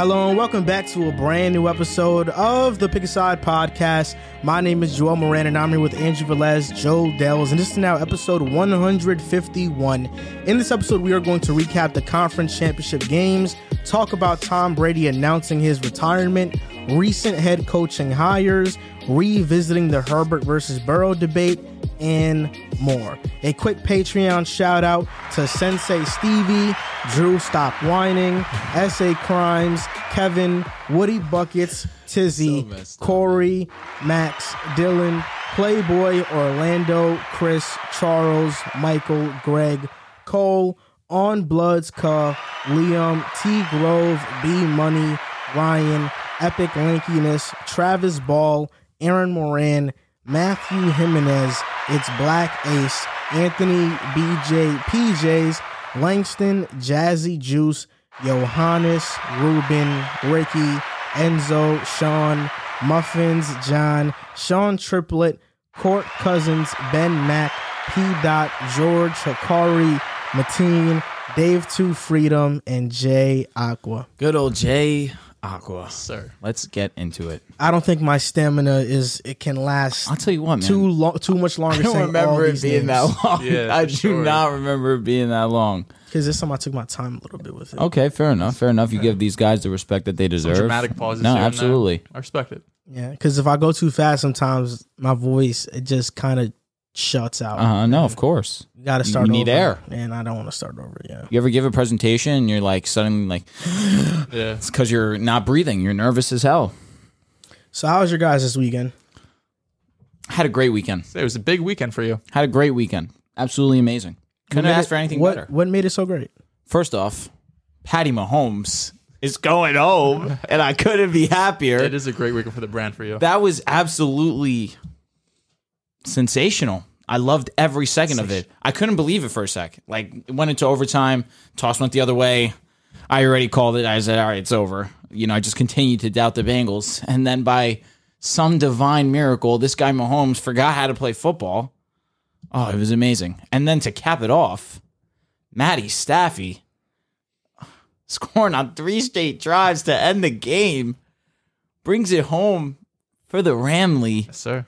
Hello and welcome back to a brand new episode of the Pick a Side podcast. My name is Joel Moran and I'm here with Andrew Velez, Joe Dells, and this is now episode 151. In this episode, we are going to recap the conference championship games, talk about Tom Brady announcing his retirement, recent head coaching hires, revisiting the Herbert versus Burrow debate, and more. A quick Patreon shout out to Sensei Stevie, Drew Stop Whining, SA Crimes, Kevin, Woody Buckets, Tizzy, Corey, Max, Dylan, Playboy, Orlando, Chris, Charles, Michael, Greg, Cole, On Bloods, Ka, Liam, T Grove, B Money, Ryan, Epic Lankiness, Travis Ball, Aaron Moran, Matthew Jimenez, It's Black Ace, Anthony BJ PJs, Langston, Jazzy Juice, Johannes, Ruben, Ricky, Enzo, Sean, Muffins, John, Sean Triplet, Court Cousins, Ben Mack, P. Dot, George, Hikari, Mateen, Dave Two Freedom, and Jay Aqua. Good old Jay Aqua. sir. Let's get into it. I don't think my stamina is it can last I'll tell you what, man. too long, too much longer. I don't remember it being names. that long. Yeah, I do sure. not remember it being that long. Because this time I took my time a little bit with it. Okay, fair enough. Fair enough. You give these guys the respect that they deserve. Dramatic pauses. No, here and absolutely. I respect it. Yeah, because if I go too fast, sometimes my voice it just kind of shuts out. Uh huh. No, of course. You got to you start. need over. air. and I don't want to start over. Yeah. You ever give a presentation and you're like suddenly like Yeah. it's because you're not breathing. You're nervous as hell. So how was your guys this weekend? Had a great weekend. It was a big weekend for you. Had a great weekend. Absolutely amazing. Couldn't ask it- for anything what, better. What made it so great? First off, Patty Mahomes is going home, and I couldn't be happier. It is a great weekend for the brand for you. That was absolutely sensational. I loved every second of it. I couldn't believe it for a sec. Like it went into overtime, toss went the other way. I already called it. I said, "All right, it's over." You know, I just continued to doubt the Bengals, and then by some divine miracle, this guy Mahomes forgot how to play football. Oh, it was amazing. And then to cap it off, Matty Staffy scoring on three straight drives to end the game brings it home for the Ramley. yes, sir.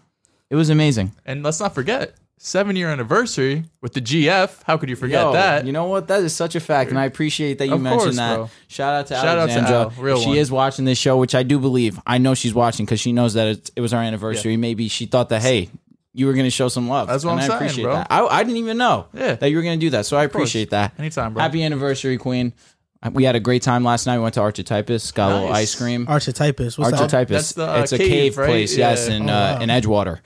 It was amazing. And let's not forget, seven year anniversary with the GF. How could you forget Yo, that? You know what? That is such a fact, and I appreciate that you Of mentioned course, that. bro. Shout out to Shout out to Alexandra. Al, she one. is watching this show, which I do believe. I know she's watching because she knows that it, it was our anniversary. Maybe she thought that hey, you were going to show some love. That's what and I'm I saying, appreciate bro. that. I, I didn't even know Yeah. that you were going to do that, so I appreciate that. Anytime, bro. Happy anniversary, Queen. We had a great time last night. We went to Archetypus, got a little Nice. ice cream. Archetypus. What's that? Archetypus. The, uh, it's a cave, cave, right? place, yes, in Oh, uh, wow. in Edgewater.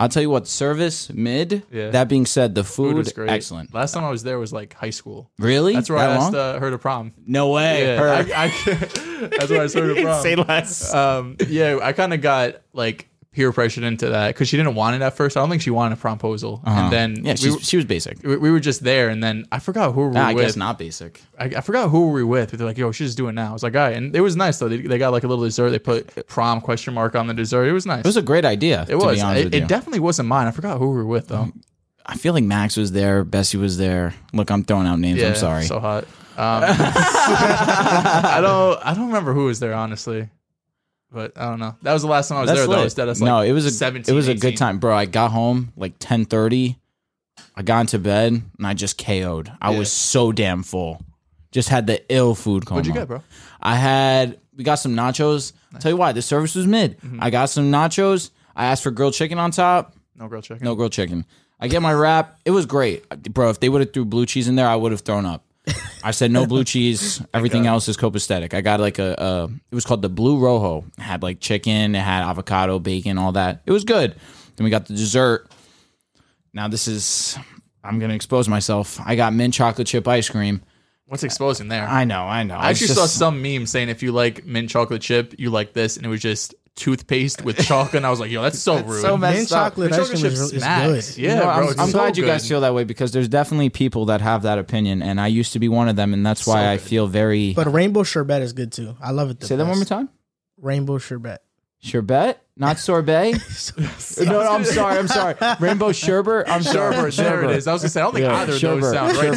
I'll tell you what, service mid. Yeah. That being said, the Food food, was great. excellent. Last time I was there was like high school. Really? That's where that I asked long? uh, her to prom. no way. Yeah, Her. I, I, that's where I saw her to prom. Say less. um, yeah, I kind of got like peer pressured into that because she didn't want it at first. I don't think she wanted a promposal, and then Uh-huh. yeah, we, were- she was basic. we, we were just there, and then I forgot who we were Ah, I with. guess not basic. I, I forgot who we were with. They're like, "Yo, she's just doing it now." I was like, "All right," and it was nice though. They, they got like a little dessert. They put prom question mark on the dessert. It was nice. It was a great idea. It was. It, it definitely wasn't mine. I forgot who we were with though. I feel like Max was there. Bessie was there. Look, I'm throwing out names. Yeah, I'm sorry. So hot. Um, I don't. I don't remember who was there honestly, but I don't know. That was the last time I was That's there though. lit. Instead, I was no, it was a 17, it was a good time, bro. I got home like 10:30. I got into bed and I just KO'd. I Yeah. was so damn full. Just had the ill food coma. What'd you get, bro? I had we got some nachos. Tell you why, the service was mid. Mm-hmm. I got some nachos. I asked for grilled chicken on top. No grilled chicken. No grilled chicken. I get my wrap. It was great, bro. If they would have threw blue cheese in there, I would have thrown up. I said no blue cheese. Everything else is copacetic. I got like a, a. It was called the Blue Rojo. It had like chicken. It had avocado, bacon, all that. It was good. Then we got the dessert. Now this is. I'm gonna expose myself. I got mint chocolate chip ice cream. What's exposing there? I know. I know. I actually saw just- some meme saying if you like mint chocolate chip, you like this, and it was just toothpaste with chocolate. And I was like, yo, that's so rude. so messed Mint up. chocolate Mint ice cream is, chip is good. Yeah, You know, bro. I'm, I'm so glad you guys good. feel that way because there's definitely people that have that opinion, and I used to be one of them, and that's why So I feel very. But rainbow sherbet is good too. I love it. The Say that one more time. Rainbow sherbet. Sherbet, not sorbet. no, no, I'm sorry. I'm sorry. Rainbow sherbet. I'm sorry. Sherbet, there it is. I was gonna say, I don't think Yeah, either of those sound right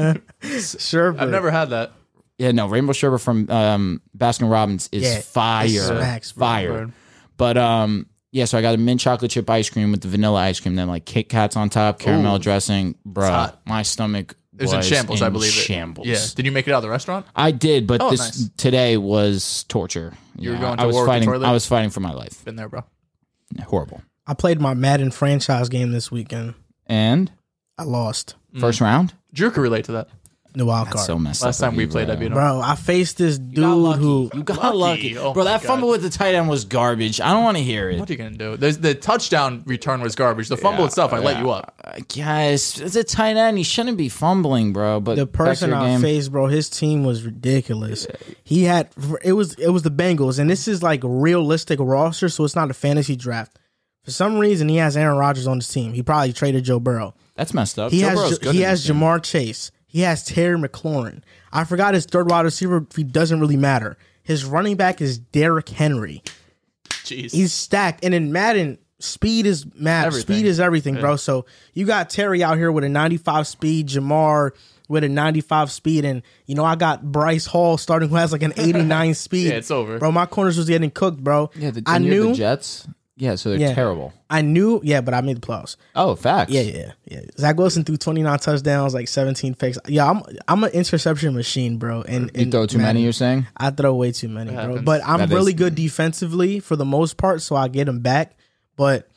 to me. sherbet. I've never had that. Yeah, no, rainbow sherbet from um, Baskin Robbins is Yeah, fire, it smacks, bro. fire. But um, yeah, so I got a mint chocolate chip ice cream with the vanilla ice cream, then like Kit Kats on top, caramel Ooh. dressing, bro. hot. My stomach It was in shambles, I believe. It. Shambles. Yeah. Did you make it out of the restaurant? I did, but Oh, this nice. today was torture. You were Yeah, going I to was war with the fighting. toilet? I was fighting for my life. Been there, bro. Horrible. I played my Madden franchise game this weekend. And I lost. first round, Drew could relate to that. The wild that's card. so messed Last up. time of we you, played, bro. I beat him. Bro, I faced this dude You got lucky. who you got Lucky. lucky, Oh bro. my That God. fumble with the tight end was garbage. I don't want to hear it. What are you gonna do? There's, the touchdown return was garbage. The fumble Yeah, itself, I let you up. Uh, Guys, it's a tight end. He shouldn't be fumbling, bro. But the back to person your I game. faced, bro, his team was ridiculous. He had it was it was the Bengals, and this is like a realistic roster, so it's not a fantasy draft. For some reason, he has Aaron Rodgers on his team. He probably traded Joe Burrow. That's messed up. He Joe Burrow's has good he in has this game. Ja'Marr Chase. He has Terry McLaurin. I forgot his third wide receiver. He doesn't really matter. His running back is Derrick Henry. Jeez. He's stacked, and in Madden, speed is mad. Everything. Speed is everything, bro. So you got Terry out here with a 95 speed, Ja'Marr with a 95 speed, and you know I got Bryce Hall starting who has like an 89 speed. Yeah, it's over. bro. My corners was getting cooked, bro. Yeah, the, I and you have knew, the Jets. Yeah, so they're Yeah. terrible. I knew, yeah, but I made the playoffs. Oh, facts. Yeah, yeah, yeah. Zach Wilson threw 29 touchdowns, like 17 picks. Yeah, I'm I'm an interception machine, bro. And, You throw too Madden, many. You're saying? I throw way too many, bro. happens. But I'm That really is- good defensively for the most part, so I get him back. But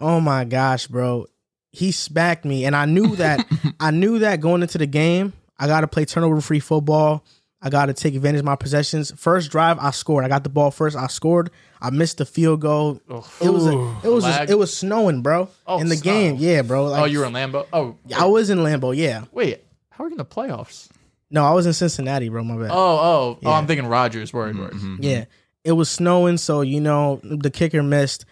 oh my gosh, bro, he smacked me, and I knew that. I knew that going into the game, I got to play turnover free football. I got to take advantage of my possessions. First drive, I scored. I got the ball first. I scored. I missed the field goal. It was a, it was lag. it was snowing, bro. Oh, in the snow. game, yeah, bro. Oh, like, oh, you were in Lambeau. Oh, I was in Lambeau. yeah. wait. How are you in the playoffs? No, I was in Cincinnati, bro. My bad. Oh, oh, oh Yeah. oh. I'm thinking Rodgers. Word, mm-hmm, word. Mm-hmm. Yeah. It was snowing, so you know the kicker missed.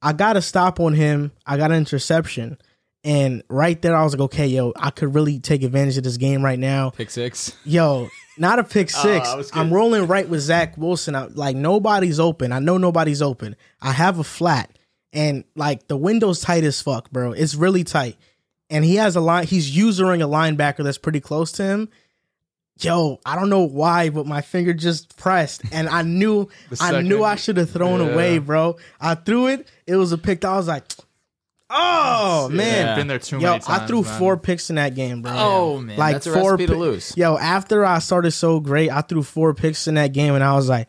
I got a stop on him. I got an interception. And right there I was like, okay, yo, I could really take advantage of this game right now. Pick six. Yo, not a pick six. Uh, I'm rolling right with Zach Wilson. I, like nobody's open. I know nobody's open. I have a flat. And like the window's tight as fuck, bro. It's really tight. And he has a line he's usering a linebacker that's pretty close to him. Yo, I don't know why, but my finger just pressed, and I knew, I knew I should have thrown Yeah. away, bro. I threw it. It was a pick. I was like, oh man, Yeah. Been there too Yo, many times. I threw man. four picks in that game, bro. Oh, man. That's a recipe to pi- lose. Yo, after I started so great, I threw four picks in that game, and I was like,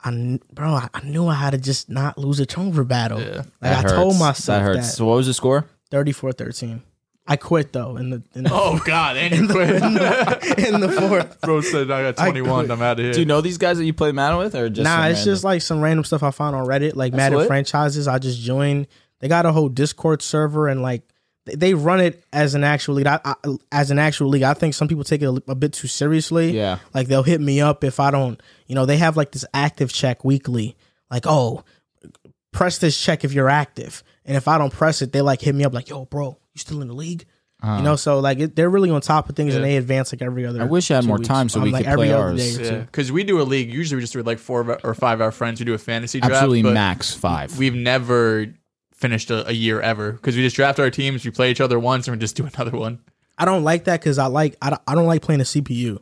I, kn- bro, I, I knew I had to just not lose a turnover battle. Yeah. Like I told myself that that, hurts. So what was the score? 34-13. I quit though in the in the, Oh God, and you quit. in the fourth. Bro said I got I 21. quit. I'm out of here. Do you know these guys that you play Madden with, or just nah, some it's random? just like some random stuff I found on Reddit, like That's Madden lit. franchises. I just joined. They got a whole Discord server and like they- they run it as an actual league. I, I, as an actual league, I think some people take it a, a bit too seriously. Yeah. like they'll hit me up if I don't. You know, they have like this active check weekly. Like, oh, press this check if you're active, and if I don't press it, they like hit me up like, yo, bro, you still in the league? You uh-huh. know, so like it, they're really on top of things, and they advance like every other. I wish I had more weeks. time so I'm we like could every play other ours. day or Yeah, because we do a league. Usually, we just do like four of our- or five of our friends who do a fantasy draft. Absolutely but max five. We've never finished a, a year ever because we just draft our teams. We play each other once, and we just do another one. I don't like that because I like I don't, I don't like playing a CPU.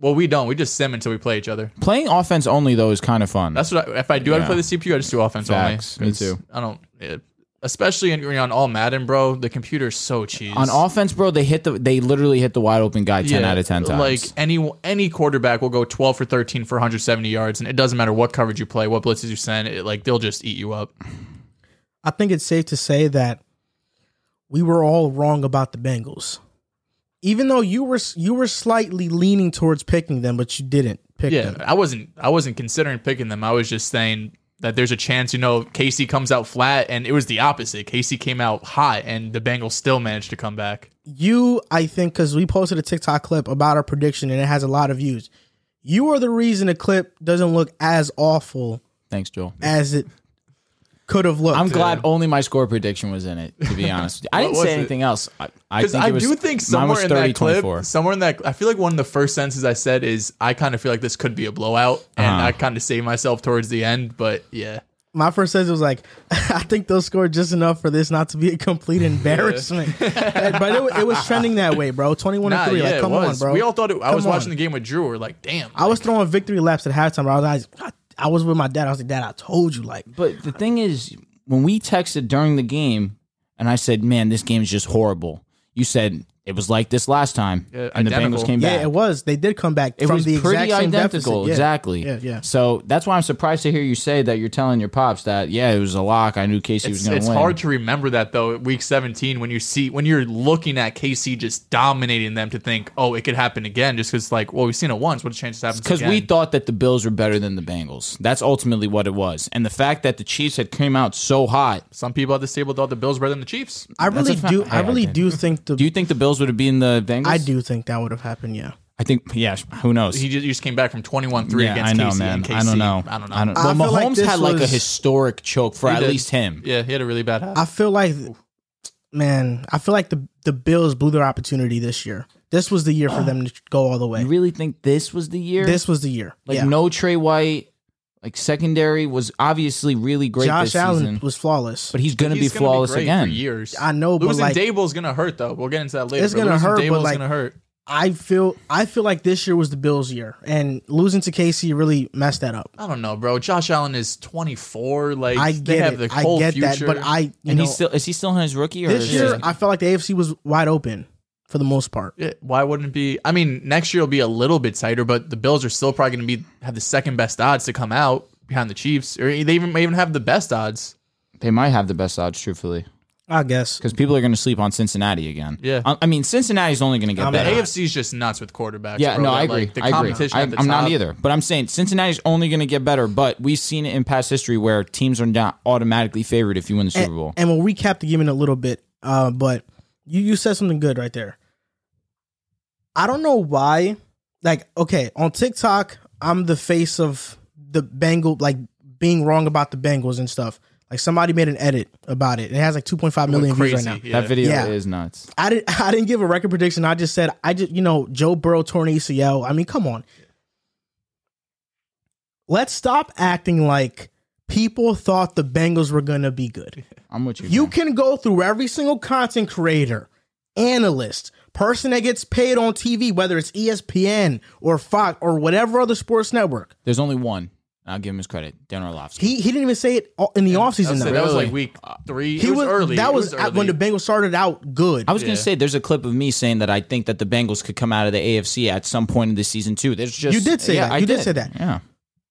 Well, we don't. We just sim until we play each other. Playing offense only though is kind of fun. That's what. I, if I do have Yeah. to play the CPU, I just do offense Facts. only. Me 'cause too. I don't. It, especially in, on all Madden, bro. The computer's so cheese. on offense, bro. They hit the they literally hit the wide open guy ten Yeah, out of ten times. Like any any quarterback will go 12 for 13 for 170 yards, and it doesn't matter what coverage you play, what blitzes you send. It, like they'll just eat you up. I think it's safe to say that we were all wrong about the Bengals. Even though you were you were slightly leaning towards picking them, but you didn't pick Yeah, them. I wasn't I wasn't considering picking them. I was just saying that there's a chance, you know, KC comes out flat, and it was the opposite. KC came out hot, and the Bengals still managed to come back. You, I think, because we posted a TikTok clip about our prediction and it has a lot of views. You are the reason the clip doesn't look as awful Thanks, Joel. as it could have looked. I'm glad only my score prediction was in it. To be honest, I didn't was say it? anything else. I, I think I, it was, do think somewhere was in 30, that clip, 24. somewhere in that, I feel like one of the first sentences I said is, "I kind of feel like this could be a blowout," and Uh-huh. I kind of saved myself towards the end. But yeah, my first sentence was like, I think they'll score just enough for this not to be a complete embarrassment. But it, it was trending that way, bro. 21 Nah, to 3. yeah, like, come on, bro. We all thought it. I was Come watching the game with Drew. We're like, damn. I was throwing victory laps at halftime. bro. I was like, I, I was with my dad. I was like, Dad, I told you. Like, But the thing is, when we texted during the game, and I said, "Man, this game is just horrible," you said it was like this last time, Yeah, and the. Bengals came back. yeah, it was. They did come back It from was the pretty exact identical. Yeah. exactly. Yeah, yeah. So that's why I'm surprised to hear you say that you're telling your pops that yeah, it was a lock. I knew KC was going to win. it's hard to remember that though. Week 17, when you see when you're looking at KC just dominating them, to think, oh, it could happen again, just because like, well, we've seen it once. What a chance it happens because we thought that the Bills were better than the Bengals. That's ultimately what it was, and the fact that the Chiefs had came out so hot. Some people at this table thought the Bills were better than the Chiefs. I really do. I I really did. do think the. Do you think the Bills would have been the Bengals? I do think that would have happened. Yeah. I think yeah. Who knows? He just, he just came back from 21-3 yeah, against I know, KC. man. and KC, I don't know. I don't know. I don't. I Well, feel like Mahomes this had like a historic choke for at did. least him. Yeah, he had a really bad half. I feel like, man, I feel like the the Bills blew their opportunity this year. This was the year for them to go all the way. You really think this was the year? This was the year. like yeah. no Trey White, like secondary was obviously really great Josh this Allen season, was flawless. but he's gonna be flawless great again. for years. I know, but losing like- Daboll's gonna hurt though. We'll get into that later. It's gonna losing hurt, but, Daboll's like- gonna hurt. I feel I feel like this year was the Bills' year, and losing to KC really messed that up. I don't know, bro. Josh Allen is 24. Like I they get have it. the I get future. that, but I you And know he's still is he still in his rookie or this year he- I felt like the AFC was wide open for the most part. Yeah, why wouldn't it be? I mean, next year will be a little bit tighter, but the Bills are still probably going to be have the second best odds to come out behind the Chiefs, or they even may even have the best odds. they might have the best odds, truthfully, I guess. because people are going to sleep on Cincinnati again. Yeah. I, I mean Cincinnati's only going to get I'm The better. not. AFC is just nuts with quarterbacks. Yeah, bro. no, I agree. Like, the I agree. competition I, at the I'm not either, but I'm saying Cincinnati's only going to get better. But we've seen it in past history where teams are not automatically favored if you win the Super Bowl. And, and we'll recap the game in a little bit. Uh, but you you said something good right there. I don't know why. Like, okay, on TikTok, I'm the face of the Bengal, like being wrong about the Bengals and stuff. Like somebody made an edit about it. It has like 2.5 million views right now. Yeah. That video Yeah. is nuts. I didn't I didn't give a record prediction. I just said I just you know Joe Burrow torn ACL. I mean, come on. Let's stop acting like people thought the Bengals were gonna be good. I'm with you. You man. can go through every single content creator, analyst, person that gets paid on TV, whether it's ESPN or Fox or whatever other sports network. There's only one. I'll give him his credit. Dan Orlovsky. He he didn't even say it in the I offseason would say though. that was like week uh, three. he it was, early. That was, was at- when the. Bengals started out good. I was going to say there's a clip of me saying that I think that the Bengals could come out of the AFC at some point in the season too. There's just You did say yeah, that. I You did say that. Yeah.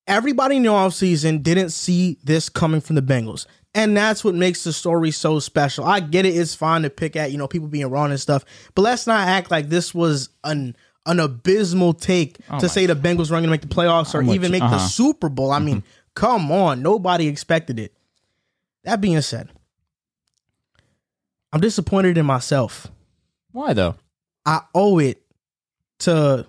everybody in the offseason didn't see this coming from the Bengals. And that's what makes the story so special. I get it, it's fine to pick at, you know, people being wrong and stuff. But let's not act like this was an an abysmal take to say the Bengals weren't gonna make the playoffs or I'm even make the Uh-huh. Super Bowl. I mean, come on. Nobody expected it. That being said, I'm disappointed in myself. Why though? I owe it to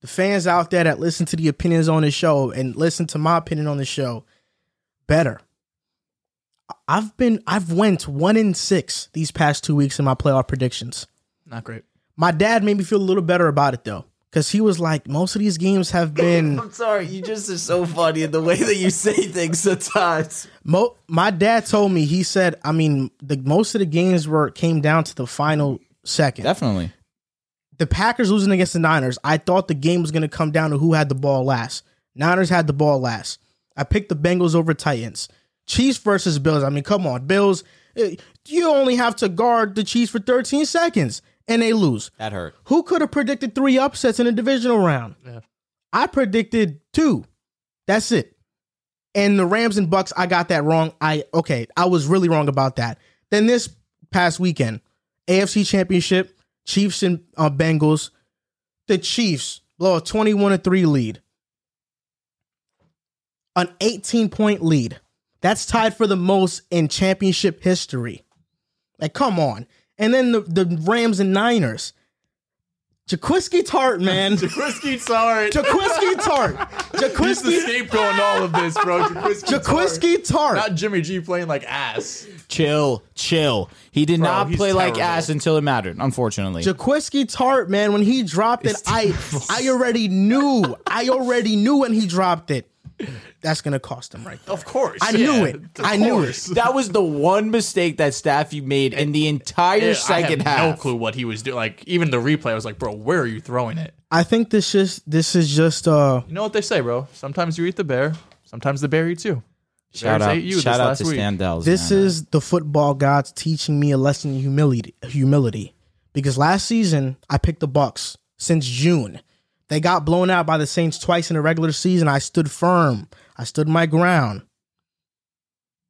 the fans out there that listen to the opinions on the show and listen to my opinion on the show better. I've been I've went one in six these past two weeks in my playoff predictions. Not great. My dad made me feel a little better about it though. Cause he was like, most of these games have been I'm sorry, you just are so funny in the way that you say things sometimes. Mo- my dad told me he said, I mean, the most of the games were came down to the final second. Definitely. the Packers losing against the Niners, I thought the game was going to come down to who had the ball last. Niners had the ball last. I picked the Bengals over Titans. Chiefs versus Bills. I mean, come on, Bills. eh, You only have to guard the Chiefs for 13 seconds and they lose. That hurt. Who could have predicted three upsets in a divisional round? Yeah. I predicted two. That's it. And the Rams and Bucks, I got that wrong. I okay, I was really wrong about that. Then this past weekend, AFC Championship, Chiefs and uh, Bengals. The Chiefs blow a twenty-one to three lead, an eighteen-point lead. That's tied for the most in championship history. Like, come on. And then the, the Rams and Niners. Jaquiski Tartt, man. Jaquiski sorry. Jaquiski Tartt. He's the Jaquiski scapegoat in all of this, bro. Jaquiski Tartt. Jaquiski Tartt. Not Jimmy G playing like ass. Chill, chill. He did Bro, not he's play like ass until it mattered, unfortunately. Jaquiski Tartt, man, when he dropped it, I I already knew. I already knew when he dropped it. That's gonna cost him right there. Of course. I knew yeah, it. of I knew it. That was the one mistake that Staffy made in the entire Yeah, second I have half. no clue what he was doing. Like even the replay, I was like, bro, where are you throwing it? I think this just this is just uh You know what they say, bro? Sometimes you eat the bear, sometimes the bear eats you. Shout Bears out, ate you shout out to week. Standells. this man. is the football gods teaching me a lesson in humility humility. Because last season I picked the Bucks since June. They got blown out by the Saints twice in the regular season. I stood firm. I stood my ground.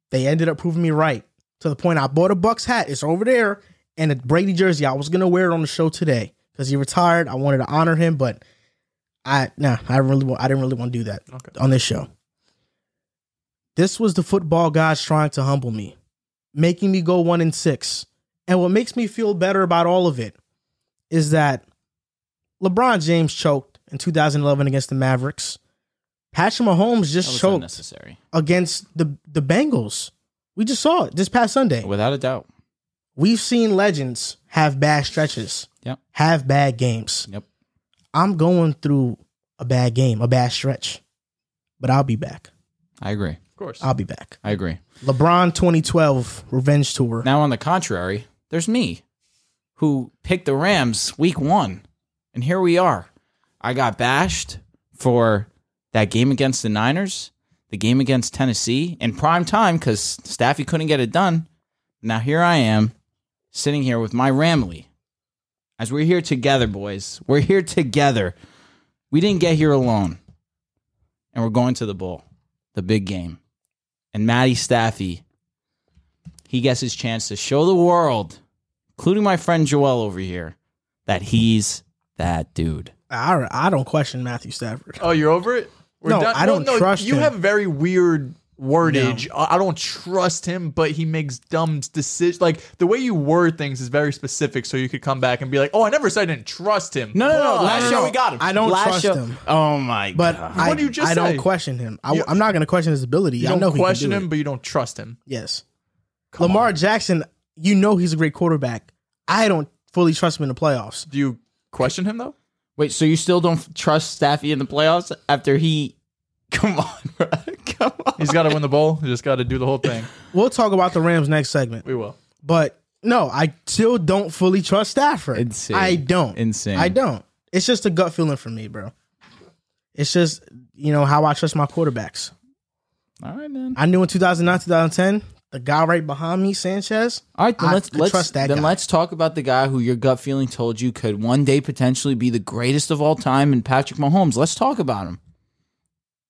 They ended up proving me right to the point I bought a Bucks hat. It's over there and a Brady jersey. I was gonna wear it on the show today because he retired. I wanted to honor him, but I nah, I really I didn't really want to do that Okay. on this show. This was the football guys trying to humble me, making me go one and six. And what makes me feel better about all of it is that LeBron James choked in 2011 against the Mavericks. Patrick Mahomes That just was choked unnecessary, against the the Bengals. We just saw it this past Sunday. without a doubt. We've seen legends have bad stretches, Yep. have bad games. Yep. I'm going through a bad game, a bad stretch, but I'll be back. I agree. Of course. I'll be back. I agree. LeBron 2012 revenge tour. Now, on the contrary, there's me, who picked the Rams week one, and here we are. I got bashed for that game against the Niners, the game against Tennessee in prime time because Staffy couldn't get it done. Now here I am, sitting here with my Ramley. As we're here together, boys. We're here together. We didn't get here alone. And we're going to the bowl, the big game. And Matty Staffy he gets his chance to show the world, including my friend Joel over here, that he's that dude. I, I don't question Matthew Stafford. Oh, you're over it? We're No, I don't trust You him. have very weird wordage. I I don't trust him, but he makes dumb decisions. Like the way you word things is very specific, so you could come back and be like, "Oh, I never said I didn't trust him." No, no, no. But- Last no, show no. we got him. I don't Last trust show- him. Oh my But god. I, What did you just I don't question him. I, You- am not going to question his ability. You I don't know he can question do him, it. but you don't trust him. Yes. Come Lamar on. Jackson, you know he's a great quarterback. I don't fully trust him in the playoffs. Do you question him though? Wait, so you still don't trust Staffy in the playoffs after he? Come on, bro. Come on. He's got to win the bowl. He just got to do the whole thing. We'll talk about the Rams next segment. We will. But no, I still don't fully trust Stafford. Insane. I don't. Insane. I don't. It's just a gut feeling for me, bro. It's just, you know, how I trust my quarterbacks. All right, man. I knew in 2009, 2010, the guy right behind me, Sanchez, All right, then I let's could let's trust that then guy. let's talk about the guy who your gut feeling told you could one day potentially be the greatest of all time, and Patrick Mahomes. Let's talk about him.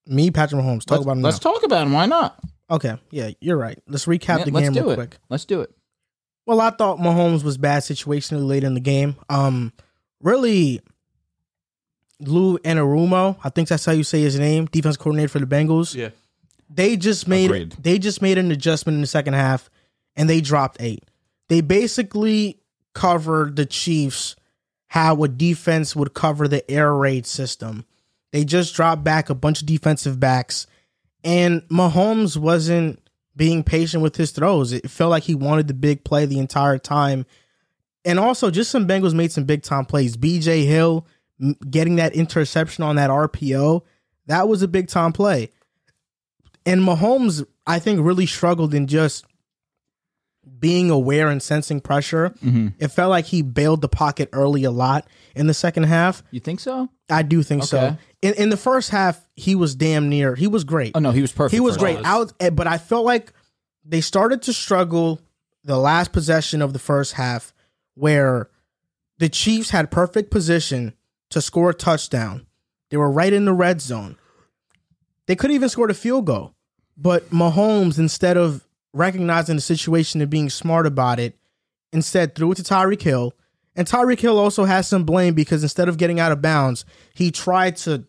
me, Patrick Mahomes. Talk let's, about him Let's now. talk about him. Why not? okay, yeah, you're right. Let's recap Yeah, the let's game real it. quick. Let's do it. Well, I thought Mahomes was bad situationally late in the game. Um, really, Lou Anarumo, I think that's how you say his name, defense coordinator for the Bengals. Yeah. They just made Agreed. they just made an adjustment in the second half, and they dropped eight. They basically covered the Chiefs how a defense would cover the air raid system. They just dropped back a bunch of defensive backs, and Mahomes wasn't being patient with his throws. It felt like he wanted the big play the entire time. And also, just some Bengals made some big time plays. BJ Hill getting that interception on that RPO, that was a big time play. And Mahomes, I think, really struggled in just being aware and sensing pressure. Mm-hmm. It felt like he bailed the pocket early a lot in the second half. You think so? I do think so. In in the first half, he was damn near. He was great. Oh no, he was perfect. He was great. Out, eh, but I felt like they started to struggle the last possession of the first half, where the Chiefs had perfect position to score a touchdown. They were right in the red zone. They could have even scored a field goal, but Mahomes, instead of recognizing the situation and being smart about it, instead threw it to Tyreek Hill. And Tyreek Hill also has some blame because instead of getting out of bounds, he tried to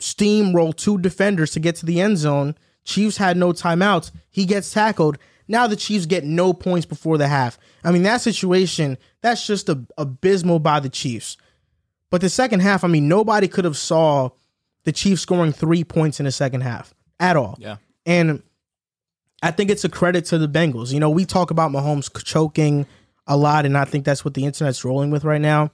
steamroll two defenders to get to the end zone. Chiefs had no timeouts. He gets tackled. Now the Chiefs get no points before the half. I mean, that situation, that's just a, abysmal by the Chiefs. But the second half, I mean, nobody could have saw the Chiefs scoring three points in the second half at all. Yeah. And I think it's a credit to the Bengals. You know, we talk about Mahomes choking a lot, and I think that's what the internet's rolling with right now.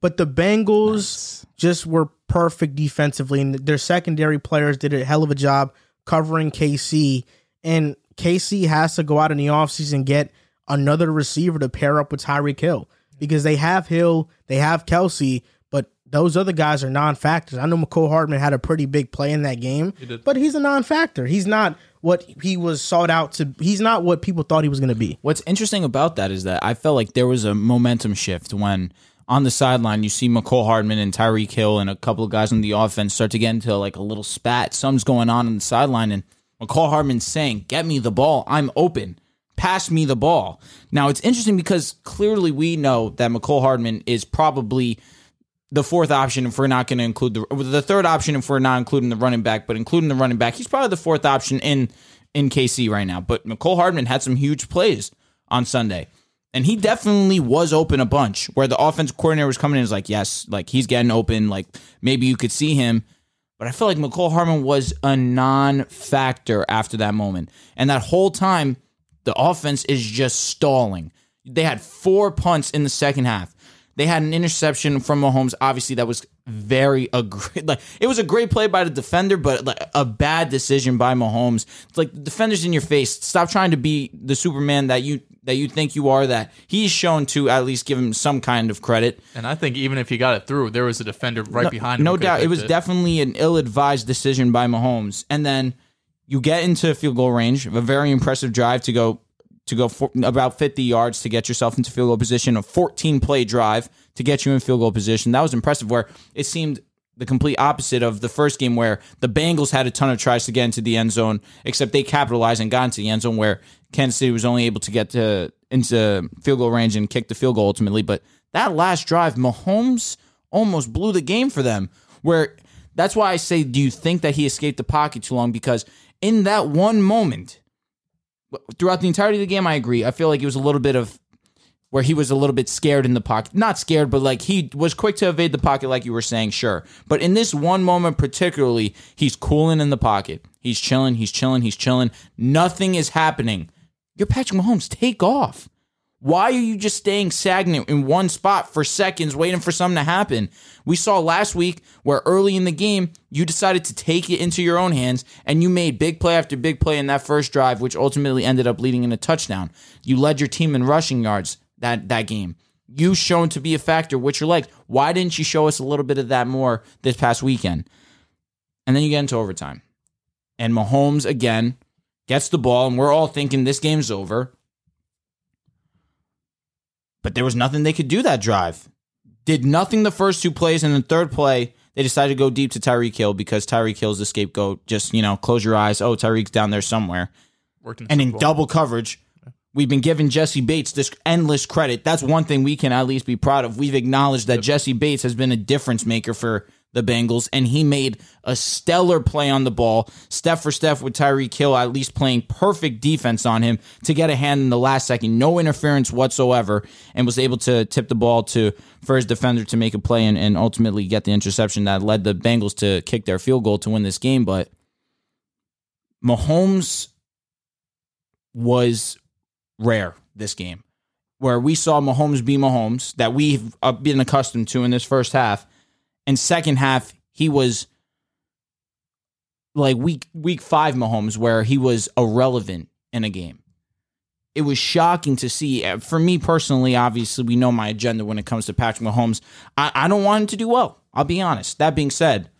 but the Bengals just were perfect defensively, and their secondary players did a hell of a job covering KC. And KC has to go out in the offseason and get another receiver to pair up with Tyreek Hill because they have Hill, they have Kelce, those other guys are non-factors. I know Mecole Hardman had a pretty big play in that game, but he's a non-factor. He's not what he was sought out to. He's not what people thought he was going to be. What's interesting about that is that I felt like there was a momentum shift when on the sideline you see Mecole Hardman and Tyreek Hill and a couple of guys on the offense start to get into like a little spat. Something's going on on the sideline, and Mecole Hardman's saying, "Get me the ball. I'm open." pass me the ball. Now it's interesting because clearly we know that Mecole Hardman is probably the fourth option if we're not going to include the the third option if we're not including the running back, but including the running back, he's probably the fourth option in in KC right now. But Mecole Hardman had some huge plays on Sunday. And he definitely was open a bunch where the offensive coordinator was coming in was like, yes, like he's getting open. Like maybe you could see him. But I feel like Mecole Hardman was a non factor after that moment. And that whole time, the offense is just stalling. They had four punts in the second half. They had an interception from Mahomes. Obviously, that was very a great, like it was a great play by the defender, but like a bad decision by Mahomes. It's like the defender's in your face. Stop trying to be the Superman that you that you think you are. That he's shown to at least give him some kind of credit. And I think even if he got it through, there was a defender right no, behind him. No doubt, it was definitely an ill-advised decision by Mahomes. And then you get into field goal range, a very impressive drive to go to go for, about 50 yards to get yourself into field goal position, a 14 play drive to get you in field goal position. That was impressive. Where it seemed the complete opposite of the first game, where the Bengals had a ton of tries to get into the end zone, except they capitalized and got into the end zone, where Kansas City was only able to get to into field goal range and kick the field goal ultimately. But that last drive, Mahomes almost blew the game for them. Where that's why I say, do you think that he escaped the pocket too long? Because in that one moment throughout the entirety of the game, I agree. I feel like it was a little bit of where he was a little bit scared in the pocket. Not scared, but like he was quick to evade the pocket, like you were saying, sure. But in this one moment, particularly, he's cooling in the pocket. He's chilling, he's chilling, he's chilling. Nothing is happening. You're Patrick Mahomes. Take off. Why are you just staying stagnant in one spot for seconds, waiting for something to happen? We saw last week where early in the game, you decided to take it into your own hands and you made big play after big play in that first drive, which ultimately ended up leading in a touchdown. You led your team in rushing yards that, that game. You shown to be a factor, which you're like, why didn't you show us a little bit of that more this past weekend? And then you get into overtime. And Mahomes again gets the ball, and we're all thinking this game's over but there was nothing they could do that drive. Did nothing the first two plays, and the third play, they decided to go deep to Tyreek Hill because Tyreek Hill's the scapegoat. Just, you know, close your eyes. Oh, Tyreek's down there somewhere. In And in Bowl. double coverage, we've been giving Jessie Bates this endless credit. That's one thing we can at least be proud of. We've acknowledged that Jessie Bates has been a difference maker for the Bengals, and he made a stellar play on the ball, step for step with Tyreek Hill at least playing perfect defense on him to get a hand in the last second, no interference whatsoever, and was able to tip the ball to for his defender to make a play and, and ultimately get the interception that led the Bengals to kick their field goal to win this game. But Mahomes was rare this game, where we saw Mahomes be Mahomes that we've uh, been accustomed to in this first half, and second half he was like week week five Mahomes, where he was irrelevant in a game. It was shocking to see. Uh, For me personally, obviously, we know my agenda when it comes to Patrick Mahomes. I, I don't want him to do well. I'll be honest. That being said,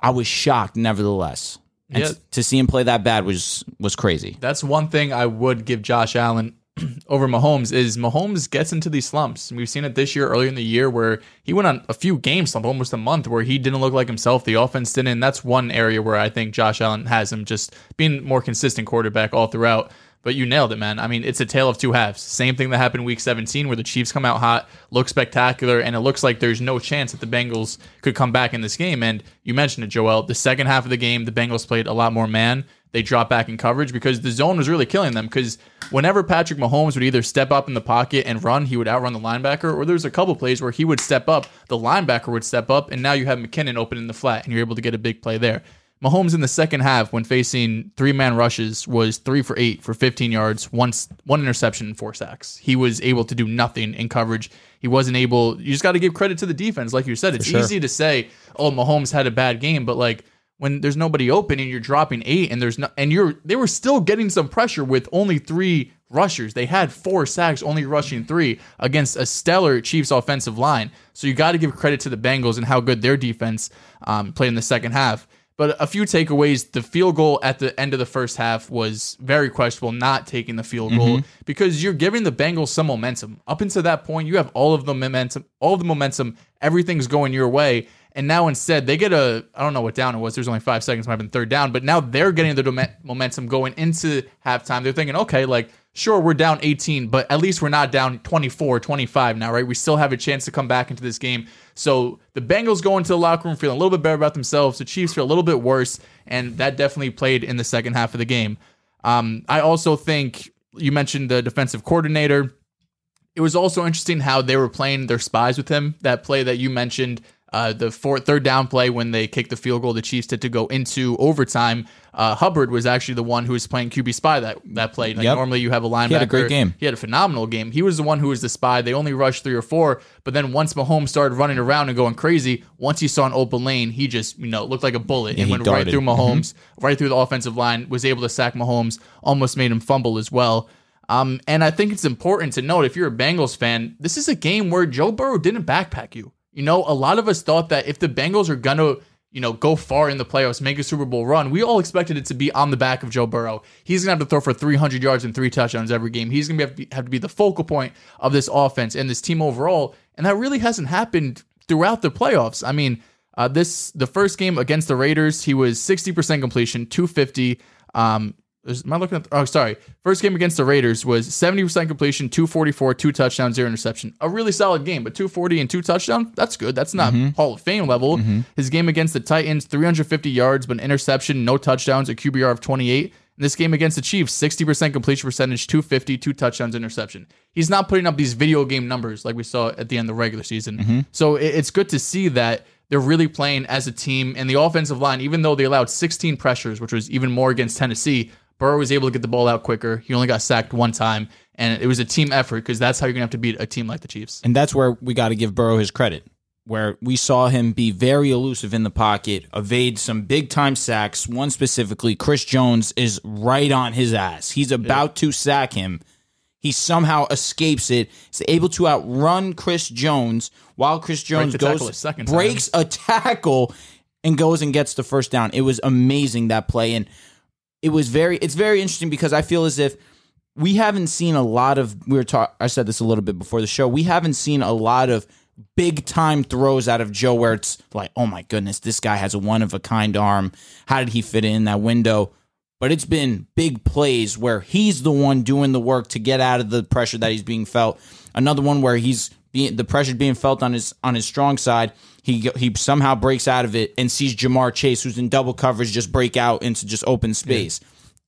I was shocked nevertheless. And Yeah. to see him play that bad was was crazy. That's one thing I would give Josh Allen over Mahomes is Mahomes gets into these slumps. We've seen it this year, earlier in the year, where he went on a few games, slump, almost a month, where he didn't look like himself. The offense didn't. And that's one area where I think Josh Allen has him just being more consistent quarterback all throughout. But you nailed it, man. I mean, it's a tale of two halves. Same thing that happened week 17, where the Chiefs come out hot, look spectacular, and it looks like there's no chance that the Bengals could come back in this game. And you mentioned it, Joel. The second half of the game, the Bengals played a lot more man. They dropped back in coverage because the zone was really killing them. Because whenever Patrick Mahomes would either step up in the pocket and run, he would outrun the linebacker, or there's a couple plays where he would step up, the linebacker would step up, and now you have McKinnon open in the flat, and you're able to get a big play there. Mahomes in the second half, when facing three man rushes, was three for eight for 15 yards, one, one interception, and four sacks. He was able to do nothing in coverage. He wasn't able, you just got to give credit to the defense. Like you said, it's sure. easy to say, oh, Mahomes had a bad game, but like, when there's nobody open and you're dropping eight and there's no and you're they were still getting some pressure with only three rushers. They had four sacks, only rushing three against a stellar Chiefs offensive line. So you got to give credit to the Bengals and how good their defense um, played in the second half. But a few takeaways. The field goal at the end of the first half was very questionable, not taking the field goal mm-hmm. because you're giving the Bengals some momentum. Up until that point, you have all of the momentum, all the momentum, everything's going your way. And now instead, they get a I don't know what down it was. There's only five seconds, might have been third down, but now they're getting the momentum going into halftime. They're thinking, okay, like sure we're down 18, but at least we're not down 24, 25 now, right? We still have a chance to come back into this game. So the Bengals go into the locker room feeling a little bit better about themselves. The Chiefs feel a little bit worse, and that definitely played in the second half of the game. Um, I also think you mentioned the defensive coordinator. It was also interesting how they were playing their spies with him. That play that you mentioned, uh, the fourth, third down play when they kicked the field goal, the Chiefs did to go into overtime. Uh, Hubbard was actually the one who was playing QB spy that that play. Like Yep. normally you have a linebacker. He had a great game. He had a phenomenal game. He was the one who was the spy. They only rushed three or four, but then once Mahomes started running around and going crazy, once he saw an open lane, he just you know looked like a bullet and he went right darted. through Mahomes, right through the offensive line. Was able to sack Mahomes, almost made him fumble as well. Um, and I think it's important to note if you're a Bengals fan, this is a game where Joe Burrow didn't backpack you. You know, a lot of us thought that if the Bengals are gonna you know, go far in the playoffs, make a Super Bowl run. We all expected it to be on the back of Joe Burrow. He's going to have to throw for 300 yards and three touchdowns every game. He's going to have, to be- have to be the focal point of this offense and this team overall. And that really hasn't happened throughout the playoffs. I mean, uh, this the first game against the Raiders, he was 60% completion, 250. Um, am I looking at? Oh, sorry. First game against the Raiders was 70% completion, 244, two touchdowns, zero interception. A really solid game, but 240 and two touchdowns, that's good. That's not mm-hmm. Hall of Fame level. Mm-hmm. His game against the Titans, 350 yards, but an interception, no touchdowns, a QBR of 28. In this game against the Chiefs, 60% completion percentage, 250, two touchdowns, interception. He's not putting up these video game numbers like we saw at the end of the regular season. Mm-hmm. So it- it's good to see that they're really playing as a team. And the offensive line, even though they allowed 16 pressures, which was even more against Tennessee, Burrow was able to get the ball out quicker. He only got sacked one time. And it was a team effort because that's how you're going to have to beat a team like the Chiefs. And that's where we got to give Burrow his credit, where we saw him be very elusive in the pocket, evade some big time sacks. One specifically, Chris Jones is right on his ass. He's about to sack him. He somehow escapes it. He's able to outrun Chris Jones while Chris Jones goes a second time. breaks a tackle and goes and gets the first down. It was amazing that play and it was very it's very interesting because I feel as if we haven't seen a lot of we were talk I said this a little bit before the show. We haven't seen a lot of big time throws out of Joe where it's like, "Oh my goodness, this guy has a one of a kind arm. How did he fit in that window?" But it's been big plays where he's the one doing the work to get out of the pressure that he's being felt. Another one where he's being the pressure being felt on his on his strong side. He he somehow breaks out of it and sees Ja'Marr Chase, who's in double coverage, just break out into just open space.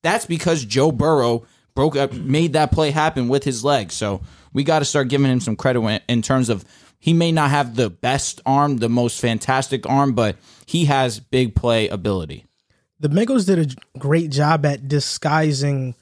That's because Joe Burrow broke up, made that play happen with his legs. So we got to start giving him some credit when- in terms of he may not have the best arm, the most fantastic arm, but he has big play ability. the Bengals did a great job at disguising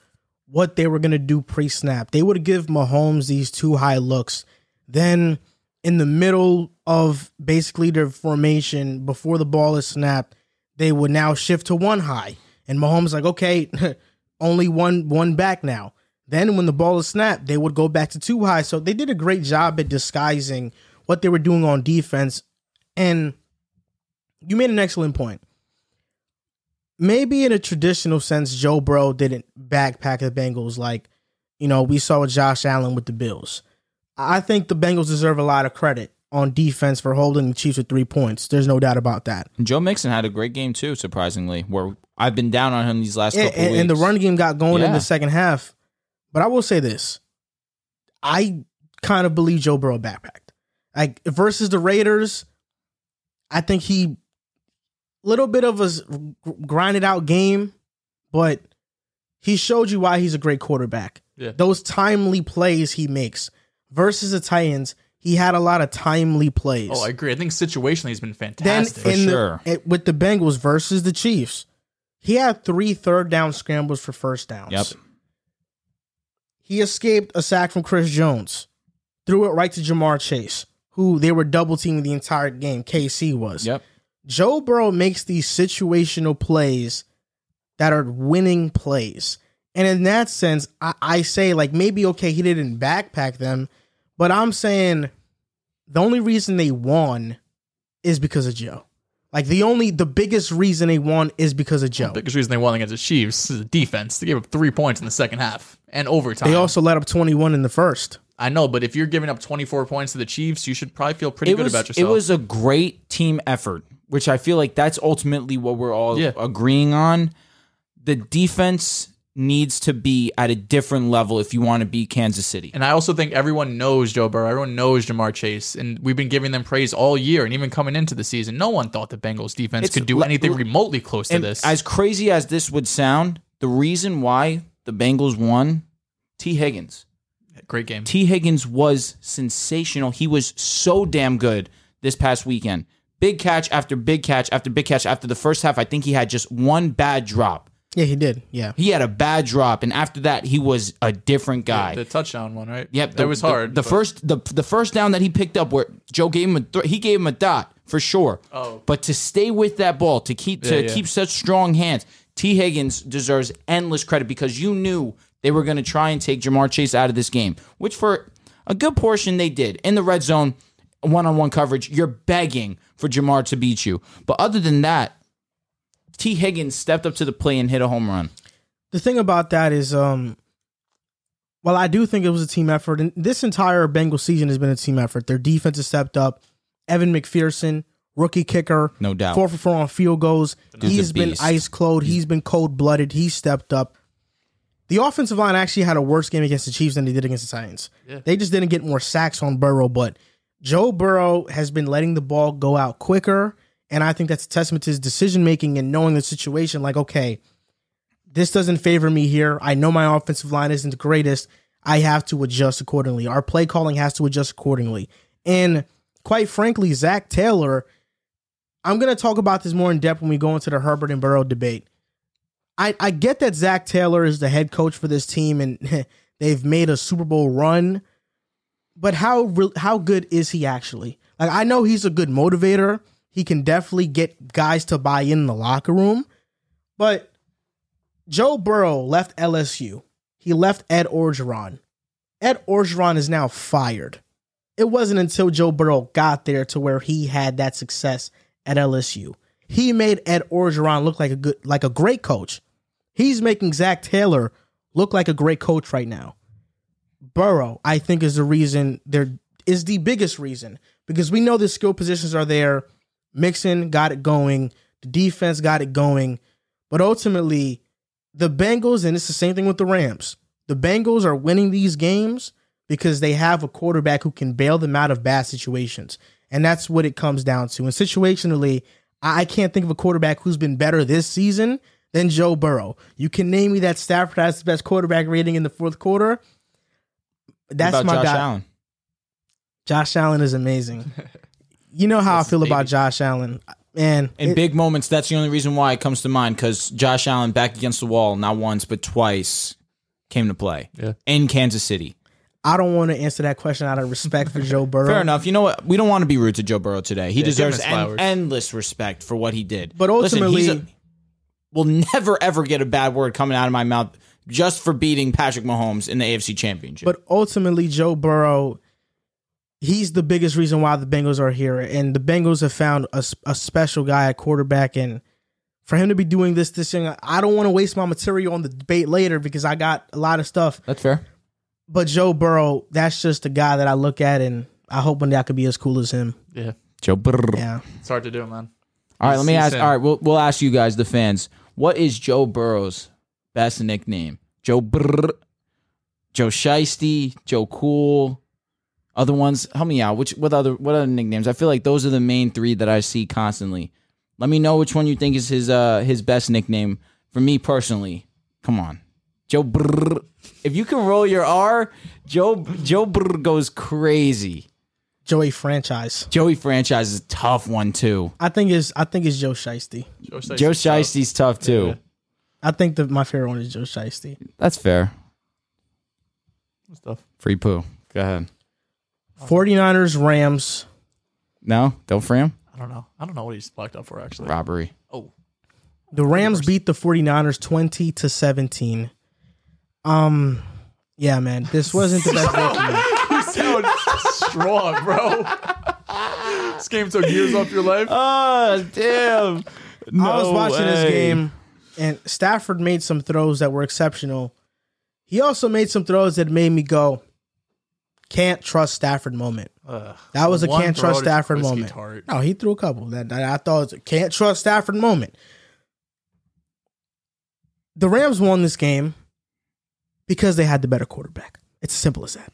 what they were going to do pre snap. They would give Mahomes these two high looks. Then, in the middle of basically their formation, before the ball is snapped, they would now shift to one high. And Mahomes like, okay, only one one back now. Then when the ball is snapped, they would go back to two high. So they did a great job at disguising what they were doing on defense. And you made an excellent point maybe in a traditional sense, Joe Burrow didn't backpack the Bengals like, you know, we saw Josh Allen with the Bills. I think the Bengals deserve a lot of credit on defense for holding the Chiefs with three points. There's no doubt about that. Joe Mixon had a great game too, surprisingly. Where I've been down on him these last And, couple and, weeks. and the run game got going in the second half. But I will say this. I kind of believe Joe Burrow backpacked. Like versus the Raiders, I think he a little bit of a grinded out game, but he showed you why he's a great quarterback. Yeah. Those timely plays he makes versus the Titans, He had a lot of timely plays. Oh, I agree. I think situationally he's been then fantastic. in sure. the, it- with the Bengals versus the Chiefs, he had three third down scrambles for first downs. Yep. He escaped a sack from Chris Jones, threw it right to Ja'Marr Chase, who they were double teaming the entire game. KC was. Yep. Joe Burrow makes these situational plays that are winning plays. And in that sense, I, I say, like, maybe, okay, he didn't backpack them, but I'm saying the only reason they won is because of Joe. Like, the only, the biggest reason they won is because of Joe. biggest reason they won against the Chiefs is the defense. They gave up three points in the second half and overtime. They also let up 21 in the first. I know, but if you're giving up 24 points to the Chiefs, you should probably feel pretty It good was, about yourself. it was a great team effort, which I feel like that's ultimately what we're all Yeah. agreeing on. The defense needs to be at a different level if you want to beat Kansas City. and I also think everyone knows Joe Burrow. Everyone knows Ja'Marr Chase, and we've been giving them praise all year. And even coming into the season, no one thought the Bengals defense It's could do anything remotely close to this. as crazy as this would sound, the reason why the Bengals won, Tee Higgins. Great game. Tee Higgins was sensational. He was so damn good this past weekend. Big catch after big catch after big catch. After the first half, I think he had just one bad drop. Yeah, he did. Yeah. He had a bad drop, and after that, he was a different guy. the touchdown one, right? Yep, that was hard. The, but- first, the the first down that he picked up, where Joe gave him a, th- he gave him a dot for sure. Oh. but to stay with that ball, to keep to Yeah, yeah. keep such strong hands, Tee Higgins deserves endless credit because you knew they were going to try and take Ja'Marr Chase out of this game, which for a good portion they did in the red zone, one on one coverage. You're begging for Jamar to beat you, but other than that, Tee Higgins stepped up to the plate and hit a home run. the thing about that is, um, well, I do think it was a team effort, and this entire Bengal season has been a team effort. Their defense has stepped up. Evan McPherson, rookie kicker, No doubt. four for four on field goals. Dude's He's been ice cold. He's been cold blooded. He stepped up. The offensive line actually had a worse game against the Chiefs than they did against the Titans. They just didn't get more sacks on Burrow, but Joe Burrow has been letting the ball go out quicker, and I think that's a testament to his decision making and knowing the situation. Like, okay, this doesn't favor me here. I know my offensive line isn't the greatest. I have to adjust accordingly. Our play calling has to adjust accordingly. And quite frankly, Zac Taylor, I'm going to talk about this more in depth when we go into the Herbert and Burrow debate. I, I get that Zac Taylor is the head coach for this team and they've made a Super Bowl run, but how how good is he actually? Like I know he's a good motivator. He can definitely get guys to buy in the locker room, but Joe Burrow left LSU. He left Ed Orgeron. Ed Orgeron is now fired. It wasn't until Joe Burrow got there to where he had that success at LSU. He made Ed Orgeron look like a good like a great coach. He's making Zac Taylor look like a great coach right now. Burrow, I think, is the reason there is the biggest reason because we know the skill positions are there. Mixon got it going, the defense got it going, but ultimately, the Bengals, and it's the same thing with the Rams. The Bengals are winning these games because they have a quarterback who can bail them out of bad situations, and that's what it comes down to. And situationally, I can't think of a quarterback who's been better this season than Joe Burrow. You can name me that Stafford has the best quarterback rating in the fourth quarter. That's my Josh guy. Allen. Josh Allen is amazing. You know how I feel about. Josh Allen, man. In it- big moments, that's the only reason why it comes to mind because Josh Allen back against the wall, not once but twice, came to play Yeah. in Kansas City. I don't want to answer that question out of respect for Joe Burrow. Fair enough. You know what? We don't want to be rude to Joe Burrow today. He give him deserves en- endless respect for what he did. But Listen, he's ultimately- a- will never ever get a bad word coming out of my mouth just for beating Patrick Mahomes in the AFC Championship. But ultimately, Joe Burrow, he's the biggest reason why the Bengals are here. And the Bengals have found a, a special guy at quarterback. And for him to be doing this, this thing, I don't want to waste my material on the debate later because I got a lot of stuff. that's fair. But Joe Burrow, that's just the guy that I look at, and I hope one day I could be as cool as him. Yeah, Joe Burrow. Yeah. it's hard to do, man. All right, let me ask. All right, we'll we'll ask you guys, the fans. What is Joe Burrow's best nickname? Joe Brr, Joe Shiesty, Joe Cool. Other ones, help me out. Which what other what other nicknames? I feel like those are the main three that I see constantly. Let me know which one you think is his uh his best nickname. For me personally, come on, Joe Brr. If you can roll your R, Joe Joe Brr goes crazy. Joey franchise. Joey franchise is a tough one too. I think is I think it's Joe Shiesty. Joe Shiesty. Joe Shiesty's tough too. Yeah. I think that my favorite one is Joe Shiesty. That's fair. Stuff. Free poo. Go ahead. 49ers, Rams. No, don't free him. I don't know. I don't know what he's blacked up for actually. Robbery. Oh, The Rams beat the 49ers 20 to 17. Um yeah, man. This wasn't the best game you sound strong, bro. this game took years off your life. Oh damn! I was watching this game and Stafford made some throws that were exceptional. He also made some throws that made me go, can't trust Stafford moment. Ugh. That was a One can't trust Stafford moment. Tart. No, he threw a couple that, that I thought was a can't trust Stafford moment. The Rams won this game because they had the better quarterback. It's as simple as that.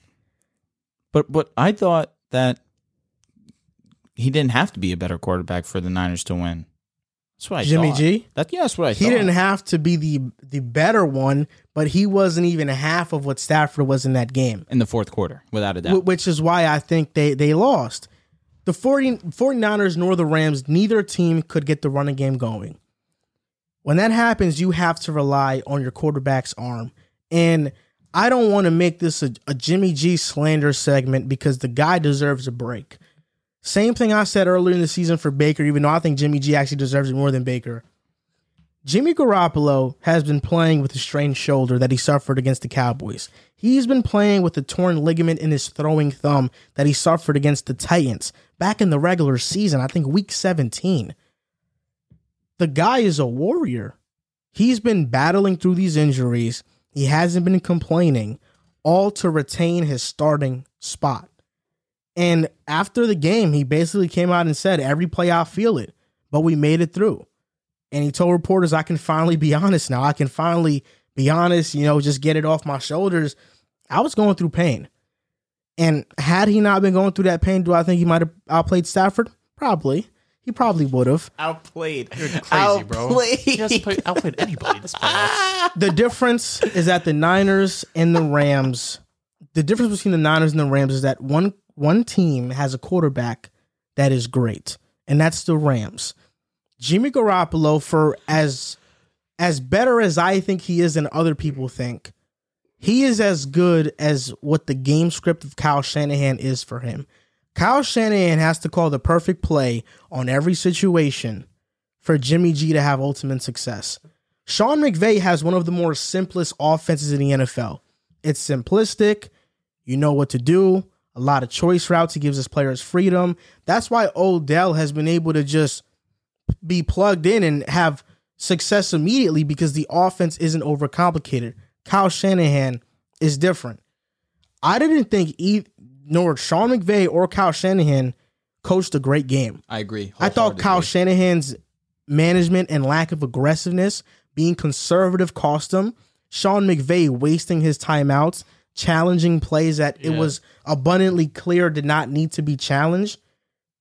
But but I thought that he didn't have to be a better quarterback for the Niners to win. That's Jimmy thought. G? That yeah, that's what I He thought. didn't have to be the the better one, but he wasn't even half of what Stafford was in that game. in the fourth quarter, without a doubt. Wh- which is why I think they they lost. The 40, 49ers nor the Rams, neither team could get the running game going. When that happens, you have to rely on your quarterback's arm. And I don't want to make this a, a Jimmy G slander segment because the guy deserves a break. Same thing I said earlier in the season for Baker, even though I think Jimmy G actually deserves it more than Baker. Jimmy Garoppolo has been playing with a strained shoulder that he suffered against the Cowboys. He's been playing with a torn ligament in his throwing thumb that he suffered against the Titans back in the regular season, I think week 17. The guy is a warrior. He's been battling through these injuries. He hasn't been complaining, all to retain his starting spot. And after the game, he basically came out and said, Every play I feel it, but we made it through. And he told reporters, I can finally be honest now. I can finally be honest, you know, just get it off my shoulders. I was going through pain. And had he not been going through that pain, do I think he might have outplayed Stafford? Probably. He probably would have. outplayed. You're crazy, bro. He hasn't played, outplayed anybody this playoffs. The difference is that the Niners and the Rams, the difference between the Niners and the Rams is that one one team has a quarterback that is great, and that's the Rams. Jimmy Garoppolo, for as as better as I think he is and other people think, he is as good as what the game script of Kyle Shanahan is for him. Kyle Shanahan has to call the perfect play on every situation for Jimmy G to have ultimate success. Sean McVay has one of the more simplest offenses in the NFL. It's simplistic. You know what to do. A lot of choice routes. He gives his players freedom. That's why Odell has been able to just be plugged in and have success immediately because the offense isn't overcomplicated. Kyle Shanahan is different. I didn't think either, nor Sean McVay or Kyle Shanahan coached a great game. I agree. I thought Kyle. Shanahan's management and lack of aggressiveness, being conservative, cost him. Sean McVay wasting his timeouts, challenging plays that it was abundantly clear did not need to be challenged.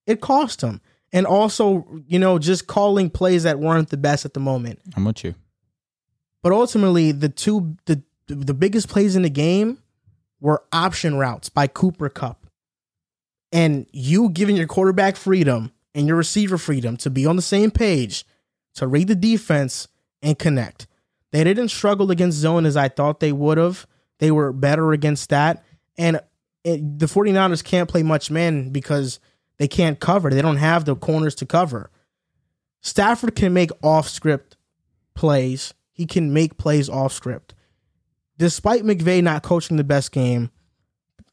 It cost him. And also, you know, just calling plays that weren't the best at the moment. I'm with you. But ultimately, the two the the biggest plays in the game were option routes by Cooper Kupp. And you giving your quarterback freedom and your receiver freedom to be on the same page, to read the defense and connect. They didn't struggle against zone as I thought they would have. They were better against that. And it, the 49ers can't play much man because they can't cover. They don't have the corners to cover. Stafford can make off script plays. He can make plays off script. Despite McVay not coaching the best game,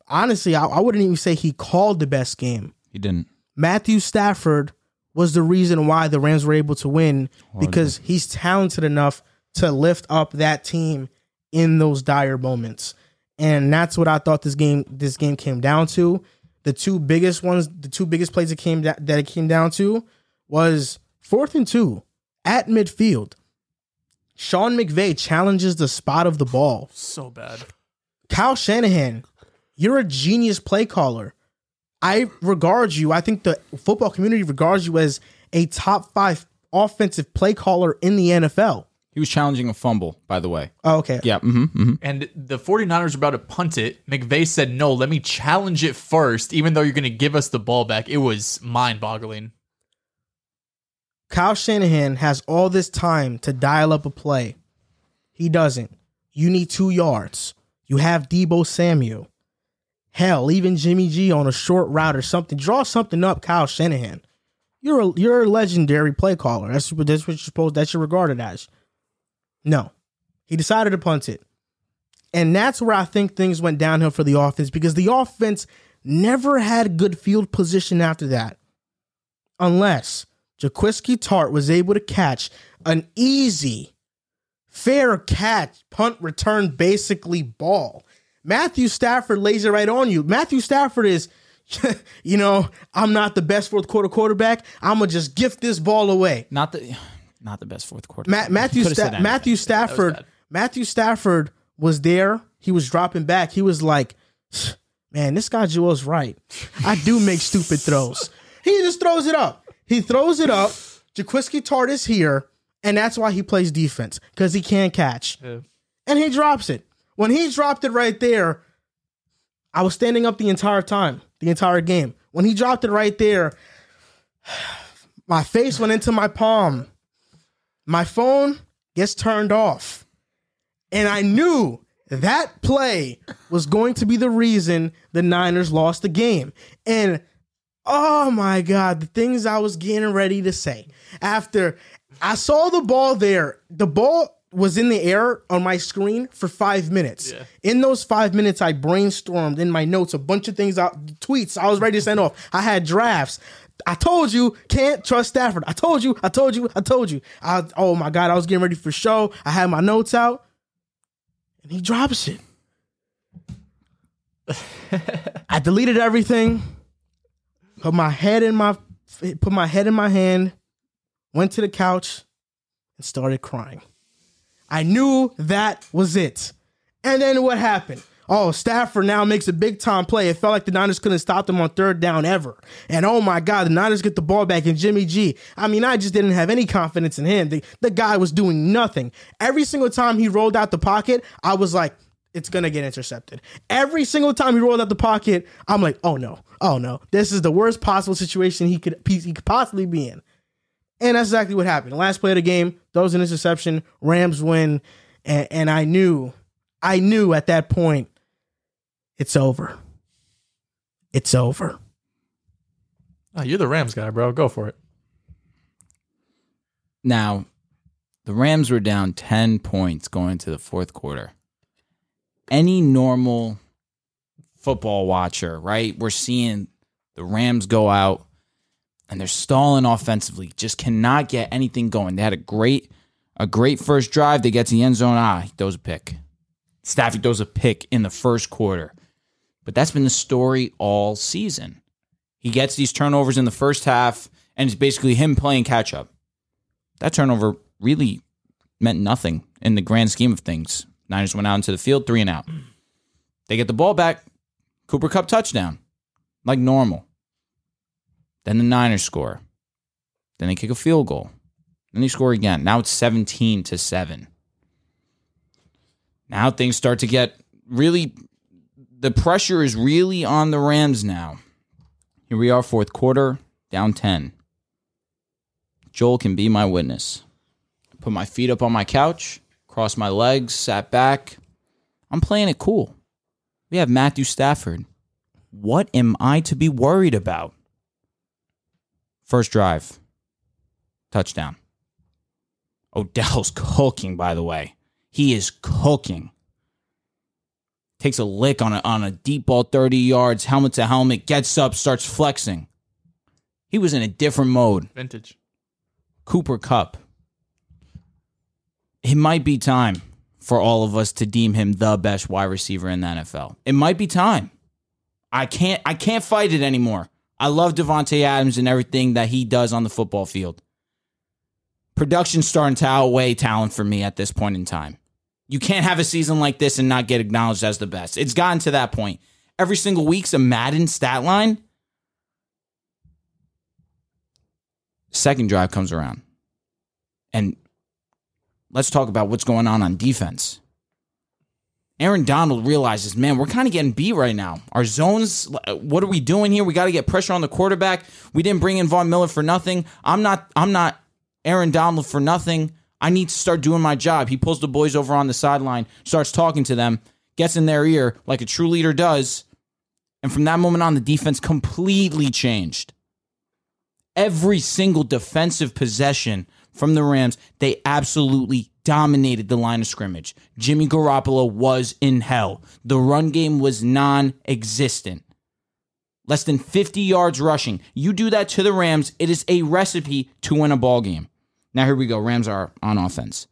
honestly, I, I wouldn't even say he called the best game. He didn't. Matthew Stafford was the reason why the Rams were able to win because he's talented enough to lift up that team in those dire moments. And that's what I thought this game this game came down to. The two biggest ones, the two biggest plays that came da- that it came down to was fourth and two at midfield. Sean McVay challenges the spot of the ball. So bad. Kyle Shanahan, you're a genius play caller. I regard you, I think the football community regards you as a top five offensive play caller in the NFL. He He was challenging a fumble, by the way. Oh, okay. Yeah. hmm hmm And the 49ers were about to punt it. McVay said, no, let me challenge it first, even though you're going to give us the ball back. It was mind boggling. Kyle Shanahan has all this time to dial up a play. He doesn't. You need two yards. You have Deebo Samuel. Hell, even Jimmy G on a short route or something. Draw something up, Kyle Shanahan. You're a you're a legendary play caller. That's what that's what you're supposed that's you're regarded as. No. He decided to punt it. And that's where I think things went downhill for the offense because the offense never had good field position after that. Unless Jaquiski Tartt was able to catch an easy, fair catch, punt return, basically ball. Matthew Stafford lays it right on you. Matthew Stafford is, you know, I'm not the best fourth quarter quarterback. I'm gonna just gift this ball away. Not the not the best fourth quarter. Ma- Matthew Could've Sta- anything. Matthew Stafford. Matthew Stafford was there. He was dropping back. He was like, "Man, this guy Joel's right. I do make stupid throws." He just throws it up. He throws it up. Jaquiski Tartt is here, and that's why he plays defense because he can't catch. Yeah. And he drops it. When he dropped it right there, I was standing up the entire time, the entire game. When he dropped it right there, my face went into my palm. My phone gets turned off. And I knew that play was going to be the reason the Niners lost the game. And oh my God, the things I was getting ready to say after I saw the ball there, the ball was in the air on my screen for five minutes. Yeah. In those five minutes, I brainstormed in my notes a bunch of things out, tweets I was ready to send off. I had drafts. I told you, can't trust Stafford. I told you, I told you, I told you. I, oh my God, I was getting ready for show. I had my notes out, and he drops it. I deleted everything, put my head in my put my head in my hand, went to the couch, and started crying. I knew that was it. And then what happened? Oh, Stafford now makes a big time play. It felt like the Niners couldn't stop them on third down ever. And oh my God, the Niners get the ball back and Jimmy G. I mean, I just didn't have any confidence in him. The, the guy was doing nothing. Every single time he rolled out the pocket, I was like, it's to get intercepted. Every single time he rolled out the pocket, I'm like, oh no, oh no. This is the worst possible situation he could, he could possibly be in. And that's exactly what happened. Last play of the game, throws an interception, Rams win, and, and I knew, I knew at that point, it's over. It's over. Oh, you're the Rams guy, bro. Go for it. Now, the Rams were down 10 points going into the fourth quarter. Any normal football watcher, right? We're seeing the Rams go out and they're stalling offensively, just cannot get anything going. They had a great a great first drive. They get to the end zone. Ah, he throws a pick. Staffy throws a pick in the first quarter. But that's been the story all season. He gets these turnovers in the first half, and it's basically him playing catch up that turnover really meant nothing in the grand scheme of things. Niners went out into the field, three and out. They get the ball back, Cooper Kupp touchdown, like normal. Then the Niners score. Then they kick a field goal. Then they score again. Now it's 17 to 7. Now things start to get really the pressure is really on the Rams now. Here we are, fourth quarter, down 10. Joel can be my witness. Put my feet up on my couch, crossed my legs, sat back. I'm playing it cool. We have Matthew Stafford. What am I to be worried about? First drive, touchdown. Oh, Odell's cooking, by the way. He is cooking. Takes a lick on a, on a deep ball 30 yards, helmet to helmet, gets up, starts flexing. He was in a different mode. Vintage. Cooper Kupp. It might be time for all of us to deem him the best wide receiver in the NFL. It might be time. I can't I can't fight it anymore. I love Davante Adams and everything that he does on the football field. Production's starting to outweigh talent for me at this point in time. You can't have a season like this and not get acknowledged as the best. It's gotten to that point. Every single week's a Madden stat line. Second drive comes around. And let's talk about what's going on on defense. Aaron Donald realizes, man, we're kind of getting beat right now. Our zones, what are we doing here? We got to get pressure on the quarterback. We didn't bring in Von Miller for nothing. I'm not, I'm not Aaron Donald for nothing. I need to start doing my job. He pulls the boys over on the sideline, starts talking to them, gets in their ear like a true leader does. And from that moment on, the defense completely changed. Every single defensive possession from the Rams, they absolutely dominated the line of scrimmage. Jimmy Garoppolo was in hell. The run game was non existent. Less than 50 yards rushing. You do that to the Rams, it is a recipe to win a ball game. Now, here we go. Rams are on offense.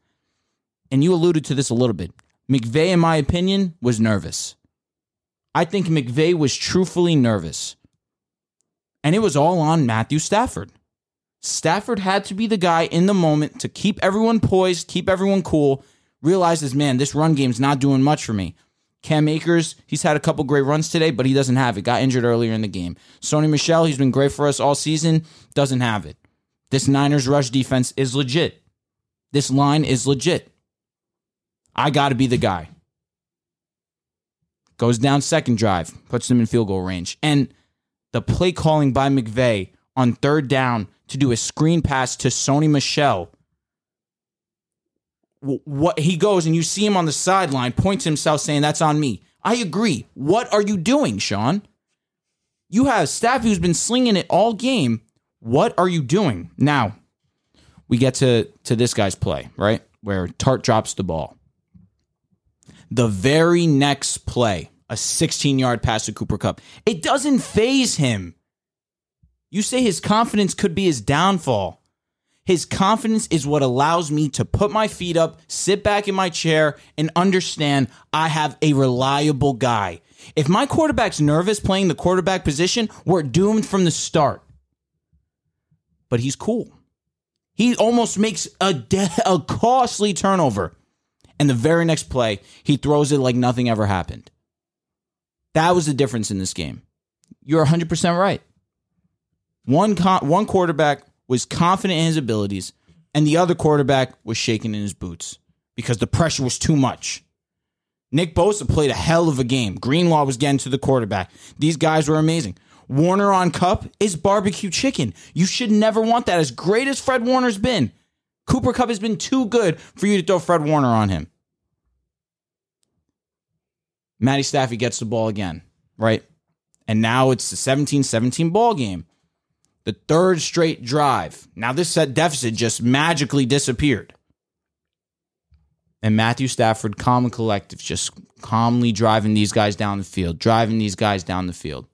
And you alluded to this a little bit. McVay, in my opinion, was nervous. I think McVay was truthfully nervous. And it was all on Matthew Stafford. Stafford had to be the guy in the moment to keep everyone poised, keep everyone cool, realizes, man, this run game's not doing much for me. Cam Akers, he's had a couple great runs today, but he doesn't have it. Got injured earlier in the game. Sony Michel, he's been great for us all season, doesn't have it. This Niners rush defense is legit. This line is legit. I got to be the guy. Goes down second drive, puts them in field goal range. And the play calling by McVay on third down to do a screen pass to Sony Michel. What he goes and you see him on the sideline, points himself, saying, That's on me. I agree. What are you doing, Sean? You have staff who's been slinging it all game. What are you doing? Now, we get to, to this guy's play, right? Where Tartt drops the ball. The very next play, a 16 yard pass to Cooper Kupp. It doesn't phase him. You say his confidence could be his downfall. His confidence is what allows me to put my feet up, sit back in my chair, and understand I have a reliable guy. If my quarterback's nervous playing the quarterback position, we're doomed from the start. But he's cool. He almost makes a, de- a costly turnover. And the very next play, he throws it like nothing ever happened. That was the difference in this game. You're 100% right. One con- one quarterback was confident in his abilities, and the other quarterback was shaking in his boots because the pressure was too much. Nick Bosa played a hell of a game. Greenlaw was getting to the quarterback. These guys were amazing. Warner on Kupp is barbecue chicken. You should never want that. As great as Fred Warner's been, Cooper Kupp has been too good for you to throw Fred Warner on him. Matty Staffy gets the ball again, right? And now it's the 17 17 ball game the third straight drive. Now, this set deficit just magically disappeared. And Matthew Stafford, calm and collective, just calmly driving these guys down the field, driving these guys down the field.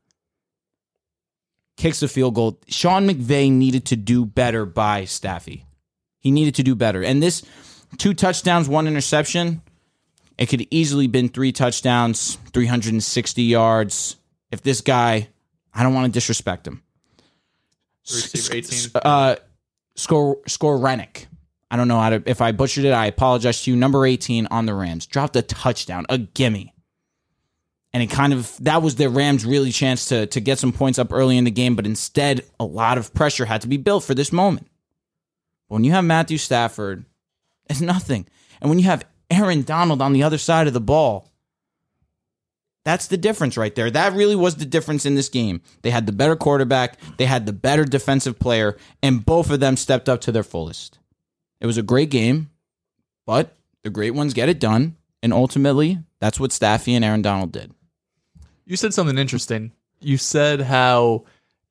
Kicks a field goal. Sean McVay needed to do better by Staffy. He needed to do better. And this two touchdowns, one interception, it could easily been three touchdowns, 360 yards. If this guy, I don't want to disrespect him. Receiver 18. Uh, score score Rennick. I don't know how to. If I butchered it, I apologize to you. Number eighteen on the Rams dropped a touchdown, a gimme, and it kind of that was the Rams' really chance to to get some points up early in the game. But instead, a lot of pressure had to be built for this moment. When you have Matthew Stafford, it's nothing, and when you have Aaron Donald on the other side of the ball, that's the difference right there. That really was the difference in this game. They had the better quarterback, they had the better defensive player, and both of them stepped up to their fullest. It was a great game, but the great ones get it done. And ultimately, that's what Staffy and Aaron Donald did. You said something interesting. You said how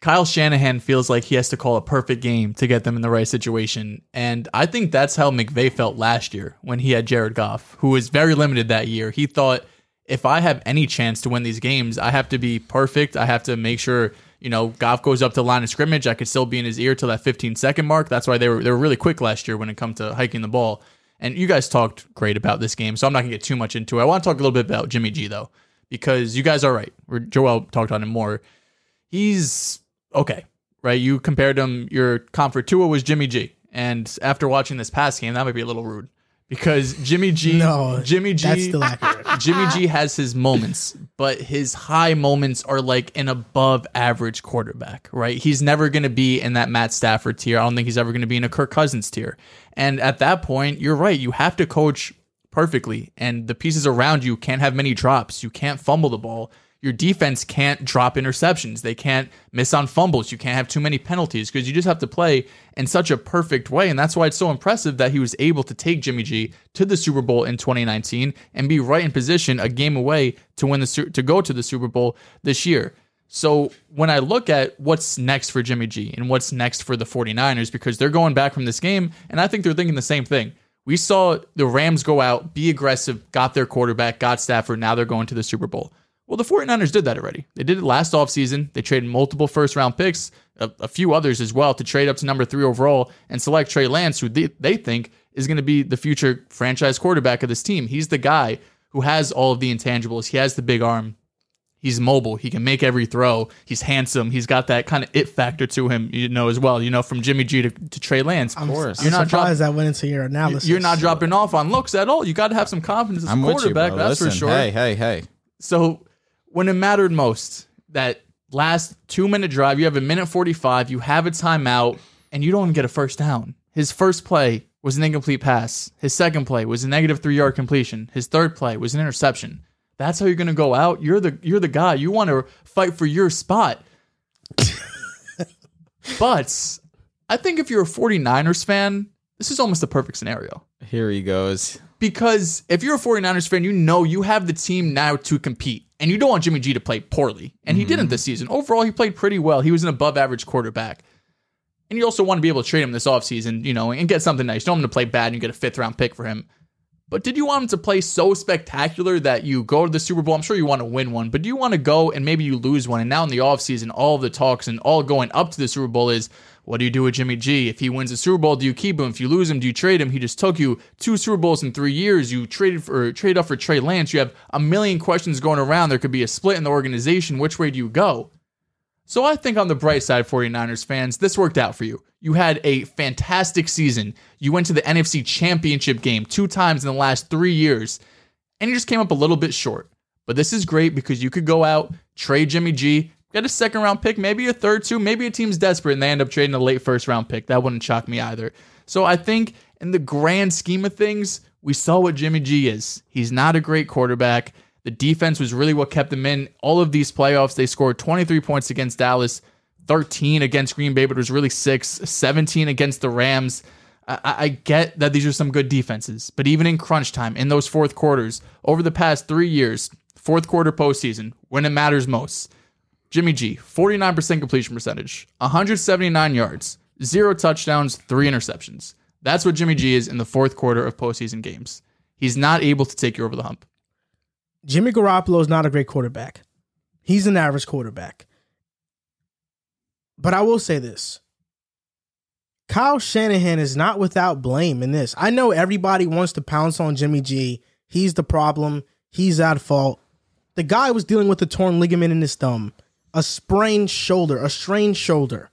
Kyle Shanahan feels like he has to call a perfect game to get them in the right situation. And I think that's how McVay felt last year when he had Jared Goff, who was very limited that year. He thought if I have any chance to win these games, I have to be perfect. I have to make sure you know Goff goes up to the line of scrimmage. I could still be in his ear till that 15 second mark. That's why they were they were really quick last year when it comes to hiking the ball. And you guys talked great about this game, so I'm not gonna get too much into it. I want to talk a little bit about Jimmy G though, because you guys are right. Joel talked on him more. He's okay, right? You compared him. Your comfort Tua was Jimmy G, and after watching this past game, that might be a little rude because Jimmy G, No, Jimmy G, that's still accurate. Jimmy G has his moments, but his high moments are like an above average quarterback, right? He's never going to be in that Matt Stafford tier. I don't think he's ever going to be in a Kirk Cousins tier. And at that point, you're right. You have to coach perfectly, and the pieces around you can't have many drops. You can't fumble the ball. Your defense can't drop interceptions. They can't miss on fumbles. You can't have too many penalties because you just have to play in such a perfect way. And that's why it's so impressive that he was able to take Jimmy G to the Super Bowl in 2019 and be right in position a game away to win the to go to the Super Bowl this year. So when I look at what's next for Jimmy G and what's next for the 49ers, because they're going back from this game, and I think they're thinking the same thing. We saw the Rams go out, be aggressive, got their quarterback, got Stafford. Now they're going to the Super Bowl. Well, the 49ers did that already. They did it last offseason. They traded multiple first round picks, a, a, few others as well, to trade up to number three overall and select Trey Lance, who they, they think is going to be the future franchise quarterback of this team. He's the guy who has all of the intangibles. He has the big arm. He's mobile. He can make every throw. He's handsome. He's got that kind of it factor to him, you know, as well. You know, from Jimmy G to, to Trey Lance. I'm, course. I'm You're not surprised that went into your analysis. You're not dropping off on looks at all. You got to have some confidence as a I'm with you, quarterback, that's Listen, for sure. Hey, hey, hey. So when it mattered most, that last two minute drive, you have a minute 45, you have a timeout, and you don't even get a first down. His first play was an incomplete pass. His second play was a negative three yard completion. His third play was an interception. That's how you're gonna go out. You're the you're the guy. You want to fight for your spot. but I think if you're a 49ers fan, this is almost the perfect scenario Here he goes. because if you're a 49ers fan, you know you have the team now to compete. And you don't want Jimmy G to play poorly. And he didn't mm-hmm. this season. Overall, he played pretty well. He was an above average quarterback. And you also want to be able to trade him this offseason, you know, and get something nice. You don't want him to play bad and you get a fifth round pick for him. But did you want him to play so spectacular that you go to the Super Bowl? I'm sure you want to win one, but do you want to go and maybe you lose one? And now in the offseason, all the talks and all going up to the Super Bowl is what do you do with Jimmy G? If he wins the Super Bowl, do you keep him? If you lose him, do you trade him? He just took you two Super Bowls in three years. You traded for trade up for Trey Lance. You have a million questions going around. There could be a split in the organization. Which way do you go? So I think on the bright side, 49ers fans, this worked out for you. You had a fantastic season. You went to the NFC Championship game two times in the last three years, and you just came up a little bit short. But this is great because you could go out, trade Jimmy G, get a second round pick, maybe a third two, maybe a team's desperate and they end up trading a late first round pick. That wouldn't shock me either. So I think in the grand scheme of things, we saw what Jimmy G is. He's not a great quarterback. The defense was really what kept them in all of these playoffs. They scored 23 points against Dallas, 13 against Green Bay, but it was really six, 17 against the Rams. I, I get that these are some good defenses, but even in crunch time, in those fourth quarters, over the past three years, fourth quarter postseason, when it matters most, Jimmy G, 49% completion percentage, 179 yards, zero touchdowns, three interceptions. That's what Jimmy G is in the fourth quarter of postseason games. He's not able to take you over the hump. Jimmy Garoppolo is not a great quarterback. He's an average quarterback. But I will say this Kyle Shanahan is not without blame in this. I know everybody wants to pounce on Jimmy G. He's the problem. He's at fault. The guy was dealing with a torn ligament in his thumb, a sprained shoulder, a strained shoulder.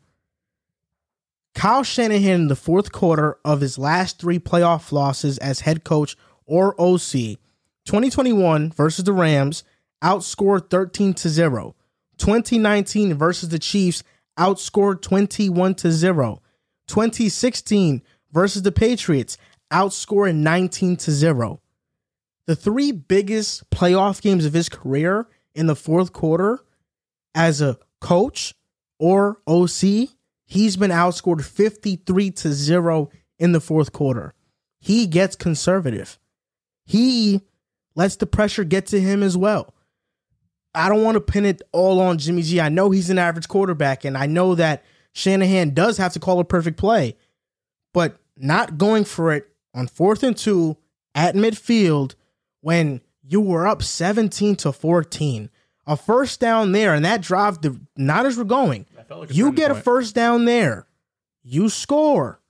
Kyle Shanahan in the fourth quarter of his last three playoff losses as head coach or OC 2021 versus the Rams outscored 13 to 0. 2019 versus the Chiefs outscored 21 to 0. 2016 versus the Patriots outscored 19 to 0. The three biggest playoff games of his career in the fourth quarter as a coach or OC, he's been outscored 53 to 0 in the fourth quarter. He gets conservative. He lets the pressure get to him as well. I don't want to pin it all on Jimmy G. I know he's an average quarterback, and I know that Shanahan does have to call a perfect play, but not going for it on fourth and two at midfield when you were up 17 to 14. A first down there, and that drive the Niners were going. like You get a first down there, you score.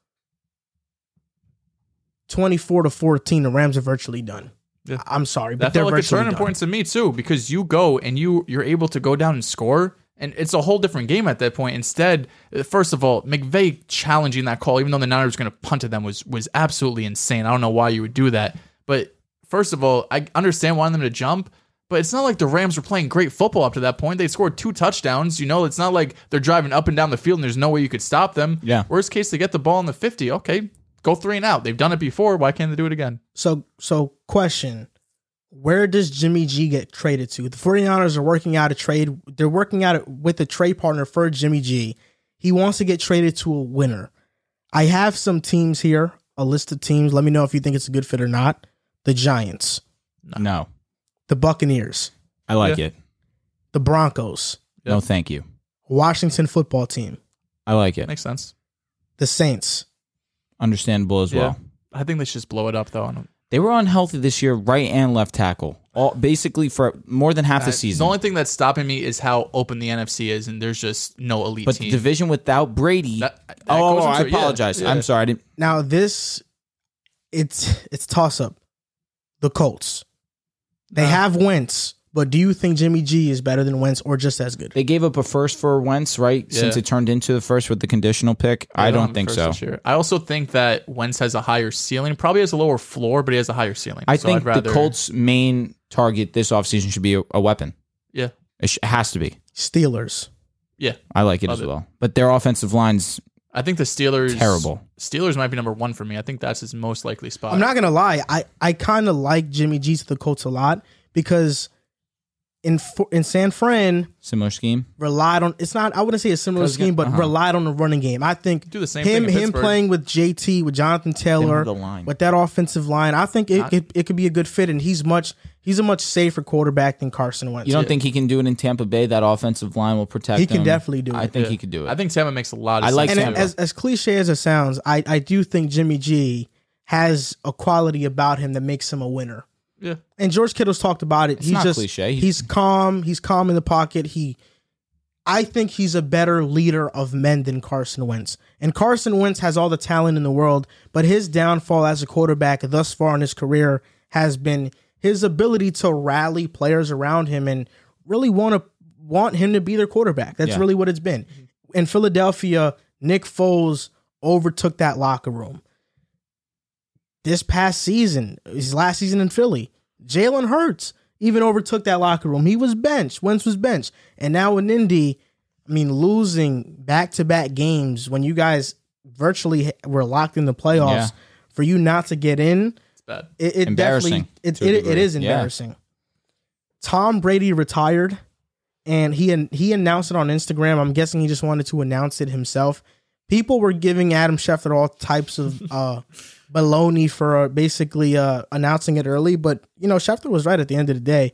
24 to 14, the Rams are virtually done. Yeah. I- I'm sorry, but That they're felt like a virtually turning point to me too, because you go and you you're able to go down and score, And it's a whole different game at that point. Instead, uh, first of all, McVay challenging that call, even though the Niners were going to punt to them, was was absolutely insane. I don't know why you would do that. But first of all, I understand wanting them to jump, but it's not like the Rams were playing great football up to that point. They scored two touchdowns. You know, it's not like they're driving up and down the field and there's no way you could stop them. Yeah. Worst case, they get the ball in the 50. Okay, go three and out. They've done it before. Why can't they do it again? So, so question: Where does Jimmy G get traded to? The 49ers are working out a trade. They're working out it with a trade partner for Jimmy G. He wants to get traded to a winner. I have some teams here, a list of teams. Let me know if you think it's a good fit or not. The Giants, No, the Buccaneers, I like Yeah. it. the Broncos, No, thank you. Washington football team, I like it. Makes sense. the Saints. Understandable as well. I think they should just blow it up though. I don't- They were unhealthy this year, right and left tackle. All basically for more than half the Uh, season. The only thing that's stopping me is how open the NFC is, and there's just no elite but the team. division without Brady. That- that oh, goes I into it, yeah, apologize. yeah. I'm sorry. I didn't. Now this, it's it's toss up. The Colts. They Uh, have Wentz, but do you think Jimmy G is better than Wentz or just as good? They gave up a first for Wentz, right? Since it turned into the first with the conditional pick. I don't think so. I also think that Wentz has a higher ceiling. Probably has a lower floor, but he has a higher ceiling. I So think I'd rather, the Colts' main target this offseason should be a, a weapon. Yeah, It, sh- has to be. Steelers. yeah. I like it Love as it. well. But their offensive line's I think the Steelers Terrible. Steelers might be number one for me. I think that's his most likely spot. I'm not gonna lie. I I kind of like Jimmy G to the Colts a lot because in in San Fran similar scheme. relied on. It's not. I wouldn't say a similar Cause- scheme, but uh-huh. relied on the running game. I think Do the same him thing him playing with JT with Jonathan Taylor the line. with that offensive line. I think it, Not- it it could be a good fit, and he's much he's a much safer quarterback than Carson Wentz. You don't think he can do it in Tampa Bay? That offensive line will protect He can him? definitely do it. I think Yeah. he could do it. I think Tampa makes a lot of I sense. like and Tampa. as as cliche as it sounds, I I do think Jimmy G has a quality about him that makes him a winner. Yeah. And George Kittle's talked about it. he's not just cliche. He's, He's- calm. He's calm in the pocket. He, I think he's a better leader of men than Carson Wentz. And Carson Wentz has all the talent in the world, but his downfall as a quarterback thus far in his career has been his ability to rally players around him and really want to want him to be their quarterback. That's Yeah. really what it's been. In Philadelphia, Nick Foles overtook that locker room. This past season, his last season in Philly, Jalen Hurts even overtook that locker room. He was benched. Wentz was benched. And now in Indy, I mean, losing back to back games when you guys virtually were locked in the playoffs Yeah. for you not to get in, It's bad. it, it Embarrassing, definitely it, it, it degree. is Yeah. embarrassing. Tom Brady retired, and he he announced it on Instagram. I'm guessing he just wanted to announce it himself. People were giving Adam Schefter all types of uh, baloney for uh, basically uh, announcing it early, but you know Schefter was right at the end of the day.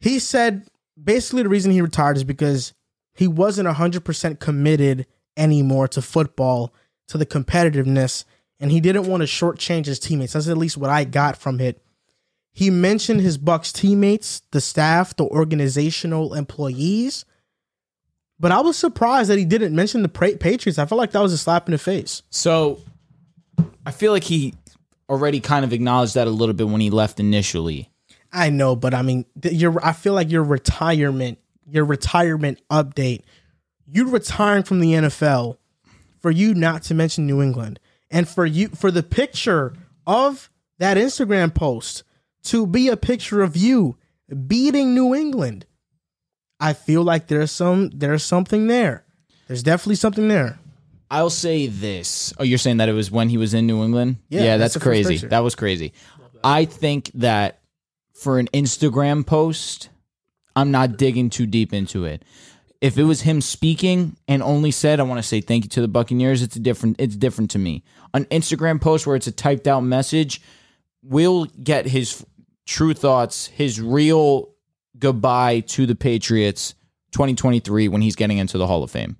He said basically the reason he retired is because he wasn't 100% committed anymore to football, to the competitiveness, and he didn't want to shortchange his teammates. That's at least what I got from it. He mentioned his Bucs teammates, the staff, the organizational employees, but I was surprised that he didn't mention the Patriots. I felt like that was a slap in the face. So I feel like he already kind of acknowledged that a little bit when he left initially. I know, but I mean, th- your I feel like your retirement, your retirement update, you retiring from the NFL for you not to mention New England and for you for the picture of that Instagram post to be a picture of you beating New England. I feel like there's some there's something there. There's definitely something there. I'll say this. Oh, you're saying that it was when he was in New England? Yeah, that's that's, the first crazy. picture. That was crazy. I think that for an Instagram post, I'm not digging too deep into it. If it was him speaking and only said, "I want to say thank you to the Buccaneers," it's a different. It's different to me. An Instagram post where it's a typed out message, will get his true thoughts, his real goodbye to the Patriots, 2023 when he's getting into the Hall of Fame.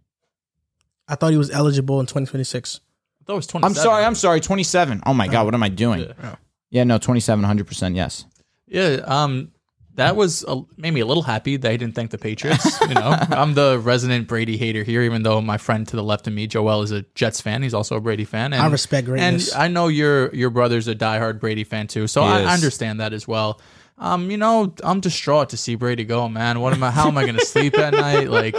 I thought he was eligible in 2026. I thought it was 27. I'm sorry. I'm sorry. 27. Oh my God. What am I doing? Yeah. Yeah, no, 27, 100%. Yes. Yeah, um, that was a, made me a little happy that he didn't thank the Patriots. You know, I'm the resident Brady hater here, even though my friend to the left of me, Joel, is a Jets fan. He's also a Brady fan. And, I respect greatness. And I know your your brother's a diehard Brady fan too, so I, is. I understand that as well. Um, you know, I'm distraught to see Brady go, man. What am I? How am I going to sleep at night? Like,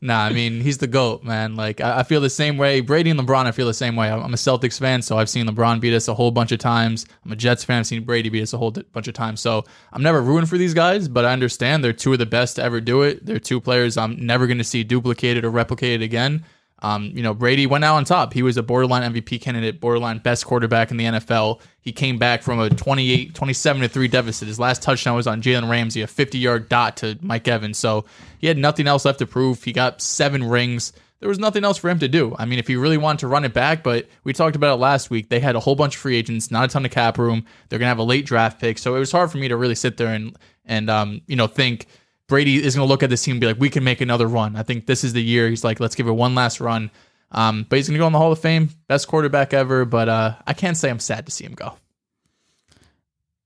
nah. I mean, he's the goat, man. Like, I, I feel the same way. Brady and LeBron, I feel the same way. I'm, a Celtics fan, so I've seen LeBron beat us a whole bunch of times. I'm a Jets fan. I've seen Brady beat us a whole di- bunch of times. So I'm never rooting for these guys, but I understand they're two of the best to ever do it. They're two players I'm never going to see duplicated or replicated again. Um, you know, Brady went out on top. He was a borderline MVP candidate, borderline best quarterback in the NFL. He came back from a 28, 27 to 3 deficit. His last touchdown was on Jalen Ramsey, a 50 yard dot to Mike Evans. So he had nothing else left to prove. He got seven rings. There was nothing else for him to do. I mean, if he really wanted to run it back, but we talked about it last week. They had a whole bunch of free agents, not a ton of cap room. They're gonna have a late draft pick, so it was hard for me to really sit there and and um, you know think Brady is going to look at this team and be like, we can make another run. I think this is the year. He's like, let's give it one last run. Um, but he's going to go in the Hall of Fame, best quarterback ever. But uh, I can't say I'm sad to see him go.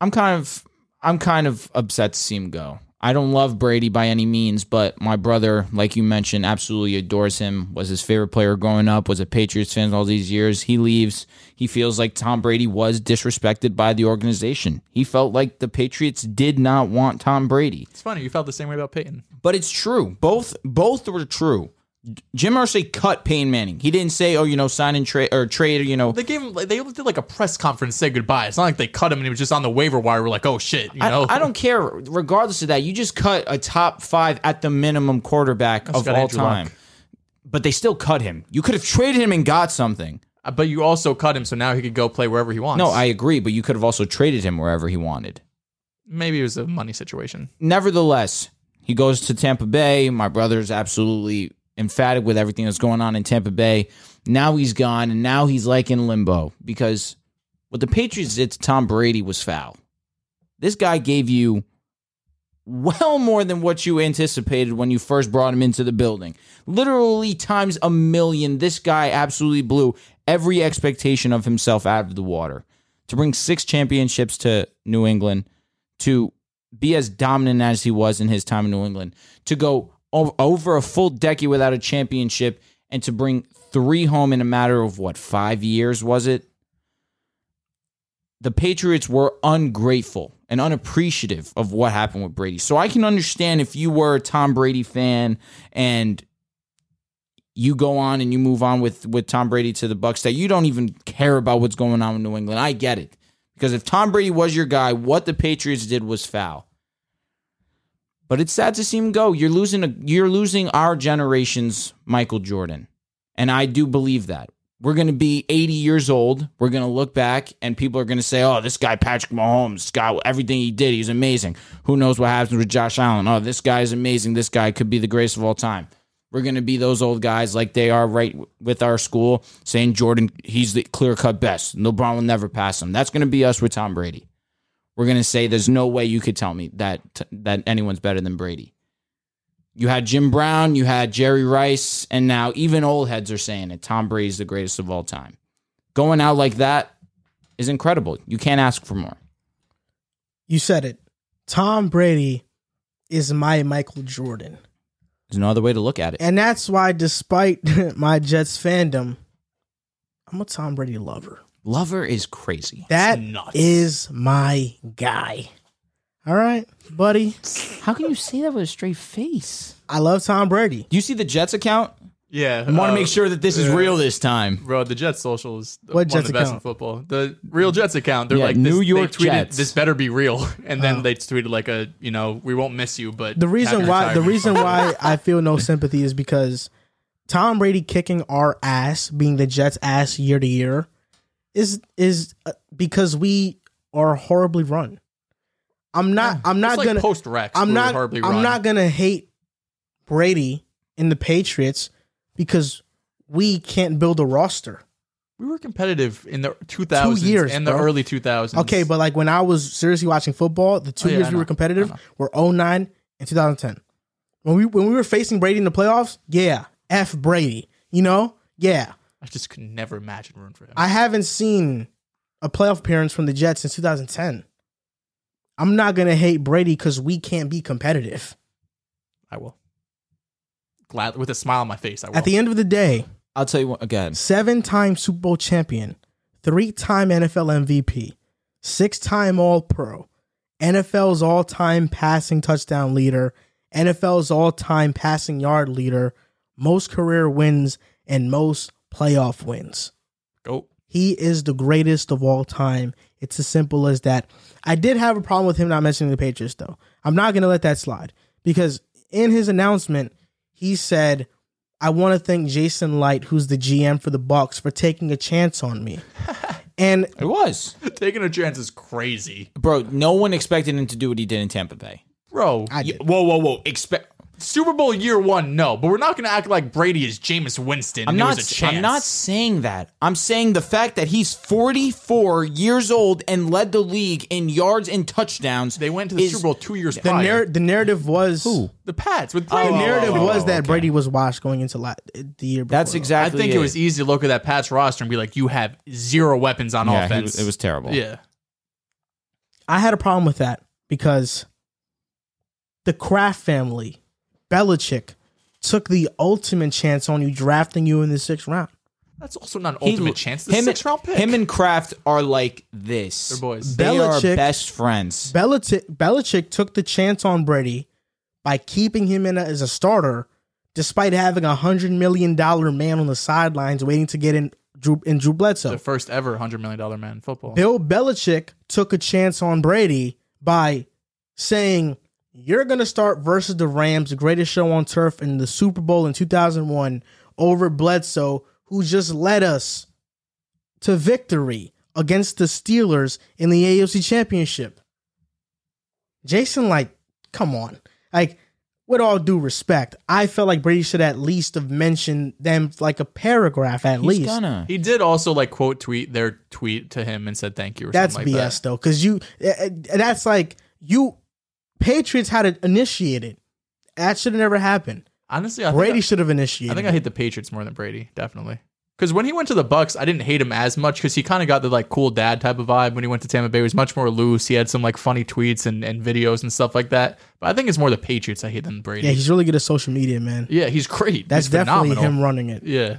I'm kind of I'm kind of upset to see him go. I don't love Brady by any means, but my brother, like you mentioned, absolutely adores him. Was his favorite player growing up. Was a Patriots fan all these years. He leaves. He feels like Tom Brady was disrespected by the organization. He felt like the Patriots did not want Tom Brady. It's funny you felt the same way about Peyton. But it's true. Both both were true. Jim Irsay cut Peyton Manning. He didn't say, "Oh, you know, sign and trade or trade." You know, They gave him. They did like a press conference, say goodbye. It's not like they cut him and he was just on the waiver wire. We're like, oh shit, you know. I, I don't care. Regardless of that, you just cut a top five at the minimum quarterback of all Andrew time. Luck. But they still cut him. You could have traded him and got something. Uh, But you also cut him, so now he could go play wherever he wants. No, I agree, but you could have also traded him wherever he wanted. maybe it was a money situation. Nevertheless, he goes to Tampa Bay. My brother's absolutely emphatic with everything that's going on in Tampa Bay. Now he's gone, and now he's like in limbo because what the Patriots did to Tom Brady was foul. This guy gave you well more than what you anticipated when you first brought him into the building. Literally times a million. This guy absolutely blew every expectation of himself out of the water. To bring six championships to New England, to be as dominant as he was in his time in New England, to go over a full decade without a championship, and to bring three home in a matter of what, five years was it? the Patriots were ungrateful and unappreciative of what happened with Brady. So I can understand if you were a Tom Brady fan and you go on and you move on with with Tom Brady to the Bucs that you don't even care about what's going on in New England. I get it. Because if Tom Brady was your guy, what the Patriots did was foul. But it's sad to see him go. You're losing a, you're losing our generation's Michael Jordan. And I do believe that. We're going to be 80 years old. We're going to look back and people are going to say, oh, this guy, Patrick Mahomes, guy, everything he did, he's amazing. Who knows what happens with Josh Allen? Oh, this guy is amazing. This guy could be the greatest of all time. We're going to be those old guys like they are right with our school saying Jordan, he's the clear cut best. LeBron will never pass him. That's going to be us with Tom Brady. We're going to say there's no way you could tell me that that anyone's better than Brady. You had Jim Brown, you had Jerry Rice, and now even old heads are saying it. Tom Brady's the greatest of all time. Going out like that is incredible. You can't ask for more. You said it. Tom Brady is my Michael Jordan. There's no other way to look at it. And that's why, despite my Jets fandom, I'm a Tom Brady lover. Lover is crazy. That is my guy. All right, buddy. How can you say that with a straight face? I love Tom Brady. Do you see the Jets account? Yeah, I want to uh, make sure that this is yeah. real this time. Bro, the Jets social is What one Jets of the best account? in football. The real Jets account. They're Yeah, like New this, York they tweeted, Jets. This better be real, and then Oh. they tweeted like a you know we won't miss you, but The reason why the reason why I feel no sympathy is because Tom Brady kicking our ass, being the Jets' ass year to year, is is uh, because we are horribly run. I'm not. I'm not like gonna. post Rex. I'm not. I'm run. not gonna hate Brady and the Patriots because we can't build a roster. We were competitive in the 2000s years, and the bro. early 2000s. Okay, but like when I was seriously watching football, the two Oh, yeah, years we were competitive were 09 and 2010. When we when we were facing Brady in the playoffs, yeah, F Brady. You know? Yeah. I just could never imagine rooting for him. I haven't seen a playoff appearance from the Jets since 2010. I'm not gonna hate Brady because we can't be competitive. I will. Glad with a smile on my face. I will. At the end of the day, I'll tell you what again. seven time Super Bowl champion, three time NFL MVP, six time All Pro, NFL's all time passing touchdown leader, NFL's all time passing yard leader, most career wins, and most playoff wins. Go. He is the greatest of all time. It's as simple as that. I did have a problem with him not mentioning the Patriots, though. I'm not going to let that slide because in his announcement, he said, "I want to thank Jason Licht, who's the GM for the Bucs, for taking a chance on me." and It was. Taking a chance is crazy, Bro, no one expected him to do what he did in Tampa Bay. bro. I You- did. whoa, whoa, whoa. Expect. Super Bowl year one, no, but we're not going to act like Brady is Jameis Winston. I'm not. was a chance. I'm not saying that. I'm saying the fact that he's 44 years old and led the league in yards and touchdowns. They went to the Super Bowl two years the, prior. narr- the narrative was who the Pats with the narrative oh, was oh, that okay. Brady was washed going into la- the year. Before, That's exactly. I think it was easy to look at that Pats roster and be like, you have zero weapons on Yeah, offense. was- it was terrible. Yeah. I had a problem with that because the Kraft family, Belichick, took the ultimate chance on you drafting you in the sixth round. That's also not an He- ultimate chance. The him, sixth round pick. him and Kraft are like this. They're boys. They Belichick- are best friends. Belichick, Belichick took the chance on Brady by keeping him in a, as a starter, despite having a hundred million dollar man on the sidelines waiting to get in Drew in Drew Bledsoe. the first ever hundred million dollar man in football. Bill Belichick took a chance on Brady by saying, You're going to start versus the Rams, the greatest show on turf in the Super Bowl in 2001, over Bledsoe, who just led us to victory against the Steelers in the AFC Championship. Jason, like, come on. Like, with all due respect, I felt like Brady should at least have mentioned them like a paragraph at He's least. gonna. He did also like quote tweet their tweet to him and said thank you. Or That's something BS like that. though, because you uh, uh, that's like you Patriots had it initiated. That should have never happened. Honestly, I Brady think should have I, initiated. I think I hate the Patriots more than Brady. Definitely. Because when he went to the Bucs, I didn't hate him as much because he kind of got the like cool dad type of vibe. When he went to Tampa Bay, he was much more loose. He had some like funny tweets and, and videos and stuff like that. But I think it's more the Patriots I hate than Brady. yeah, he's really good at social media, man. Yeah, he's great. That's he's definitely phenomenal. him running it. Yeah,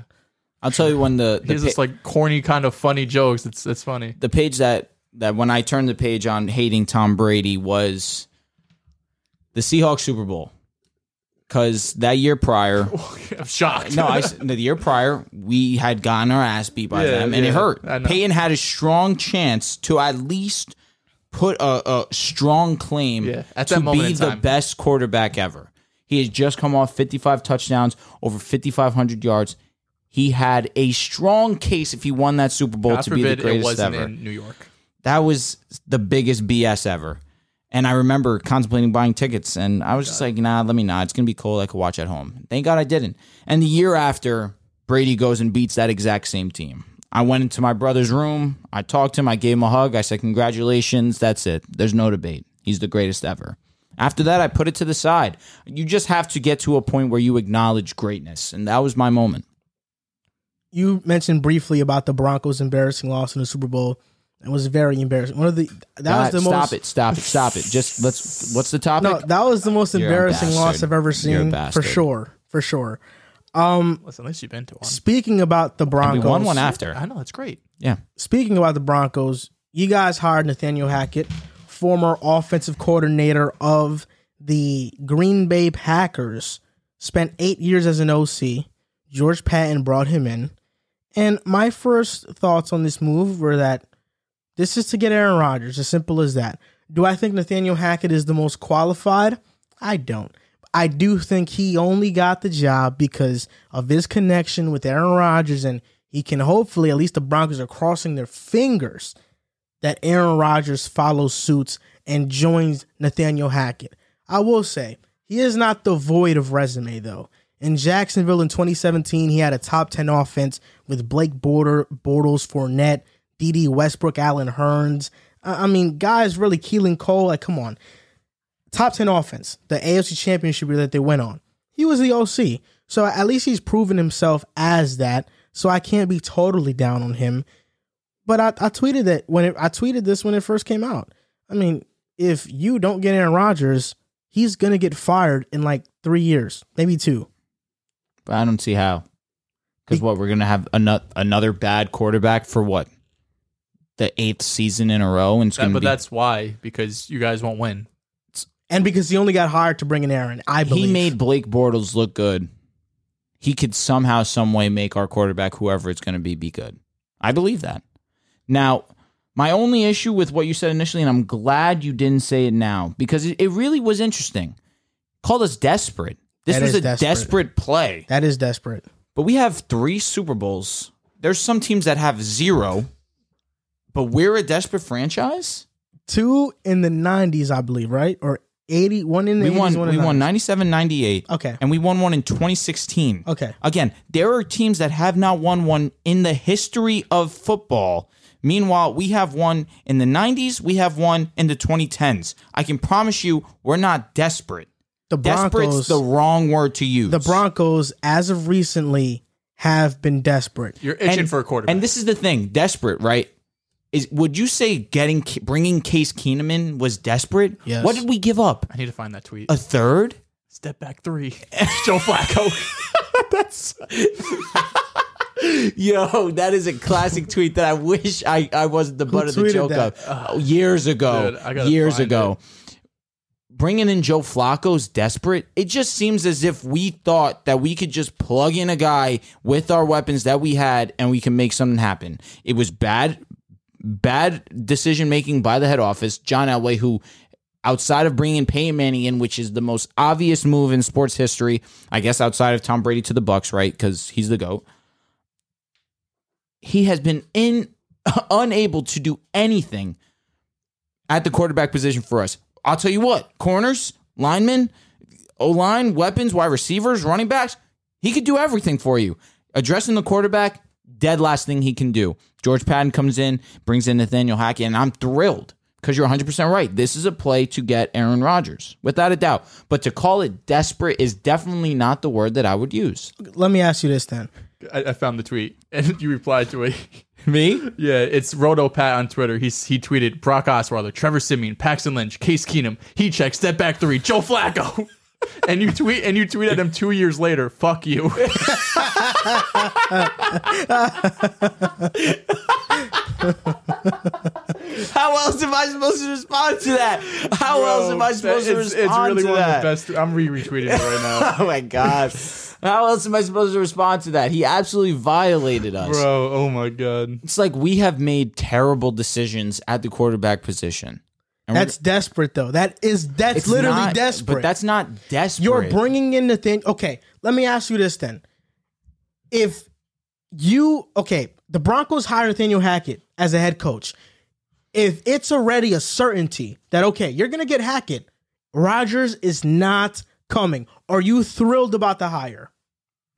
I'll tell you when the he the, has pa- this like corny kind of funny jokes. It's it's funny. the page that that when I turned the page on hating Tom Brady was the Seahawks Super Bowl. Because that year prior, I'm shocked. no, I s- the year prior we had gotten our ass beat by Yeah, them, and it hurt. Peyton had a strong chance to at least put a, a strong claim Yeah, at to be the best quarterback ever. He has just come off 55 touchdowns, over 5,500 yards. He had a strong case if he won that Super Bowl God to be the greatest wasn't ever. in New York. That was the biggest BS ever. And I remember contemplating buying tickets, and I was just like, nah, let me not. It's going to be cold. I could watch at home. Thank God I didn't. And the year after, Brady goes and beats that exact same team. I went into my brother's room. I talked to him. I gave him a hug. I said, congratulations. That's it. There's no debate. He's the greatest ever. After that, I put it to the side. You just have to get to a point where you acknowledge greatness. And that was my moment. You mentioned briefly about the Broncos' embarrassing loss in the Super Bowl. It was very embarrassing. One of the that God, was the stop most it. Stop it. Stop it. Just let's. What's the topic? no, that was the most You're embarrassing loss. I've ever You're a seen for sure, for sure. Um, um, Listen, at least you've been to one. Speaking about the we Broncos, won one after. I know that's great. Yeah. speaking about the Broncos, you guys hired Nathaniel Hackett, former offensive coordinator of the Green Bay Packers, spent eight years as an OC. George Paton brought him in. And my first thoughts on this move were that this is to get Aaron Rodgers, as simple as that. Do I think Nathaniel Hackett is the most qualified? I don't. I do think he only got the job because of his connection with Aaron Rodgers, and he can hopefully, at least the Broncos are crossing their fingers that Aaron Rodgers follows suits and joins Nathaniel Hackett. I will say, he is not devoid of resume, though. In Jacksonville in 2017, he had a top 10 offense with Blake Border, Bortles, Fournette, Dede Westbrook, Allen Hurns. I mean, guys really Keelan Cole. Like, come on. Top 10 offense, the AFC championship year that they went on. He was the OC. So at least he's proven himself as that. So I can't be totally down on him. But I, I tweeted that when it, I tweeted this when it first came out. I mean, if you don't get Aaron Rodgers, he's gonna get fired in like three years, maybe two. But I don't see how. Because what we're gonna have another another bad quarterback for what? The eighth season in a row, and it's That- going to but be. that's why because you guys won't win. And because he only got hired to bring in Aaron, I believe he made Blake Bortles look good. He could somehow, some way, make our quarterback, whoever it's going to be, be good. I believe that. Now, my only issue with what you said initially, and I'm glad you didn't say it now because it, it really was interesting. Called us desperate. This That was is a desperate. desperate play. that is desperate. But we have three Super Bowls. There's some teams that have zero, but we're a desperate franchise. Two in the '90s, I believe, right? Or eighty one in the We 80s, won. one in We the won 90s. 97, 98. Okay. and we won one in 2016. Okay. Again, there are teams that have not won one in the history of football. Meanwhile, we have one in the 90s, we have one in the 2010s. I can promise you, we're not desperate. The Desperate's Broncos, the wrong word to use. the Broncos, as of recently, have been desperate. You're itching and, for a quarterback. And this is the thing, desperate, right? Is would you say getting bringing Case Keenum in was desperate? Yes. What did we give up? I need to find that tweet. A third? Step back three. Joe Flacco. That's Yo, that is a classic tweet that I wish I, I wasn't the butt of the joke that? of. Oh, years ago. Dude, years ago. Bringing in Joe Flacco's desperate. It just seems as if we thought that we could just plug in a guy with our weapons that we had and we can make something happen. It was bad, bad decision making by the head office. John Elway, who outside of bringing Peyton Manning in, which is the most obvious move in sports history, I guess outside of Tom Brady to the Bucs, right? Because he's the goat. He has been in unable to do anything at the quarterback position for us. I'll tell you what, corners, linemen, O line, weapons, wide receivers, running backs, he could do everything for you. Addressing the quarterback, dead last thing he can do. George Paton comes in, brings in Nathaniel Hackett, and I'm thrilled because you're 100% right. This is a play to get Aaron Rodgers, without a doubt. But to call it desperate is definitely not the word that I would use. Let me ask you this then. I, I found the tweet and you replied to it. Me? Yeah, it's Roto Pat on Twitter. He's he tweeted Brock Osweiler, Trevor Siemian, Paxton Lynch, Case Keenum, he check, step back three, Joe Flacco. and you tweet and you tweet at him two years later. Fuck you. How else am I supposed to respond to that? How else am I supposed to respond it's really to one that? of the best. I'm re-retweeting it right now. Oh my god! How else am I supposed to respond to that? He absolutely violated us. Bro, oh my god. It's like we have made terrible decisions at the quarterback position. And That's desperate, though. That is that's it's literally not- desperate. But that's not desperate. You're bringing in the thing. Okay, let me ask you this then. If you okay, the Broncos hire Nathaniel Hackett as a head coach. If it's already a certainty that okay, you're gonna get Hackett, Rodgers is not coming. Are you thrilled about the hire?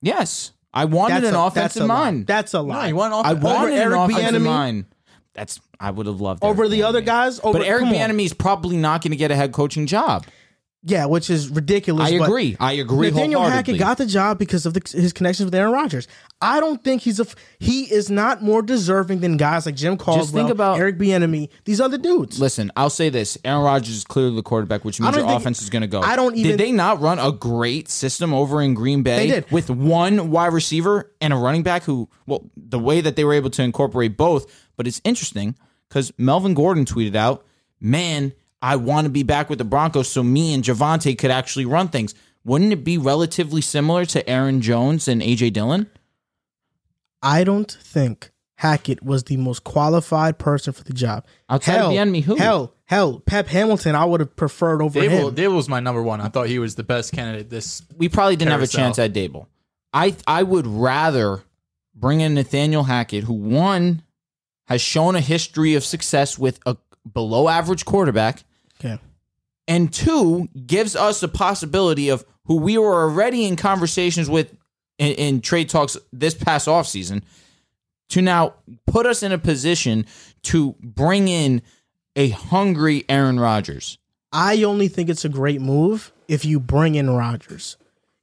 yes. I wanted That's an a, that's offensive a lie. mind. That's a lie. you want off- I over wanted an Eric offensive Bieniemy? mind. That's I would have loved over Eric the other guys. Over, But Eric. Bieniemy is probably not going to get a head coaching job. yeah, which is ridiculous. I agree. I agree. Nathaniel. Hackett got the job because of the, his connections with Aaron Rodgers. I don't think he's a he is not more deserving than guys like Jim Caldwell, think about- Eric Bieniemy, these other dudes. Listen, I'll say this: Aaron Rodgers is clearly the quarterback, which means your think- offense is going to go. I don't even- Did they not run a great system over in Green Bay? They did. with one wide receiver and a running back who, well, the way that they were able to incorporate both. But it's interesting because Melvin Gordon tweeted out, "Man, I want to be back with the Broncos, so me and Javonte could actually run things." Wouldn't it be relatively similar to Aaron Jones and AJ Dillon? I don't think Hackett was the most qualified person for the job. Outside of hell, Bieniemy, who? Hell, hell, Pep Hamilton. I would have preferred over Daboll, him. Daboll was my number one. I thought he was the best candidate. This we probably didn't have a chance at Daboll. I I would rather bring in Nathaniel Hackett, who one has shown a history of success with a below average quarterback, Okay. and two gives us a possibility of who we were already in conversations with in, in trade talks this past offseason to now put us in a position to bring in a hungry Aaron Rodgers. I only think it's a great move if you bring in Rodgers.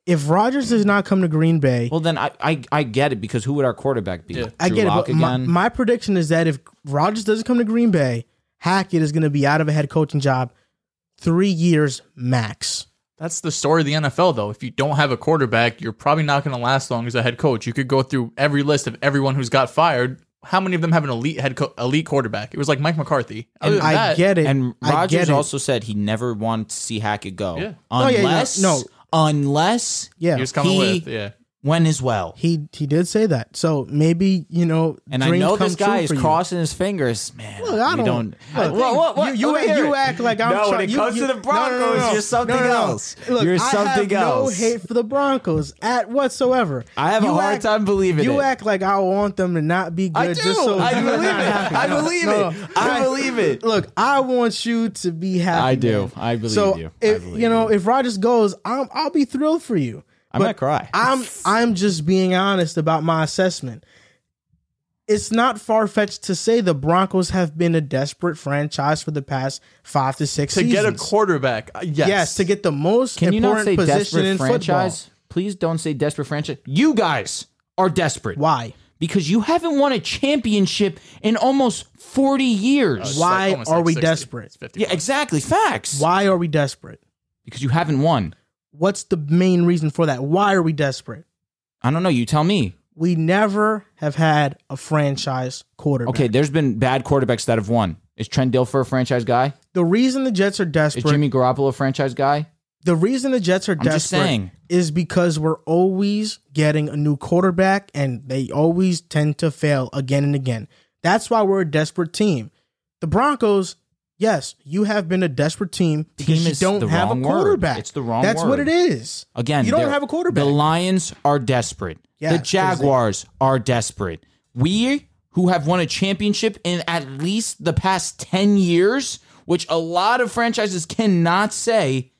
If Rodgers does not come to Green Bay, Well, then I, I I get it because who would our quarterback be? Yeah. I Drew get Lock it. But my, again? my prediction is that if Rodgers doesn't come to Green Bay, Hackett is going to be out of a head coaching job three years max. That's the story of the NFL, though. If you don't have a quarterback, you're probably not going to last long as a head coach. You could go through every list of everyone who's got fired. how many of them have an elite head co- elite quarterback? It was like Mike McCarthy. Other And than I that- get it. And I get Rodgers it. also said he never wanted to see Hackett go. Yeah. Oh, yeah, yeah, Unless, no. Unless yeah. He was coming He- with yeah. When as well. He he did say that. So maybe you know. And I dreams know this guy is crossing his fingers, man. Look, I don't. don't. look, what, what, what? You, you, Let you act like I'm. No, when it you- comes you- to the Broncos, you're something else. Look, You're I something have else. No hate for the Broncos at whatsoever. I have a You hard act- time believing You it. act like I want them to not be good. I do. Just so I you're believe not it. I believe no, it. I believe it. Look, I want you to be happy. I do. I believe you. I If, you know, if Rodgers goes, I'll be thrilled for you. I But might cry. I'm I'm just being honest about my assessment. It's not far fetched to say the Broncos have been a desperate franchise for the past five to six To seasons. get a quarterback, uh, yes. yes, to get the most Can you not important say position desperate in franchise? Please don't say desperate franchise. You guys are desperate. Why? Because you haven't won a championship in almost 40 years. It's Why like almost are like we 60. desperate? It's 50 Yeah, exactly. Facts. Why are we desperate? Because you haven't won. What's the main reason for that? Why are we desperate? I don't know. You tell me. We never have had a franchise quarterback. Okay, there's been bad quarterbacks that have won. Is Trent Dilfer a franchise guy? The reason the Jets are Is desperate Jimmy Garoppolo a franchise guy? The reason the Jets are just desperate is because we're always getting a new quarterback and they always tend to fail again and again. That's why we're a desperate team. The Broncos, yes, you have been a desperate team because Team you don't have a wrong word. quarterback. It's the wrong That's what it is. Again, you don't have a quarterback. The Lions are desperate. Yeah, the Jaguars are desperate. We, who have won a championship in at least the past 10 years, which a lot of franchises cannot say,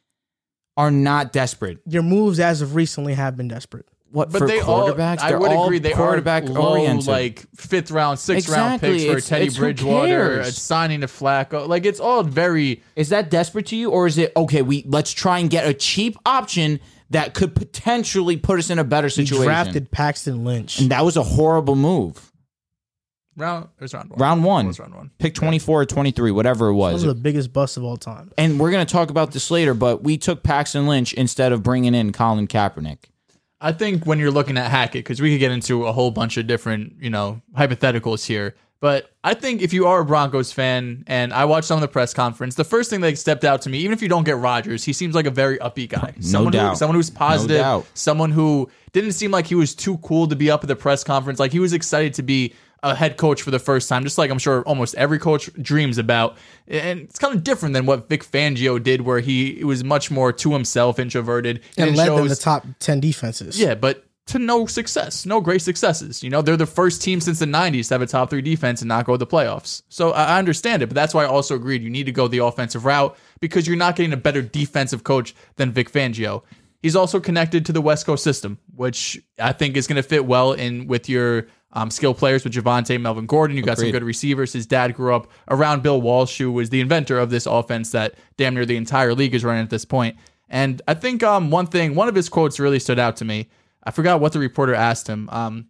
are not desperate. Your moves as of recently have been desperate. What But for they all, quarterbacks? I would all agree, they quarterback are low, oriented. like fifth round, sixth round picks for It's- Teddy it's Bridgewater, uh, it's signing to Flacco. Like it's all very. is that desperate to you, or is it okay? We let's try and get a cheap option that could potentially put us in a better You situation. drafted Paxton Lynch. and that was a horrible move. Round it was round one. Round It one, was round one. pick twenty four or twenty three, whatever it One was. of the biggest bust of all time. and we're going to talk about this later, but we took Paxton Lynch instead of bringing in Colin Kaepernick. I think when you're looking at Hackett, because we could get into a whole bunch of different, you know, hypotheticals here. But I think if you are a Broncos fan, and I watched some of the press conference, the first thing that stepped out to me, even if you don't get Rodgers, he seems like a very upbeat guy. someone Who, doubt. someone who's positive. doubt. someone who didn't seem like he was too cool to be up at the press conference. Like he was excited to be a head coach for the first time, just like I'm sure almost every coach dreams about. And it's kind of different than what Vic Fangio did, where he was much more to himself, introverted, And it led them the top 10 defenses. yeah, but to no success, no great successes. You know, they're the first team since the 90s to have a top three defense and not go to the playoffs. So I I understand it, but that's why I also agreed you need to go the offensive route because you're not getting a better defensive coach than Vic Fangio. He's also connected to the West Coast system, which I think is going to fit well in with your um, skill players with Javonte, Melvin Gordon. You got some good receivers. His dad grew up around Bill Walsh, who was the inventor of this offense that damn near the entire league is running at this point. And I think um, one thing, one of his quotes really stood out to me. I forgot what the reporter asked him. Um,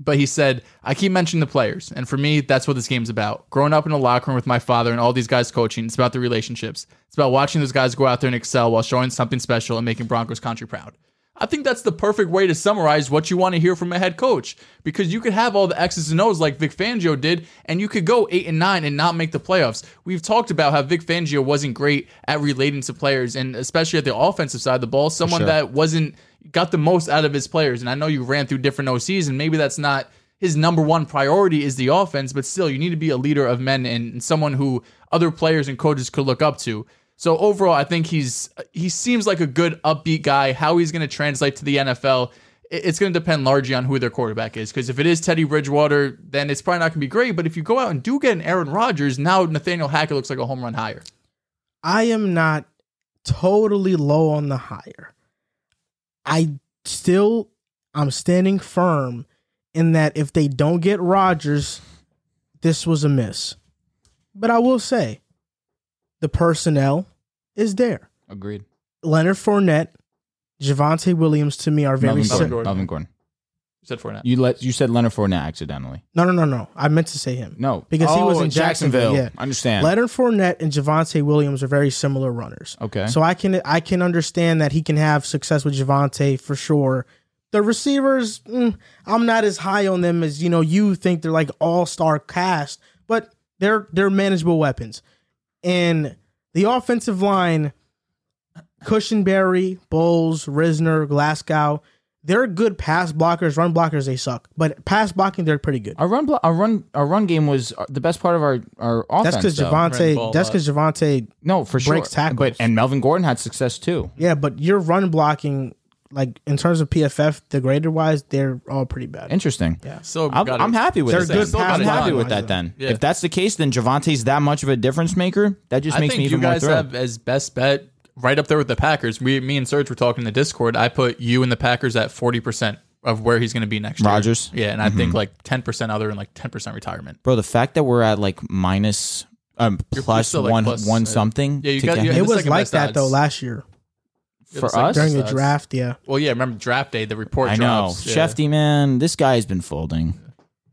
but he said, I keep mentioning the players. And for me, that's what this game's about. Growing up in a locker room with my father and all these guys coaching, it's about the relationships. It's about watching those guys go out there and excel while showing something special and making Broncos country proud. I think that's the perfect way to summarize what you want to hear from a head coach because you could have all the X's and O's like Vic Fangio did, and you could go eight and nine and not make the playoffs. We've talked about how Vic Fangio wasn't great at relating to players, and especially at the offensive side of the ball, someone sure. that wasn't got the most out of his players. And I know you ran through different OCs, and maybe that's not his number one priority is the offense, but still, you need to be a leader of men and, and someone who other players and coaches could look up to. So overall, I think he's he seems like a good upbeat guy. How he's going to translate to the NFL, it's going to depend largely on who their quarterback is. Because if it is Teddy Bridgewater, then it's probably not going to be great. But if you go out and do get an Aaron Rodgers, now Nathaniel Hackett looks like a home run higher. I am not totally low on the hire. I still I'm standing firm in that if they don't get Rodgers, this was a miss. But I will say, the personnel is there. Agreed. Leonard Fournette, Javonte Williams to me are very Melvin sim- Gordon. Gordon. Melvin Gordon. You said Fournette. You let you said Leonard Fournette accidentally. No, no, no, no. I meant to say him. No, Because he Oh, was in Jacksonville, yeah. Understand? Leonard Fournette and Javonte Williams are very similar runners. okay. So I can I can understand that he can have success with Javonte for sure, The receivers, mm, I'm not as high on them as you know. You think they're like all star cast, but they're they're manageable weapons. And the offensive line, Cushenberry, Bolles, Risner, Glasgow, they're good pass blockers. Run blockers, they suck. But pass blocking, they're pretty good. Our run, blo- our run, our run game was uh, the best part of our our offense. That's because though. Javonte. That's because Javonte. no, for sure. breaks tackles. But and Melvin Gordon had success too. Yeah, but your run blocking, like in terms of PFF, the grader wise, they're all pretty bad. Interesting. Yeah. So I'm, gotta- I'm happy with They're it. good then. I'm happy with that then. Yeah. If that's the case, then Javonte's that much of a difference maker. That just I makes think me even more You guys have as best bet right up there with the Packers. We, me and Serge were talking in the Discord. I put you and the Packers at forty percent of where he's going to be next year. Rodgers. yeah, and I think like ten percent other and like ten percent retirement. Bro, the fact that we're at like minus um You're- plus you're still, like, one plus, one something yeah, you got- you it was second like that odds. though last year for second us. during the odds. draft. Yeah, Well, yeah, remember draft day, the report I know. drops. Yeah. Shefty, man, this guy has been folding.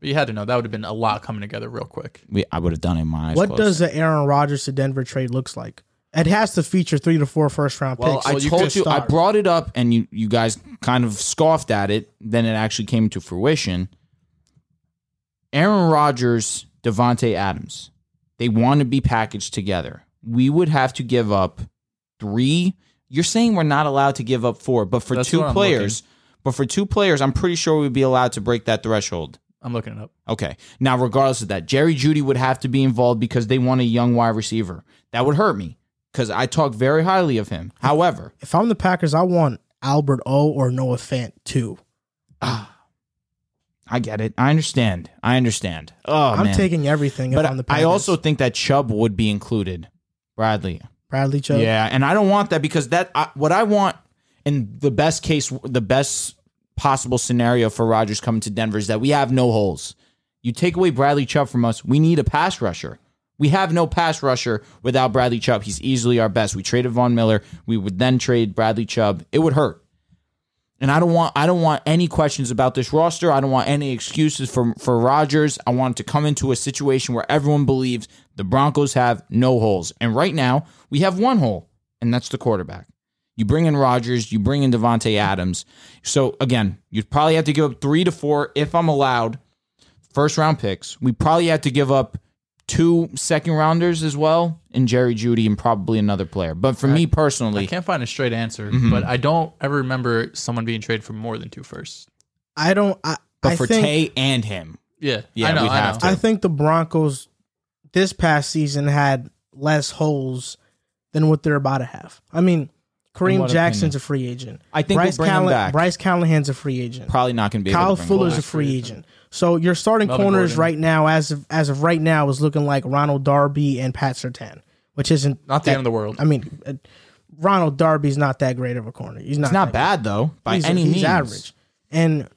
But you had to know that would have been a lot coming together real quick. We, I would have done it in my eyes. what closed. does the Aaron Rodgers to Denver trade looks like? It has to feature three to four first round Well, picks. I Well, told could you, I brought it up, and you you guys kind of scoffed at it. Then it actually came to fruition. Aaron Rodgers, Davante Adams, they want to be packaged together. We would have to give up three. You're saying we're not allowed to give up four, but for That's two what I'm players, but for two players, I'm pretty sure we'd be allowed to break that threshold. I'm looking it up. Okay. Now, regardless of that, Jerry Jeudy would have to be involved because they want a young wide receiver. That would hurt me because I talk very highly of him. However, if I'm the Packers, I want Albert O or Noah Fant too. Ah, I get it. I understand. I understand. Oh I'm man. taking everything. but if I'm the I also think that Chubb would be included. Bradley. Bradley Chubb. Yeah, and I don't want that because that I, what I want in the best case, the best possible scenario for Rodgers coming to Denver is that we have no holes. You take away Bradley Chubb from us, we need a pass rusher. We have no pass rusher without Bradley Chubb. He's easily our best. We traded Von Miller. We would then trade Bradley Chubb. It would hurt. And I don't want I don't want any questions about this roster. I don't want any excuses for for Rodgers. I want to come into a situation where everyone believes the Broncos have no holes. And right now, we have one hole, and that's the quarterback. You bring in Rodgers, you bring in Davante Adams. So again, you'd probably have to give up 3 to 4 if I'm allowed first round picks. We probably have to give up two second rounders as well, and Jerry Jeudy and probably another player. But for me personally, I can't find a straight answer, Mm-hmm. but I don't ever remember someone being traded for more than two firsts. I don't. I, but I for think, Tay and him, Yeah, Yeah, I know. we'd I have know. to. I think the Broncos this past season had less holes than what they're about to have. I mean, In Kareem Jackson's opinion? a free agent. I think Bryce we'll bring him back. Bryce Callahan's a free agent. probably not going to be Kyle able to bring Fuller's a free agent. So your starting Melvin corners Gordon. right now, as of as of right now, is looking like Ronald Darby and Pat Surtain, which isn't Not the that- end of the world. I mean, uh, Ronald Darby's not that great of a corner. He's not. It's not that bad though, by he's, any he's means. average. And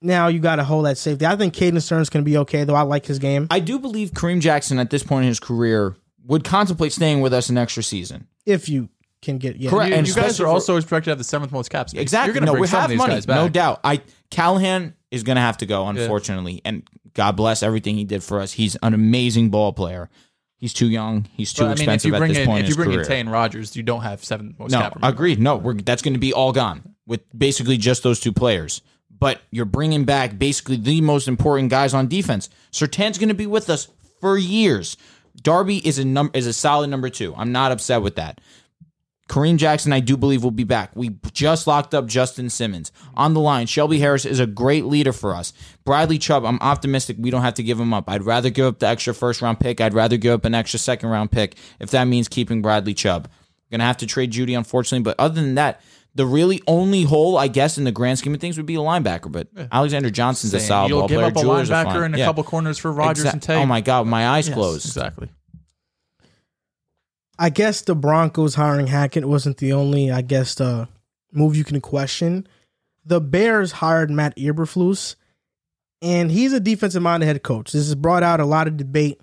now you got to hold that safety. I think Caden Sterns can be okay, though. I like his game. I do believe Kareem Jackson at this point in his career would contemplate staying with us an extra season. if you can get yeah. Correct. You, and you guys are also expected to have the seventh most cap space. Exactly. You're no, bring we have these money, guys back. no doubt. I Callahan is going to have to go, unfortunately, and God bless everything he did for us. He's an amazing ball player. He's too young. He's too But, I mean, if expensive you bring at this in point if you his bring career. in Tay and Rodgers, you don't have seven most no, cap. remember. agreed. No, we're, that's going to be all gone with basically just those two players. But you're bringing back basically the most important guys on defense. Surtain's going to be with us for years. Darby is a num- is a solid number two. I'm not upset with that. Kareem Jackson, I do believe, will be back. We just locked up Justin Simmons. On the line, Shelby Harris is a great leader for us. Bradley Chubb, I'm optimistic we don't have to give him up. I'd rather give up the extra first round pick. I'd rather give up an extra second round pick if that means keeping Bradley Chubb. We're going to have to trade Jeudy, unfortunately. But other than that, the really only hole, I guess, in the grand scheme of things would be a linebacker. But Alexander Johnson's a solid You'll ball give player. up a Jewelers linebacker and a Yeah. couple corners for Rodgers Exa- and Tay. Oh my God, my eyes Yes, closed. Exactly. I guess the Broncos hiring Hackett wasn't the only, I guess, the move you can question. The Bears hired Matt Eberflus, and he's a defensive minded head coach. This has brought out a lot of debate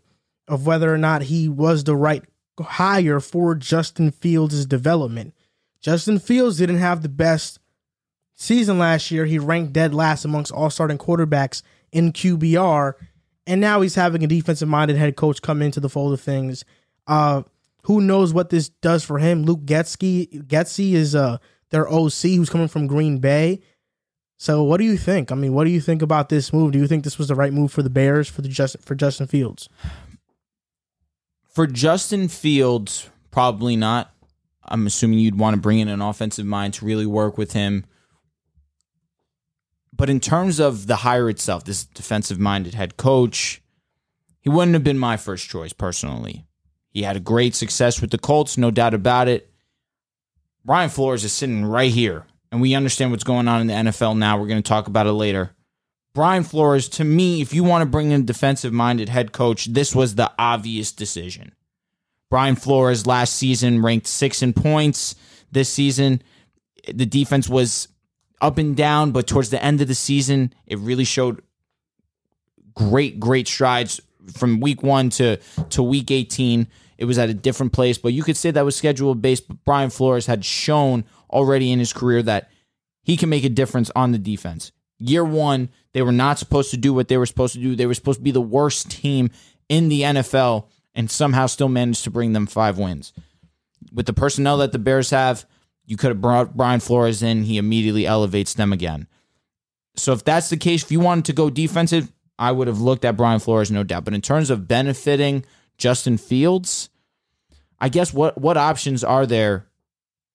of whether or not he was the right hire for Justin Fields' development. Justin Fields didn't have the best season last year. He ranked dead last amongst all starting quarterbacks in QBR, and now he's having a defensive minded head coach come into the fold of things. Uh, who knows what this does for him? Luke Getzky, Getsy is uh their OC who's coming from Green Bay. So what do you think? I mean, what do you think about this move? Do you think this was the right move for the Bears for the Justin for Justin Fields? For Justin Fields, probably not. I'm assuming you'd want to bring in an offensive mind to really work with him. But in terms of the hire itself, this defensive minded head coach, he wouldn't have been my first choice personally. He had a great success with the Colts, no doubt about it. Brian Flores is sitting right here, and we understand what's going on in the NFL now. We're going to talk about it later. Brian Flores, to me, if you want to bring in a defensive minded head coach, this was the obvious decision. Brian Flores last season ranked six in points. This season, the defense was up and down, but towards the end of the season, it really showed great, great strides from week one to, to week 18. It was at a different place, but you could say that was schedule based. But Brian Flores had shown already in his career that he can make a difference on the defense. Year one, they were not supposed to do what they were supposed to do. They were supposed to be the worst team in the NFL and somehow still managed to bring them five wins. With the personnel that the Bears have, you could have brought Brian Flores in. He immediately elevates them again. So if that's the case, if you wanted to go defensive, I would have looked at Brian Flores, no doubt. But in terms of benefiting Justin Fields, I guess what what options are there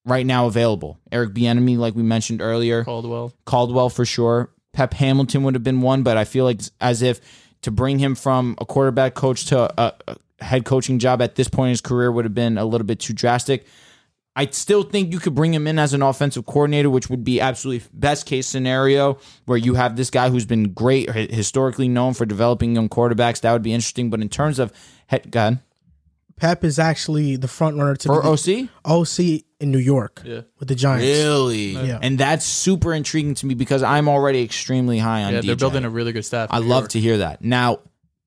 right now available? Eric Bieniemy, like we mentioned earlier, Caldwell. Caldwell for sure. Pep Hamilton would have been one, but I feel like as if to bring him from a quarterback coach to a, a head coaching job at this point in his career would have been a little bit too drastic. I still think you could bring him in as an offensive coordinator, which would be absolutely best case scenario where you have this guy who's been great, historically known for developing young quarterbacks. That would be interesting. But in terms of head, God, Pep is actually the front runner to for the OC, OC in New York Yeah. with the Giants. really, Yeah. and that's super intriguing to me because I'm already extremely high on. Yeah, they're DJ. building a really good staff. I New love York. to hear that. Now,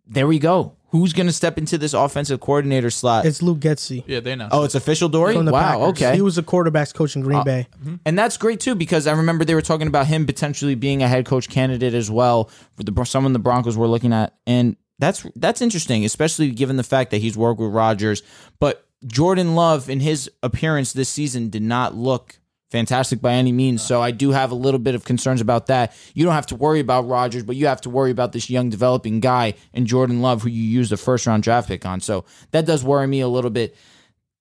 there we go. Who's going to step into this offensive coordinator slot? It's Luke Getsy Yeah, they announced. oh, it's official, Dory. from the Wow. Packers. Okay. Uh, He was a quarterbacks coach in Green Bay. And that's great too because I remember they were talking about him potentially being a head coach candidate as well for the someone the Broncos were looking at, and that's that's interesting, especially given the fact that he's worked with Rodgers. But Jordan Love in his appearance this season did not look fantastic by any means. So I do have a little bit of concerns about that. You don't have to worry about Rodgers, but you have to worry about this young developing guy in Jordan Love who you used a first round draft pick on. So that does worry me a little bit.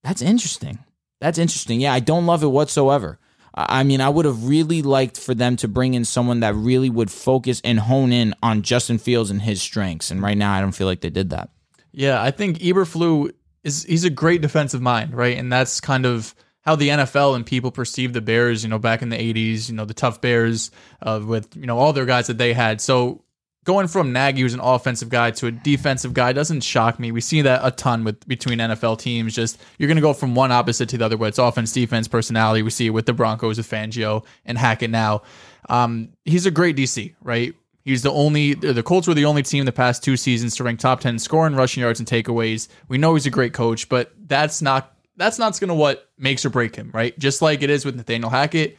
That's interesting. That's interesting. Yeah, I don't love it whatsoever. I mean, I would have really liked for them to bring in someone that really would focus and hone in on Justin Fields and his strengths. And right now, I don't feel like they did that. Yeah, I think Eberflus is he's a great defensive mind, right? And that's kind of how the NFL and people perceive the Bears, you know, back in the 80s, you know, the tough Bears uh, with, you know, all their guys that they had. So going from Nagy, who's an offensive guy, to a defensive guy doesn't shock me. We see that a ton with between NFL teams. Just you're going to go from one opposite to the other, where it's offense, defense, personality. We see it with the Broncos with Fangio and Hackett now. Um, he's a great DC, right? He's the only the Colts were the only team the past two seasons to rank top ten scoring, rushing yards, and takeaways. We know he's a great coach, but that's not that's not going to what makes or break him, right? Just like it is with Nathaniel Hackett.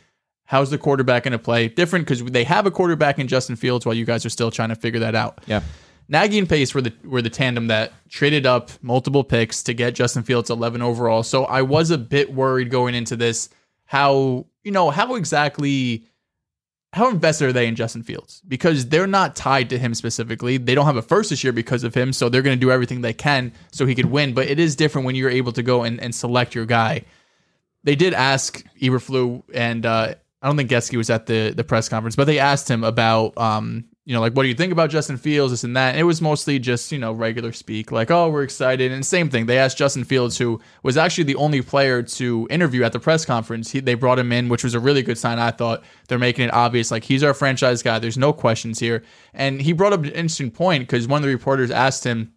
How's the quarterback going to play? Different because they have a quarterback in Justin Fields, while you guys are still trying to figure that out. Yeah. Nagy and Pace were the were the tandem that traded up multiple picks to get Justin Fields 11 overall. So I was a bit worried going into this how you know how exactly how invested are they in Justin Fields because they're not tied to him specifically. They don't have a first this year because of him, so they're going to do everything they can so he could win. But it is different when you're able to go and, and select your guy. They did ask Eberflus and uh, I don't think Getzky was at the the press conference, but they asked him about um, you know, like what do you think about Justin Fields, this and that. And it was mostly just, you know, regular speak, like, oh, we're excited. And same thing. They asked Justin Fields, who was actually the only player to interview at the press conference. He, they brought him in, which was a really good sign. I thought they're making it obvious, like he's our franchise guy. There's no questions here. And he brought up an interesting point because one of the reporters asked him,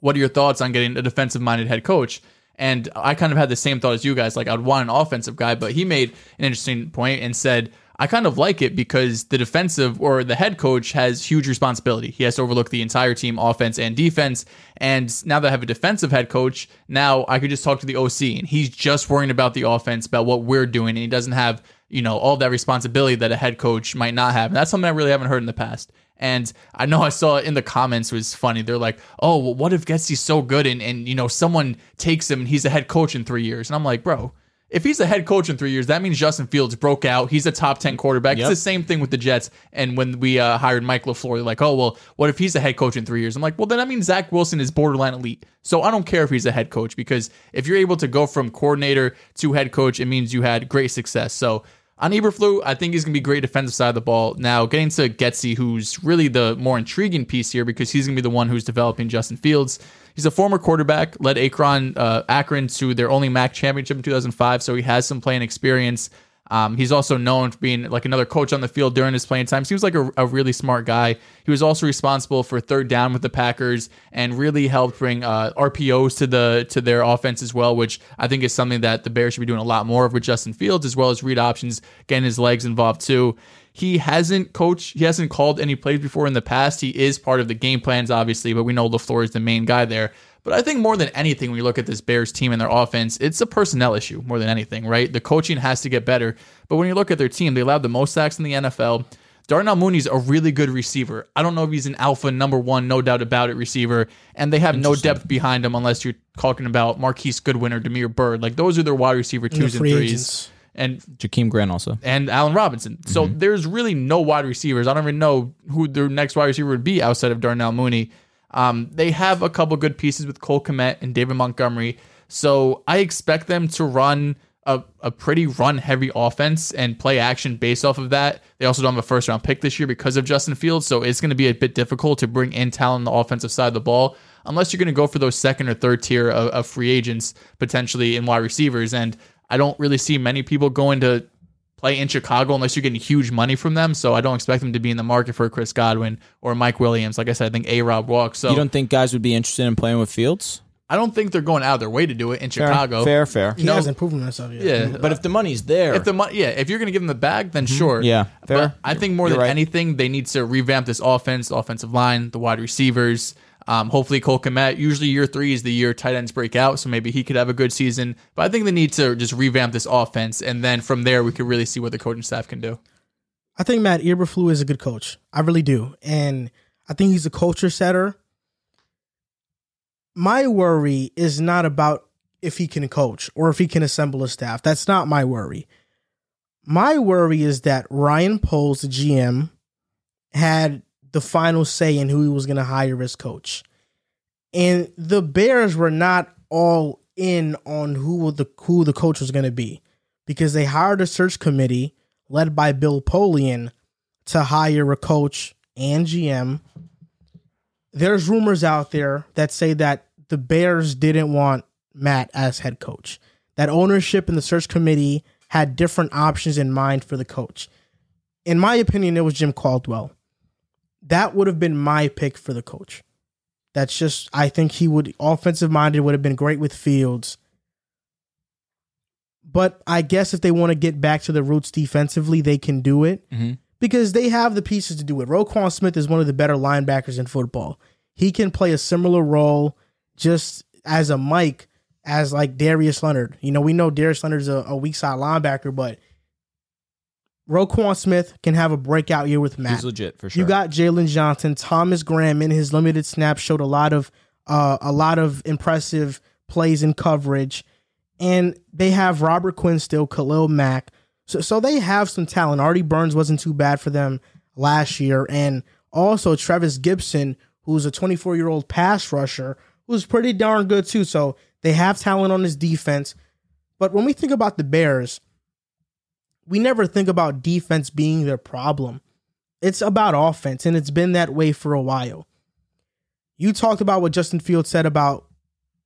what are your thoughts on getting a defensive minded head coach? And I kind of had the same thought as you guys. Like, I'd want an offensive guy, but he made an interesting point and said, I kind of like it because the defensive or the head coach has huge responsibility. He has to overlook the entire team, offense and defense. And now that I have a defensive head coach, now I could just talk to the OC and he's just worrying about the offense, about what we're doing. And he doesn't have, you know, all that responsibility that a head coach might not have. And that's something I really haven't heard in the past. And I know I saw in the comments it was funny. They're like, "Oh, well, what if Getsy's so good and and you know someone takes him and he's a head coach in three years?" And I'm like, "Bro, if he's a head coach in three years, that means Justin Fields broke out. He's a top 10 quarterback. Yep. It's the same thing with the Jets. And when we uh, hired Mike LaFleur, they're like, oh, well, what if he's a head coach in three years? I'm like, well, then that means Zach Wilson is borderline elite. So I don't care if he's a head coach because if you're able to go from coordinator to head coach, it means you had great success. So on Eberflus, I think he's going to be great defensive side of the ball. Now, getting to Getsy, who's really the more intriguing piece here because he's going to be the one who's developing Justin Fields. He's a former quarterback, led Akron, uh, Akron to their only MAC championship in 2005, so he has some playing experience. Um, he's also known for being like another coach on the field during his playing time. Seems like a, a really smart guy. He was also responsible for third down with the Packers and really helped bring uh, RPOs to the to their offense as well, which I think is something that the Bears should be doing a lot more of with Justin Fields, as well as read options, getting his legs involved too. He hasn't coached, he hasn't called any plays before in the past. He is part of the game plans, obviously, but we know LaFleur is the main guy there. But I think more than anything, when you look at this Bears team and their offense, it's a personnel issue more than anything, right? The coaching has to get better. But when you look at their team, they allowed the most sacks in the NFL. Darnell Mooney's a really good receiver. I don't know if he's an alpha number one, no doubt about it, receiver. And they have no depth behind him unless you're talking about Marquise Goodwin or Damiere Byrd. Like those are their wide receiver And the twos and free threes. agents. And Jakeem Grant also. and Allen Robinson. So mm-hmm. there's really no wide receivers. I don't even know who their next wide receiver would be outside of Darnell Mooney. Um, they have a couple good pieces with Cole Kmet and David Montgomery. So I expect them to run a, a pretty run heavy offense and play action based off of that. They also don't have a first round pick this year because of Justin Fields. So it's going to be a bit difficult to bring in talent on the offensive side of the ball unless you're going to go for those second or third tier of, of free agents potentially in wide receivers. And I don't really see many people going to play in Chicago unless you're getting huge money from them. So I don't expect them to be in the market for Chris Godwin or Mike Williams. Like I said, I think A Rob walks. So You don't think guys would be interested in playing with Fields? I don't think they're going out of their way to do it in Chicago. Fair, fair. He No. hasn't proven himself yet. Yeah, But if the money's there, if the money, yeah, if you're going to give them the bag, then sure. Mm-hmm. Yeah, fair. But I think more You're than right. anything, they need to revamp this offense, offensive line, the wide receivers. Um, hopefully, Cole Kmet. Usually, year three is the year tight ends break out, so maybe he could have a good season. But I think they need to just revamp this offense, and then from there, we could really see what the coaching staff can do. I think Matt Eberflus is a good coach. I really do. And I think he's a culture setter. My worry is not about if he can coach or if he can assemble a staff. That's not my worry. My worry is that Ryan Poles, the GM, had the final say in who he was going to hire as coach. And the Bears were not all in on who the who the coach was going to be because they hired a search committee led by Bill Polian to hire a coach and GM. There's rumors out there that say that the Bears didn't want Matt as head coach. That ownership and the search committee had different options in mind for the coach. In my opinion, it was Jim Caldwell. That would have been my pick for the coach. That's just I think he would offensive minded would have been great with Fields. But I guess if they want to get back to the roots defensively, they can do it Mhm. because they have the pieces to do it. Roquan Smith is one of the better linebackers in football. He can play a similar role just as a Mike as like Darius Leonard. You know, we know Darius Leonard's a, a weak side linebacker, but Roquan Smith can have a breakout year with Matt. he's legit for sure. You got Jaylon Johnson, Thomas Graham in his limited snaps showed a lot of uh, a lot of impressive plays and coverage, and they have Robert Quinn still, Khalil Mack, so so they have some talent. Artie Burns wasn't too bad for them last year, and also Trevis Gipson, who's a 24 year old pass rusher, who's pretty darn good too. So they have talent on this defense, but when we think about the Bears, we never think about defense being their problem it's about offense, and it's been that way for a while. You talked about what Justin Fields said about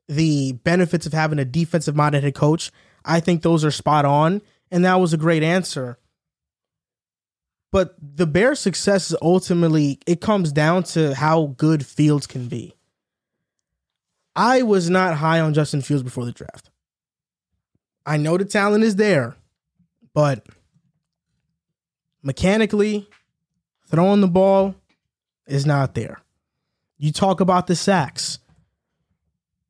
the benefits of having a defensive minded head coach. I think those are spot on, and that was a great answer. But the Bears' success is ultimately it comes down to how good Fields can be. I was not high on Justin Fields before the draft. I know the talent is there, but mechanically, throwing the ball is not there. You talk about the sacks.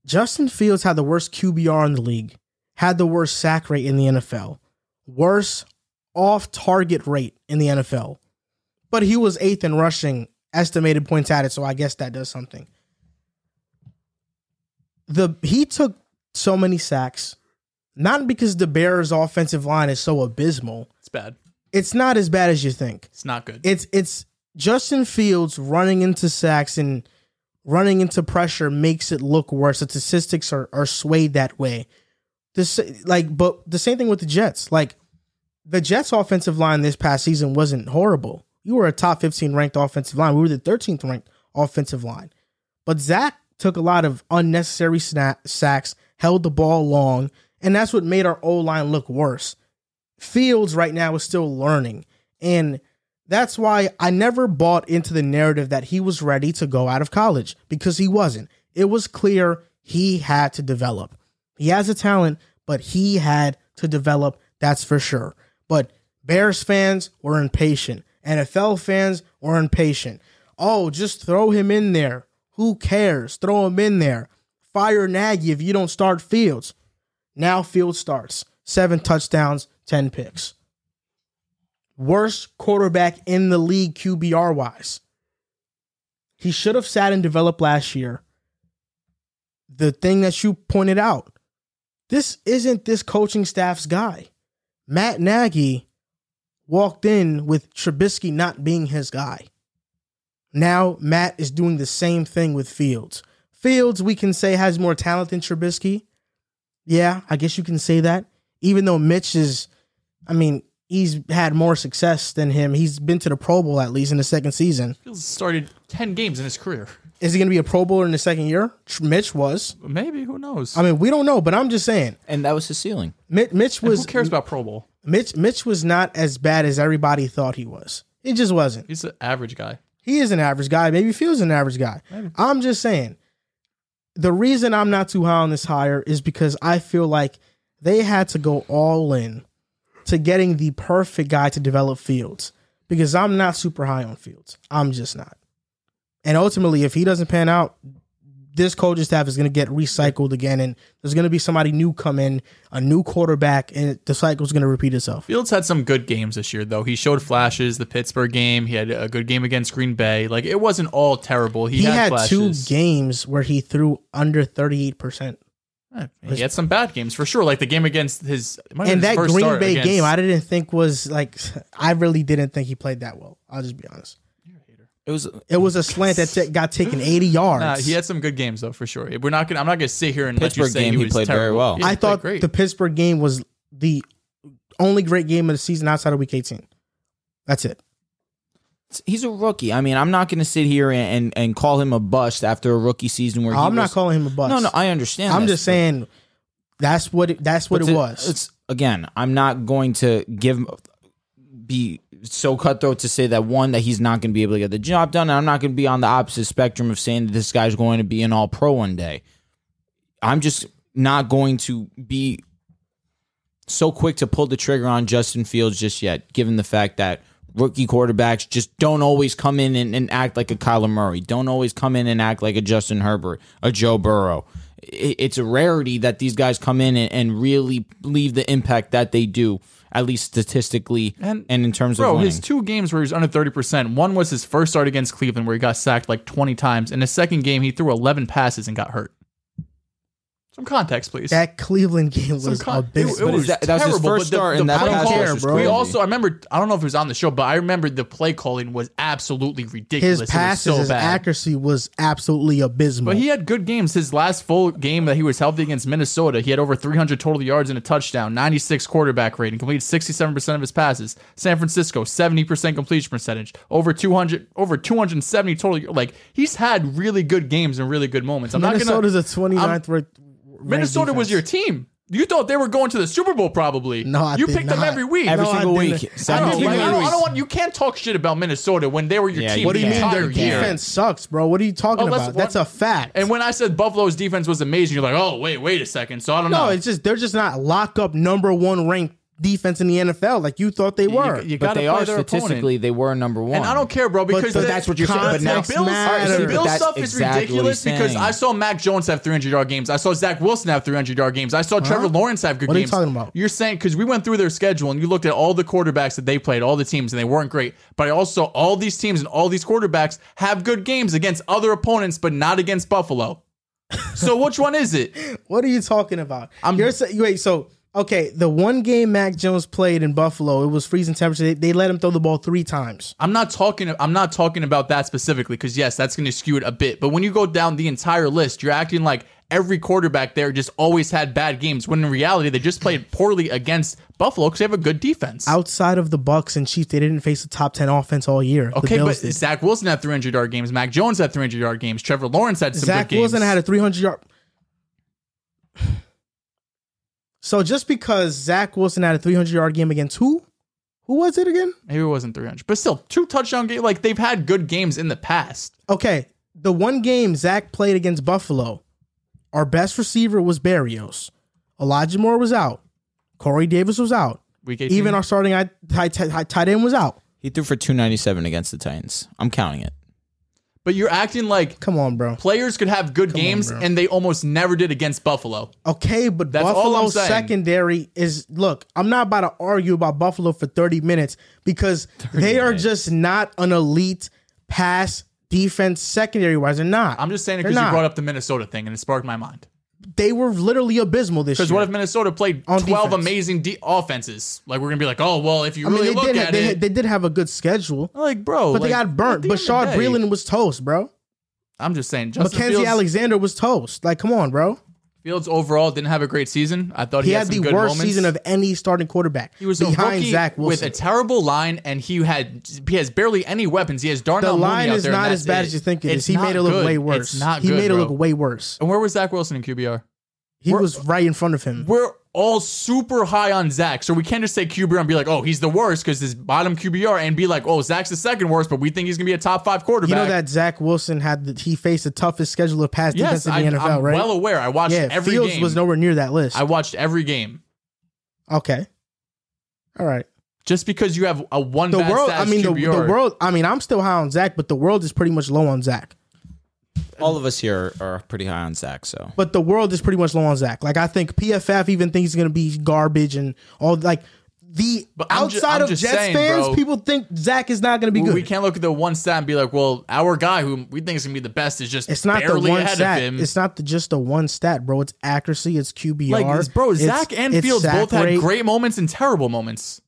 Justin Fields had the worst QBR in the league, had the worst sack rate in the NFL, worst off target rate in the NFL. But he was eighth in rushing, estimated points added, so I guess that does something. The he took so many sacks Not because the Bears' offensive line is so abysmal. It's bad. It's not as bad as you think. It's not good. It's it's Justin Fields running into sacks and running into pressure makes it look worse. The statistics are, are swayed that way. This like, but the same thing with the Jets. Like the Jets' offensive line this past season wasn't horrible. You were a top 15 ranked offensive line. We were the 13th ranked offensive line. But Zach took a lot of unnecessary sna- sacks, held the ball long, and that's what made our O line look worse. Fields right now is still learning. And that's why I never bought into the narrative that he was ready to go out of college because he wasn't. It was clear he had to develop. He has a talent, but he had to develop, that's for sure. But Bears fans were impatient. NFL fans were impatient. Oh, just throw him in there. Who cares? Throw him in there. Fire Nagy if you don't start Fields. Now Fields starts. Seven touchdowns, 10 picks. Worst quarterback in the league QBR wise. He should have sat and developed last year. The thing that you pointed out, this isn't this coaching staff's guy. Matt Nagy walked in with Trubisky not being his guy. Now Matt is doing the same thing with Fields. Fields, we can say, has more talent than Trubisky. Yeah, I guess you can say that. Even though Mitch is, I mean, he's had more success than him. He's been to the Pro Bowl at least in the second season. Fields started 10 games in his career. Is he going to be a Pro Bowler in the second year? Mitch was. Maybe. Who knows? I mean, we don't know, but I'm just saying. And that was his ceiling. Mitch, Mitch And was. who cares about Pro Bowl? Mitch? Mitch was not as bad as everybody thought he was. He just wasn't. He's an average guy. He is an average guy. Maybe feels an average guy. I'm just saying. The reason I'm not too high on this hire is because I feel like they had to go all in to getting the perfect guy to develop Fields. Because I'm not super high on Fields. I'm just not. And ultimately, if he doesn't pan out, this coaching staff is going to get recycled again, and there's going to be somebody new come in, a new quarterback, and the cycle's going to repeat itself. Fields had some good games this year, though. He showed flashes. The Pittsburgh game, he had a good game against Green Bay. Like it wasn't all terrible. He, He had, had two games where he threw under 38%. Eh, He had some bad games for sure. Like the game against his it might have and his that Green Bay against- game, I didn't think was like. I really didn't think he played that well. I'll just be honest. It was It was a slant that t- got taken eighty yards. Nah, he had some good games though, for sure. We're not gonna. I'm not gonna sit here and let you Pittsburgh say game, he, he was played very well. Yeah, he I thought great. the Pittsburgh game was the only great game of the season outside of Week 18. That's it. he's a rookie. I mean, I'm not going to sit here and, and and call him a bust after a rookie season where I'm not was- calling him a bust. No, no, I understand. I'm this, just saying that's what it, that's what but it to- was. It's again, I'm not going to give be so cutthroat to say that one that he's not going to be able to get the job done. And I'm not going to be on the opposite spectrum of saying that this guy's going to be an All Pro one day. I'm just not going to be so quick to pull the trigger on Justin Fields just yet, given the fact that rookie quarterbacks just don't always come in and, and act like a Kyler Murray, don't always come in and act like a Justin Herbert, a Joe Burrow. It- It's a rarity that these guys come in and, and really leave the impact that they do, at least statistically and, And- in terms of Bro, winning. his two games where he was under 30%. One was his first start against Cleveland where he got sacked like 20 times. In the second game, he threw 11 passes and got hurt. Some context, please. that Cleveland game was con- abysmal. it, it But was that- that was his terrible, first but the- start the and that play pass call- rush was We also, I remember, I don't know if it was on the show, but I remember the play calling was absolutely ridiculous. his passes, so his bad. accuracy was absolutely abysmal. But he had good games. His last full game that he was healthy against Minnesota, he had over 300 total yards and a touchdown, 96 quarterback rating, completed 67% of his passes. San Francisco, 70% completion percentage, over 200, over 270 total. Like he's had really good games and really good moments. I'm Minnesota's not a 29th ranked gonna. Minnesota was your team. You thought they were going to the Super Bowl, probably. No, I you did picked them not. every week. Every No, I single didn't. week. I I don't, like, I, don't, I don't want. You can't talk shit about Minnesota when they were your Yeah, team. you What do you the mean entire their year. defense sucks, bro? What are you talking Oh, about? That's a fact. And when I said Buffalo's defense was amazing, you're like, oh wait, wait a second. So I don't know. no, know. it's just they're just not lock up number one ranked defense in the NFL like you thought they were. you but gotta they play are their opponent. statistically they were number one. And I don't care, bro, because the the- that's what you're saying, but now- the Bills, matters. the Bills But stuff is exactly ridiculous because. I saw Mac Jones have 300 yard games. I saw Zach Wilson have 300 yard games. I saw Trevor Lawrence have good games. What are you talking about? You're saying because we went through their schedule and you looked at all the quarterbacks that they played, all the teams, and they weren't great. But I also all these teams and all these quarterbacks have good games against other opponents, but not against Buffalo. So which one is it? What are you talking about? I'm- You're saying wait, so Okay, the one game Mac Jones played in Buffalo, it was freezing temperature. They, they let him throw the ball three times. I'm not talking. I'm not talking about that specifically because yes, that's going to skew it a bit. But when you go down the entire list, you're acting like every quarterback there just always had bad games. When in reality, they just played poorly against Buffalo because they have a good defense. Outside of the Bucs and Chiefs, they didn't face a top ten offense all year. Okay, but did. Zach Wilson had 300 yard games. Mac Jones had 300 yard games. Trevor Lawrence had some Zach good games. Wilson had a 300 yard. So just because Zach Wilson had a 300 yard game against who? Who was it again? Maybe it wasn't 300, but still two touchdown games. Like they've had good games in the past. Okay, the one game Zach played against Buffalo, our best receiver was Berrios. Elijah Moore was out. Corey Davis was out. Week 18. Even our starting tight, tight, tight, tight end was out. He threw for 297 against the Titans. I'm counting it. But you're acting like Come on, bro. players could have good on, games bro. and they almost never did against Buffalo. Okay, but That's all I'm Buffalo's saying. secondary is look, I'm not about to argue about Buffalo for 30 minutes because they are minutes. just not an elite pass defense secondary wise. They're not. I'm just saying it They're because you not. brought up the Minnesota thing and it sparked my mind. They were literally abysmal this year. Because what if Minnesota played On 12 defense. amazing de- offenses? Like we're gonna be like, oh well, if you I mean, really they look did, at they, it, they did have a good schedule, like bro, but they got burnt. at the end of the Bashaud Breeland was toast, bro. I'm just saying, Justin Mackenzie Fields, Alexander was toast. Like, come on, bro. Fields overall didn't have a great season. I thought he, He had, had the worst moments. season of any starting quarterback. He was behind Zach with a terrible line, and he had he has barely any weapons. He has Darnell the line is not as bad it. as you think it is. It's He made it look good. way worse. It's not he good, made it look way worse. And where was Zach Wilson in QBR? He We're- was right in front of him. We're all super high on Zach, so we can't just say QBR and be like, oh, he's the worst because his bottom QBR, and be like, oh, Zach's the second worst, but we think he's gonna be a top five quarterback. You know that Zach Wilson had the, he faced the toughest schedule of pass Yes, defense in the I, NFL, am right? well aware. I watched yeah, every Fields game. was nowhere near that list. I watched every game. okay, all right. Just because you have a one The world, I mean, the, the world. I mean, I'm still high on Zach, but the world is pretty much low on Zach. All of us here are pretty high on Zach, so But the world is pretty much low on Zach. Like I think PFF even thinks he's going to be garbage and all. Like the But I'm ju- outside of Jets saying, fans, bro. people think Zach is not going to be we, good. we can't look at the one stat and be like, well, our guy who we think is gonna be the best is just It's not the one ahead stat. of him. It's not the, just the one stat, bro. It's accuracy. It's QBR. like, bro, it's- Zach and it's Fields sack both had rate. great moments and terrible moments.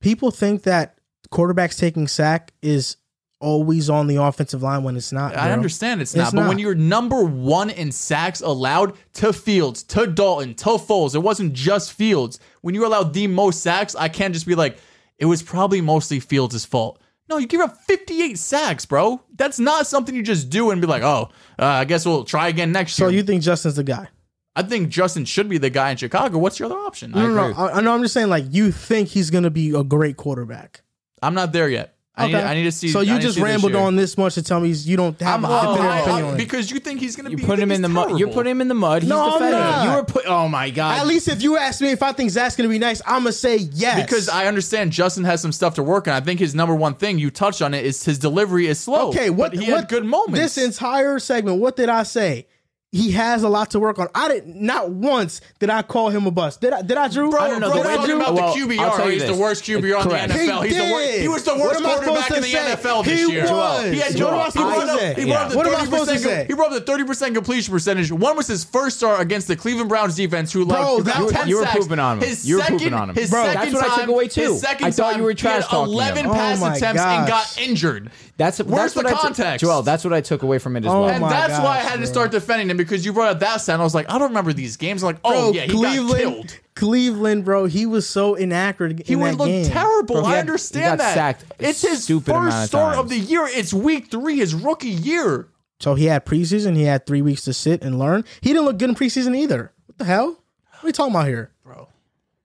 People think that quarterbacks taking sack is always on the offensive line when it's not. I understand it's, It's not, but when you're number one in sacks allowed to Fields, to Dalton, to Foles, it wasn't just Fields. When you allowed the most sacks, I can't just be like, it was probably mostly Fields' fault. No, you give up 58 sacks, bro. That's not something you just do and be like, oh, uh, I guess we'll try again next So year. you think Justin's the guy? I think Justin should be the guy in Chicago. What's your other option? I No, no, no. I, I know. I'm just saying, like, you think he's going to be a great quarterback. I'm not there yet. I, need, I need to see. So you just rambled on this much to tell me you don't have I'm, a well, definitive opinion I- on because you think he's going to you be. put him in the he's mud. You're putting him in the mud. He's No, I'm defending not. You were put. Oh my god. At least if you ask me if I think Zach's going to be nice, I'm gonna say yes. Because I understand Justin has some stuff to work on. I think his number one thing you touched on it is his delivery is slow. okay, what But he what had good moments. This entire segment, what did I say? He has a lot to work on. I didn't. Not once did I call him a bust. Did I? Did I, Drew? Bro, I don't know, bro, the we're way talking Drew- about well, the I'll QBR. tell you He's the worst QBR in the NFL. He He's the did. worst. He was the worst am quarterback in the say? NFL this He year. was. He had Joel. He brought up. say? He brought up the What am I thirty supposed to percent. say? He brought up the thirty percent completion percentage. One was his first start against the Cleveland Browns defense, who Bro, like that- you were- 10 you were pooping on him. His You were second, pooping on him. His Bro, second that's what I took away, too. His second I thought time, you were he had trash talking him. Eleven Oh pass attempts and got injured. That's Where's that's the I took- context? Joel, that's what I took away from it as Oh well. And that's why I had to start defending him because you brought up that sound. I was like, I don't remember these games. I'm like, oh Bro, yeah, he Cleveland, got killed. Cleveland, bro, he was so inaccurate. He in would look terrible. Bro, he I had- he understand got that. sacked It's his stupid first of start of the year. It's week three, his rookie year. So he had preseason. He had three weeks to sit and learn. He didn't look good in preseason either. What the hell? What are we talking about here, Bro.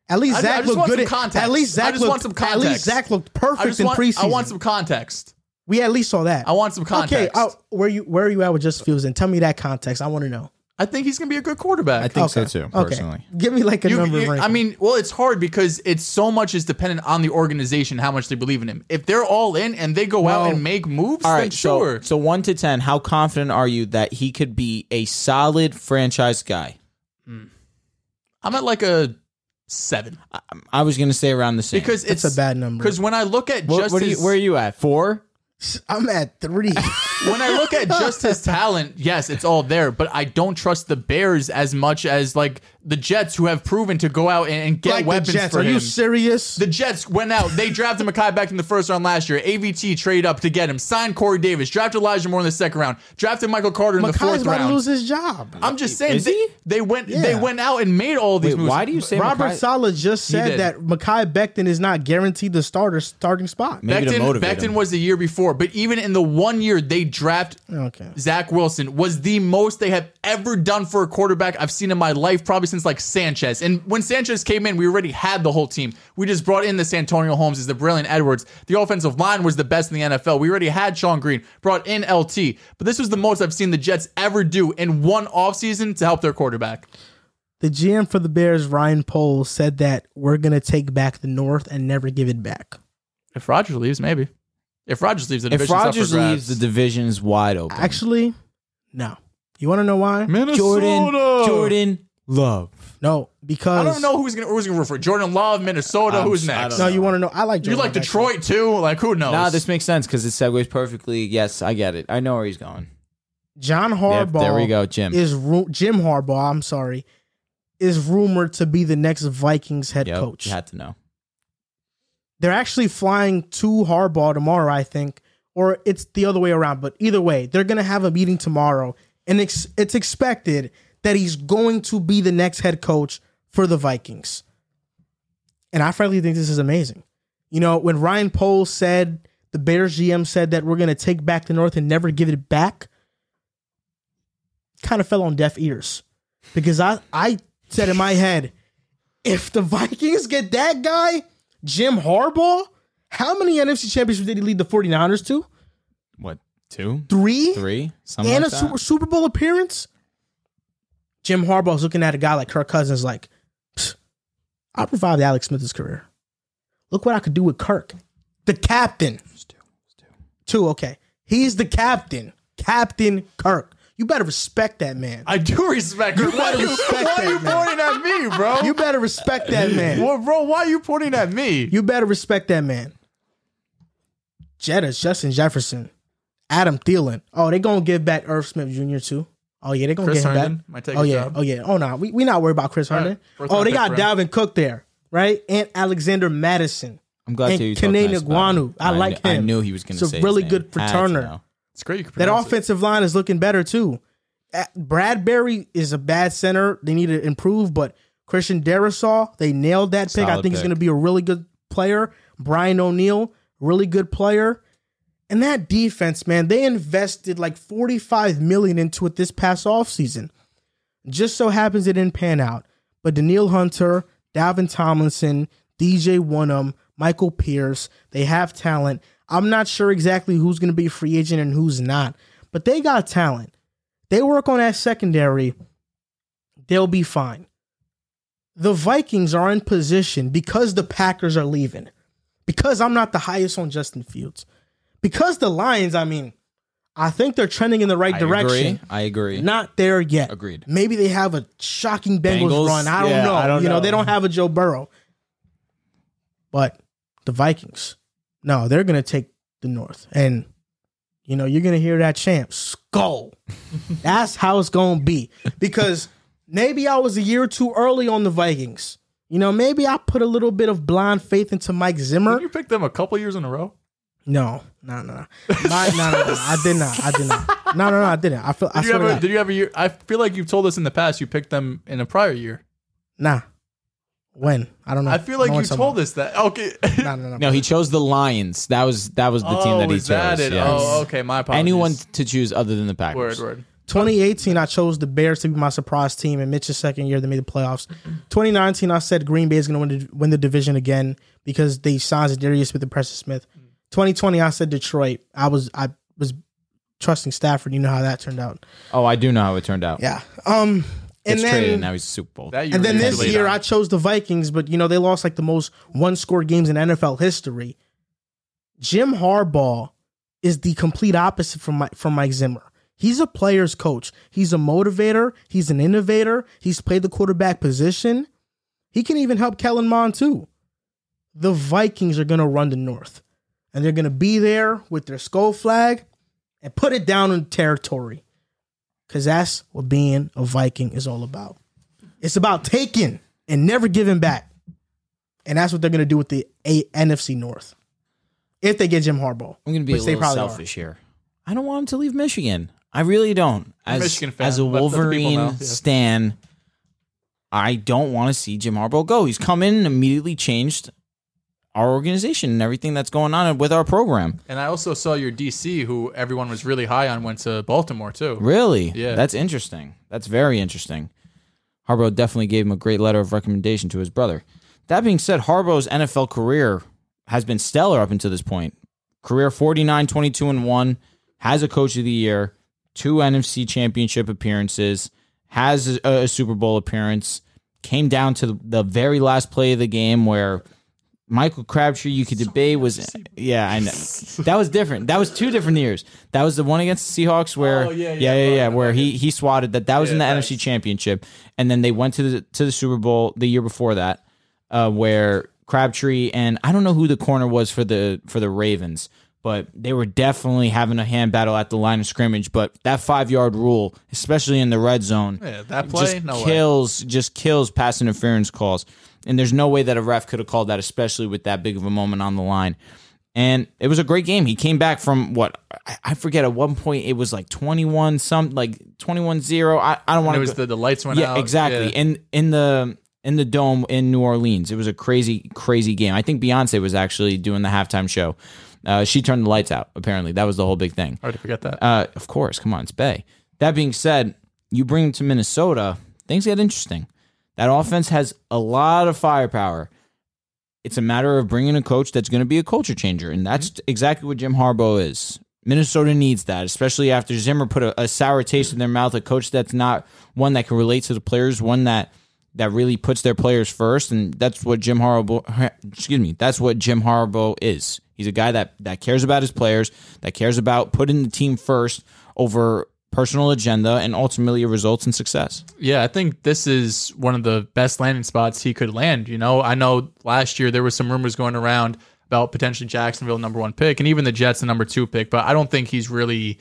At least I- I Zach looked good. some in- context. At least I Zach just looked. want some At least Zach looked I perfect just in want, preseason. I want some context. We at least saw that. I want some context. Okay, uh, where you where are you at with Justin Fields? And tell me that context. I want to know. I think he's gonna be a good quarterback. I think so Okay. too, Okay, personally. give me like a You- number. you- I mean, well, it's hard because it's so much is dependent on the organization how much they believe in him. If they're all in and they go out and make moves, All then right, so sure. so one to ten, how confident are you that he could be a solid franchise guy? I'm at like a seven I was gonna say around the same. because That's it's a bad number. Because when I look at what, just what are his, you, where are you at? Four? I'm at three. when I look at just his talent, yes, it's all there. But I don't trust the Bears as much as like the Jets, who have proven to go out and, and get like the weapons Jets. for Are him. you serious? The Jets went out. They drafted Mekhi back in the first round last year. AVT traded up to get him. Signed Corey Davis. Drafted Elijah Moore in the second round. Drafted Michael Carter in the Mekhi's fourth about to round. lose his job. I'm just saying Is they, he? they went they went out and made all these Wait, moves. why do you say Robert Mackay- Saleh just said that Mekhi Becton is not guaranteed the starter starting spot. Maybe Becton, motivate Becton him. was the year before, but even in the one year they draft Okay. Zach Wilson was the most they have ever done for a quarterback I've seen in my life, probably since like Sanchez. And when Sanchez came in, we already had the whole team. We just brought in the Santonio Holmes, is the Braylon Edwards. The offensive line was the best in the NFL. We already had Shonn Greene, brought in LT. But this was the most I've seen the Jets ever do in one offseason to help their quarterback. The GM for the Bears, Ryan Poles, said that we're gonna take back the North and never give it back. If Rodgers leaves, maybe. If Rodgers leaves, the If division's up for Rodgers grabs. leaves, the division's wide open. Actually, no. You want to know why? Minnesota. Jordan, Jordan Love. No, because I don't know who's gonna who's gonna root for Jordan Love, Minnesota. I'm who's s- I next? don't No, know. you want to know? I like You Jordan like Love, actually. Detroit too? Like who knows? Nah, this makes sense because it segues perfectly. Yes, I get it. I know where he's going. John Yep, Harbaugh. there we go, Jim. Is ru- Jim Harbaugh? I'm sorry, is rumored to be the next Vikings head Yep, coach. you had to know. They're actually flying to Harbaugh tomorrow, I think, or it's the other way around. But either way, they're gonna have a meeting tomorrow, and it's it's expected that he's going to be the next head coach for the Vikings. And I frankly think this is amazing. You know, when Ryan Poles said the Bears GM said that we're gonna take back the North and never give it back, kind of fell on deaf ears because I I said in my head, if the Vikings get that guy, Jim Harbaugh, how many NFC championships did he lead the 49ers to? What? Two? Three? Three? And like a that? Super, Super Bowl appearance? Jim Harbaugh's looking at a guy like Kirk Cousins like, "Psst, I revived Alex Smith's career. Look what I could do with Kirk. The captain. Two, okay. He's the captain. Captain Kirk. You better respect that man. I do respect. You her. Better you, respect why are you man. pointing at me, bro? You better respect that man. well, bro, why are you pointing at me? You better respect that man. Jettas, Justin Jefferson, Adam Thielen. Oh, they gonna give back Irv Smith Jr. too. Oh yeah, they're gonna Chris get him Herndon back. might take oh yeah, job. oh yeah. Oh no, we we not worried about Chris All right. Herndon. First Oh, they got for him. Dalvin Cook there, right? And Alexander Mattison. I'm glad and to hear you Kene talk nice about him. I like him. I knew he was going It's to a say his really name. good Had to returner. It's great. You That pronounce it. offensive line is looking better too. Bradbury is a bad center. They need to improve, but Christian Darrisaw, they nailed that pick. I Solid think he's going to be a really good player. Brian O'Neill, really good player. And that defense, man, they invested like 45 million into it this past offseason. Just so happens it didn't pan out. But Danielle Hunter, Dalvin Tomlinson, DJ Wonnum, Michael Pierce, they have talent. I'm not sure exactly who's going to be free agent and who's not, but they got talent. They work on that secondary, they'll be fine. The Vikings are in position because the Packers are leaving. Because I'm not the highest on Justin Fields. Because the Lions, I mean, I think they're trending in the right I direction. agree. I agree. Not there yet. Agreed. Maybe they have a shocking Bengals, Bengals? run. I don't Yeah, know. I don't you know, know. they don't have a Joe Burrow. But the Vikings, no, they're gonna take the North. And you know, you're gonna hear that chant, Skol. That's how it's gonna be. Because maybe I was a year too early on the Vikings. You know, maybe I put a little bit of blind faith into Mike Zimmer. Didn't you pick them a couple years in a row? No, no, no, no. My, no, no, no. I did not. I did not. No, no, no. I didn't. I feel. I Did you, swear to ever, God. did you ever year? I feel like you've told us in the past you picked them in a prior year. Nah. When? I don't know. I feel like don't you told us that. Okay. No, no, no. No, he chose the Lions. That was that was the team oh, that he oh, is chose. that it? yes. Oh, okay. My apologies. Anyone to choose other than the Packers. Word, word. 2018, I chose the Bears to be my surprise team, and Mitch's second year they made the playoffs. 2019, I said Green Bay is going to win the, win the division again because they signed Darius Smith and Preston Smith. 2020, I said Detroit. I was I was trusting Stafford. You know how that turned out. Oh, I do know how it turned out. Yeah. Um. And Gets traded, then and now he's a Super Bowl. That year and then was this year, on. I chose the Vikings, but you know they lost like the most one score games in NFL history. Jim Harbaugh is the complete opposite from Mike, from Mike Zimmer. He's a player's coach. He's a motivator. He's an innovator. He's played the quarterback position. He can even help Kellen Mond too. The Vikings are gonna run the North, and they're gonna be there with their skull flag and put it down in territory, because that's what being a Viking is all about. It's about taking and never giving back. And that's what they're going to do with the A- NFC North. If they get Jim Harbaugh. I'm going to be Which a they little probably are. selfish here. I don't want him to leave Michigan. I really don't. As, Michigan fan. as a Let- let the people Wolverine yeah. stan, I don't want to see Jim Harbaugh go. He's come in and immediately changed our organization and everything that's going on with our program. And I also saw your DC, who everyone was really high on, went to Baltimore too. Really? Yeah. That's interesting. That's very interesting. Harbaugh definitely gave him a great letter of recommendation to his brother. That being said, Harbaugh's NFL career has been stellar up until this point. Career 49, 22, and 1, has a coach of the year, two NFC championship appearances, has a, a Super Bowl appearance, came down to the very last play of the game where Michael Crabtree, you could debate was yeah, I know that was different. That was two different years. That was the one against the Seahawks where Oh, yeah, yeah, yeah, yeah, right, yeah, where he he swatted that. That was in the NFC. Championship, and then they went to the to the Super Bowl the year before that, uh, where Crabtree and I don't know who the corner was for the for the Ravens, but they were definitely having a hand battle at the line of scrimmage. But that five yard rule, especially in the red zone, Yeah, that play, just no way. kills just kills pass interference calls. And there's no way that a ref could have called that, especially with that big of a moment on the line. And it was a great game. He came back from what I- forget. At one point, it was like 21 some like 21 0. I, I don't want it to. was the, the lights went yeah, out. exactly. Yeah. In in the in the dome in New Orleans, it was a crazy crazy game. I think Beyonce was actually doing the halftime show. Uh, she turned the lights out. Apparently, that was the whole big thing. Hard to forget that. Uh, of course, come on, it's Bay. That being said, you bring him to Minnesota, things get interesting. That offense has a lot of firepower. It's a matter of bringing a coach that's going to be a culture changer, and that's mm-hmm. exactly what Jim Harbaugh is. Minnesota needs that, especially after Zimmer put a, a sour taste in their mouth. A coach that's not one that can relate to the players, one that that really puts their players first, and that's what Jim Harbaugh. Excuse me, that's what Jim Harbaugh is. He's a guy that that cares about his players, that cares about putting the team first over personal agenda, and ultimately results in success. Yeah, I think this is one of the best landing spots he could land. You know, I know last year there was some rumors going around about potentially Jacksonville number one pick and even the Jets the number two pick, but I don't think he's really,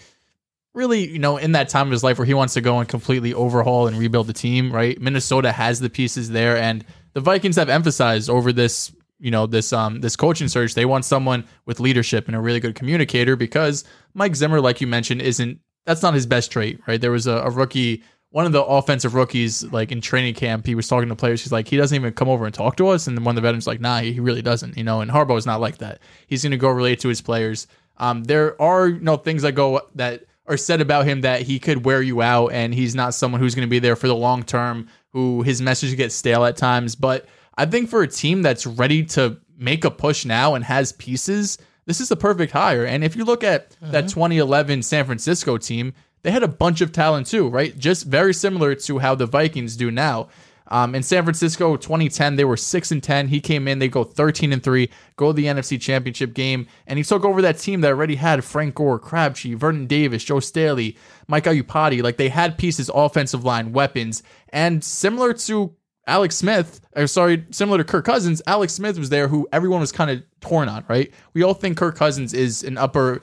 really, you know, in that time of his life where he wants to go and completely overhaul and rebuild the team. Right? Minnesota has the pieces there, and the Vikings have emphasized over this. You know this um this coaching search. They want someone with leadership and a really good communicator because Mike Zimmer, like you mentioned, isn't that's not his best trait, right? There was a, a rookie, one of the offensive rookies, like in training camp, he was talking to players. He's like, he doesn't even come over and talk to us. And one of the veterans like, nah, he really doesn't, you know. And Harbaugh is not like that. He's going to go relate to his players. Um, there are you know things that go that are said about him that he could wear you out, and he's not someone who's going to be there for the long term. Who his message gets stale at times, but I think for a team that's ready to make a push now and has pieces, this is the perfect hire. And if you look at that 2011 San Francisco team, they had a bunch of talent too, right? Just very similar to how the Vikings do now. Um, in San Francisco, 2010, they were six and 10. He came in, they go 13 and three, go to the NFC Championship game, and he took over that team that already had Frank Gore, Crabtree, Vernon Davis, Joe Staley, Mike Iupati. Like they had pieces, offensive line, weapons, and similar to Alex Smith, or sorry, similar to Kirk Cousins, Alex Smith was there who everyone was kind of torn on, right? We all think Kirk Cousins is an upper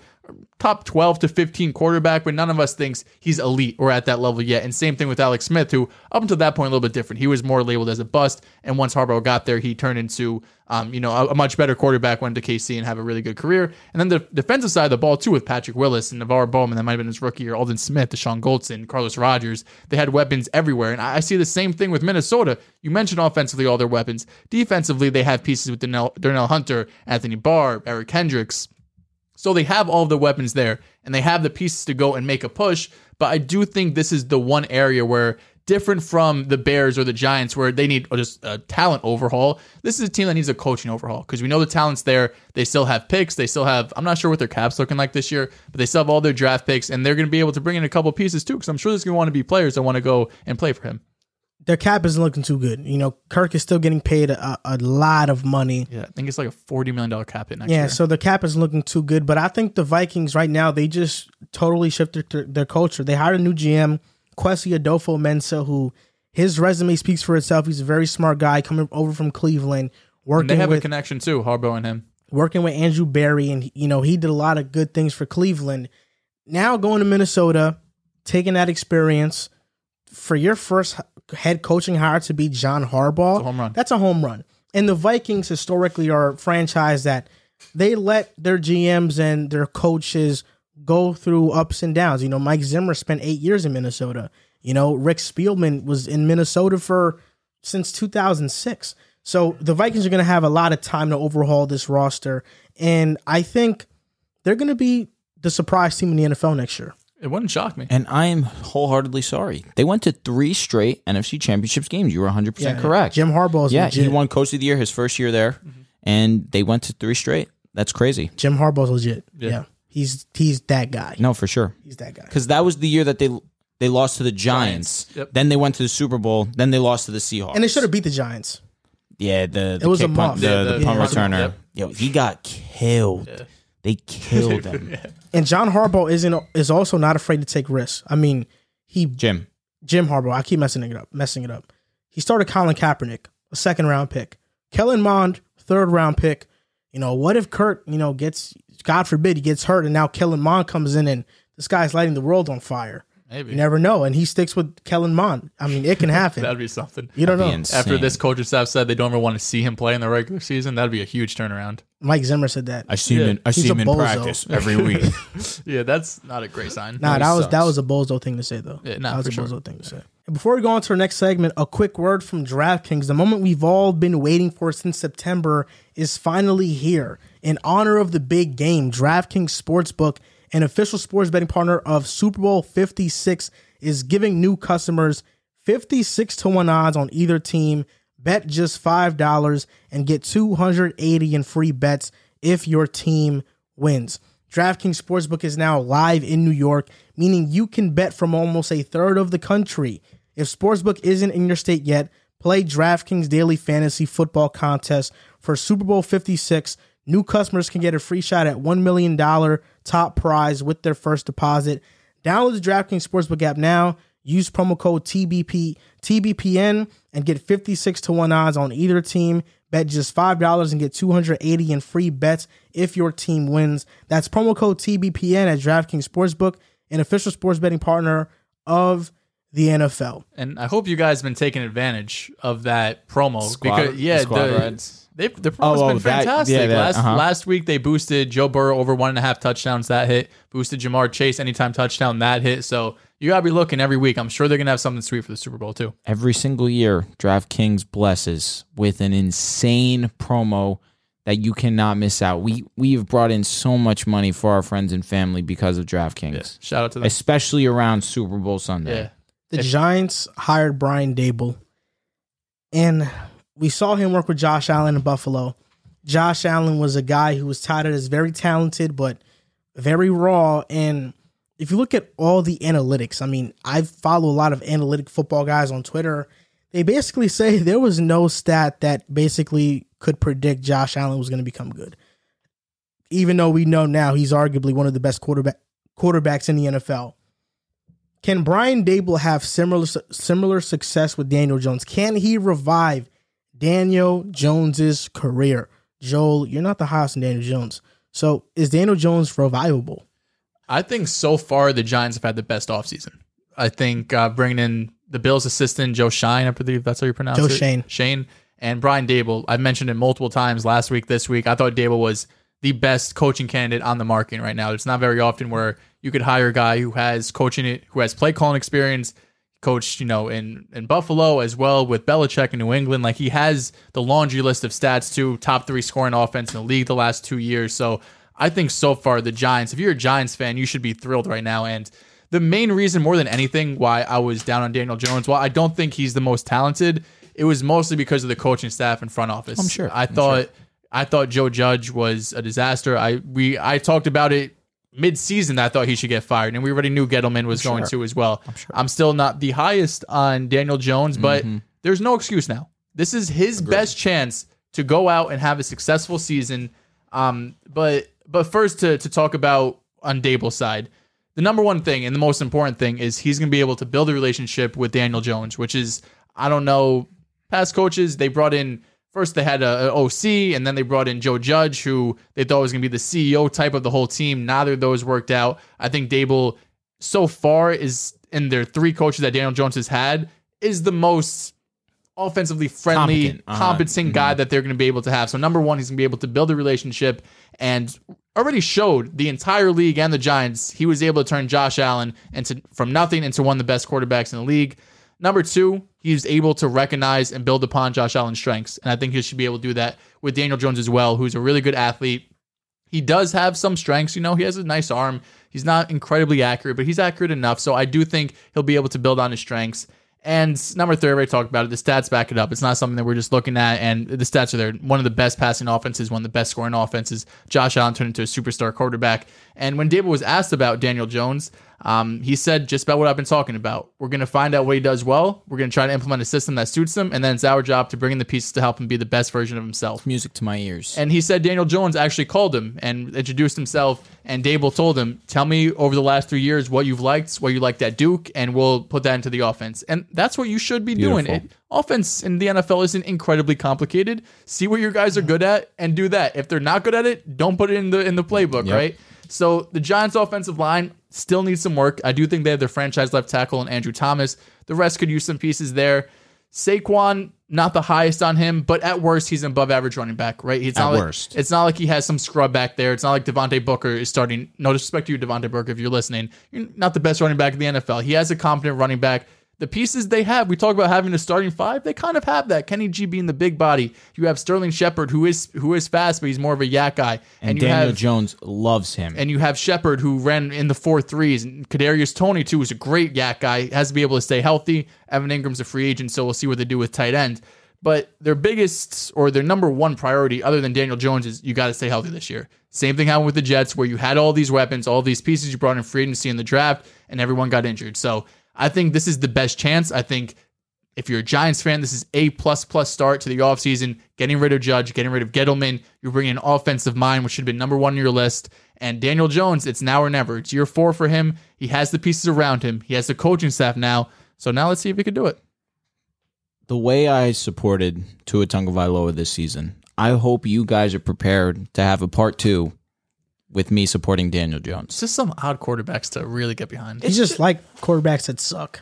top 12 to 15 quarterback, but none of us thinks he's elite or at that level yet. And same thing with Alex Smith, who up until that point a little bit different. He was more labeled as a bust, and once Harbaugh got there, he turned into um, you know a, a much better quarterback, went to KC and have a really good career. And then the defensive side of the ball too, with Patrick Willis and NaVorro Bowman, that might have been his rookie year, Aldon Smith, Dashon Goldson, Carlos Rogers. They had weapons everywhere, and I, I see the same thing with Minnesota. You mentioned offensively all their weapons. Defensively, they have pieces with Darnell, Darnell Hunter, Anthony Barr, Eric Kendricks. So they have all the weapons there and they have the pieces to go and make a push. But I do think this is the one area where, different from the Bears or the Giants, where they need just a talent overhaul, this is a team that needs a coaching overhaul because we know the talent's there. They still have picks. They still have, I'm not sure what their cap's looking like this year, but they still have all their draft picks and they're going to be able to bring in a couple pieces too because I'm sure there's going to want to be players that want to go and play for him. Their cap isn't looking too good. You know, Kirk is still getting paid a, a lot of money. Yeah, I think it's like a $40 million cap hit next Yeah, year. so the cap isn't looking too good. But I think the Vikings right now they just totally shifted their, their culture. They hired a new GM, Kwesi Adofo-Mensah, who his resume speaks for itself. He's a very smart guy coming over from Cleveland, And working they have a connection too, Harbaugh and him. working with Andrew Berry, and you know he did a lot of good things for Cleveland. Now going to Minnesota, taking that experience for your first head coaching hire to be John Harbaugh, home run. that's a home run. And the Vikings historically are a franchise that they let their GMs and their coaches go through ups and downs. You know, Mike Zimmer spent eight years in Minnesota. You know, Rick Spielman was in Minnesota for since 2006. So the Vikings are going to have a lot of time to overhaul this roster, and I think they're going to be the surprise team in the NFL next year. It wouldn't shock me. And I am wholeheartedly sorry. They went to three straight NFC Championships games. You were 100% correct. Jim Harbaugh is yeah, legit. he won Coach of the Year his first year there, mm-hmm. and they went to three straight. That's crazy. Jim Harbaugh's legit. Yeah. Yeah. He's he's that guy. No, for sure. He's that guy. Because that was the year that they they lost to the Giants. Giants, yep. Then they went to the Super Bowl. Then they lost to the Seahawks. And they should have beat the Giants. Yeah, the, the It was a punt- the, Yeah, the the- punt yeah. returner. Yep. Yo, he got killed. They killed him. And John Harbaugh isn't is also not afraid to take risks. I mean, he Jim. Jim Harbaugh. I keep messing it up. Messing it up. He started Colin Kaepernick, a second round pick. Kellen Mond, third round pick. You know, what if Kirk, you know, gets God forbid he gets hurt, and now Kellen Mond comes in and this guy's lighting the world on fire. Maybe You never know, and he sticks with Kellen Mond. I mean, it can happen. that'd be something. you don't That'd know. be insane. After this coaching staff said they don't ever want to see him play in the regular season, that'd be a huge turnaround. Mike Zimmer said that. I see Yeah. him. In, I He's see a him in bozo. practice every week. Yeah, that's not a great sign. Nah, he that was that sucks. was a bozo thing to say though. Yeah, nah, that was for a sure. bozo thing to say. And before we go on to our next segment, a quick word from DraftKings. The moment we've all been waiting for since September is finally here. In honor of the big game, DraftKings Sportsbook, an official sports betting partner of Super Bowl 56, is giving new customers 56 to 1 odds on either team. Bet just $5 and get 280 in free bets if your team wins. DraftKings Sportsbook is now live in New York, meaning you can bet from almost a third of the country. If Sportsbook isn't in your state yet, play DraftKings Daily Fantasy Football Contest for Super Bowl 56. New customers can get a free shot at $1 million top prize with their first deposit. Download the DraftKings Sportsbook app now. Use promo code TBP TBPN and get 56 to 1 odds on either team. Bet just $5 and get 280 in free bets if your team wins. That's promo code TBPN at DraftKings Sportsbook, an official sports betting partner of the NFL. And I hope you guys have been taking advantage of that promo Squad- because yeah, the squad the, rides. they the promo's Oh, oh, been that- fantastic. yeah, that- last uh-huh. last week they boosted Joe Burrow over one and a half touchdowns. That hit. Boosted Ja'Marr Chase anytime touchdown. That hit. So you gotta be looking every week. I'm sure they're gonna have something sweet for the Super Bowl too. Every single year, DraftKings blesses with an insane promo that you cannot miss out. We we've brought in so much money for our friends and family because of DraftKings, Shout out to them. especially around Super Bowl Sunday. Yeah. The Giants hired Brian Daboll, and we saw him work with Josh Allen in Buffalo. Josh Allen was a guy who was touted as very talented, but very raw. And if you look at all the analytics, I mean, I follow a lot of analytic football guys on Twitter. They basically say there was no stat that basically could predict Josh Allen was going to become good. Even though we know now he's arguably one of the best quarterback quarterbacks in the NFL. Can Brian Daboll have similar similar success with Daniel Jones? Can he revive Daniel Jones's career? Joel, you're not the highest in Daniel Jones. So is Daniel Jones revivable? I think so far the Giants have had the best offseason. I think uh, bringing in the Bills assistant Joe Shine, I believe that's how you pronounce Joe it. Shane. Shane and Brian Daboll. I've mentioned it multiple times last week, this week. I thought Daboll was the best coaching candidate on the market right now. It's not very often where you could hire a guy who has coaching it, who has play calling experience, coached, you know, in in Buffalo as well with Belichick in New England. Like he has the laundry list of stats too, top three scoring offense in the league the last two years. So I think so far the Giants, if you're a Giants fan, you should be thrilled right now. And the main reason, more than anything, why I was down on Daniel Jones, while I don't think he's the most talented, it was mostly because of the coaching staff and front office. I'm sure. I I'm thought I thought Joe Judge was a disaster. I we I talked about it mid-season that I thought he should get fired, and we already knew Gettleman was going to as well. I'm, sure. I'm, still not the highest on Daniel Jones, but Mm-hmm. there's no excuse now. This is his best chance to go out and have a successful season. Um, but but first to to talk about on Daboll's side, the number one thing and the most important thing is he's going to be able to build a relationship with Daniel Jones, which is I don't know past coaches they brought in first they had a, a OC and then they brought in Joe Judge who they thought was going to be the CEO type of the whole team. Neither of those worked out. I think Daboll so far is in their three coaches that Daniel Jones has had is the most offensively friendly, Competent. Uh-huh. competent guy that they're going to be able to have. So number one, he's going to be able to build a relationship and already showed the entire league and the Giants he was able to turn Josh Allen into from nothing into one of the best quarterbacks in the league. Number two, he's able to recognize and build upon Josh Allen's strengths, and I think he should be able to do that with Daniel Jones as well, who's a really good athlete. He does have some strengths, you know. He has a nice arm. He's not incredibly accurate, but he's accurate enough. So I do think he'll be able to build on his strengths. And number three, I already talked about it. The stats back it up. It's not something that we're just looking at, and the stats are there. One of the best passing offenses, one of the best scoring offenses. Josh Allen turned into a superstar quarterback. And when David was asked about Daniel Jones, um, he said just about what I've been talking about. We're going to find out what he does well. We're going to try to implement a system that suits him, and then it's our job to bring in the pieces to help him be the best version of himself. Music to my ears. And he said Daniel Jones actually called him and introduced himself. And Daboll told him, Tell me over the last three years what you've liked, what you liked at Duke, and we'll put that into the offense. And that's what you should be doing. It, offense in the NFL isn't incredibly complicated. See what your guys are good at and do that. If they're not good at it, don't put it in the in the playbook, Yep. right? So the Giants offensive line still needs some work. I do think they have their franchise left tackle and Andrew Thomas. The rest could use some pieces there. Saquon, not the highest on him, but at worst, he's an above average running back, right? He's not At like, worst. It's not like he has some scrub back there. It's not like Devontae Booker is starting. No disrespect to you, Devontae Booker, if you're listening. You're not the best running back in the NFL. He has a competent running back. The pieces they have, we talk about having a starting five. They kind of have that. Kenny G being the big body. You have Sterling Shepard, who is who is fast, but he's more of a YAC guy. and you Daniel have Jones loves him. and you have Shepard who ran in the four threes. And Kadarius Toney too is a great YAC guy. Has to be able to stay healthy. Evan Engram's a free agent, so we'll see what they do with tight end. But their biggest or their number one priority, other than Daniel Jones, is you got to stay healthy this year. Same thing happened with the Jets, where you had all these weapons, all these pieces you brought in free agency in the draft, and everyone got injured. So I think this is the best chance. I think if you're a Giants fan, this is a plus plus start to the offseason. Getting rid of Judge, getting rid of Gettleman. You're bringing an offensive mind, which should have been number one on your list. And Daniel Jones, it's now or never. It's year four for him. He has the pieces around him. He has the coaching staff now. So now let's see if he can do it. the way I supported Tua Tagovailoa this season, I hope you guys are prepared to have a part two with me supporting Daniel Jones. It's just some odd quarterbacks to really get behind. He's just like quarterbacks that suck.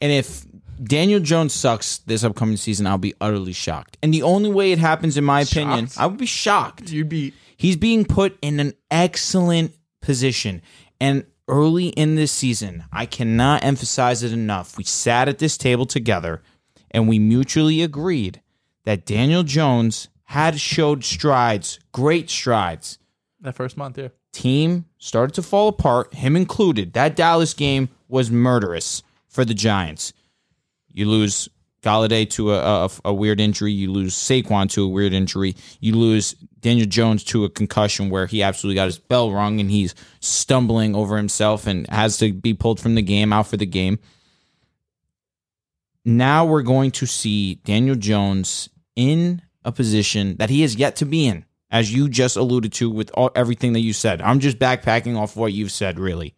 And if Daniel Jones sucks this upcoming season, I'll be utterly shocked. And the only way it happens, in my opinion, Shocked? I would be shocked. You'd be He's being put in an excellent position. And early in this season, I cannot emphasize it enough. We sat at this table together and we mutually agreed that Daniel Jones had showed strides, great strides. That first month, yeah. Team started to fall apart, him included. That Dallas game was murderous for the Giants. You lose Golladay to a, a, a weird injury. You lose Saquon to a weird injury. You lose Daniel Jones to a concussion where he absolutely got his bell rung and he's stumbling over himself and has to be pulled from the game, out for the game. Now we're going to see Daniel Jones in a position that he has yet to be in, as you just alluded to with all, everything that you said. I'm just backpacking off what you've said, really.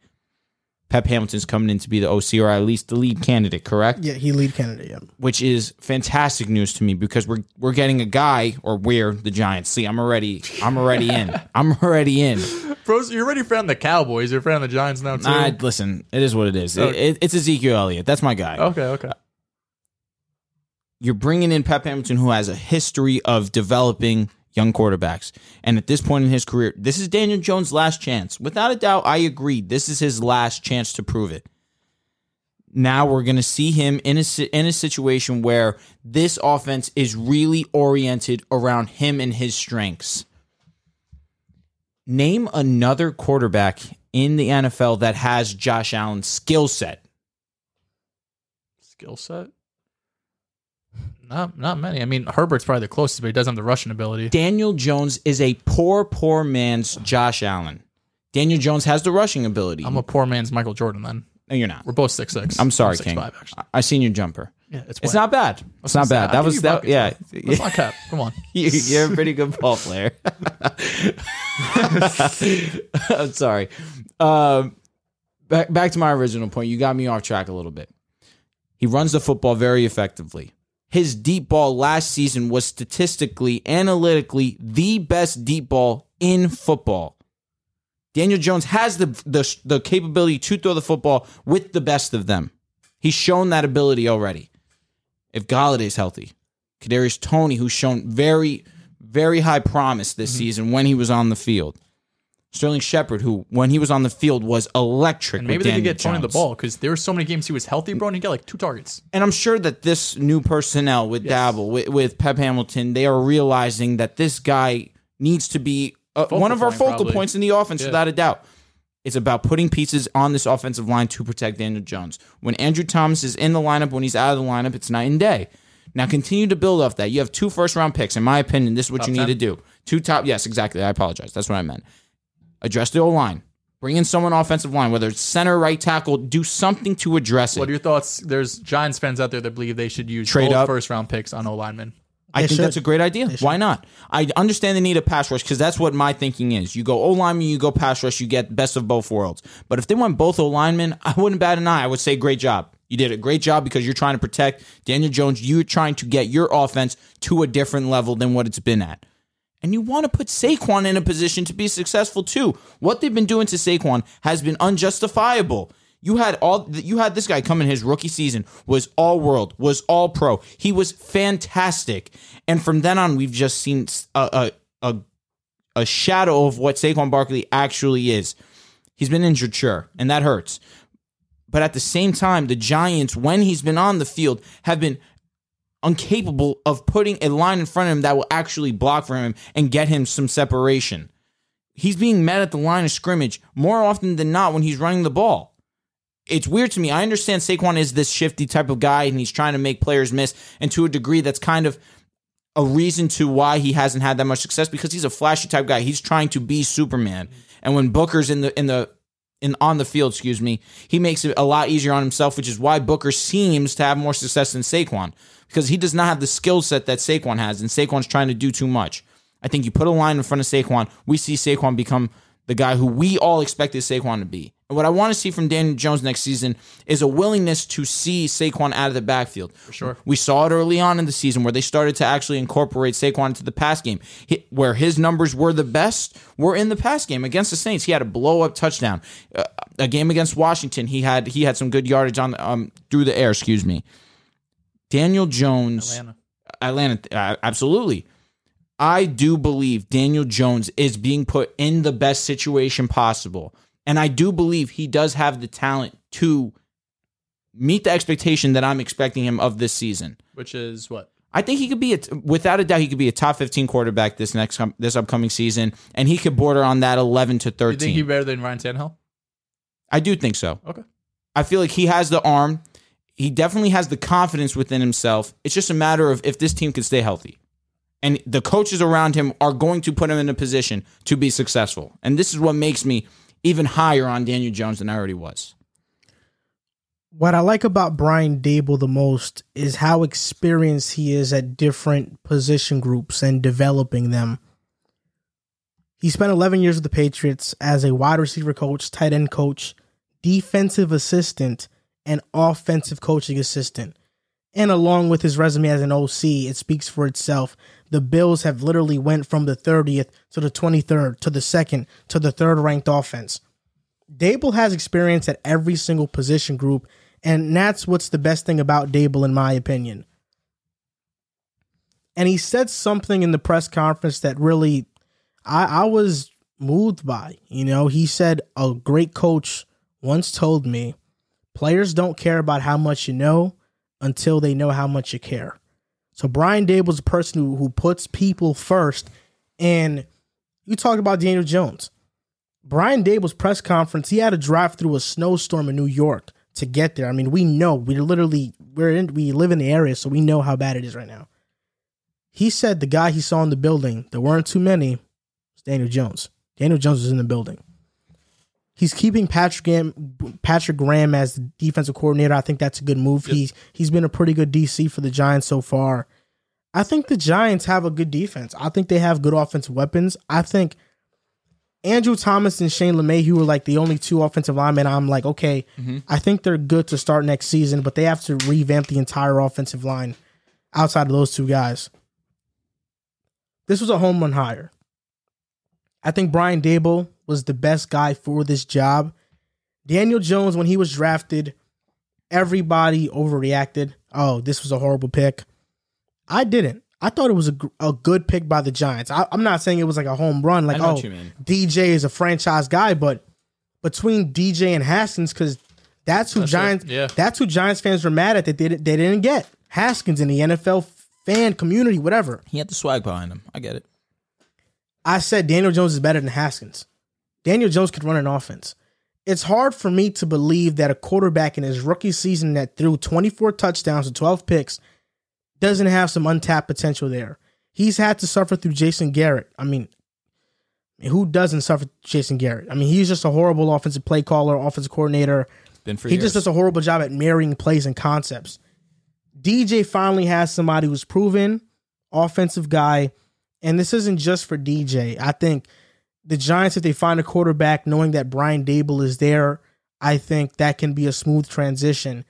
Pep Hamilton's coming in to be the OC or at least the lead candidate, correct? Yeah, he lead candidate. Yeah. Which is fantastic news to me because we're we're getting a guy or we're the Giants. See, I'm already I'm already in. I'm already in. Bros, you're already a fan of the Cowboys. You're a fan of the Giants now, too. Nah, listen, it is what it is. It- it- it's Ezekiel Elliott. That's my guy. okay, okay. you're bringing in Pep Hamilton, who has a history of developing young quarterbacks. And at this point in his career, this is Daniel Jones' last chance. Without a doubt, I agree. This is his last chance to prove it. Now we're going to see him in a in a situation where this offense is really oriented around him and his strengths. Name another quarterback in the NFL that has Josh Allen's skill set. Skill set? Not not many. I mean, Herbert's probably the closest, but he doesn't have the rushing ability. Daniel Jones is a poor, poor man's Josh Allen. Daniel Jones has the rushing ability. I'm a poor man's Michael Jordan then. no, you're not. We're both six six. I'm sorry, six King. five actually. I- I seen your jumper. Yeah, it's, It's not bad. It's not bad. That was that. Yeah. That's not cap. Come on. You- you're a pretty good ball player. I'm sorry. Um, back back to my original point. You got me off track a little bit. He runs the football very effectively. His deep ball last season was statistically, analytically, the best deep ball in football. Daniel Jones has the, the the capability to throw the football with the best of them. He's shown that ability already. if Golladay's healthy, Kadarius Toney, who's shown very, very high promise this Mm-hmm. season when he was on the field. Sterling Shepard, who when he was on the field was electric. And maybe they could Daniel get Toney the ball because there were so many games he was healthy, bro, and he got like two targets. And I'm sure that this new personnel with Dabble, with, with Pep Hamilton, they are realizing that this guy needs to be uh, one of our focal probably. points in the offense, Yeah. without a doubt. It's about putting pieces on this offensive line to protect Daniel Jones. When Andrew Thomas is in the lineup, when he's out of the lineup, it's night and day. Now continue to build off that. You have two first round picks. In my opinion, this is what Top you need to do. Two top, yes, exactly. I apologize. That's what I meant. Address the O line. Bring in someone offensive line, whether it's center, right tackle. Do something to address it. What are your thoughts? There's Giants fans out there that believe they should use Trade up. first round picks on O linemen. I They think should. that's a great idea. Why not? I understand the need of pass rush because that's what my thinking is. You go O lineman, you go pass rush, you get best of both worlds. But if they want both O linemen, I wouldn't bat an eye. I would say great job. You did a great job because you're trying to protect Daniel Jones. You're trying to get your offense to a different level than what it's been at. And you want to put Saquon in a position to be successful too. What they've been doing to Saquon has been unjustifiable. You had all you had this guy come in his rookie season was all world, was all pro. He was fantastic. And from then on we've just seen a a a, a shadow of what Saquon Barkley actually is. He's been injured, sure, and that hurts. But at the same time, the Giants, when he's been on the field, have been incapable of putting a line in front of him that will actually block for him and get him some separation. He's being met at the line of scrimmage more often than not when he's running the ball. It's weird to me. I understand Saquon is this shifty type of guy and he's trying to make players miss, and to a degree, that's kind of a reason to why he hasn't had that much success because he's a flashy type guy. He's trying to be Superman. And when Booker's in the in the in on the field, excuse me, he makes it a lot easier on himself, which is why Booker seems to have more success than Saquon because he does not have the skill set that Saquon has, and Saquon's trying to do too much. I think you put a line in front of Saquon, we see Saquon become the guy who we all expected Saquon to be. And what I want to see from Daniel Jones next season is a willingness to see Saquon out of the backfield. For sure. We saw it early on in the season where they started to actually incorporate Saquon into the pass game. He- where his numbers were the best were in the pass game against the Saints. He had a blow up touchdown. Uh, a game against Washington, he had he had some good yardage on um through the air. Excuse me. Daniel Jones, Atlanta. Atlanta, uh, absolutely. I do believe Daniel Jones is being put in the best situation possible. And I do believe he does have the talent to meet the expectation that I'm expecting him of this season. Which is what? I think he could be, a, without a doubt, he could be a top 15 quarterback this next this upcoming season, and he could border on that 11 to 13. You 13. think he better than Ryan Tannehill? I do think so. Okay. I feel like he has the arm. He definitely has the confidence within himself. It's just a matter of if this team can stay healthy. And the coaches around him are going to put him in a position to be successful. And this is what makes me even higher on Daniel Jones than I already was. What I like about Brian Daboll the most is how experienced he is at different position groups and developing them. He spent 11 years with the Patriots as a wide receiver coach, tight end coach, defensive assistant, and offensive coaching assistant. And along with his resume as an OC, it speaks for itself. The Bills have literally went from the 30th to the 23rd to the second to the third ranked offense. Daboll has experience at every single position group, and that's what's the best thing about Daboll, in my opinion. And he said something in the press conference that really I, I was moved by. You know, he said, A great coach once told me, players don't care about how much you know until they know how much you care. So Brian Daboll's a person who, who puts people first. And you talk about Daniel Jones. Brian Daboll's press conference, he had to drive through a snowstorm in New York to get there. I mean, we know we're literally we're in we live in the area, so we know how bad it is right now. He said the guy he saw in the building, there weren't too many, was Daniel Jones. Daniel Jones was in the building. He's keeping Patrick Graham, Patrick Graham as the defensive coordinator. I think that's a good move. He's he's been a pretty good DC for the Giants so far. I think the Giants have a good defense. I think they have good offensive weapons. I think Andrew Thomas and Shane Lemieux, who were like the only two offensive linemen, I'm like, okay, mm-hmm. I think they're good to start next season, but they have to revamp the entire offensive line outside of those two guys. This was a home run hire. I think Brian Daboll was the best guy for this job. Daniel Jones, when he was drafted, everybody overreacted. Oh, this was a horrible pick. I didn't. I thought it was a, a good pick by the Giants. I, I'm not saying it was like a home run, like oh, what you mean. DJ is a franchise guy, but between DJ and Haskins, because that's who That's Giants, it, yeah. that's who Giants fans were mad at that they, didn't- they didn't get Haskins in the NFL fan community, whatever. He had the swag behind him. I get it. I said Daniel Jones is better than Haskins. Daniel Jones could run an offense. It's hard for me to believe that a quarterback in his rookie season that threw 24 touchdowns and 12 picks doesn't have some untapped potential there. He's had to suffer through Jason Garrett. I mean, who doesn't suffer Jason Garrett? I mean, he's just a horrible offensive play caller, offensive coordinator. Been for He years. just does a horrible job at marrying plays and concepts. DJ finally has somebody who's proven offensive guy, and this isn't just for DJ. I think the Giants, if they find a quarterback, knowing that Brian Daboll is there, I think that can be a smooth transition.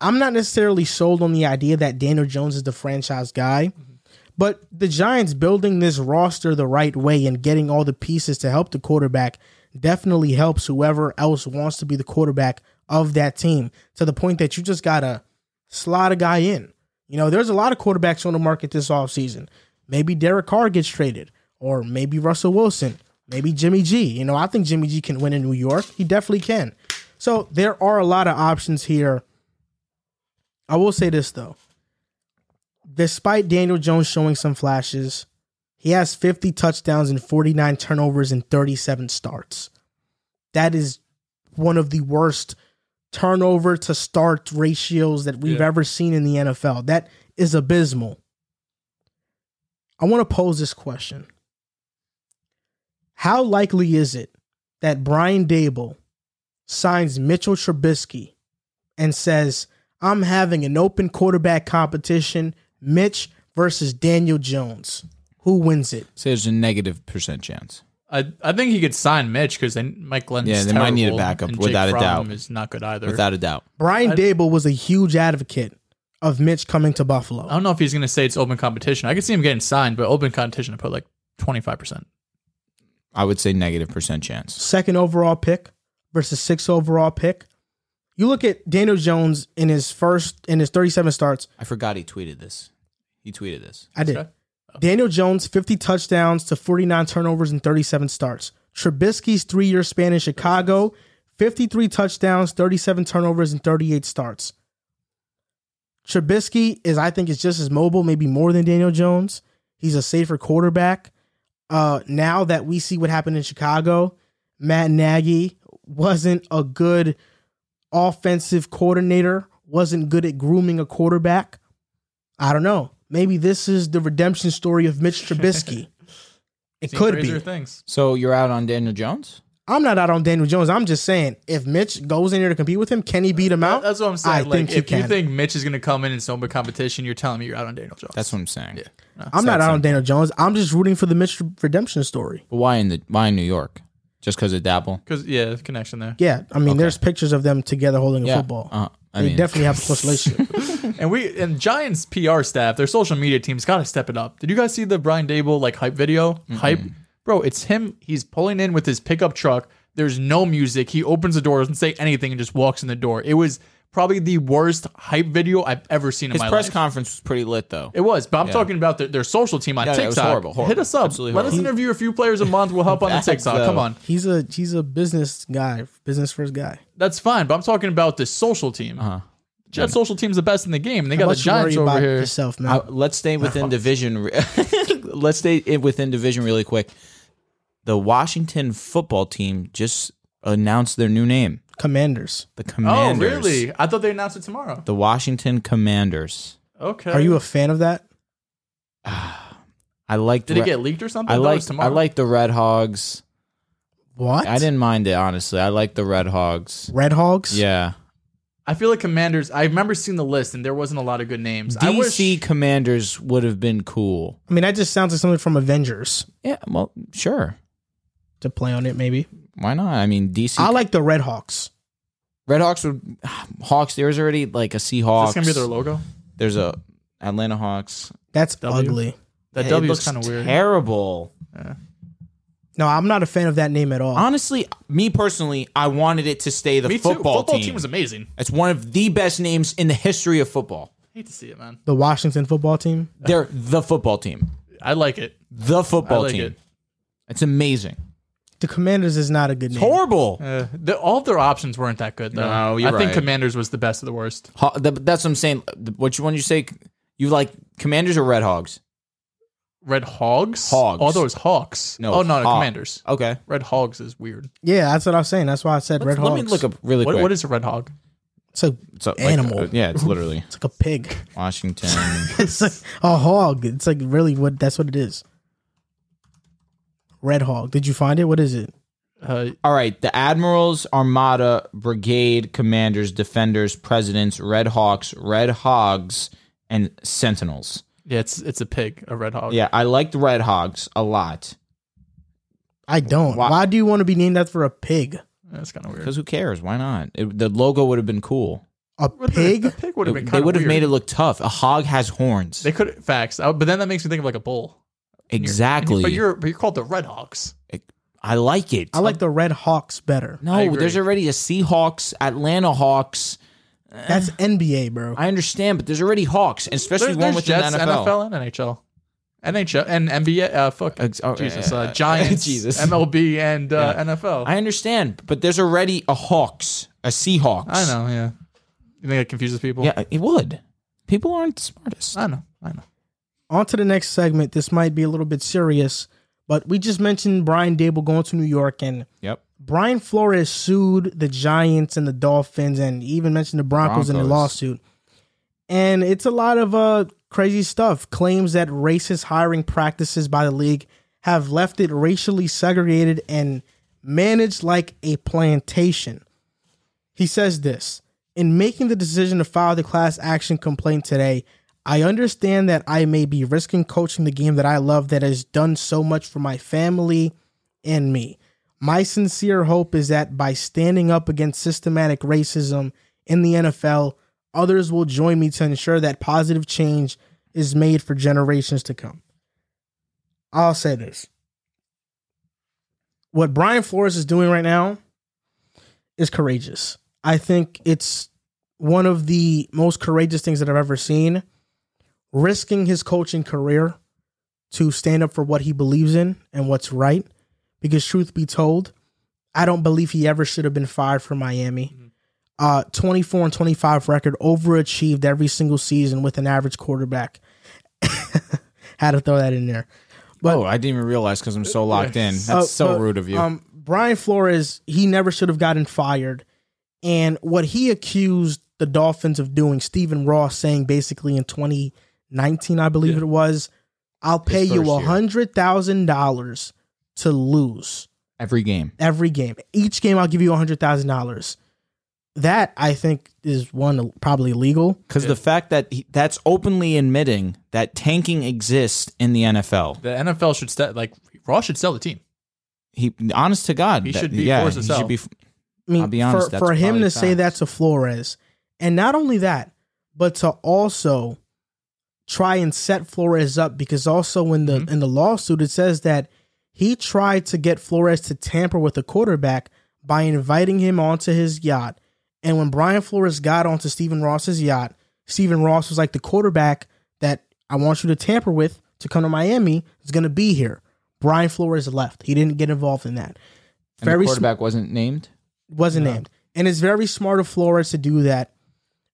I'm not necessarily sold on the idea that Daniel Jones is the franchise guy, mm-hmm. but the Giants building this roster the right way and getting all the pieces to help the quarterback definitely helps whoever else wants to be the quarterback of that team to the point that you just gotta slot a guy in. You know, there's a lot of quarterbacks on the market this offseason. Maybe Derek Carr gets traded, or maybe Russell Wilson, maybe Jimmy G. You know, I think Jimmy G can win in New York. He definitely can. So there are a lot of options here. I will say this though. Despite Daniel Jones showing some flashes, he has 50 touchdowns and 49 turnovers in 37 starts. That is one of the worst turnover to start ratios that we've Yeah. ever seen in the NFL. That is abysmal. I want to pose this question. How likely is it that Brian Daboll signs Mitchell Trubisky and says, I'm having an open quarterback competition, Mitch versus Daniel Jones? Who wins it? Say there's a negative percent chance. I, I think he could sign Mitch because then Mike Glenn. Yeah, they might need a backup, and without a Jake doubt. Is not good either. Without a doubt. Brian I- Daboll was a huge advocate of Mitch coming to Buffalo. I don't know if he's going to say it's open competition. I could see him getting signed, but open competition, I put like twenty five percent. I would say negative percent chance. second overall pick versus sixth overall pick. You look at Daniel Jones in his first in his 37 starts. I forgot he tweeted this. He tweeted this. I did. Okay. Oh. Daniel Jones 50 touchdowns to 49 turnovers in 37 starts. Trubisky's 3-year span in Chicago, 53 touchdowns, 37 turnovers and 38 starts. Trubisky is I think is just as mobile, maybe more than Daniel Jones. He's a safer quarterback. Uh now that we see what happened in Chicago, Matt Nagy wasn't a good offensive coordinator, wasn't good at grooming a quarterback. I don't know. Maybe this is the redemption story of Mitch Trubisky. it Seen could be. things. So you're out on Daniel Jones? I'm not out on Daniel Jones. I'm just saying, if Mitch goes in here to compete with him, can he beat him out? That's what I'm saying. I like, think he if you think Mitch is going to come in and open competition, you're telling me you're out on Daniel Jones. That's what I'm saying. Yeah. No, I'm not out on. Daniel Jones. I'm just rooting for the Mitch redemption story. But why in the why in New York? Just because of Dabble? Because yeah, connection there. Yeah, I mean, Okay. there's pictures of them together holding a Yeah. football. Uh, I they mean, definitely have a close relationship. And we and Giants PR staff, their social media team's got to step it up. Did you guys see the Brian Daboll like hype video? Hype, bro. It's him. He's pulling in with his pickup truck. There's no music. He opens the door, doesn't say anything, and just walks in the door. It was probably the worst hype video I've ever seen in his my press life. conference was pretty lit though. It was, but I'm Yeah. talking about their, their social team on Yeah, it was TikTok. horrible, horrible. Hit us up. Absolutely Let us horrible. interview a few players a month. We'll help on the Facts, TikTok. though. Come on, he's a he's a business guy, business first guy. that's fine. But I'm talking about the social team. Uh-huh. Jet social team's the best in the game. And they How got the much you worry Giants over about here. yourself, man. Uh, let's stay within division. re- let's stay in- within division really quick. The Washington football team just announced their new name, Commanders. the oh, Commanders. Oh, really? I thought they announced it tomorrow. The Washington Commanders. Okay. Are you a fan of that? I like. Did it get leaked or something? I thought it like. was I tomorrow. like the Red Hogs. What? I didn't mind it honestly. I like the Red Hogs. Red Hogs. Yeah, I feel like Commanders. I remember seeing the list, and there wasn't a lot of good names. I DC wish. Commanders would have been cool. I mean, that just sounds like something from Avengers Yeah, well, sure. To play on it. Maybe. Why not? I mean, DC I like the Red Hawks. Red Hawks would Hawks. There's already like a Seahawks. Is this gonna be their logo? There's a Atlanta Hawks. That's W? ugly. That It W is looks kind of weird. Terrible. No, I'm not a fan of that name at all. Honestly, me personally, I wanted it to stay the Me too. football, Football team. team was amazing. it's one of the best names in the history of football. I hate to see it, man. the Washington football team. They're the football team. I like it. The I football like team. it. It's amazing. The Commanders is not a good name. Horrible. Uh, the, all of their options weren't that good, though. No, you're I think right. Commanders was the best of the worst. Ho- th- that's what I'm saying. What you when you say you like Commanders or Red Hogs? Red Hogs? Hogs. All those Hawks. No, Oh, no, no Hog- Commanders. Okay. Red Hogs is weird. Yeah, that's what I was saying. That's why I said red Let hogs. me look up really What, quick. what is a Red Hog? It's a It's a- like, animal. uh, yeah, it's literally it's like a pig. Washington. It's like a hog. It's like really what that's what it is. Red hog. Did you find it? What is it? Uh, All right, the Admirals, Armada, Brigade, Commanders, Defenders, Presidents, Red Hawks, Red Hogs, and Sentinels. yeah, it's it's a pig, a Red Hog. Yeah, I like the Red Hogs a lot I don't. Why- Why, do you want to be named after a pig? That's kind of weird. because who cares? Why not? It, the logo would have been cool. A pig? The pig would have been It- kind they would have made it look tough. A hog has horns. They could facts, but then that makes me think of like a bull. Exactly. But you're but you're called the Red Hawks. I like it. I like the Red Hawks better. I no, agree. there's already a Seahawks, Atlanta Hawks. That's NBA, bro. I understand, but there's already Hawks, especially There- one there's within Jets, the NFL. NFL, and NHL, NHL and NBA. Uh, fuck, Ex- oh, Jesus, uh, uh, Giants, Jesus. MLB, and uh, Yeah. NFL. I understand, but there's already a Hawks, a Seahawks. I know, yeah. You think it confuses people? Yeah, it would. People aren't the smartest. I know, I know. On to the next segment. This might be a little bit serious, but we just mentioned Brian Daboll going to New York, and Yep. Brian Flores sued the Giants and the Dolphins, and even mentioned the Broncos, in the lawsuit. And it's a lot of uh, crazy stuff. Claims that racist hiring practices by the league have left it racially segregated and managed like a plantation. He says this In making the decision to file the class action complaint today, I understand that I may be risking coaching the game that I love that has done so much for my family and me. My sincere hope is that by standing up against systematic racism in the NFL, others will join me to ensure that positive change is made for generations to come. I'll say this. What Brian Flores is doing right now is courageous. I think it's one of the most courageous things that I've ever seen. Risking his coaching career to stand up for what he believes in and what's right. Because truth be told, I don't believe he ever should have been fired from Miami. Uh, 24 and 25 record, overachieved every single season with an average quarterback. Had to throw that in there. But oh, I didn't even realize because I'm so locked in. That's uh, so but, rude of you. Um, Brian Flores, he never should have gotten fired. And what he accused the Dolphins of doing, Stephen Ross saying basically in 2019, I believe Yeah. it was, I'll pay you a hundred thousand dollars to lose Every game. every game. Each game, I'll give you a hundred thousand dollars. That I think is one probably illegal. Because the fact that he, that's openly admitting that tanking exists in the NFL. The NFL should st- like Ross should sell the team. He, honest to God, He that- should be yeah, forced to sell. should be. I mean, I'll be honest, for, for him probably to say that to Flores, and not only that, but to also try and set Flores up because also in the Mhm. in the lawsuit it says that he tried to get Flores to tamper with the quarterback by inviting him onto his yacht. And when Brian Flores got onto Stephen Ross's yacht, Stephen Ross was like the quarterback that I want you to tamper with to come to Miami is going to be here. Brian Flores left. He didn't get involved in that. And the Very sm- quarterback wasn't named. wasn't No. named. And it's very smart of Flores to do that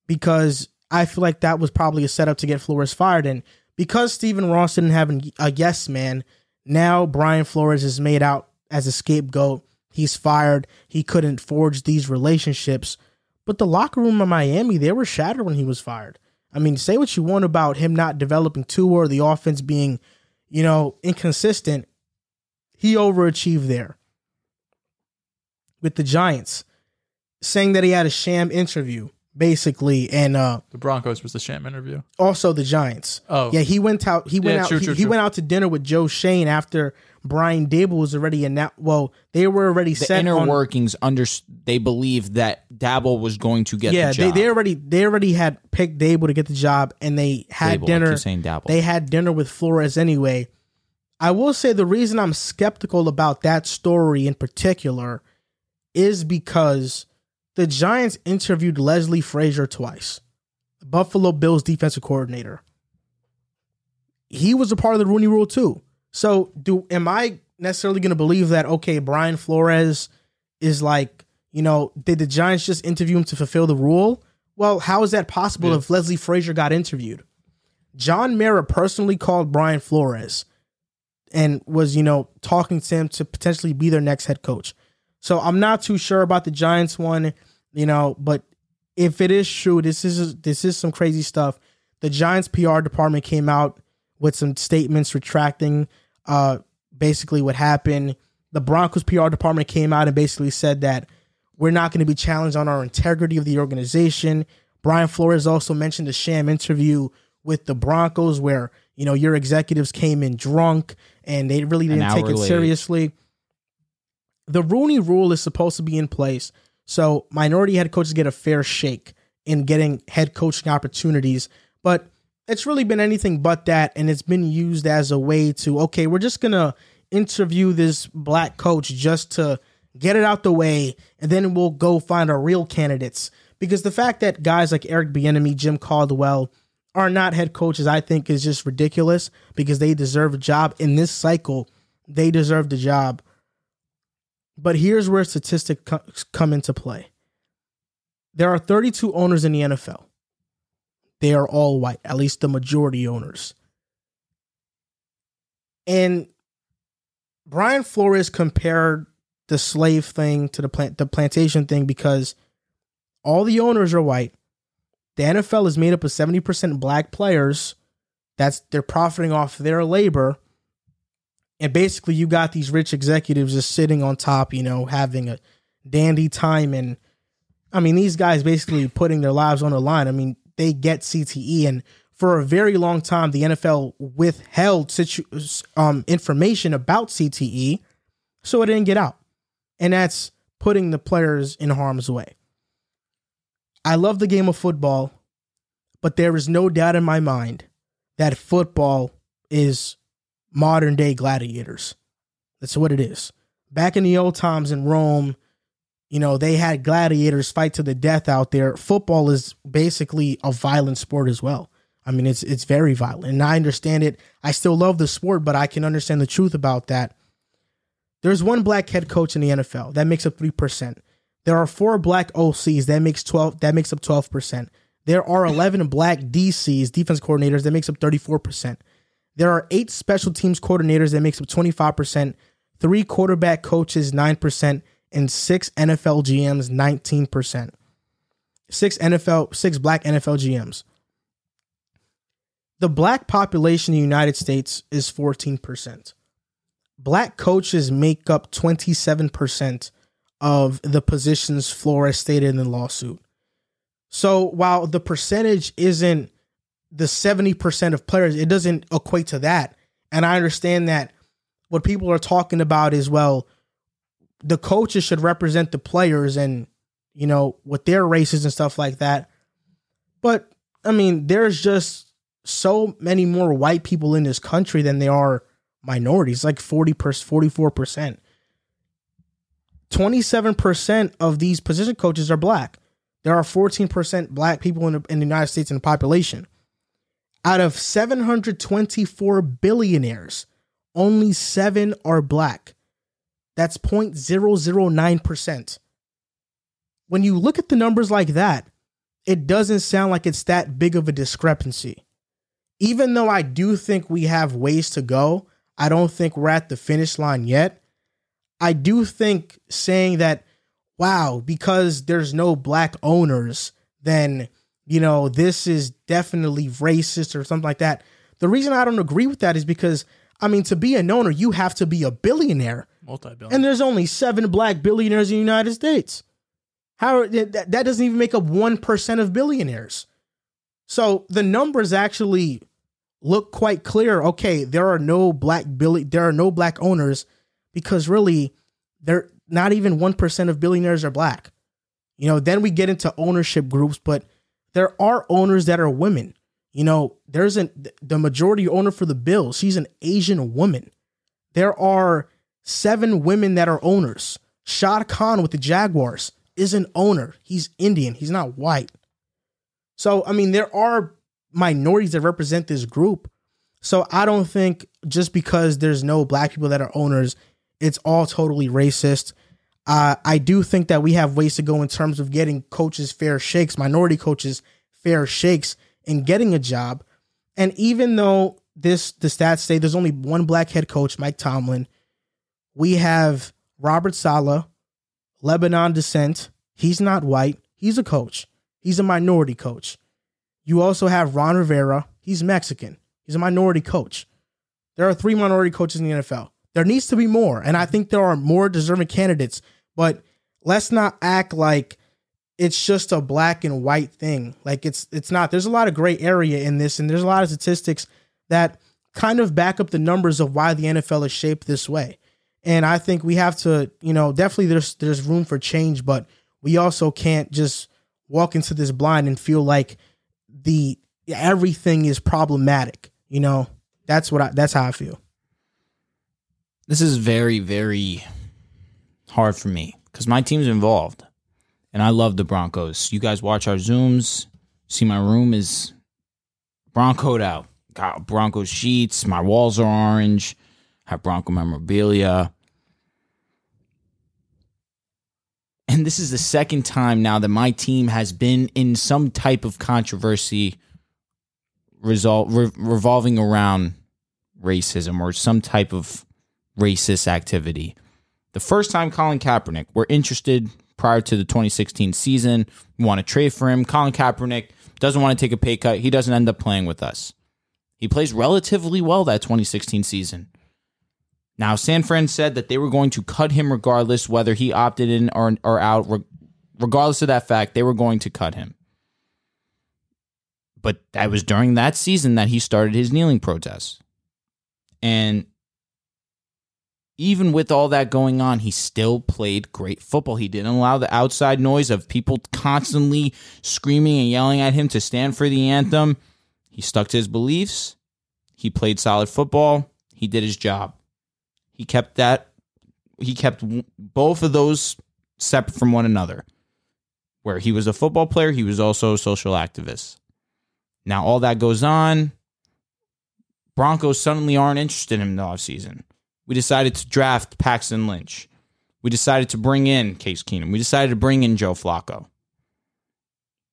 because I feel like that was probably a setup to get Flores fired. And because Stephen Ross didn't have a yes man, now Brian Flores is made out as a scapegoat. He's fired. He couldn't forge these relationships. But the locker room in Miami, they were shattered when he was fired. I mean, say what you want about him not developing two or the offense being, you know, inconsistent. He overachieved there with the Giants, saying that he had a sham interview, basically, and uh The Broncos was the sham interview. also the Giants. Oh, Yeah, he went out. He went Yeah, out. true, he, true, he true. went out to dinner with Joe Schoen after Brian Daboll was already announced. Well, they were already The set inner on. workings under they believed that Dabble was going to get yeah, the they job. they already they already had picked Daboll to get the job, and they had Daboll, dinner. keep saying Dabble. They had dinner with Flores anyway. I will say the reason I'm skeptical about that story in particular is because the Giants interviewed Leslie Frazier twice, Buffalo Bills defensive coordinator. He was a part of the Rooney Rule too. So, do am I necessarily going to believe that okay, Brian Flores is like, you know, did the Giants just interview him to fulfill the rule? Well, how is that possible Yeah. if Leslie Frazier got interviewed? John Mara personally called Brian Flores and was, you know, talking to him to potentially be their next head coach. So I'm not too sure about the Giants one, you know, but if it is true, this is this is some crazy stuff. The Giants PR department came out with some statements retracting uh basically what happened. The Broncos PR department came out and basically said that we're not going to be challenged on our integrity of the organization. Brian Flores also mentioned a sham interview with the Broncos where, you know, your executives came in drunk and they really didn't take it late. seriously. The Rooney rule is supposed to be in place so minority head coaches get a fair shake in getting head coaching opportunities, but it's really been anything but that and it's been used as a way to okay, we're just going to interview this black coach just to get it out the way and then we'll go find our real candidates because the fact that guys like Eric Bieniemy, Jim Caldwell are not head coaches I think is just ridiculous because they deserve a job in this cycle. They deserve the job. But here's where statistics come into play. There are 32 owners in the NFL. They are all white, at least the majority owners. And Brian Flores compared the slave thing to the plant the plantation thing because all the owners are white. The NFL is made up of 70% black players. That's they're profiting off their labor. And basically you got these rich executives just sitting on top, you know, having a dandy time and I mean, these guys basically putting their lives on the line. I mean, they get CTE, and for a very long time, the NFL withheld situ- um, information about CTE, so it didn't get out, and that's putting the players in harm's way. I love the game of football, but there is no doubt in my mind that football is modern day gladiators. That's what it is. Back in the old times in Rome, you know, they had gladiators fight to the death out there. Football is basically a violent sport as well. I mean, it's it's very violent. And I understand it. I still love the sport, but I can understand the truth about that. There's one black head coach in the NFL that makes up 3%. There are four black OCs that makes 12 that makes up 12%. There are 11 black DCs, defense coordinators that makes up 34%. There are 8 special teams coordinators that makes up 25%, 3 quarterback coaches 9%, and 6 NFL GMs 19%. 6 NFL 6 black NFL GMs. The black population in the United States is 14%. Black coaches make up 27% of the positions Flores stated in the lawsuit. So while the percentage isn't the 70% of players, it doesn't equate to that. And I understand that what people are talking about is well, the coaches should represent the players and, you know, with their races and stuff like that. But I mean, there's just so many more white people in this country than there are minorities, like 40 per 44%. 27% of these position coaches are black. There are 14% black people in the, in the United States in the population. Out of 724 billionaires, only seven are black. That's 0.009%. When you look at the numbers like that, it doesn't sound like it's that big of a discrepancy. Even though I do think we have ways to go, I don't think we're at the finish line yet. I do think saying that, wow, because there's no black owners, then, you know, this is definitely racist or something like that. The reason I don't agree with that is because, I mean, to be an owner, you have to be a billionaire. Multi-billion. And there's only seven black billionaires in the United States. How that, that doesn't even make up 1% of billionaires. So the numbers actually look quite clear. Okay, there are no black billi- there are no black owners because really they're not even 1% of billionaires are black. You know, then we get into ownership groups, but there are owners that are women. You know, there's an the majority owner for the Bills. She's an Asian woman. There are seven women that are owners. Shad Khan with the Jaguars is an owner. He's Indian. He's not white. So, I mean, there are minorities that represent this group. So, I don't think just because there's no black people that are owners, it's all totally racist. Uh, I do think that we have ways to go in terms of getting coaches fair shakes, minority coaches fair shakes, and getting a job. And even though this the stats say there's only one black head coach, Mike Tomlin, we have Robert Saleh, Lebanon descent. He's not white. He's a coach. He's a minority coach. You also have Ron Rivera. He's Mexican. He's a minority coach. There are three minority coaches in the NFL. There needs to be more, and I mm-hmm. think there are more deserving candidates. But let's not act like it's just a black and white thing. Like it's it's not. There's a lot of gray area in this, and there's a lot of statistics that kind of back up the numbers of why the NFL is shaped this way. And I think we have to, you know, definitely there's there's room for change, but we also can't just walk into this blind and feel like the everything is problematic. You know, that's what I that's how I feel. This is very very hard for me because my team's involved, and I love the Broncos. You guys watch our zooms. See, my room is Broncoed out. Got Bronco sheets. My walls are orange. Have Bronco memorabilia. And this is the second time now that my team has been in some type of controversy result re- revolving around racism or some type of racist activity. The first time Colin Kaepernick, we're interested prior to the 2016 season. We want to trade for him. Colin Kaepernick doesn't want to take a pay cut. He doesn't end up playing with us. He plays relatively well that 2016 season. Now, San Fran said that they were going to cut him regardless whether he opted in or, or out. Regardless of that fact, they were going to cut him. But that was during that season that he started his kneeling protests. And even with all that going on, he still played great football. He didn't allow the outside noise of people constantly screaming and yelling at him to stand for the anthem. He stuck to his beliefs. He played solid football. He did his job. He kept that. He kept both of those separate from one another. Where he was a football player, he was also a social activist. Now all that goes on. Broncos suddenly aren't interested in him in the offseason. We decided to draft Paxton Lynch. We decided to bring in Case Keenum. We decided to bring in Joe Flacco.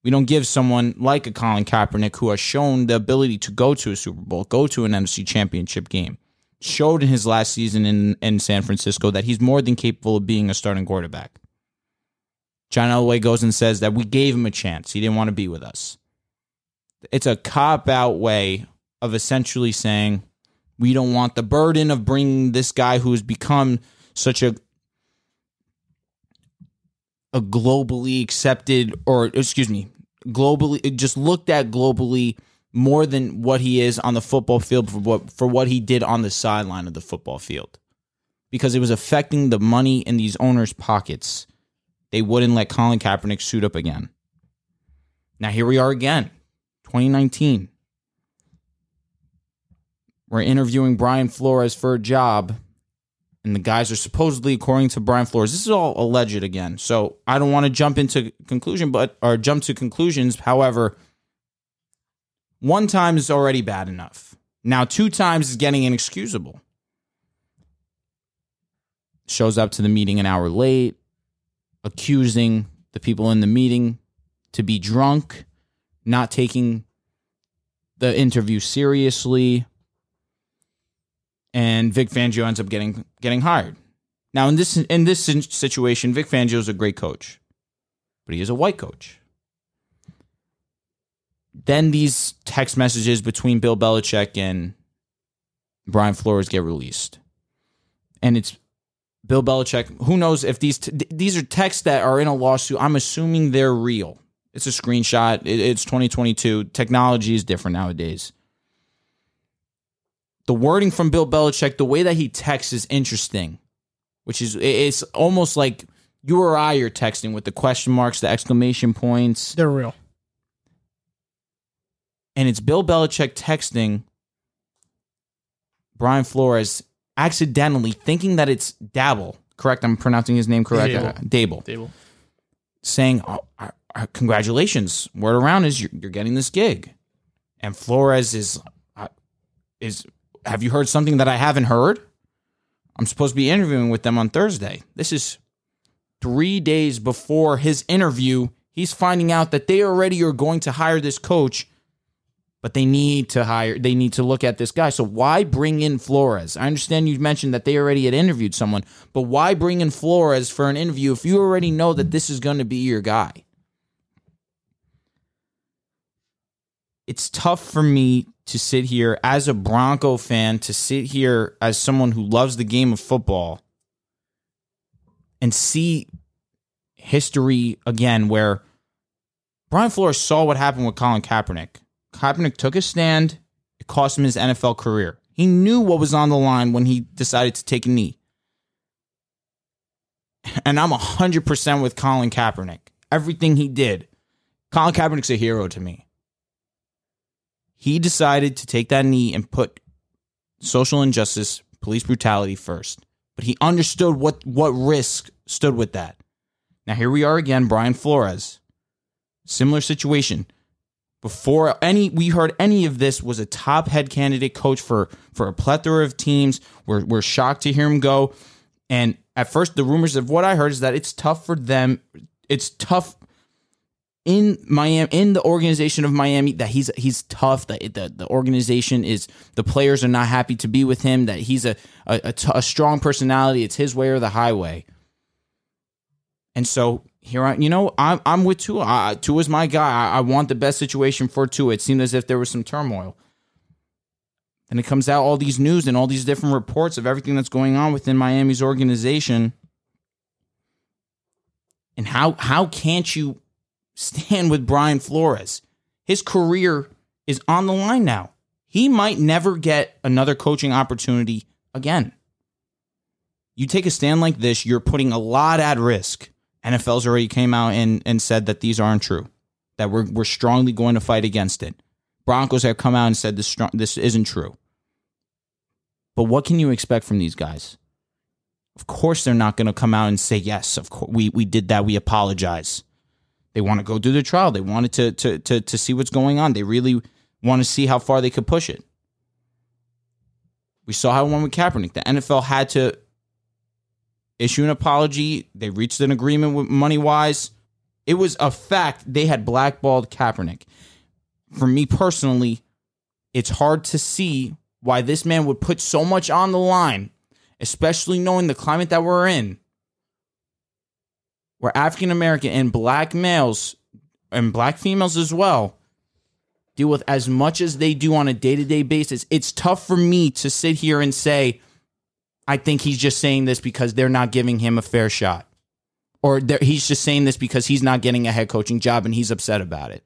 We don't give someone like a Colin Kaepernick who has shown the ability to go to a Super Bowl, go to an NFC championship game, showed in his last season in, in San Francisco that he's more than capable of being a starting quarterback. John Elway goes and says that we gave him a chance. He didn't want to be with us. It's a cop out way of essentially saying we don't want the burden of bringing this guy who has become such a a globally accepted or excuse me, globally just looked at globally more than what he is on the football field for what for what he did on the sideline of the football field. Because it was affecting the money in these owners' pockets. They wouldn't let Colin Kaepernick suit up again. Now here we are again, 2019. We're interviewing Brian Flores for a job, and the guys are supposedly, according to Brian Flores, this is all alleged again. So I don't want to jump into conclusion, but or jump to conclusions. However, one time is already bad enough. Now two times is getting inexcusable. Shows up to the meeting an hour late, accusing the people in the meeting to be drunk, not taking the interview seriously, and Vic Fangio ends up getting getting hired. Now in this in this situation, Vic Fangio is a great coach, but he is a white coach. Then these text messages between Bill Belichick and Brian Flores get released, and it's Bill Belichick. Who knows if these t- these are texts that are in a lawsuit? I'm assuming they're real. It's a screenshot. It's 2022. Technology is different nowadays the wording from Bill Belichick, the way that he texts is interesting, which is it's almost like you or I are texting with the question marks, the exclamation points. They're real. And it's Bill Belichick texting Brian Flores accidentally thinking that it's Dabble. Correct? I'm pronouncing his name correct. Daboll. Uh, Daboll. Daboll. saying, oh, "Congratulations! Word around is you're, you're getting this gig." And Flores is uh, is have you heard something that I haven't heard? I'm supposed to be interviewing with them on Thursday. This is three days before his interview. He's finding out that they already are going to hire this coach, but they need to hire. They need to look at this guy. So why bring in Flores? I understand you mentioned that they already had interviewed someone, but why bring in Flores for an interview if you already know that this is going to be your guy? It's tough for me to sit here as a Bronco fan, to sit here as someone who loves the game of football and see history again where Brian Flores saw what happened with Colin Kaepernick. Kaepernick took a stand, it cost him his NFL career. He knew what was on the line when he decided to take a knee. And I'm 100% with Colin Kaepernick. Everything he did. Colin Kaepernick's a hero to me. He decided to take that knee and put social injustice, police brutality first. But he understood what, what risk stood with that. Now, here we are again, Brian Flores. Similar situation. Before any we heard any of this was a top head candidate coach for for a plethora of teams. We're we're shocked to hear him go. And at first the rumors of what I heard is that it's tough for them. It's tough in Miami in the organization of Miami that he's he's tough that the, the organization is the players are not happy to be with him that he's a a, a, t- a strong personality. It's his way or the highway. And so here I you know I'm I'm with Tua. I, Tua's my guy. I, I want the best situation for Tua. It seemed as if there was some turmoil. And it comes out all these news and all these different reports of everything that's going on within Miami's organization. And how how can't you stand with Brian Flores. His career is on the line now. He might never get another coaching opportunity again. You take a stand like this, you're putting a lot at risk. NFL's already came out and, and said that these aren't true, that we're, we're strongly going to fight against it. Broncos have come out and said this, this isn't true. But what can you expect from these guys? Of course, they're not going to come out and say, yes, of course, we, we did that. We apologize. They want to go do the trial. They wanted to to to to see what's going on. They really want to see how far they could push it. We saw how it went with Kaepernick. The NFL had to issue an apology. They reached an agreement with money wise. It was a fact they had blackballed Kaepernick. For me personally, it's hard to see why this man would put so much on the line, especially knowing the climate that we're in where African American and black males and black females as well deal with as much as they do on a day to day basis, it's tough for me to sit here and say, I think he's just saying this because they're not giving him a fair shot. Or he's just saying this because he's not getting a head coaching job and he's upset about it.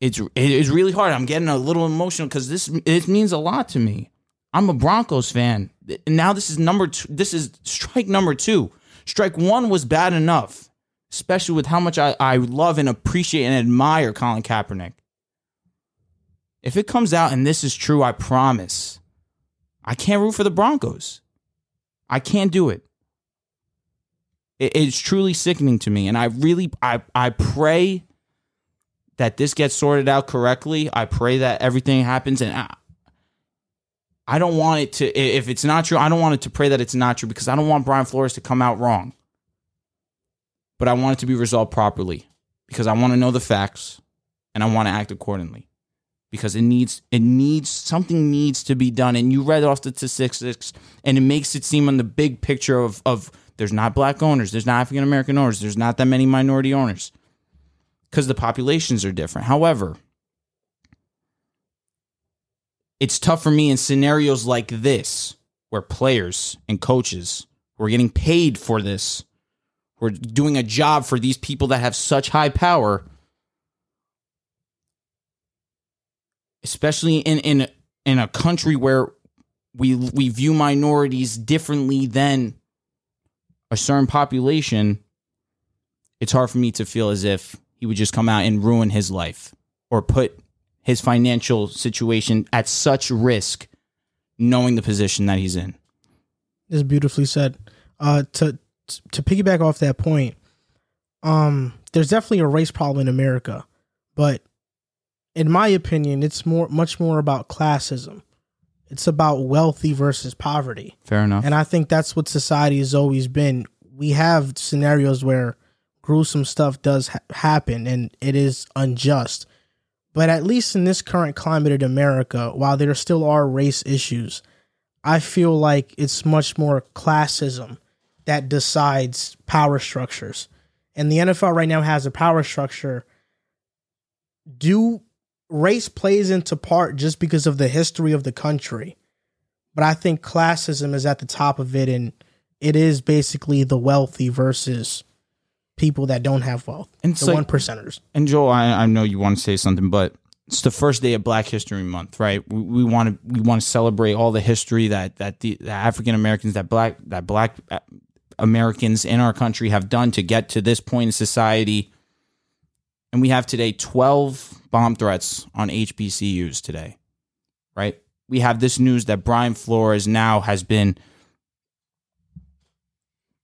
It's it's really hard. I'm getting a little emotional because this it means a lot to me. I'm a Broncos fan. And Now this is number two. This is strike number two. Strike one was bad enough, especially with how much I, I love and appreciate and admire Colin Kaepernick. If it comes out and this is true, I promise, I can't root for the Broncos. I can't do it. it it's truly sickening to me, and I really, I, I pray that this gets sorted out correctly. I pray that everything happens, and I, I don't want it to, if it's not true, I don't want it to pray that it's not true because I don't want Brian Flores to come out wrong. But I want it to be resolved properly because I want to know the facts and I want to act accordingly because it needs, it needs, something needs to be done. And you read off the statistics and it makes it seem on the big picture of, of there's not black owners, there's not African American owners, there's not that many minority owners because the populations are different. However, it's tough for me in scenarios like this where players and coaches who are getting paid for this, who are doing a job for these people that have such high power, especially in in in a country where we we view minorities differently than a certain population, it's hard for me to feel as if he would just come out and ruin his life or put his financial situation at such risk, knowing the position that he's in. is beautifully said. Uh, to to piggyback off that point, um, there's definitely a race problem in America, but in my opinion, it's more much more about classism. It's about wealthy versus poverty, Fair enough. and I think that's what society has always been. We have scenarios where gruesome stuff does ha- happen, and it is unjust. But at least in this current climate in America, while there still are race issues, I feel like it's much more classism that decides power structures. And the NFL right now has a power structure. Do race plays into part just because of the history of the country. But I think classism is at the top of it and it is basically the wealthy versus people that don't have wealth. And the like- one percenters. And Joel, I, I know you want to say something, but it's the first day of Black History Month, right? We, we want to we want to celebrate all the history that that the, the African Americans that black that black uh, Americans in our country have done to get to this point in society. And we have today 12 bomb threats on HBCUs today, right? We have this news that Brian Flores now has been,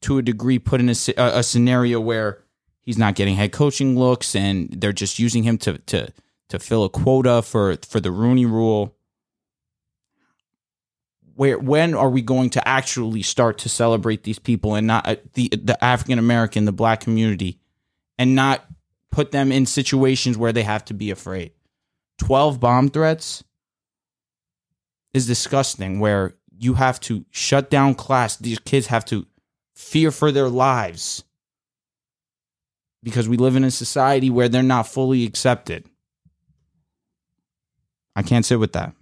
to a degree, put in a, a, scenario where he's not getting head coaching looks and they're just using him to, to, to fill a quota for, for the Rooney rule. Where when are we going to actually start to celebrate these people and not uh, the the African American, the black community, and not put them in situations where they have to be afraid? Twelve bomb threats is disgusting. Where you have to shut down class, these kids have to fear for their lives because we live in a society where they're not fully accepted. I can't sit with that.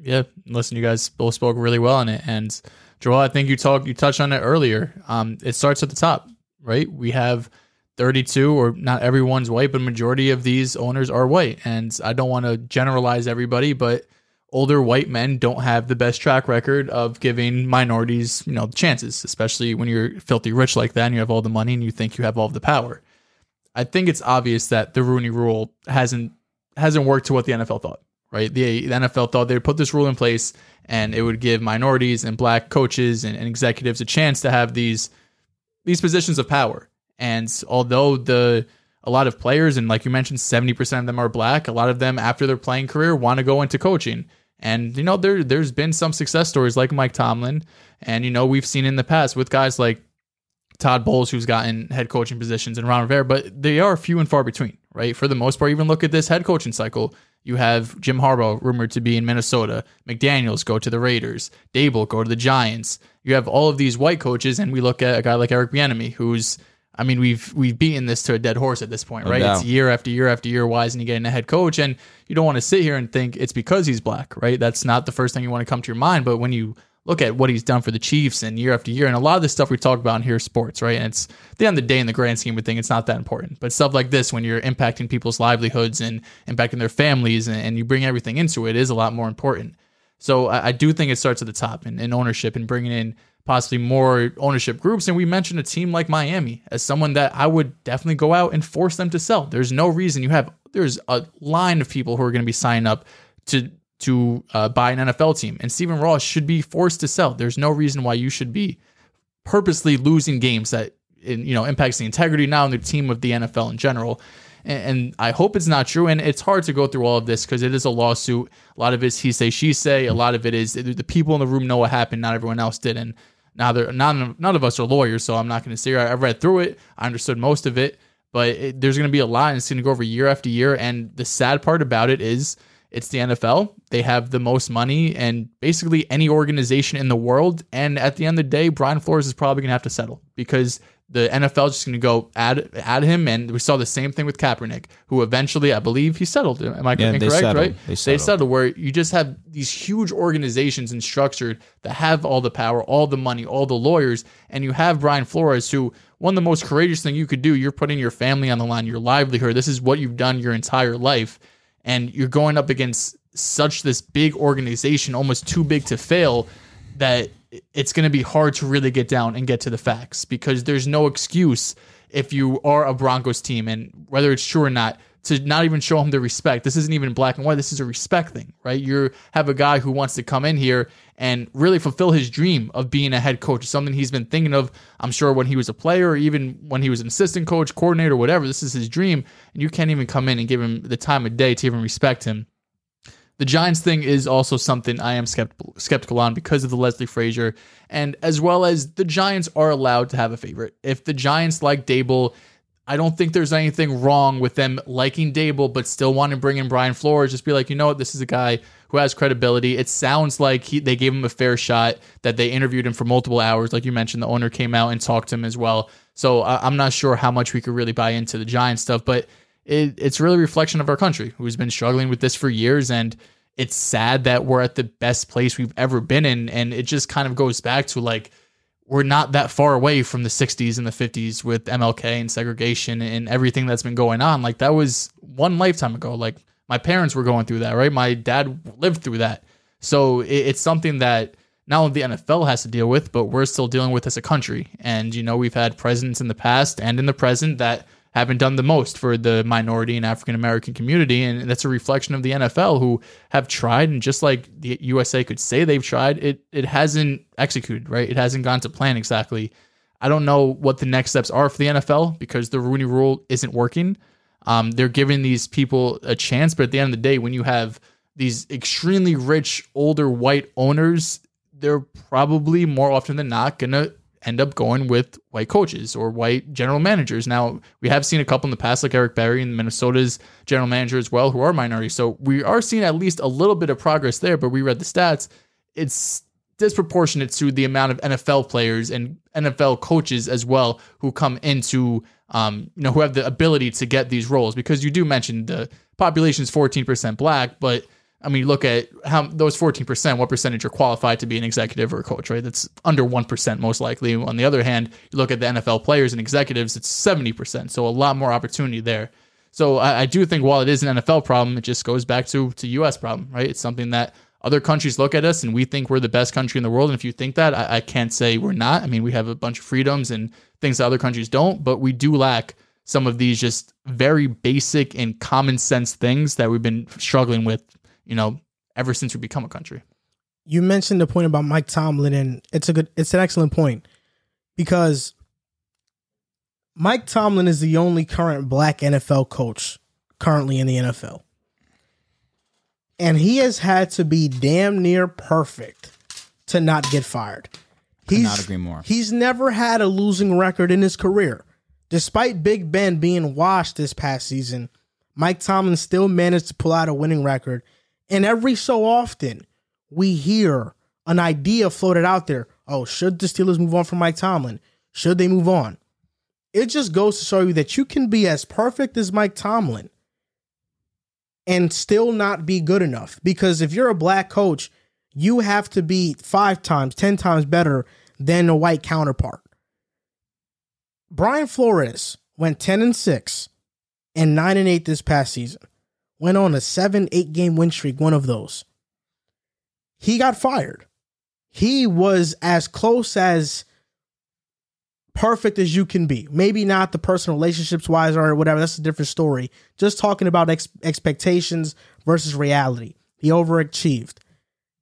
Yeah, listen, you guys both spoke really well on it, and Joel, I think you talked, you touched on it earlier. Um, it starts at the top, right? We have 32, or not everyone's white, but majority of these owners are white, and I don't want to generalize everybody, but older white men don't have the best track record of giving minorities, you know, chances, especially when you're filthy rich like that and you have all the money and you think you have all the power. I think it's obvious that the Rooney Rule hasn't hasn't worked to what the NFL thought. Right, the, the NFL thought they'd put this rule in place and it would give minorities and black coaches and, and executives a chance to have these these positions of power. And although the a lot of players and like you mentioned, seventy percent of them are black, a lot of them after their playing career want to go into coaching. And you know, there there's been some success stories like Mike Tomlin, and you know we've seen in the past with guys like Todd Bowles, who's gotten head coaching positions, and Ron Rivera, but they are few and far between, right? For the most part, even look at this head coaching cycle. You have Jim Harbaugh rumored to be in Minnesota, McDaniels go to the Raiders, Daboll go to the Giants. You have all of these white coaches, and we look at a guy like Eric Bieniemy, who's I mean, we've we've beaten this to a dead horse at this point, right? It's year after year after year. Why isn't he getting a head coach? And you don't want to sit here and think it's because he's black, right? That's not the first thing you want to come to your mind. But when you look at what he's done for the Chiefs and year after year, and a lot of the stuff we talk about in here is sports, right? And it's the end of the day, in the grand scheme of things, it's not that important. But stuff like this, when you're impacting people's livelihoods and impacting their families, and, and you bring everything into it, is a lot more important. So I, I do think it starts at the top in, in ownership and bringing in possibly more ownership groups. And we mentioned a team like Miami as someone that I would definitely go out and force them to sell. There's no reason you have. There's a line of people who are going to be signing up to to uh, buy an NFL team, and Stephen Ross should be forced to sell. There's no reason why you should be purposely losing games that you know impacts the integrity now and the team of the NFL in general. And, I hope it's not true. And it's hard to go through all of this because it is a lawsuit. A lot of it's he say she say. A lot of it is the people in the room know what happened. Not everyone else did. And now there none none of us are lawyers, so I'm not going to say I read through it. I understood most of it, but it, there's going to be a lot, and it's going to go over year after year. And the sad part about it is it's the NFL. They have the most money and basically any organization in the world. And at the end of the day, Brian Flores is probably going to have to settle because the NFL is just going to go add add him. And we saw the same thing with Kaepernick, who eventually, I believe, he settled. Am I Yeah, they incorrect? settled. Right? They settled. settled where you just have these huge organizations and structured that have all the power, all the money, all the lawyers, and you have Brian Flores, who one of the most courageous thing you could do. You're putting your family on the line, your livelihood. This is what you've done your entire life and you're going up against such this big organization, almost too big to fail, that it's going to be hard to really get down and get to the facts because there's no excuse if you are a Broncos team and whether it's true or not, to not even show him the respect. This isn't even black and white. This is a respect thing, right? You have a guy who wants to come in here and really fulfill his dream of being a head coach. something he's been thinking of, I'm sure, when he was a player or even when he was an assistant coach, coordinator, whatever. This is his dream. And you can't even come in and give him the time of day to even respect him. The Giants thing is also something I am skeptical skeptical on because of the Leslie Frazier, and as well as the Giants are allowed to have a favorite. If the Giants like Daboll, I don't think there's anything wrong with them liking Daboll, but still want to bring in Brian Flores. Just be like, you know what, this is a guy who has credibility. It sounds like he, they gave him a fair shot. That they interviewed him for multiple hours, like you mentioned. The owner came out and talked to him as well. So uh, I'm not sure how much we could really buy into the Giants stuff, but it, it's really a reflection of our country who's been struggling with this for years. And it's sad that we're at the best place we've ever been in. And it just kind of goes back to like we're not that far away from the 60s and the 50s with MLK and segregation and everything that's been going on. Like that was one lifetime ago. Like my parents were going through that right? My dad lived through that. So it, it's something that not only the NFL has to deal with but we're still dealing with as a country. And you know we've had presidents in the past and in the present that haven't done the most for the minority and African American community. And that's a reflection of the NFL who have tried. And just like the USA could say they've tried, it, it hasn't executed, right? It hasn't gone to plan exactly. I don't know what the next steps are for the NFL because the Rooney rule isn't working. Um, they're giving these people a chance, but at the end of the day, when you have these extremely rich older white owners, they're probably more often than not going to end up going with white coaches or white general managers. Now, we have seen a couple in the past, like Eric Berry and Minnesota's general manager as well, who are minorities. So we are seeing at least a little bit of progress there, but we read the stats. It's disproportionate to the amount of NFL players and NFL coaches as well who come into, um, you know, who have the ability to get these roles because you do mention the population is 14% black, but I mean, look at how those 14%, what percentage are qualified to be an executive or a coach, right? That's under 1% most likely. On the other hand, you look at the NFL players and executives, it's 70%. So a lot more opportunity there. So I, I do think while it is an NFL problem, it just goes back to, to US problem, right? It's something that other countries look at us and we think we're the best country in the world. And if you think that, I, I can't say we're not. I mean, we have a bunch of freedoms and things that other countries don't, but we do lack some of these just very basic and common sense things that we've been struggling with you know, ever since we become a country. You mentioned the point about Mike Tomlin, and it's a good, it's an excellent point because Mike Tomlin is the only current black NFL coach currently in the NFL. And he has had to be damn near perfect to not get fired. He's, not agree more. He's never had a losing record in his career. Despite Big Ben being washed this past season, Mike Tomlin still managed to pull out a winning record and every so often, we hear an idea floated out there. Oh, should the Steelers move on from Mike Tomlin? Should they move on? It just goes to show you that you can be as perfect as Mike Tomlin and still not be good enough. Because if you're a black coach, you have to be five times, 10 times better than a white counterpart. Brian Flores went 10 and 6 and 9 and 8 this past season went on a seven, eight game win streak, one of those. He got fired. He was as close as perfect as you can be. Maybe not the personal relationships wise or whatever. That's a different story. Just talking about ex- expectations versus reality. He overachieved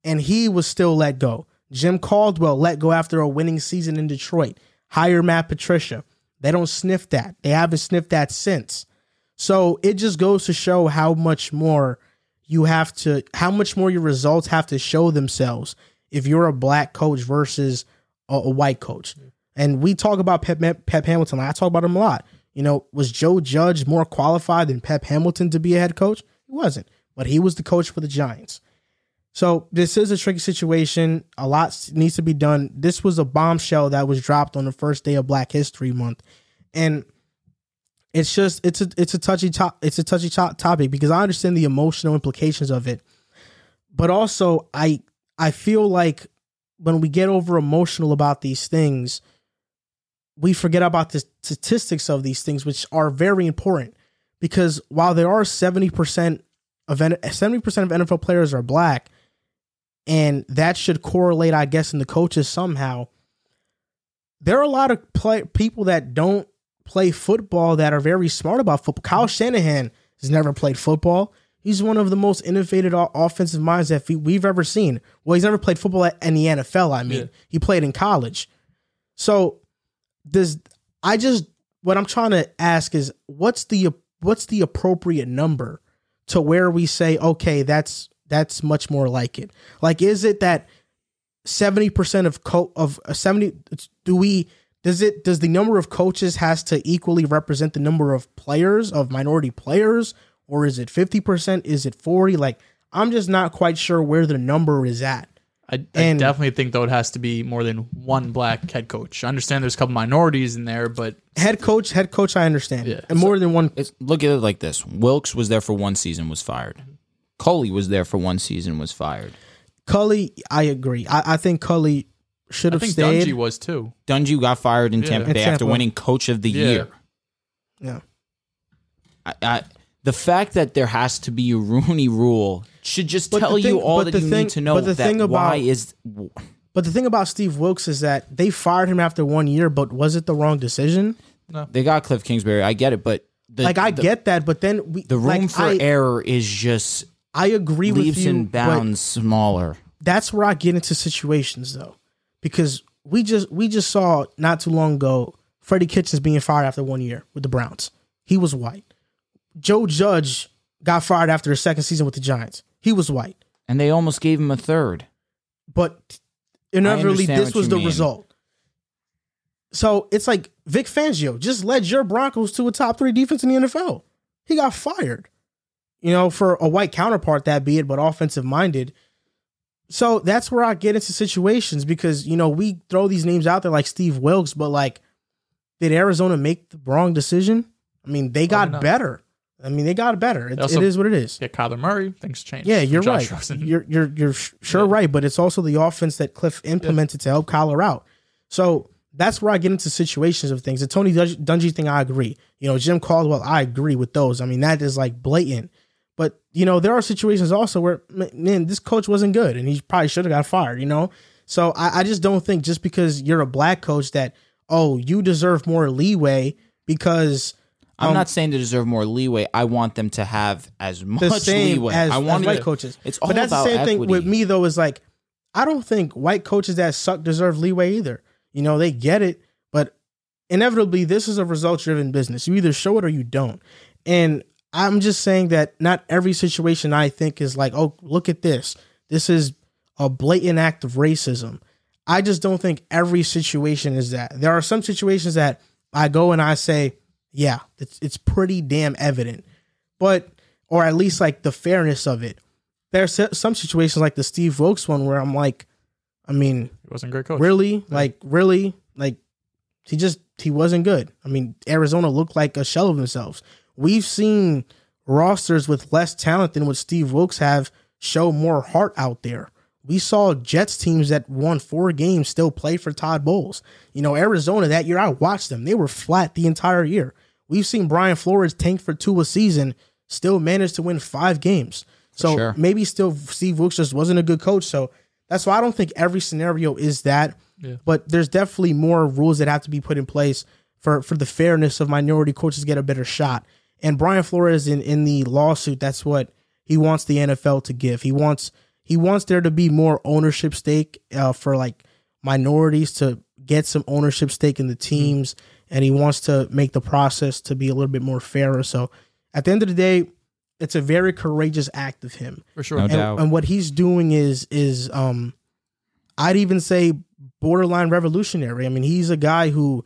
and he was still let go. Jim Caldwell let go after a winning season in Detroit. Hire Matt Patricia. They don't sniff that. They haven't sniffed that since. So it just goes to show how much more you have to, how much more your results have to show themselves if you're a black coach versus a, a white coach. And we talk about Pep, Pep Hamilton. I talk about him a lot. You know, was Joe Judge more qualified than Pep Hamilton to be a head coach? He wasn't, but he was the coach for the Giants. So this is a tricky situation. A lot needs to be done. This was a bombshell that was dropped on the first day of Black History Month, and it's just it's a it's a touchy top it's a touchy top topic because I understand the emotional implications of it, but also I I feel like when we get over emotional about these things, we forget about the statistics of these things, which are very important. Because while there are seventy percent of seventy percent of NFL players are black, and that should correlate, I guess, in the coaches somehow. There are a lot of play, people that don't play football that are very smart about football. Kyle Shanahan has never played football. He's one of the most innovative offensive minds that we- we've ever seen. Well, he's never played football at- in the NFL. I mean, Yeah. he played in college. So does I just what I'm trying to ask is what's the what's the appropriate number to where we say okay that's that's much more like it. Like is it that 70% of co- of uh, 70 do we does it does the number of coaches has to equally represent the number of players of minority players or is it 50% is it 40 like I'm just not quite sure where the number is at. I, I And- definitely think though it has to be more than one black head coach. I understand there's a couple minorities in there, but Head coach, head coach I understand. Yeah. And more than one It's, look at it like this: Wilks was there for one season, was fired. Culley was there for one season, was fired. Culley, I agree. I, I think Culley should have think stayed. Dungy was too. Dungy got fired in Yeah. Tampa In Bay after winning Coach of the Yeah. Year. yeah. I, I, the fact that there has to be a Rooney rule should just But tell the you all that the you thing- need to know. but the that thing why about- is But the thing about Steve Wilks is that they fired him after one year, but was it the wrong decision? No. they got Cliff Kingsbury? I get it, but the, Like I the, get that, but then we the room like, for I, error is just I agree with leaps you. and bounds smaller. that's where I get into situations though, because we just we just saw not too long ago Freddie Kitchens being fired after one year with the Browns. He was white. Joe Judge got fired after his second season with the Giants. He was white. And they almost gave him a third. but inevitably this was the mean. result. So it's like Vic Fangio just led your Broncos to a top three defense in the NFL. He got fired, you know, for a white counterpart, that be it, but offensive minded. So that's where I get into situations because, you know, we throw these names out there like Steve Wilks, but like, did Arizona make the wrong decision? I mean, they got better. I mean, they got better. It, also- it is what it is. Yeah, Kyler Murray, things changed. Yeah, you're Josh right. Rosen. You're you're you're sure Yeah. right, but it's also the offense that Cliff implemented to help Kyler out. So that's where I get into situations of things. The Tony Dun- Dungy thing, I agree. You know, Jim Caldwell, I agree with those. I mean, that is like blatant. But you know, there are situations also where man, this coach wasn't good, and he probably should have got fired. You know, so I, I just don't think just because you're a black coach that oh you deserve more leeway because I'm um, not saying to deserve more leeway. I want them to have as much leeway. as, I as want white it- coaches. It's all but that's the same equity. thing with me though. Is like I don't think white coaches that suck deserve leeway either. You know, they get it, but inevitably this is a results driven business. You either show it or you don't. And I'm just saying that not every situation I think is like, oh, look at this. This is a blatant act of racism. I just don't think every situation is that. There are some situations that I go and I say, yeah, it's it's pretty damn evident. But or at least like the fairness of it. There's some situations like the Steve Wilks one where I'm like, I mean, He wasn't great coach. really, like really, like he just he wasn't good. I mean, Arizona looked like a shell of themselves. We've seen rosters with less talent than what Steve Wilks have show more heart out there. We saw Jets teams that won four games still play for Todd Bowles. You know, Arizona that year, I watched them. They were flat the entire year. We've seen Brian Flores tank for two a season, still managed to win five games. So sure. maybe still Steve Wilks just wasn't a good coach. So that's why I don't think every scenario is that. Yeah. But there's definitely more rules that have to be put in place for for the fairness of minority coaches to get a better shot. And Brian Flores in in the lawsuit, that's what he wants the NFL to give. He wants he wants there to be more ownership stake uh, for like minorities to get some ownership stake in the teams, and he wants to make the process to be a little bit more fairer. So at the end of the day, it's a very courageous act of him for sure. No and, doubt. and what he's doing is is um i'd even say borderline revolutionary i mean he's a guy who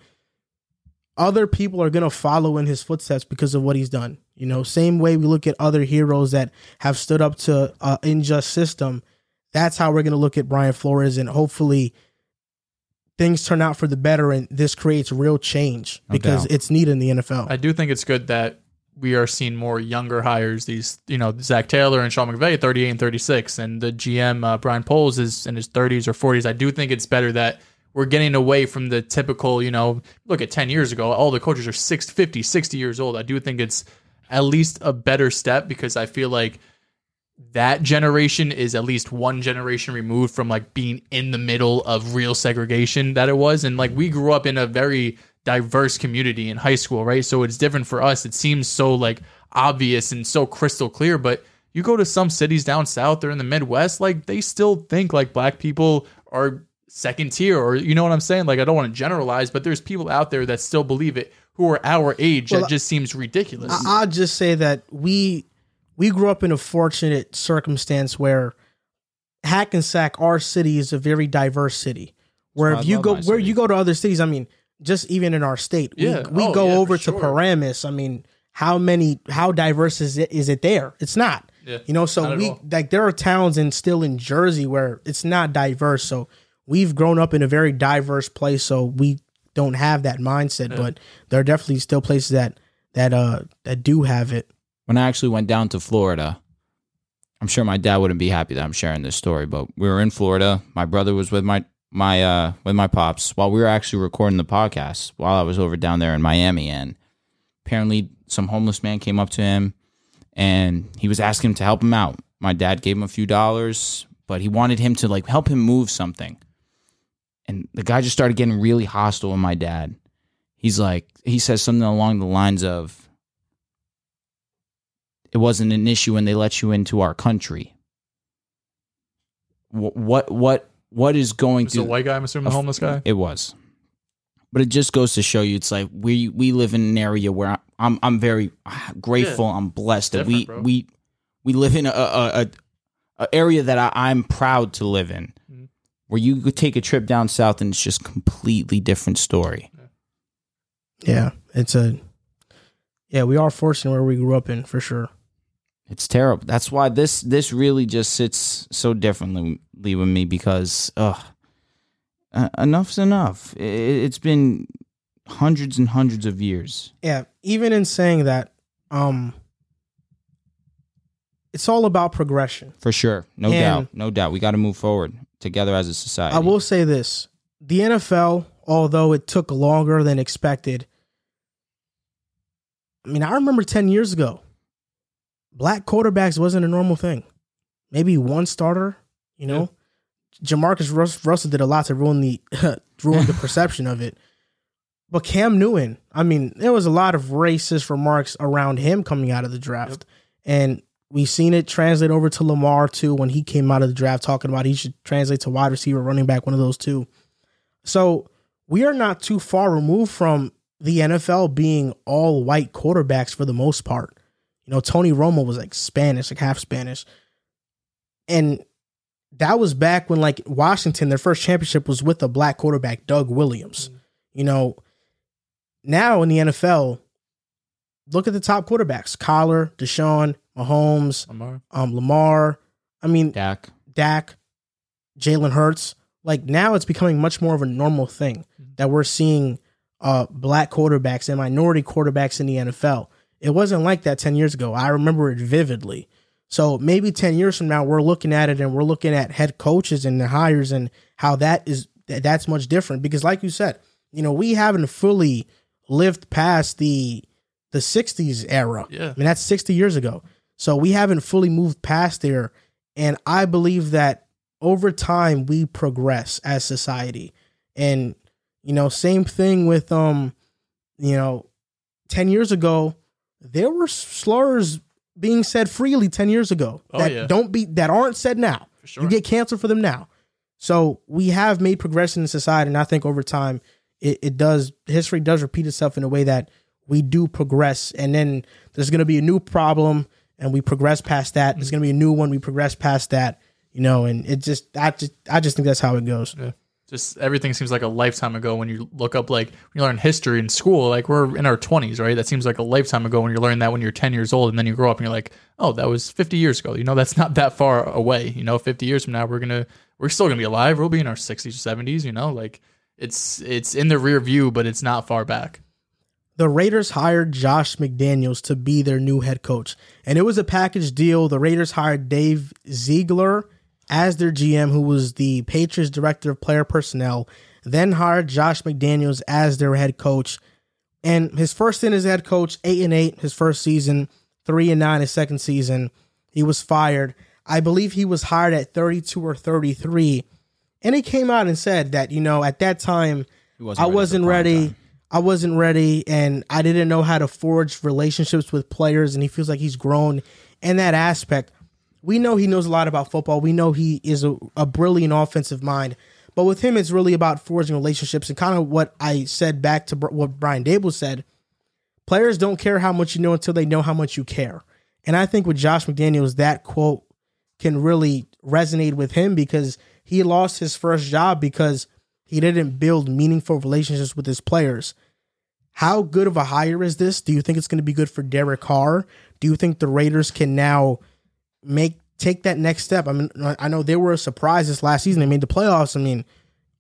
other people are going to follow in his footsteps because of what he's done you know same way we look at other heroes that have stood up to an unjust system that's how we're going to look at brian flores and hopefully things turn out for the better and this creates real change No because doubt. it's needed in the nfl I do think it's good that we are seeing more younger hires. These, you know, Zac Taylor and Sean McVay, 38 and 36, and the GM uh, Brian Poles is in his 30s or 40s. I do think it's better that we're getting away from the typical, you know, look at 10 years ago, all the coaches are 6, 50, 60 years old. I do think it's at least a better step because I feel like that generation is at least one generation removed from like being in the middle of real segregation that it was and like we grew up in a very diverse community in high school, right? So it's different for us. It seems so like obvious and so crystal clear, but you go to some cities down south or in the Midwest, like they still think like black people are second tier or you know what I'm saying? Like I don't want to generalize, but there's people out there that still believe it who are our age Well, that just seems ridiculous. I- I'll just say that we we grew up in a fortunate circumstance where Hackensack, our city, is a very diverse city. Where why if I you go where city. you go to other cities, I mean, just even in our state, we, Yeah. we Oh, go yeah, over to sure. Paramus. I mean, how many how diverse is it is it there? It's not. Yeah, You know, so we all. like there are towns and still in Jersey where it's not diverse. So we've grown up in a very diverse place, so we don't have that mindset. But there are definitely still places that that uh that do have it. when I actually went down to Florida, I'm sure my dad wouldn't be happy that I'm sharing this story, but we were in Florida. My brother was with my my uh with my pops while we were actually recording the podcast while I was over down there in Miami and apparently some homeless man came up to him and he was asking him to help him out. My dad gave him a few dollars, but he wanted him to like help him move something. And the guy just started getting really hostile with my dad. He's like he says something along the lines of it wasn't an issue when they let you into our country. What what what, what is going It's a to white guy, I'm assuming the homeless guy. it was, but it just goes to show you, it's like we we live in an area where I'm I'm very uh, grateful. I'm blessed that we bro. we we live in a a, a, a area that I, I'm proud to live in. Where you could take a trip down south and it's just completely different story. Yeah, it's a yeah. We are fortunate where we grew up in for sure. It's terrible. That's why this this really just sits so differently with me because ugh, uh, enough's enough. It, it's been hundreds and hundreds of years. Yeah, even in saying that, um, it's all about progression. For sure. No And- doubt. No doubt. We got to move forward together as a society. I will say this: the NFL, although it took longer than expected, I mean, I remember ten years ago, black quarterbacks wasn't a normal thing. Maybe one starter, you know. JaMarcus Rus- Russell did a lot to ruin the ruin the perception of it. But Cam Newton, I mean, there was a lot of racist remarks around him coming out of the draft, and we've seen it translate over to Lamar too when he came out of the draft talking about he should translate to wide receiver, running back, one of those two. So we are not too far removed from the NFL being all white quarterbacks for the most part. You know, Tony Romo was like Spanish, like half Spanish. And that was back when like Washington, their first championship was with a black quarterback, Doug Williams. Mm-hmm. You know, now in the NFL, look at the top quarterbacks: Kyler, Deshaun, Mahomes, Lamar. um, Lamar. I mean, Dak. Dak, Jalen Hurts. Like now, it's becoming much more of a normal thing that we're seeing uh, black quarterbacks and minority quarterbacks in the NFL. It wasn't like that ten years ago. I remember it vividly. So maybe ten years from now, we're looking at it and we're looking at head coaches and the hires and how that is that's much different. Because, like you said, you know, we haven't fully lived past the the '60s era. Yeah. I mean, that's 60 years ago. So we haven't fully moved past there. And I believe that over time we progress as society. And, you know, same thing with um, you know, 10 years ago, there were slurs being said freely 10 years ago Oh, that yeah. don't be that aren't said now. Sure. You get canceled for them now. So we have made progression in society, and I think over time it, it does history does repeat itself in a way that we do progress, and then there's gonna be a new problem and we progress past that. There's mm. gonna be a new one, we progress past that, you know, and it just I just I just think that's how it goes. Yeah. just everything seems like a lifetime ago when you look up like when you learn history in school like we're in our 20s right? That seems like a lifetime ago when you learn that when you're 10 years old and then you grow up and you're like oh that was 50 years ago. You know that's not that far away. You know 50 years from now we're gonna we're still gonna be alive. We'll be in our 60s or 70s you know? Like it's it's in the rear view but it's not far back the Raiders hired Josh McDaniels to be their new head coach. And it was a package deal. The Raiders hired Dave Ziegler as their GM, who was the Patriots director of player personnel, then hired Josh McDaniels as their head coach. And his first stint as head coach, eight and eight, his first season, three and nine his second season. He was fired. I believe he was hired at 32 or 33. And he came out and said that, you know, at that time, He I wasn't ready. I wasn't ready and I didn't know how to forge relationships with players. And he feels like he's grown in that aspect. We know he knows a lot about football. We know he is a, a brilliant offensive mind. But with him, it's really about forging relationships and kind of what I said back to what Brian Daboll said. Players don't care how much you know until they know how much you care. And I think with Josh McDaniels, that quote can really resonate with him because he lost his first job because he didn't build meaningful relationships with his players. How good of a hire is this? Do you think it's going to be good for Derek Carr? Do you think the Raiders can now make take that next step? I mean, I know they were a surprise this last season. They made the playoffs. I mean,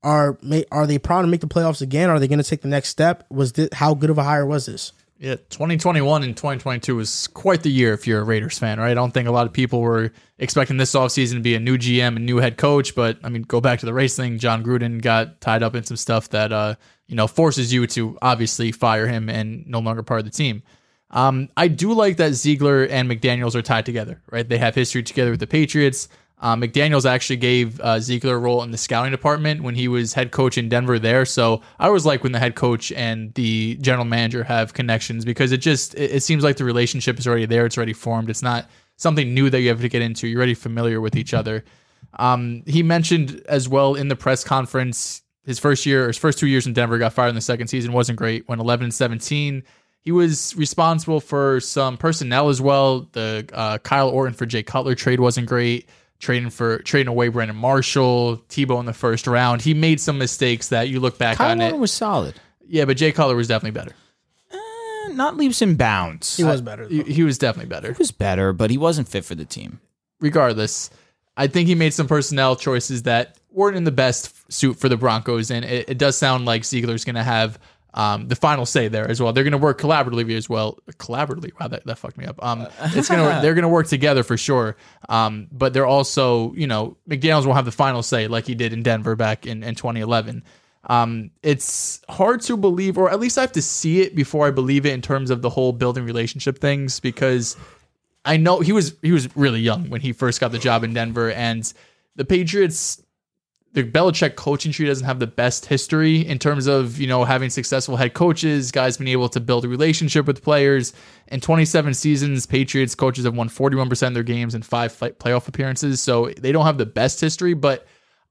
are are they proud to make the playoffs again? Are they going to take the next step? Was this how good of a hire was this? Yeah, 2021 and 2022 was quite the year if you're a Raiders fan, right? I don't think a lot of people were expecting this offseason to be a new GM and new head coach, but I mean, go back to the race thing. Jon Gruden got tied up in some stuff that, uh, you know, forces you to obviously fire him and no longer part of the team. Um, I do like that Ziegler and McDaniels are tied together, right? They have history together with the Patriots. Uh, McDaniels actually gave uh, Ziegler a role in the scouting department when he was head coach in Denver there. So I always like when the head coach and the general manager have connections because it just it, it seems like the relationship is already there. It's already formed. It's not something new that you have to get into. You're already familiar with each other. Um, he mentioned as well in the press conference his first year, or his first two years in Denver, got fired in the second season. wasn't great. Went 11 and 17. He was responsible for some personnel as well. The uh, Kyle Orton for Jay Cutler trade wasn't great trading for trading away Brandon Marshall, Tebow in the first round. He made some mistakes that you look back Kyle on Warren it. was solid. Yeah, but Jay Cutler was definitely better. Eh, not leaps and bounds. He was better. He, he was definitely better. He was better, but he wasn't fit for the team. Regardless, I think he made some personnel choices that weren't in the best suit for the Broncos, and it, it does sound like Ziegler's going to have um, the final say there as well. They're going to work collaboratively as well. Collaboratively, wow, that, that fucked me up. Um, it's gonna they're going to work together for sure. Um, but they're also, you know, McDaniel's will have the final say like he did in Denver back in, in 2011. Um, it's hard to believe, or at least I have to see it before I believe it in terms of the whole building relationship things because I know he was he was really young when he first got the job in Denver, and the Patriots the Belichick coaching tree doesn't have the best history in terms of you know having successful head coaches, guys being able to build a relationship with players. In 27 seasons, Patriots coaches have won 41% of their games and five playoff appearances, so they don't have the best history. But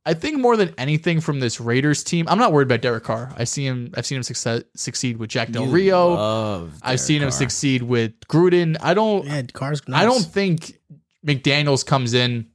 I think more than anything from this Raiders team, I'm not worried about Derek Carr. I see him. I've seen him success, succeed with Jack Del You Rio. love I've seen him succeed with Gruden. I don't. Yeah, Carr's nice. I don't think McDaniel's comes in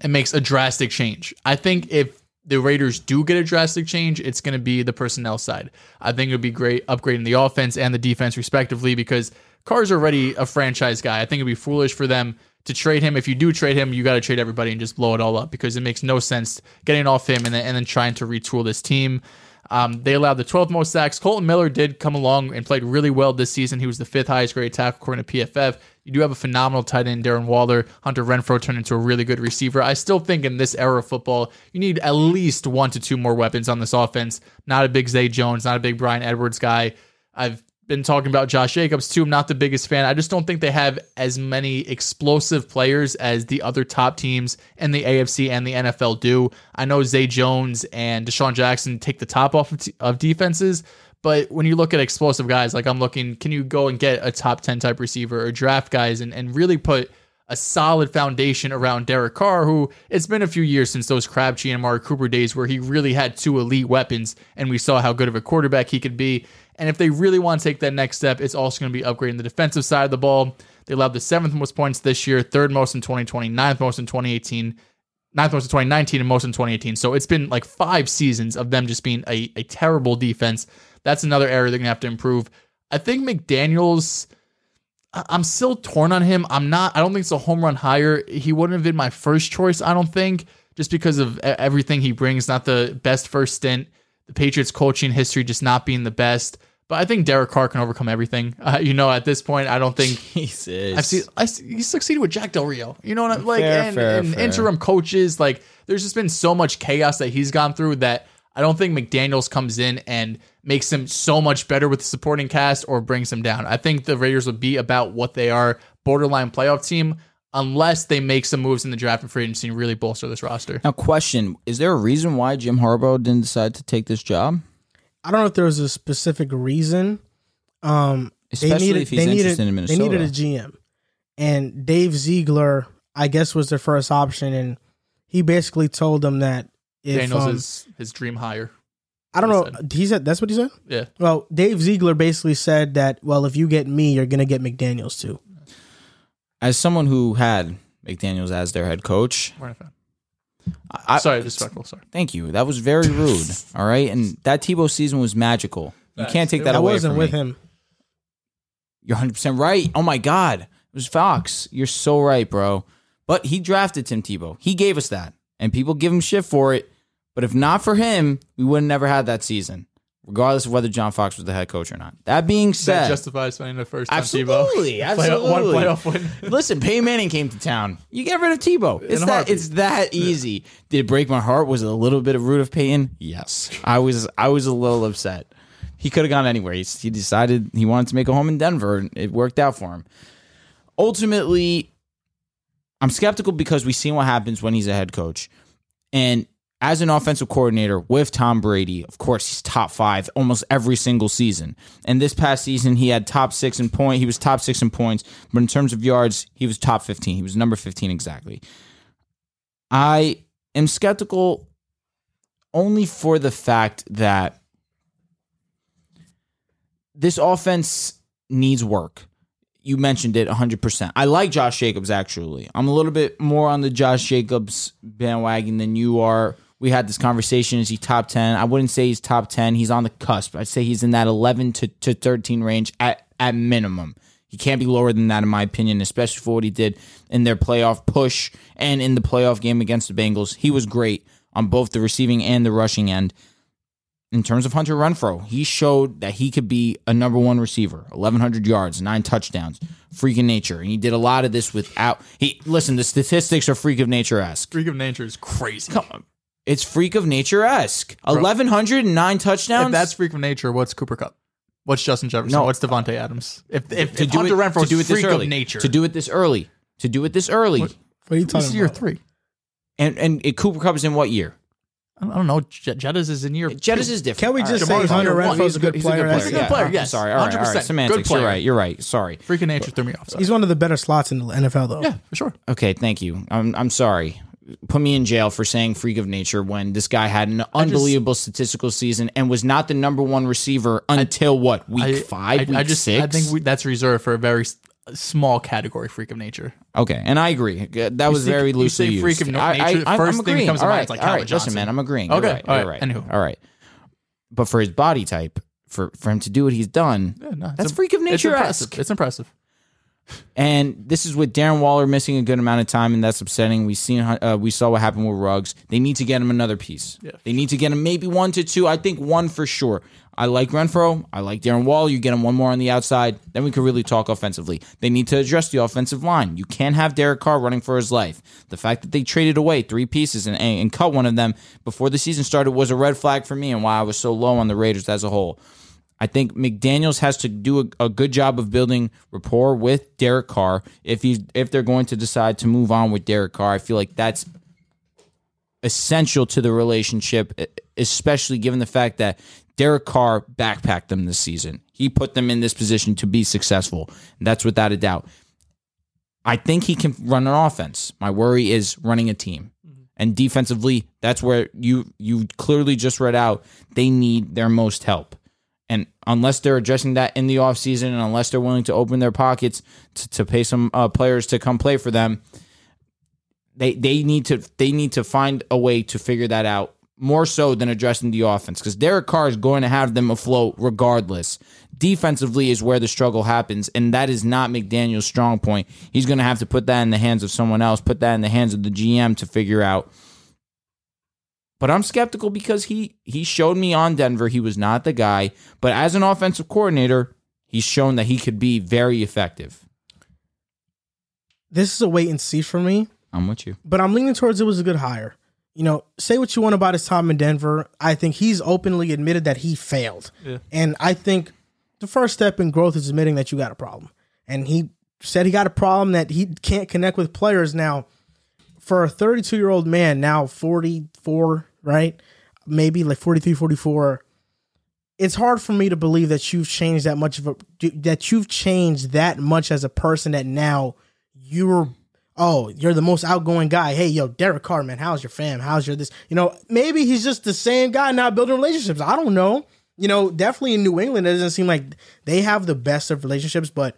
and makes a drastic change. I think if the Raiders do get a drastic change, it's going to be the personnel side. I think it would be great upgrading the offense and the defense respectively because Carr's already a franchise guy. I think it'd be foolish for them to trade him. If you do trade him, you got to trade everybody and just blow it all up because it makes no sense getting off him and then, and then trying to retool this team. Um, they allowed the 12th most sacks. Kolton Miller did come along and played really well this season. He was the fifth highest grade tackle according to PFF. You do have a phenomenal tight end, Darren Waller. Hunter Renfrow turned into a really good receiver. I still think in this era of football, you need at least one to two more weapons on this offense. Not a big Zay Jones, not a big Bryan Edwards guy. I've been talking about Josh Jacobs too. I'm not the biggest fan. I just don't think they have as many explosive players as the other top teams in the AFC and the NFL do. I know Zay Jones and DeSean Jackson take the top off of, t- of defenses, but when you look at explosive guys, like I'm looking, can you go and get a top 10 type receiver or draft guys and, and really put a solid foundation around Derek Carr, who it's been a few years since those Crabtree and Amari Cooper days where he really had two elite weapons and we saw how good of a quarterback he could be. And if they really want to take that next step, it's also going to be upgrading the defensive side of the ball. They allowed the seventh most points this year, third most in 2020, ninth most in 2018, ninth most in 2019, and most in 2018. So it's been like five seasons of them just being a, a terrible defense. That's another area they're going to have to improve. I think McDaniels, I'm still torn on him. I'm not, I don't think it's a home run hire. He wouldn't have been my first choice, I don't think, just because of everything he brings. Not the best first stint. The Patriots coaching history just not being the best. But I think Derek Carr can overcome everything. Uh, you know, at this point, I don't think Jesus. I've seen I he succeeded with Jack Del Rio. You know what I'm like Fair, and, fair, and fair. interim coaches like there's just been so much chaos that he's gone through that I don't think McDaniels comes in and makes him so much better with the supporting cast or brings him down. I think the Raiders would be about what they are, borderline playoff team, unless they make some moves in the draft and free agency and really bolster this roster. Now, question: Is there a reason why Jim Harbaugh didn't decide to take this job? I don't know if there was a specific reason. Um, they Especially needed if he's they needed interested in they needed a GM, and Dave Ziegler, I guess, was their first option, and he basically told them that if Daniels um, is his dream hire. I don't he know, he said that's what he said. Yeah. Well, Dave Ziegler basically said that well, if you get me, you're gonna get McDaniel's too. As someone who had McDaniels as their head coach, We're not. I, Sorry, disrespectful. Sorry. Thank you. That was very rude. all right, and that Tebow season was magical. You can't take that I away I wasn't from with me. him. You're 100 percent right. Oh my god, it was Fox. You're so right, bro. But he drafted Tim Tebow. He gave us that, and people give him shit for it. But if not for him, we would have never had that season, regardless of whether John Fox was the head coach or not. That being That said, justifies spending the first on Absolutely, Tebow. Playoff- one absolutely. playoff win. Listen, Peyton Manning came to town. You get rid of Tebow. It's that. It's that easy. Did it break my heart? Was it a little bit of root of Peyton? Yes. I was. I was a little upset. He could have gone anywhere. He, he decided he wanted to make a home in Denver, and it worked out for him. Ultimately, I'm skeptical because we've seen what happens when he's a head coach, and as an offensive coordinator with Tom Brady, of course, he's top five almost every single season. And this past season, he had top six in point. He was top six in points, but in terms of yards, he was top 15. He was number 15 exactly. I am skeptical only for the fact that this offense needs work. You mentioned it 100%. I like Josh Jacobs, actually. I'm a little bit more on the Josh Jacobs bandwagon than you are. We had this conversation. Is he top 10? I wouldn't say he's top 10. He's on the cusp. I'd say he's in that 11 to, to 13 range at, at minimum. He can't be lower than that, in my opinion, especially for what he did in their playoff push and in the playoff game against the Bengals. He was great on both the receiving and the rushing end in terms of Hunter Renfrow, he showed that he could be a number one receiver. 1,100 yards, nine touchdowns, freak of nature. And he did a lot of this without. He listen. The statistics are freak of nature esque. Freak of nature is crazy. It's freak of nature esque. 1,109 touchdowns. If that's freak of nature, what's Cooper Kupp? What's Justin Jefferson? No. What's Davante Adams? If if, to if do Hunter it, Renfrow to do it is this early. of nature, To do it this early. To do it this early. What are you this is year about? three. And and it, Cooper Kupp is in what year? I don't know. Jet- Jettas is in year. Jettis is different. Can we just right. say Ja'Marr's Hunter year one. Renfrow's a good player? a He's a good player, I'm yes. sorry. All right. All 100%. right. Semantics. Good player. You're right. You're right. Sorry. Freak of nature threw me off. Sorry. He's one of the better slots in the NFL, though. yeah, for sure. Okay, thank you. I'm I'm sorry. Put me in jail for saying freak of nature when this guy had an unbelievable statistical season and was not the number one receiver until what week I, five, I, week I just six. I think we, that's reserved for a very small category. Freak of nature. okay, and I agree. That was say- very you loosely used. freak of I, nature, I, first I'm thing agreeing. comes to all mind is like all right. Listen, Johnson. man, I'm agreeing. Okay, You're right. all right. Anywho. All right. But for his body type, for for him to do what he's done, Yeah, no, that's im- freak of nature. It's impressive. It's impressive. And this is with Darren Waller missing a good amount of time, and that's upsetting. We seen uh, we saw what happened with Ruggs. They need to get him another piece. Yeah. They need to get him maybe one to two. I think one for sure. I like Renfrow. I like Darren Waller. You get him one more on the outside, then we could really talk offensively. They need to address the offensive line. You can't have Derek Carr running for his life. The fact that they traded away three pieces and, and cut one of them before the season started was a red flag for me and why I was so low on the Raiders as a whole. I think McDaniels has to do a, a good job of building rapport with Derek Carr. If he's if they're going to decide to move on with Derek Carr, I feel like that's essential to the relationship, especially given the fact that Derek Carr backpacked them this season. He put them in this position to be successful. That's without a doubt. I think he can run an offense. My worry is running a team. Mm-hmm. And defensively, that's where you you clearly just read out they need their most help. And unless they're addressing that in the offseason and unless they're willing to open their pockets to, to pay some uh, players to come play for them, they they need to they need to find a way to figure that out more so than addressing the offense because Derek Carr is going to have them afloat regardless. Defensively is where the struggle happens, and that is not McDaniels' strong point. He's going to have to put that in the hands of someone else, put that in the hands of the GM to figure out. But I'm skeptical because he he showed me on Denver he was not the guy, but as an offensive coordinator, he's shown that he could be very effective. This is a wait and see for me, I'm with you. but I'm leaning towards it was a good hire. You know, say what you want about his time in Denver. I think he's openly admitted that he failed. Yeah. And I think the first step in growth is admitting that you got a problem. And he said he got a problem that he can't connect with players now. For a 32 year old man, now 44, right? Maybe like 43, 44. it's hard for me to believe that you've changed that much of a that you've changed that much as a person that now you're oh you're the most outgoing guy. Hey yo, Derek Carr, man, how's your fam? How's your this? You know, maybe he's just the same guy not building relationships. I don't know. You know, definitely in New England, it doesn't seem like they have the best of relationships, but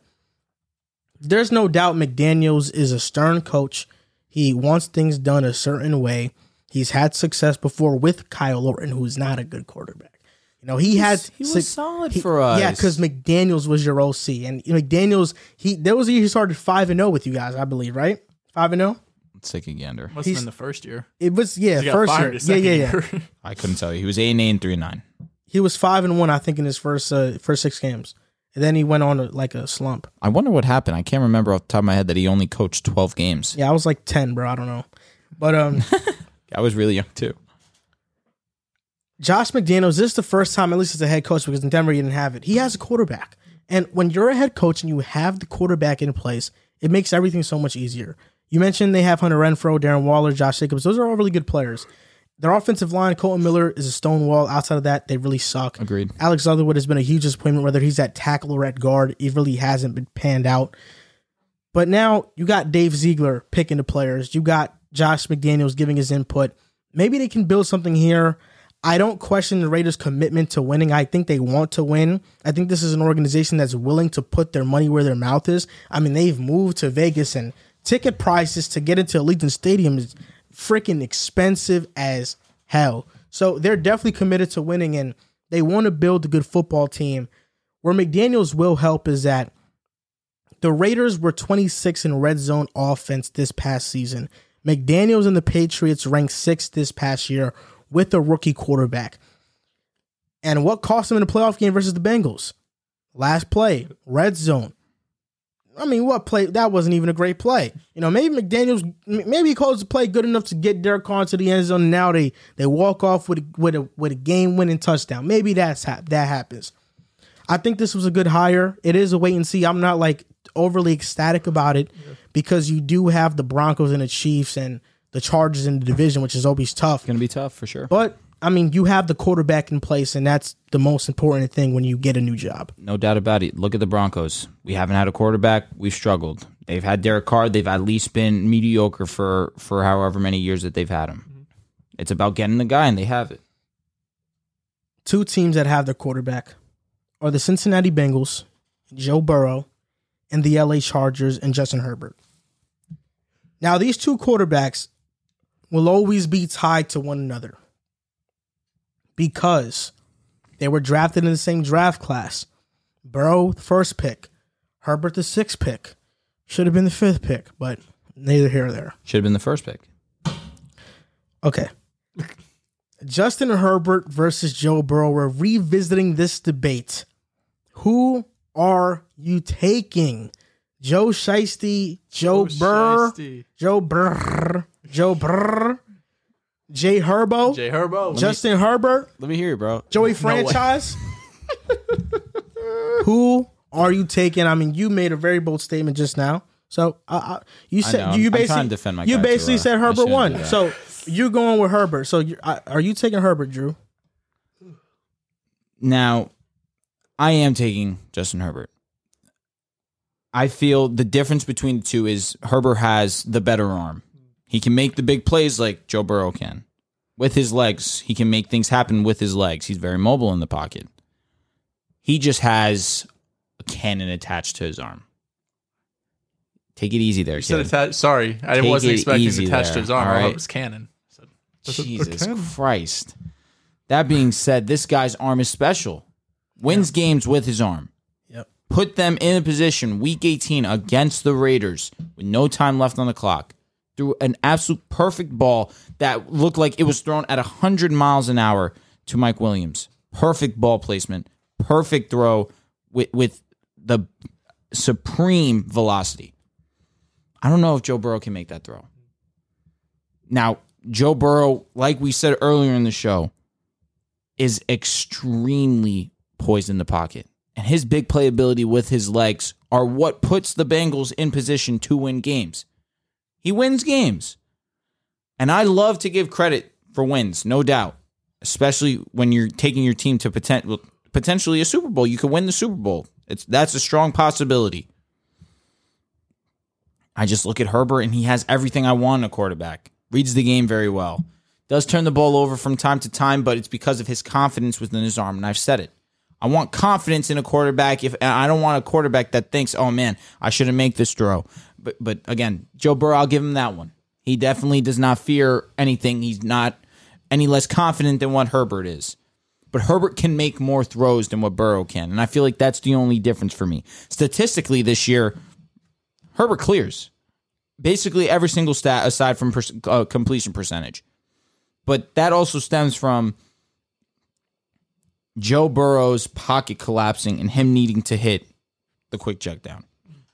there's no doubt McDaniels is a stern coach. He wants things done a certain way. He's had success before with Kyle Orton, who's not a good quarterback. You know, he had he was suc- solid he- for us. Yeah, because McDaniels was your OC, and McDaniels he there was a year he started five and zero with you guys, I believe, right? Five and oh? zero. Let's take a gander. Must have been the first year. It was yeah, first year. fired Yeah, yeah, yeah. I couldn't tell you. He was eight and eight and three and nine. He was five and one, I think, in his first uh, first six games, and then he went on a, like a slump. I wonder what happened. I can't remember off the top of my head that he only coached twelve games. Yeah, I was like ten, bro. I don't know, but um. I was really young too. Josh McDaniels, this is the first time, at least as a head coach, because in Denver you didn't have it. He has a quarterback. And when you're a head coach and you have the quarterback in place, it makes everything so much easier. You mentioned they have Hunter Renfrow, Darren Waller, Josh Jacobs. Those are all really good players. Their offensive line, Kolton Miller, is a stone wall. Outside of that, they really suck. Agreed. Alex Leatherwood has been a huge disappointment, whether he's at tackle or at guard. He really hasn't been panned out. But now you got Dave Ziegler picking the players. You got Josh McDaniels giving his input. Maybe they can build something here. I don't question the Raiders' commitment to winning. I think they want to win. I think this is an organization that's willing to put their money where their mouth is. I mean, they've moved to Vegas and ticket prices to get into Allegiant Stadium is freaking expensive as hell. So they're definitely committed to winning and they want to build a good football team. Where McDaniels will help is that the Raiders were 26 in red zone offense this past season. McDaniels and the Patriots ranked sixth this past year with a rookie quarterback. And what cost them in the playoff game versus the Bengals? Last play, red zone. I mean, what play? That wasn't even a great play. You know, maybe McDaniels, maybe he calls the play good enough to get Derek Carr into the end zone. And now they they walk off with a, with a with a game winning touchdown. Maybe that's hap- that happens. I think this was a good hire. It is a wait and see. I'm not like overly ecstatic about it because you do have the Broncos and the Chiefs and the Chargers in the division, which is always tough. Gonna be tough for sure. But I mean, you have the quarterback in place, and that's the most important thing when you get a new job. No doubt about it. Look at the Broncos. We haven't had a quarterback. We've struggled. They've had Derek Carr. They've at least been mediocre for for however many years that they've had him. Mm-hmm. It's about getting the guy, and they have it. Two teams that have their quarterback are the Cincinnati Bengals, Joe Burrow, and the LA Chargers and Justin Herbert. Now, these two quarterbacks will always be tied to one another because they were drafted in the same draft class. Burrow, the first pick, Herbert, the sixth pick. Should have been the fifth pick, but neither here or there. Should have been the first pick. Okay. Justin Herbert versus Joe Burrow. We're revisiting this debate. Who are you taking? Joe Shiesty, Joe Burr, Shiesty. Joe Burr, Joe Burr, Jay Herbo, Jay Herbo. Justin Herbert, Let me hear you, bro. Joey way. Franchise. Who are you taking? I mean, you made a very bold statement just now. So uh, uh, you said. I'm- you I'm basically to defend my you basically too, uh, said Herbert won. So you're going with Herbert. So you uh, are you taking Herbert, Drew? Now, I am taking Justin Herbert. I feel the difference between the two is Herbert has the better arm. He can make the big plays like Joe Burrow can. With his legs, he can make things happen with his legs. He's very mobile in the pocket. He just has a cannon attached to his arm. Take it easy there, kid. attached. Sorry, I Take wasn't expecting easy attached to his arm. all I thought right? it was cannon. Said, Jesus cannon. Christ. That being said, this guy's arm is special. Wins games with his arm. Put them in a position week 18 against the Raiders with no time left on the clock. Threw an absolute perfect ball that looked like it was thrown at 100 miles an hour to Mike Williams. Perfect ball placement, perfect throw with, with the supreme velocity. I don't know if Joe Burrow can make that throw. Now, Joe Burrow, like we said earlier in the show, is extremely poised in the pocket. And his big playability with his legs are what puts the Bengals in position to win games. He wins games. And I love to give credit for wins, no doubt, especially when you're taking your team to potent, well, potentially a Super Bowl. You could win the Super Bowl. It's that's a strong possibility. I just look at Herbert and he has everything I want in a quarterback. Reads the game very well. Does turn the ball over from time to time, but it's because of his confidence within his arm. And I've said it. I want confidence in a quarterback. If I don't want a quarterback that thinks, "Oh man, I shouldn't make this throw." But but again, Joe Burrow, I'll give him that one. He definitely does not fear anything. He's not any less confident than what Herbert is. But Herbert can make more throws than what Burrow can, and I feel like that's the only difference for me. Statistically, this year, Herbert clears basically every single stat aside from per, uh, completion percentage. But that also stems from Joe Burrow's pocket collapsing and him needing to hit the quick check down.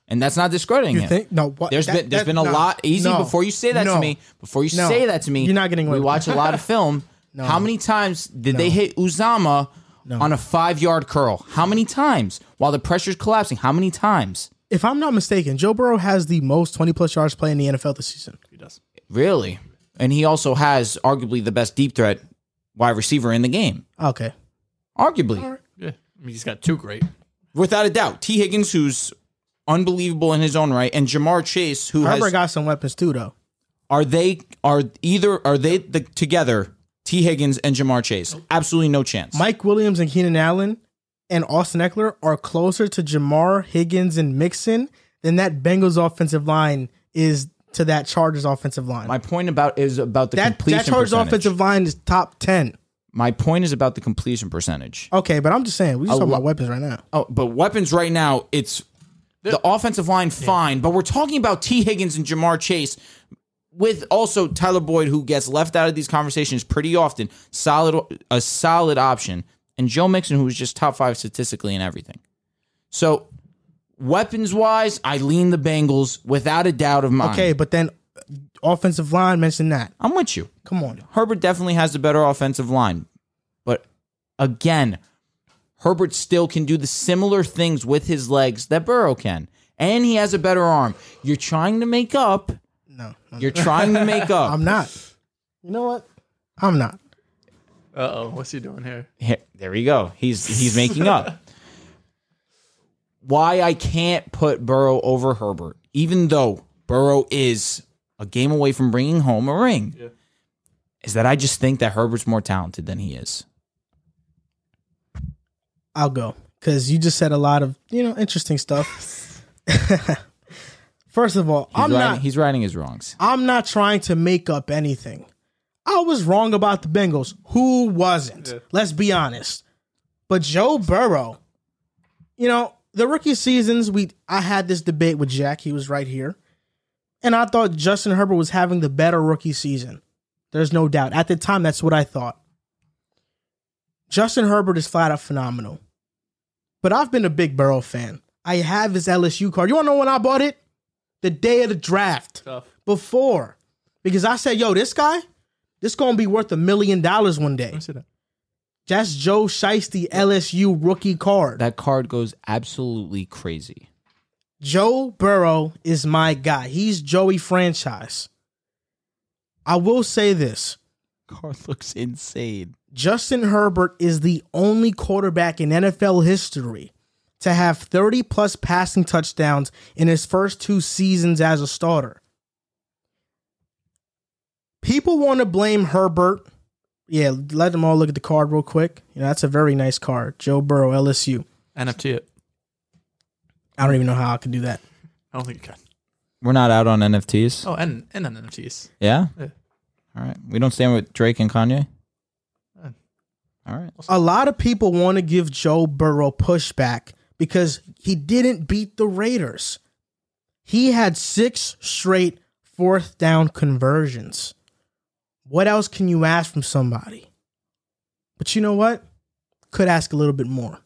And that's not discrediting You him. think? No, what? There's that- been there's that- been a no, lot easy no, before you say that no, to me. Before you No. say that to me, You're not getting away We with watch a lot of film. How many times did they hit Uzomah on a five yard curl? How many times while the pressure's collapsing? How many times? If I'm not mistaken, Joe Burrow has the most 20 plus yards play in the NFL this season. He does. Really? And he also has arguably the best deep threat wide receiver in the game. Okay. Arguably. Yeah. I mean, he's got two great. Without a doubt. T. Higgins, who's unbelievable in his own right, and Ja'Marr Chase, who Herbert has got some weapons too, though. are they are either are they the, together, T. Higgins and Ja'Marr Chase? Absolutely no chance. Mike Williams and Keenan Allen and Austin Ekeler are closer to Ja'Marr Higgins and Mixon than that Bengals offensive line is to that Chargers offensive line. My point about is about the that completion that Chargers percentage. offensive line is top 10. My point is about the completion percentage. Okay, but I'm just saying, we just talking lo- about weapons right now. Oh, but weapons right now, it's the offensive line fine, but we're talking about T. Higgins and Ja'Marr Chase with also Tyler Boyd, who gets left out of these conversations pretty often. Solid, a solid option, and Joe Mixon, who's just top five statistically and everything. So, weapons wise, I lean the Bengals without a doubt of mine. Okay, but then offensive line, mention that. I'm with you. Come on. Herbert definitely has the better offensive line. But again, Herbert still can do the similar things with his legs that Burrow can. And he has a better arm. You're trying to make up. No, You're trying to make up. I'm not. You know what? I'm not. Uh oh. What's he doing here? Here- there you go. He's he's making up. Why I can't put Burrow over Herbert, even though Burrow is a game away from bringing home a ring, is that I just think that Herbert's more talented than he is. I'll go because you just said a lot of you know interesting stuff. First of all, He's, I'm writing, not. he's writing his wrongs. I'm not trying to make up anything. I was wrong about the Bengals. Who wasn't? Let's be honest. But Joe Burrow, you know, the rookie seasons, we I had this debate with Jack. He was right here. And I thought Justin Herbert was having the better rookie season. There's no doubt. At the time, that's what I thought. Justin Herbert is flat out phenomenal. But I've been a big Burrow fan. I have his LSU card. You wanna know when I bought it? The day of the draft Tough. before because I said, "Yo, this guy, this gonna be worth a million dollars one day." Let see that. That's Joe Shiesty LSU rookie card. That card goes absolutely crazy. Joe Burrow is my guy. He's Joey franchise. I will say this: Card looks insane. Justin Herbert is the only quarterback in NFL history to have 30 plus passing touchdowns in his first two seasons as a starter. People want to blame Herbert. Yeah, let them all look at the card real quick. You know, that's a very nice card. Joe Burrow, LSU. NFT it. I don't even know how I could do that. I don't think you can. We're not out on NFTs. Oh, and and on NFTs. Yeah? Yeah. All right. We don't stand with Drake and Kanye? Uh, All right. A lot of people want to give Joe Burrow pushback because he didn't beat the Raiders. He had six straight fourth down conversions. What else can you ask from somebody? But you know what? Could ask a little bit more.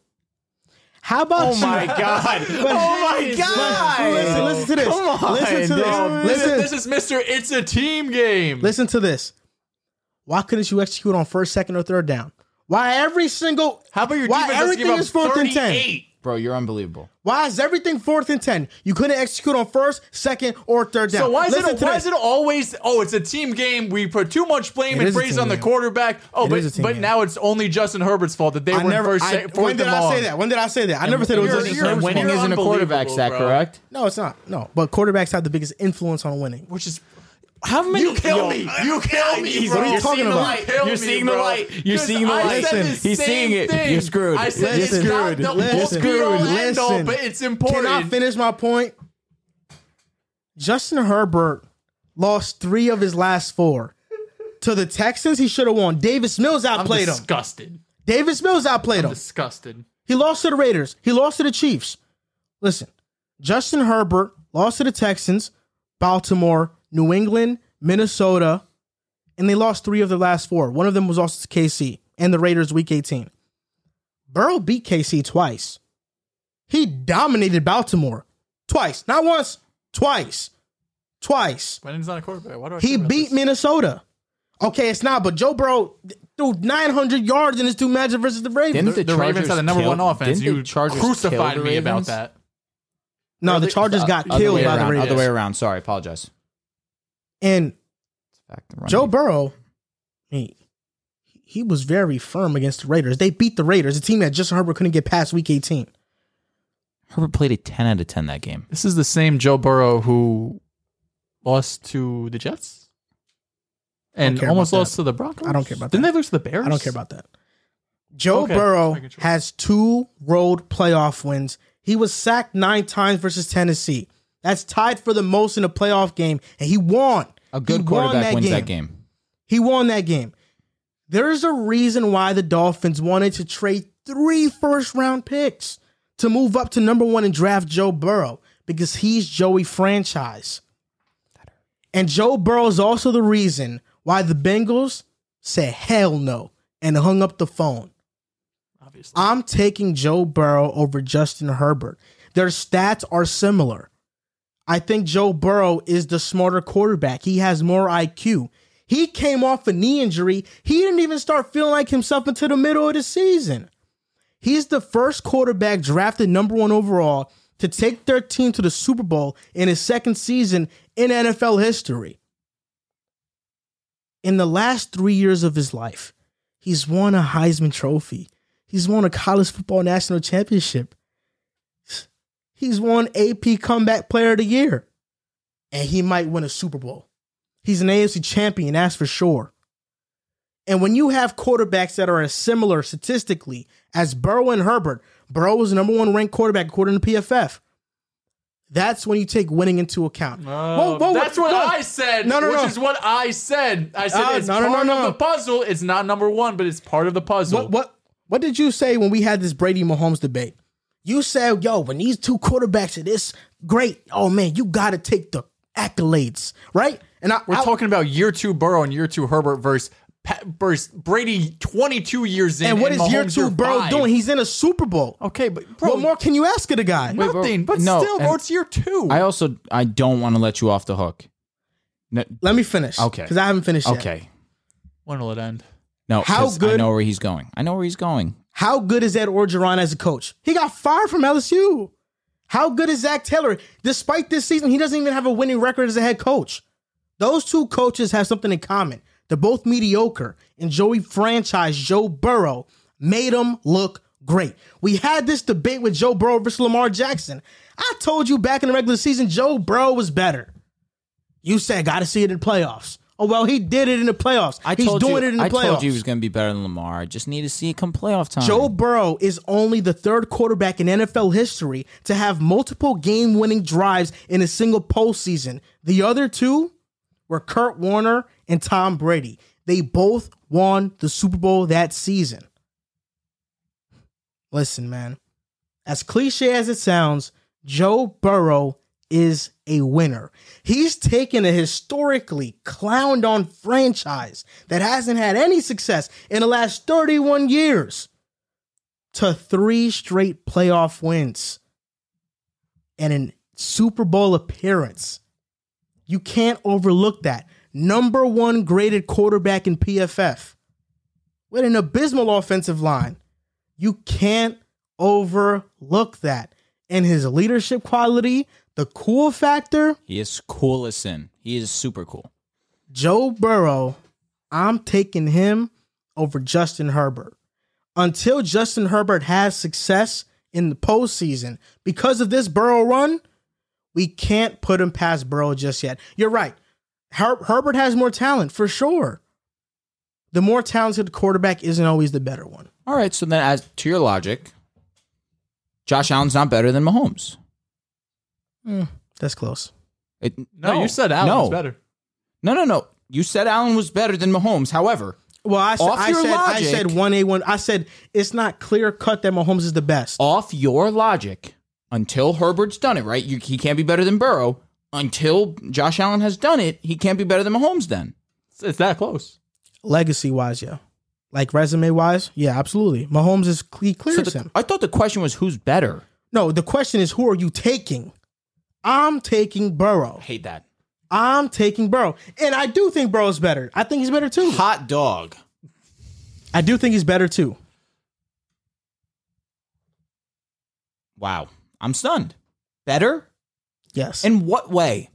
How about Oh my you? God. oh my god! Listen, listen to this. Come on, listen to this. This, Listen, this is Mr. It's a team game. listen to this. Why couldn't you execute on first, second, or third down? Why every single How about your why defense doesn't everything give up is fourth and ten? 38? Bro, you're unbelievable. Why is everything fourth and ten? You couldn't execute on first, second, or third down. So why is Listen it to why this. is it always oh it's a team game we put too much blame It and praise team on the game. quarterback oh It but is a team but game. now it's only Justin Herbert's fault that they I were never. first I, se- when did and I long. say that? When did I say that? I never said it was You're- Justin Herbert's winning fault. You're isn't a quarterback unbelievable, sack, correct? No, it's not. No, but quarterbacks have the biggest influence on winning. which is How many? you kill Yo, me uh, you kill me What bro. are you You're talking seeing the about? light. You're me, seeing the light. You're 'Cause seeing the I light. Listen, he's seeing it. thing. You're screwed. I said Listen, it's not the Listen, be all screwed. end all, but it's important Can I finish my point? Justin Herbert lost three of his last four. To the Texans, he should have won. Davis Mills I'm outplayed him. disgusted Davis Mills outplayed him. disgusted He lost to the Raiders. He lost to the Chiefs. Listen, Justin Herbert lost to the Texans, Baltimore, New England, Minnesota, and they lost three of their last four. One of them was also to KC and the Raiders week 18. Burrow beat KC twice. He dominated Baltimore twice. Not once, twice. Twice. Brennan's not a quarterback why do I He beat this? Minnesota. Okay, it's not, but Joe Burrow threw 900 yards in his two matchups versus the Ravens. Didn't the, the Ravens Chargers had the number kill- one offense. didn't the You Chargers crucified me about that. no, the Chargers uh, got Other killed way by the around. Raiders. Other way around. Sorry, apologize. And Fact, the run Joe defense. Burrow, he, he was very firm against the Raiders. They beat the Raiders, a team that Justin Herbert couldn't get past week 18. Herbert played a 10 out of 10 that game. This is the same Joe Burrow who lost to the Jets and almost lost to the Broncos. I don't care about that. Didn't they lose to the Bears? I don't care about that. Joe Okay, Burrow has two road playoff wins. He was sacked nine times versus Tennessee. That's tied for the most in a playoff game, and he won. A good He won quarterback wins that game. He won that game. There's a reason why the Dolphins wanted to trade three first round picks to move up to number one and draft Joe Burrow because he's Joey franchise. And Joe Burrow is also the reason why the Bengals said hell no and hung up the phone. Obviously. I'm taking Joe Burrow over Justin Herbert. Their stats are similar. I think Joe Burrow is the smarter quarterback. He has more IQ. He came off a knee injury. He didn't even start feeling like himself until the middle of the season. He's the first quarterback drafted number one overall to take their team to the Super Bowl in his second season in NFL history. In the last three years of his life, he's won a Heisman Trophy. He's won a college football national championship. He's won AP Comeback Player of the Year. And he might win a Super Bowl. He's an AFC champion, that's for sure. And when you have quarterbacks that are as similar statistically as Burrow and Herbert, Burrow was the number one ranked quarterback according to PFF. That's when you take winning into account. Whoa, whoa, That's whoa, what. I said. No, no, which no. is what I said. I said Uh, it's no, no, no, part no. of the puzzle. It's not number one, but it's part of the puzzle. What what what did you say when we had this Brady Mahomes debate? You said, "Yo, when these two quarterbacks are this great, oh man, you got to take the accolades, right?" And I, We're I- talking about year two Burrow and year two Herbert versus, Pa- versus Brady 22 years in. And what is year Mahomes two Burrow five. doing? He's in a Super Bowl. Okay, but bro, what more can you ask of the guy? Wait, bro, nothing. But no, still, bro, and- it's year two. I also I don't want to let you off the hook. No, Let me finish. Okay. because I haven't finished yet. okay. when will it end? No, How 'cause I know where he's going. I know where he's going. How good is Ed Orgeron as a coach? He got fired from LSU. How good is Zac Taylor? Despite this season, he doesn't even have a winning record as a head coach. Those two coaches have something in common. They're both mediocre. And Joey franchise, Joe Burrow, made them look great. We had this debate with Joe Burrow versus Lamar Jackson. I told you back in the regular season, Joe Burrow was better. You said, got to see it in playoffs. Oh, well, he did it in the playoffs. I He's told doing you, it in the I playoffs. told you he was going to be better than Lamar. I just need to see it come playoff time. Joe Burrow is only the third quarterback in NFL history to have multiple game winning drives in a single postseason. The other two were Kurt Warner and Tom Brady. They both won the Super Bowl that season. Listen, man, as cliche as it sounds, Joe Burrow is a winner. He's taken a historically clowned on franchise that hasn't had any success in the last 31 years to three straight playoff wins and a Super Bowl appearance. You can't overlook that. Number one graded quarterback in PFF with an abysmal offensive line. You can't overlook that. And his leadership quality, the cool factor, He is cool as sin. He is super cool. Joe Burrow, I'm taking him over Justin Herbert. Until Justin Herbert has success in the postseason, because of this Burrow run, we can't put him past Burrow just yet. You're right. Her- Herbert has more talent for sure. The more talented quarterback isn't always the better one. All right, so then as to your logic, Josh Allen's not better than Mahomes. Mm, that's close. It, No, you said Allen no. was better. No, no, no. You said Allen was better than Mahomes. However, Well, I, said, Off I your said, I said one A one. I said it's not clear cut that Mahomes is the best. off your logic, until Herbert's done it, right? You, he can't be better than Burrow. Until Josh Allen has done it, he can't be better than Mahomes. Then It's, it's that close. Legacy wise, yeah. Like resume wise, yeah, absolutely. Mahomes is he so the- him. I thought the question was who's better. No, the question is who are you taking? I'm taking Burrow. Hate that I'm taking Burrow, and I do think Burrow's better. I think he's better too. hot dog. I do think he's better too. Wow, I'm stunned. Better Yes, in what way?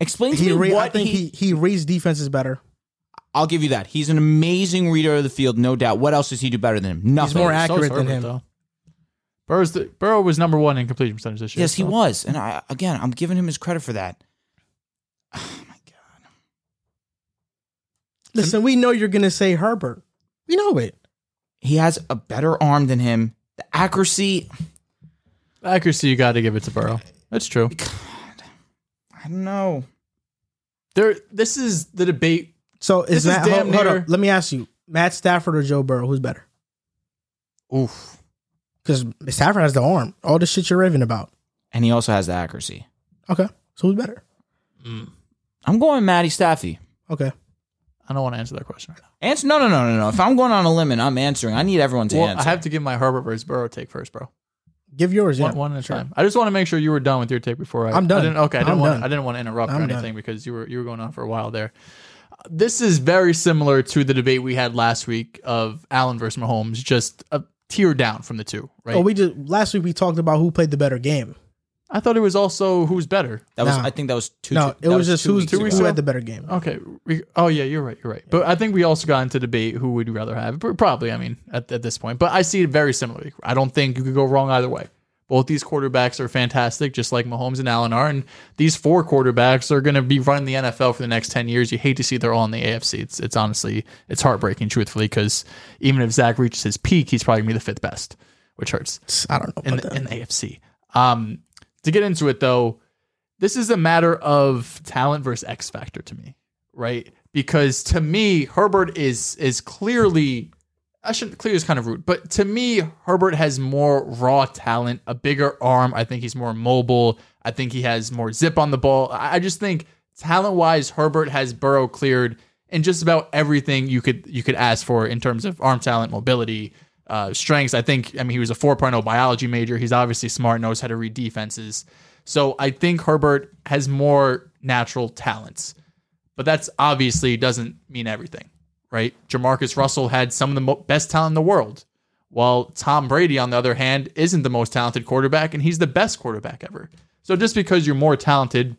Explain to he. me Re- what I think he, he he reads defenses better. I'll give you that. He's an amazing reader of the field, no doubt. What else does he do better than him? Nothing. He's more So accurate than him. Though. Burrow's the, Burrow was number one in completion percentage this year. Yes, he was, and I again, I'm giving him his credit for that. Oh my god. Listen, we know you're gonna say Herbert. We know it. He has a better arm than him. The accuracy, Accuracy, you got to give it to Burrow. That's true. I don't know. There, this is the debate. So is This is Matt? damn hold, hold near- up. Let me ask you: Matt Stafford or Joe Burrow? Who's better? Oof. Because Stafford has the arm. All the shit you're raving about. And he also has the accuracy. Okay, so who's better? Mm. I'm going Matty Staffy. Okay, I don't want to answer that question right now. Answer no no no no no. If I'm going on a limb and I'm answering, I need everyone to Well, answer. I have to give my Herbert versus Burrow take first, bro. give yours. Yeah, One, one at a sure. time. I just want to make sure you were done with your take before I. I'm done. I didn't, okay, I didn't I'm want. done. I didn't want to interrupt or I'm anything done. because you were you were going on for a while there. This is very similar to the debate we had last week of Allen versus Mahomes, just a tier down from the two, right? Oh, we just last week we talked about who played the better game. I thought it was also who's better. that was Nah. I think that was two. No, two- it that was just two who's weeks two who weeks ago. ago? had the better game. Okay. re- Oh yeah, you're right. You're right. But I think we also got into debate who would you rather have. Pr- Probably, I mean, at, at this point. But I see it very similarly. I don't think you could go wrong either way. Both these quarterbacks are fantastic, just like Mahomes and Allen are. And these four quarterbacks are going to be running the NFL for the next ten years. You hate to see they're all in the AFC. It's it's honestly it's heartbreaking, truthfully, because even if Zach reaches his peak, he's probably gonna be the fifth best, which hurts I don't know in about the, that. in the AFC. Um, to get into it though, this is a matter of talent versus X factor to me, right? Because to me, Herbert is is clearly I shouldn't clear is kind of rude, but to me, Herbert has more raw talent, a bigger arm. I think he's more mobile. I think he has more zip on the ball. I I just think talent wise, Herbert has Burrow cleared in just about everything you could you could ask for in terms of arm talent, mobility, uh, strengths. I think I mean he was a 4.0 biology major. He's obviously smart, knows how to read defenses. So I think Herbert has more natural talents, but that's obviously doesn't mean everything, right? JaMarcus Russell had some of the mo- best talent in the world, while Tom Brady, on the other hand, isn't the most talented quarterback, and he's the best quarterback ever. So just because you're more talented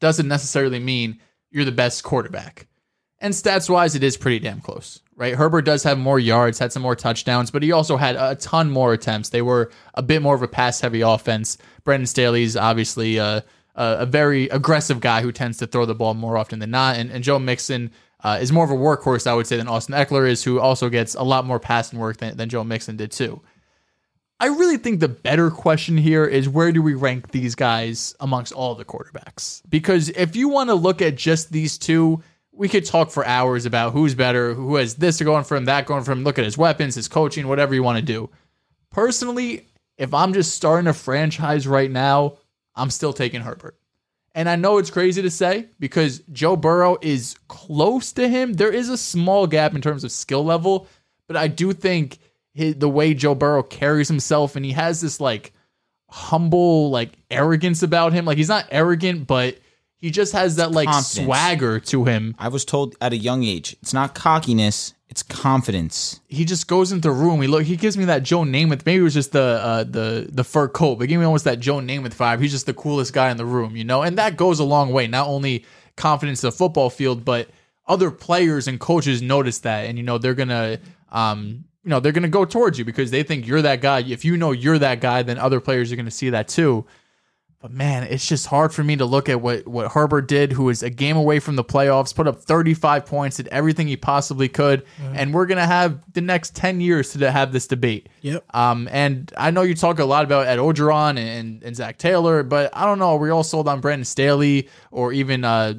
doesn't necessarily mean you're the best quarterback. And stats wise, it is pretty damn close, right? Herbert does have more yards, had some more touchdowns, but he also had a ton more attempts. They were a bit more of a pass heavy offense. Brandon Staley's obviously a, a, a very aggressive guy who tends to throw the ball more often than not. And, and Joe Mixon uh, is more of a workhorse, I would say, than Austin Ekeler is, who also gets a lot more passing work than, than Joe Mixon did too. I really think the better question here is where do we rank these guys amongst all the quarterbacks? Because if you want to look at just these two, we could talk for hours about who's better, who has this going for him, that going for him. Look at his weapons, his coaching, whatever you want to do. Personally, if I'm just starting a franchise right now, I'm still taking Herbert. And I know it's crazy to say because Joe Burrow is close to him. There is a small gap in terms of skill level, but I do think his, the way Joe Burrow carries himself and he has this like humble like arrogance about him. Like he's not arrogant, but he just has that like Confidence. swagger to him. I was told at a young age, it's not cockiness, It's confidence. he just goes into the room. He look. He gives me that Joe Namath. Maybe it was just the uh, the the fur coat, but gave me almost that Joe Namath vibe. He's just the coolest guy in the room, you know. And that goes a long way. Not only confidence in the football field, but other players and coaches notice that, and you know they're gonna um you know they're gonna go towards you because they think you're that guy. If you know you're that guy, then other players are gonna see that too. But man, it's just hard for me to look at what what Herbert did, who was a game away from the playoffs, put up 35 points, did everything he possibly could, and we're gonna have the next 10 years to have this debate. Yep. Um, and I know you talk a lot about Ed Orgeron and, and Zac Taylor, but I don't know. Are we all sold on Brandon Staley or even uh,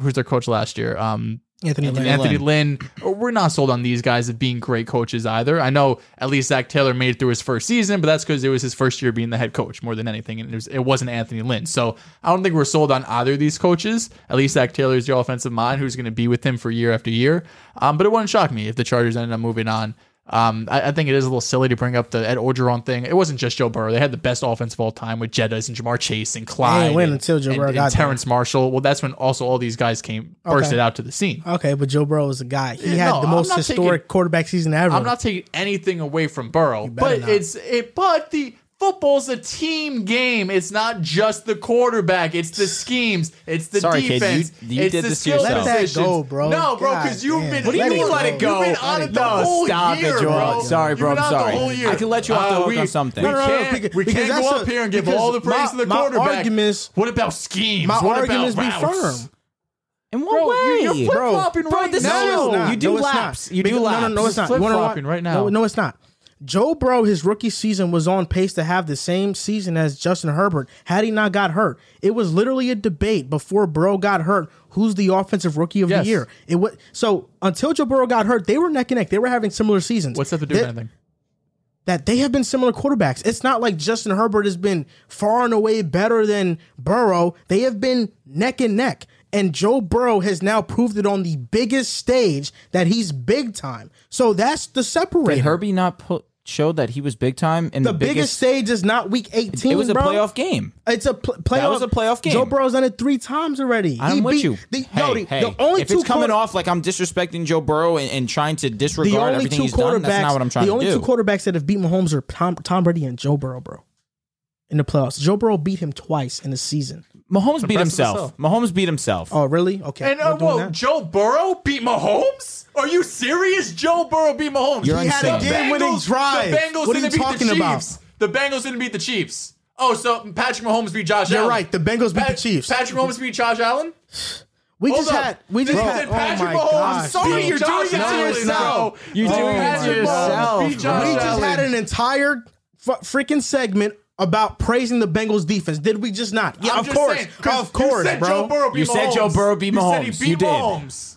who's their coach last year? Um, Anthony, Lynn. Anthony Lynn. We're not sold on these guys as being great coaches either. I know at least Zac Taylor made it through his first season, but that's because it was his first year being the head coach more than anything, and it, was, it wasn't Anthony Lynn. So I don't think we're sold on either of these coaches. At least Zac Taylor is your offensive mind, who's going to be with him for year after year. Um, but it wouldn't shock me if the Chargers ended up moving on. Um, I, I think it is a little silly to bring up the Ed Orgeron thing. It wasn't just Joe Burrow; they had the best offense of all time with Jettas and Ja'Marr Chase and Clyde. win until Joe and- Burrow and got there. Terrace Marshall. Well, that's when also all these guys came bursted out to the scene. Okay, but Joe Burrow was a guy. He Yeah, had no, the most historic taking- quarterback season ever. I'm not taking anything away from Burrow, but not. it's it. But the football's a team game. It's not just the quarterback. It's the schemes. It's the Sorry, kid, you- defense. you it's did the this skill yourself. Let that go, bro. No, bro, because you've damn. been. What do you you've mean been- let it go? You've been on Let it it the go. whole Stop it, year, Joel. bro. Sorry, bro, I'm on the sorry. whole year. I can let you off the Uh, hook we- on something. We No, no, no, can't, because- we can't that's go a- up here and give all the praise my- to the my quarterback. arguments- what about schemes? My what arguments about be routes? firm. In what Bro, way? you're, you're flip Bro, flopping bro, right this now. No. You do no, laps. You do Because- No, no, no, it's not. You wanna Flip-flopping right now. No, no, it's not. Joe Burrow, his rookie season was on pace to have the same season as Justin Herbert had he not got hurt. It was literally a debate before Burrow got hurt. Who's the offensive rookie of Yes. the year? It was so until Joe Burrow got hurt, they were neck and neck. They were having similar seasons. What's that to do with They- anything? that they have been similar quarterbacks. It's not like Justin Herbert has been far and away better than Burrow. They have been neck and neck. And Joe Burrow has now proved it on the biggest stage that he's big time. So that's the Did. Herbie not put, show that he was big time in the the, biggest, stage is not week 18. It was a bro. playoff game. It's a pl- playoff. was a playoff game. Joe Burrow's done it three times already. I'm He with beat- you. The, hey, no, the, hey, the only if two it's coming quarter- off like I'm disrespecting Joe Burrow and, and trying to disregard everything he's done, that's not what I'm trying to do. the only two quarterbacks that have beat Mahomes are Tom, Tom Brady and Joe Burrow, bro. In the playoffs, Joe Burrow beat him twice in the season. Mahomes beat himself. himself. Mahomes beat himself. Oh, really? Okay. And uh, we're doing whoa, that. Joe Burrow beat Mahomes? Are you serious? Joe Burrow beat Mahomes. You're He had a insane. game-winning Bengals- drive. The Bengals What are didn't you beat talking the about? Chiefs. The Bengals didn't beat the Chiefs. Oh, so Patrick Mahomes beat Josh Allen. You're Allen. right. The Bengals beat Pat- the Chiefs. Patrick Mahomes beat Josh Allen. we Hold just up. had. We just Did- had. did oh Patrick my Mahomes God. beat sorry, you're Josh doing it to Allen? yourself. No. You're doing it to Patrick Mahomes yourself, beat. Josh We just Allen. had an entire f- freaking segment about praising the Bengals defense. Did we just not? Yeah, I'm of course. saying, 'cause of course, you said bro. Joe Burrow beat You said Joe Burrow beat You said he Mahomes. beat You did. Mahomes.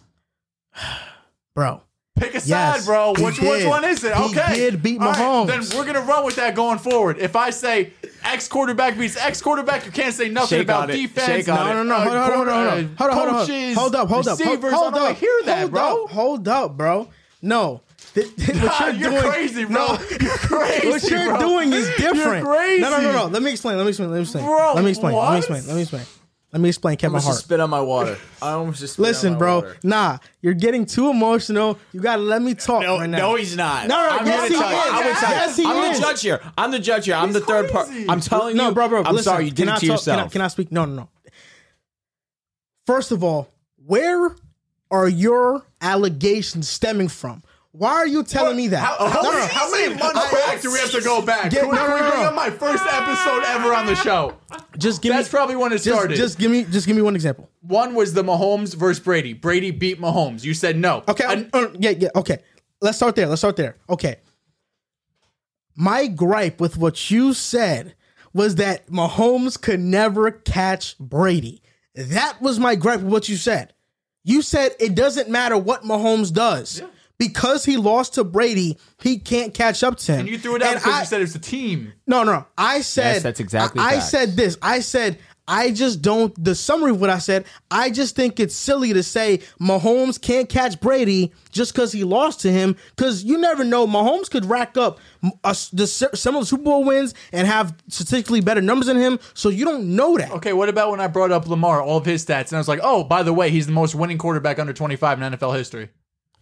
bro. Pick a side, Yes, bro. he Which which one is it? He Okay, did beat All right, Mahomes. then we're gonna run with that going forward. If I say X quarterback beats X quarterback, you can't say nothing Shake about on it. defense. Shake on No, it. no, no. uh, Hold on, hold on, hold on. uh, Hold on, hold on. coaches, Hold up, hold up. Hold, receivers. hold I don't up. wanna hear that, hold bro. Up, hold up, bro. No. Th- th- what you're, You're doing, crazy, bro. No, You're crazy, what you're bro. doing is different. You're crazy. No, no, no, no. Let me explain. Let me explain. Let me explain. Bro, let me explain. Let me explain. Let me explain. Let me explain Kevin Hart. spit on my water. I almost just spit Listen, bro. Nah, you're getting too emotional. You gotta let me talk No, right now. no, he's not. No, no, I'm yes, he tell you. is. I'm tell. Yes, he I'm is. the judge here. I'm the judge here. I'm He's the third part. I'm telling you. No, bro, bro. I'm listen, sorry. You did can it I to talk- yourself. Can I, can I speak? No, no, no. First of all, where are your allegations stemming from? Why are you telling me that? How, how, No, how many months I- back do we have to go back? Get- no, no, no, bring no. up my first episode ever on the show? Just give That's me. probably when it just, started. just give me. Just give me one example. One was the Mahomes versus Brady. Brady beat Mahomes. You said no. Okay. Uh, yeah. Yeah. Okay. Let's start there. Let's start there. Okay. My gripe with what you said was that Mahomes could never catch Brady. That was my gripe with what you said. You said it doesn't matter what Mahomes does. Because he lost to Brady, he can't catch up to him. and you threw it out And because I- you said it's a team. no, no. I said Yes, that's exactly I, I said this. I said I just don't. The summary of what I said. I just think it's silly to say Mahomes can't catch Brady just because he lost to him. Because you never know. Mahomes could rack up a, the similar Super Bowl wins and have statistically better numbers than him. So you don't know that. Okay, what about when I brought up Lamar, all of his stats, and I was like, oh, by the way, he's the most winning quarterback under 25 in NFL history.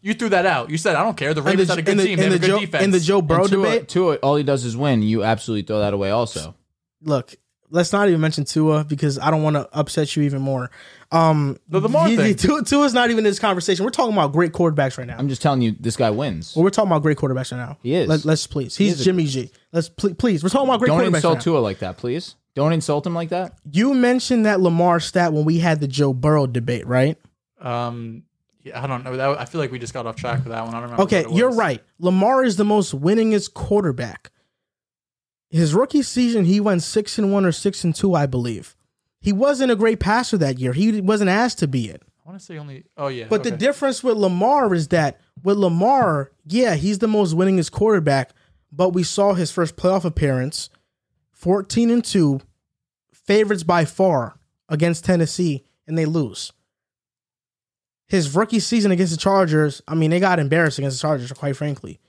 You threw that out. You said I don't care. The And Ravens the, had a good and the, team. They and have a good Joe, defense. and the Joe Burrow Tua, debate. Tua, all he does is win. You absolutely throw that away. Also, Look, let's not even mention Tua because I don't want to upset you even more. Um, The Lamar he- he- thing. Tua, Tua's not even in this conversation. We're talking about great quarterbacks right now. I'm just telling you, this guy wins. Well, we're talking about great quarterbacks right now. He is. Let, us please. He's is a- Jimmy G. Let's pl- please. We're talking about great quarterbacks. Don't quarterbacks. insult right now. Tua like that, please. Don't insult him like that. You mentioned that Lamar stat when we had the Joe Burrow debate, right? um, yeah, I don't know. That, I feel like we just got off track with that one. I don't remember. Okay, you're right. Lamar is the most winningest quarterback. His rookie season, he went six and one or six and two, I believe. He wasn't a great passer that year. He wasn't asked to be it. I want to say only. Oh yeah. But the difference with Lamar is that with Lamar, yeah, he's the most winningest quarterback, but we saw his first playoff appearance, 14 and 2, favorites by far against Tennessee, and they lose. His rookie season against the Chargers, I mean, they got embarrassed against the Chargers, quite frankly.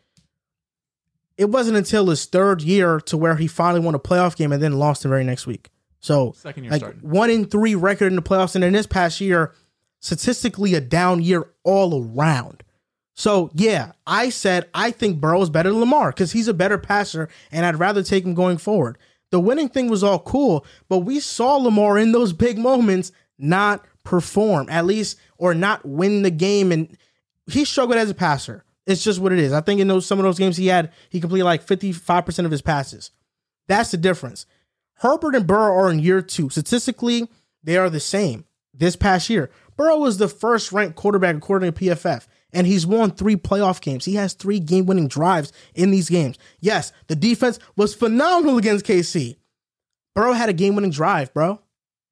It wasn't until his third year to where he finally won a playoff game and then lost the very next week. So, Second year like starting. one in three record in the playoffs, and in this past year, statistically a down year all around. So yeah, I said I think Burrow is better than Lamar because he's a better passer, and I'd rather take him going forward. The winning thing was all cool, but we saw Lamar in those big moments not perform, at least, or not win the game, and he struggled as a passer. It's just what it is. I think in those some of those games he had, he completed like fifty five percent of his passes. That's the difference. Herbert and Burrow are in year two. Statistically, they are the same this past year. Burrow was the first ranked quarterback according to PFF, and he's won three playoff games. He has three game winning drives in these games. Yes, the defense was phenomenal against KC. Burrow had a game winning drive, bro.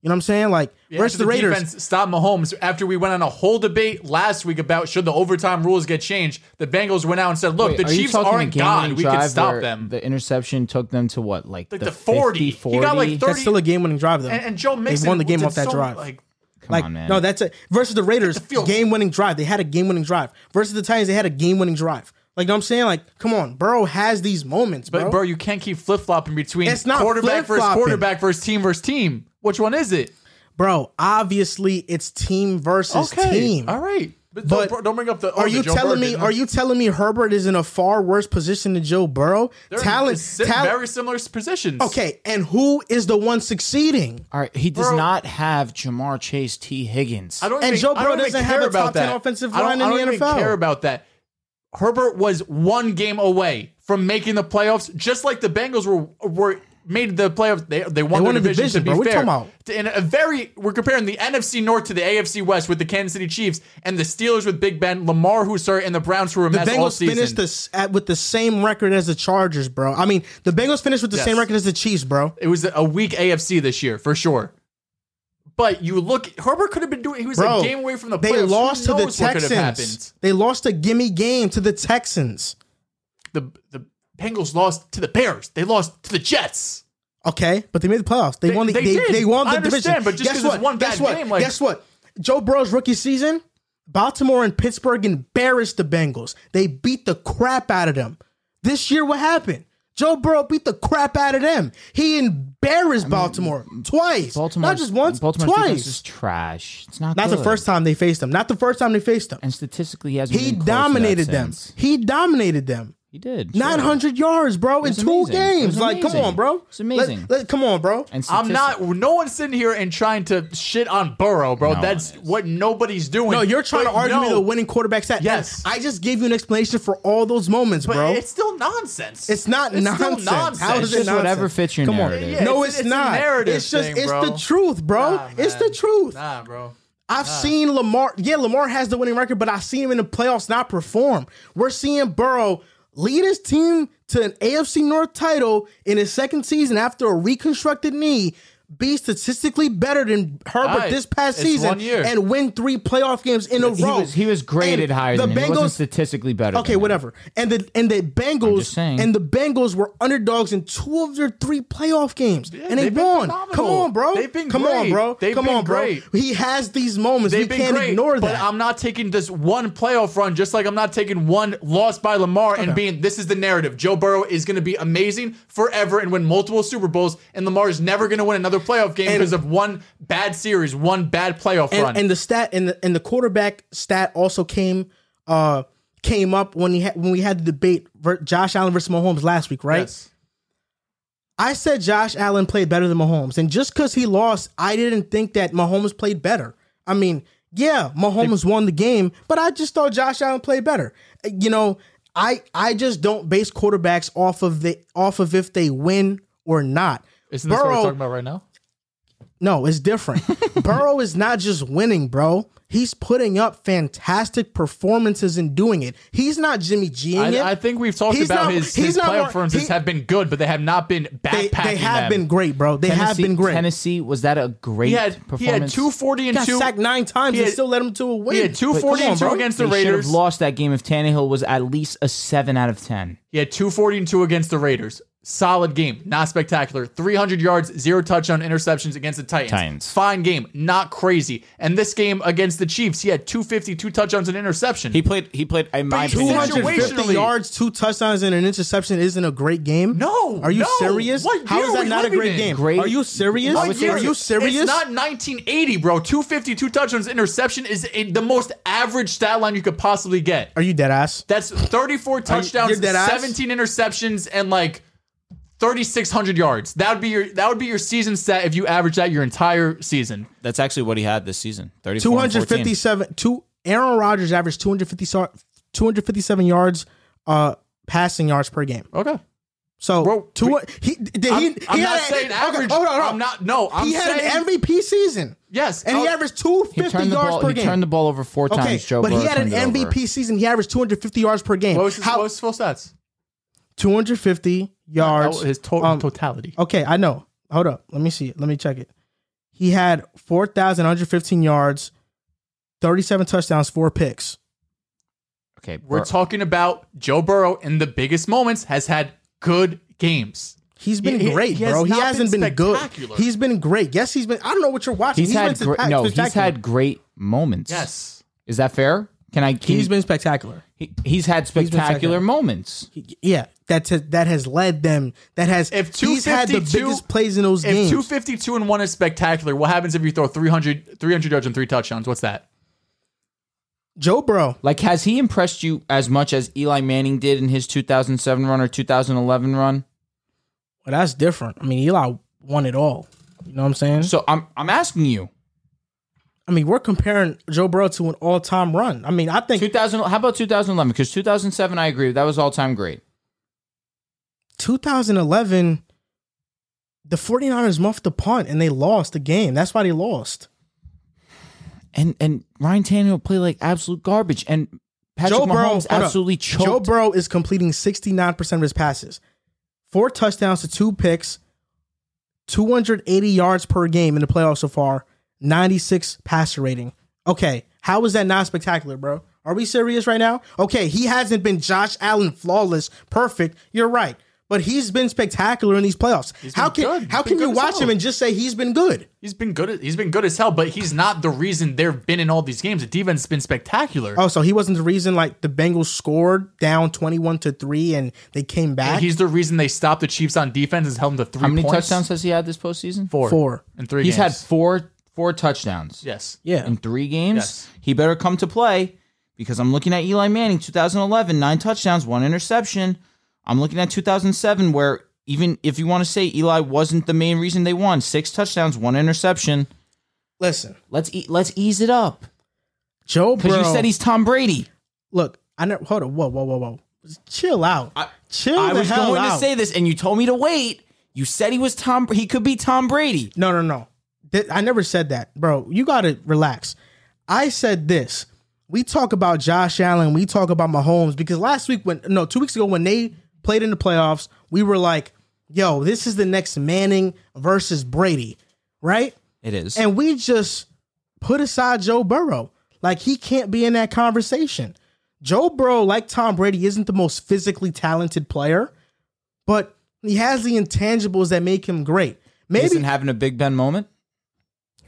You know what I'm saying? Like, Yeah, versus after the Raiders. defense stopped Mahomes after we went on a whole debate last week about should the overtime rules get changed. The Bengals went out and said, "Look, Wait, the are Chiefs aren't the game-winning God. We can stop them." The interception took them to what, like, Like the, the 40. 50, He got, like, 30 That's still a game winning drive, though. and, and Joe Mixon won the game off that so- drive. Like, Come like, on, man. no, that's it. Versus the Raiders, field game winning drive. They had a game winning drive. Versus the Titans, they had a game winning drive. Like, you know what I'm saying? Like, come on. Burrow has these moments, bro. but bro, you can't keep flip flopping between It's not quarterback versus quarterback versus team versus team. Which one is it? Bro, obviously it's team versus team. all right. But, But don't, don't bring up the. oh, Are you Joe telling Burrow me? Are you telling me Herbert is in a far worse position than Joe Burrow? They're talent, si- talent. very similar positions. okay, and who is the one succeeding? All right, he does Bro. not have Ja'Marr Chase, T. Higgins. I don't And even, Joe I Burrow doesn't have a top 10 that. offensive I don't- line in I the don't even NFL. care about that. Herbert was one game away from making the playoffs, just like the Bengals were were made the playoffs. They they won, They won the division, division, to be bro. What are fair. talking about? In a very, we're comparing the NFC North to the AFC West with the Kansas City Chiefs and the Steelers with Big Ben, Lamar who started, and the Browns who were a The mess all Bengals season. finished this at, with the same record as the Chargers, bro. I mean, the Bengals finished with the Yes. same record as the Chiefs, bro. it was a weak AFC this year for sure. But you look, Herbert could have been doing. He was Bro, a game away from the they playoffs. Who lost to the knows what could have happened? Texans. They lost a gimme game to the Texans. the the Bengals lost to the Bears. They lost to the Jets. Okay, but they made the playoffs. They, They- won the they they, they won the I understand, division. but just Guess what? one Guess bad what? game, like- Guess what? Joe Burrow's rookie season, Baltimore and Pittsburgh embarrassed the Bengals. They beat the crap out of them. This year, what happened? Joe Burrow beat the crap out of them. He embarrassed Baltimore twice. Baltimore, Not just once, Baltimore's defense is trash. It's not. Not the first time they faced them. Not the first time they faced them. And statistically, he hasn't. He been close to that dominated them. since. He dominated them. He did sure. 900 yards, bro, in two amazing. It games. was Like, come amazing. on, bro. It's amazing. Let- let- come on, bro. And I'm not. No one's sitting here and trying to shit on Burrow, bro. No That's one is. what nobody's doing. No, you're trying But to argue me no, the winning quarterback stat. Yes. I just gave you an explanation for all those moments, But bro. it's still nonsense. It's not It's still nonsense. nonsense. How is It's it just nonsense? whatever fits your Come on. narrative. Yeah, no, it's- it's, it's a not. narrative it's just thing, it's bro. the truth, bro. Nah, it's the man. truth. Nah, bro. I've seen Lamar. Yeah, Lamar has the winning record, but I've seen him in the playoffs not perform. We're seeing Burrow lead his team to an AFC North title in his second season after a reconstructed knee. Be statistically better than Herbert Alright, this past it's season and win three playoff games in a He row. was he was graded And higher the than him. He wasn't Bengals- statistically better. Okay, than him. whatever. And the and the Bengals and the Bengals were underdogs in two of their three playoff games, and they won. phenomenal. Come on, bro. They've been Come on, bro. They've Come been on, bro. great. He has these moments. They've we been can't great, ignore but that. I'm not taking this one playoff run, just like I'm not taking one loss by Lamar and being this is the narrative. Joe Burrow is going to be amazing forever and win multiple Super Bowls, and Lamar is never going to win another playoff game because of one bad series, one bad playoff run. and, and the stat and the and the quarterback stat also came uh came up when he had when we had the debate ver- Josh Allen versus Mahomes last week, right? Yes. I said Josh Allen played better than Mahomes, and just because he lost, I didn't think that Mahomes played better. I mean, yeah, Mahomes won the game, but I just thought Josh Allen played better. You know, I I just don't base quarterbacks off of the off of if they win or not. Isn't this what we're talking about right now? No, it's different. Burrow is not just winning, bro. He's putting up fantastic performances and doing it. He's not Jimmy G'ing. I, I think we've talked He's about not- his, his not playoff performances he- have been good, but they have not been they, backpacking they have them. been great, bro. They have Tennessee, been great. Tennessee was that a great He had performance? he had two forty and got two. sacked nine times he and still led him to a win. He had two But and on, two bro. against They the should have Raiders. lost that game if Tannehill was at least a seven out of ten. He had 240 and 2 against the Raiders. Solid game, not spectacular. 300 yards, zero touchdown interceptions against the Titans. Titans. Fine game, not crazy. And this game against the Chiefs, he had 250, two touchdowns and interception. He played. He played. In my But opinion, 250 yards, two touchdowns, and an interception isn't a great game. No, are you no. serious? What How year is are that not a great in? game? Great- Are you serious? What year Are you serious? It's not 1980, bro. 250, two touchdowns, interception is a, the most average stat line you could possibly get. Are you dead ass? That's 34 touchdowns, you're dead ass? 17 interceptions, and like 3,600 yards. That would be your that would be your season stat if you average that your entire season. that's actually what he had this season. 34 and 14. 257. Two. Aaron Rodgers averaged 250, 257 yards, uh, passing yards per game. Okay. So Bro, two. we- he did he? I'm, he I'm had not a- saying okay, average. hold on, hold on. I'm not. No, I'm he had saying an MVP season. yes, and he I'll- averaged 250 He yards ball. per He game. He turned the ball over four okay, times. Joe but he had an turned it over. MVP season. He averaged 250 yards per game. What was his, How what was his full stats? 250 yards? His to- um, totality. Okay, I know. Hold up. Let me see it. Let me check it. He had 4,115 yards, 37 touchdowns, four picks. Okay, We're Bur- talking about Joe Burrow in the biggest moments has had good games. He's been He- he- great, he has bro. He hasn't been been, good. He's been great. Yes, he's been. I don't know what you're watching. he's, had been great. spectac- No, he's had great moments. Yes. is that fair? Can I? Can He's you- been spectacular. he- he's had been spectacular spectacular. moments. Yeah, that's that has led them. That has. If he's had the 252 biggest plays in those If games. 252 and 1 is spectacular, what happens if you throw 300, 300 yards and three touchdowns? What's that? Joe Bro. Like, has he impressed you as much as Eli Manning did in his 2007 run or 2011 run? Well, that's different. I mean, Eli won it all. You know what I'm saying? So I'm I'm asking you, I mean, we're comparing Joe Burrow to an all-time run. I mean, I think 2000. How about 2011? Because 2007, I agree, that was all time great. 2011, the 49ers muffed the punt and they lost the game. That's why they lost. And and Ryan Tannehill played like absolute garbage, and Patrick Joe Mahomes absolutely choked. Joe Burrow is completing 69% of his passes. Four touchdowns to two picks, 280 yards per game in the playoffs so far, 96 passer rating. Okay, how is that not spectacular, bro? Are we serious right now? Okay, he hasn't been Josh Allen flawless, perfect. You're right. But he's been spectacular in these playoffs. how been can good. How been can you watch hell. him and just say he's been good? He's been good. He's been good as hell, but he's not the reason they've been in all these games. The defense has been spectacular. Oh, so he wasn't the reason like the Bengals scored down 21 to 3 and they came back? He's the reason they stopped the Chiefs on defense and held them to three How many points. touchdowns has he had this postseason? Four. Four. and three He's had four four touchdowns. Yes. yeah. in three games. Yes. He better come to play because I'm looking at Eli Manning, 2011, nine touchdowns, one interception. I'm looking at 2007, where even if you want to say Eli wasn't the main reason they won, six touchdowns, one interception. Listen, Let's e- let's ease it up Joe because you said he's Tom Brady. look, I never hold on. Whoa, whoa, whoa, whoa. Chill out. Chill I was going out. to say this, and you told me to wait. You said he was Tom. He could be Tom Brady. no, no, no. I never said that, bro. You got to relax. I said this. We talk about Josh Allen. We talk about Mahomes because last week, when no, two weeks ago, when they played in the playoffs, we were like, "Yo, this is the next Manning versus Brady," right? It is. And we just put aside Joe Burrow. Like he can't be in that conversation. Joe Burrow, like Tom Brady, isn't the most physically talented player, but he has the intangibles that make him great. he Maybe isn't having a Big Ben moment.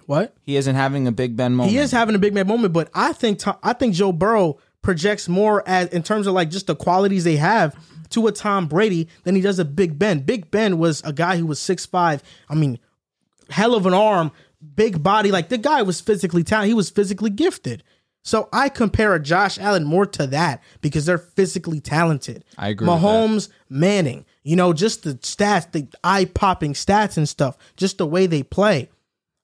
what? He isn't having a Big Ben moment. He is having a big Ben moment, but I think Tom, I think Joe Burrow projects more as in terms of like just the qualities they have to a Tom Brady than he does a Big Ben. Big Ben was a guy who was six five. I mean, hell of an arm, big body. Like the guy was physically talented. He was physically gifted. So I compare a Josh Allen more to that because they're physically talented. I agree Mahomes, Manning, you know, just the stats, the eye popping stats and stuff, just the way they play.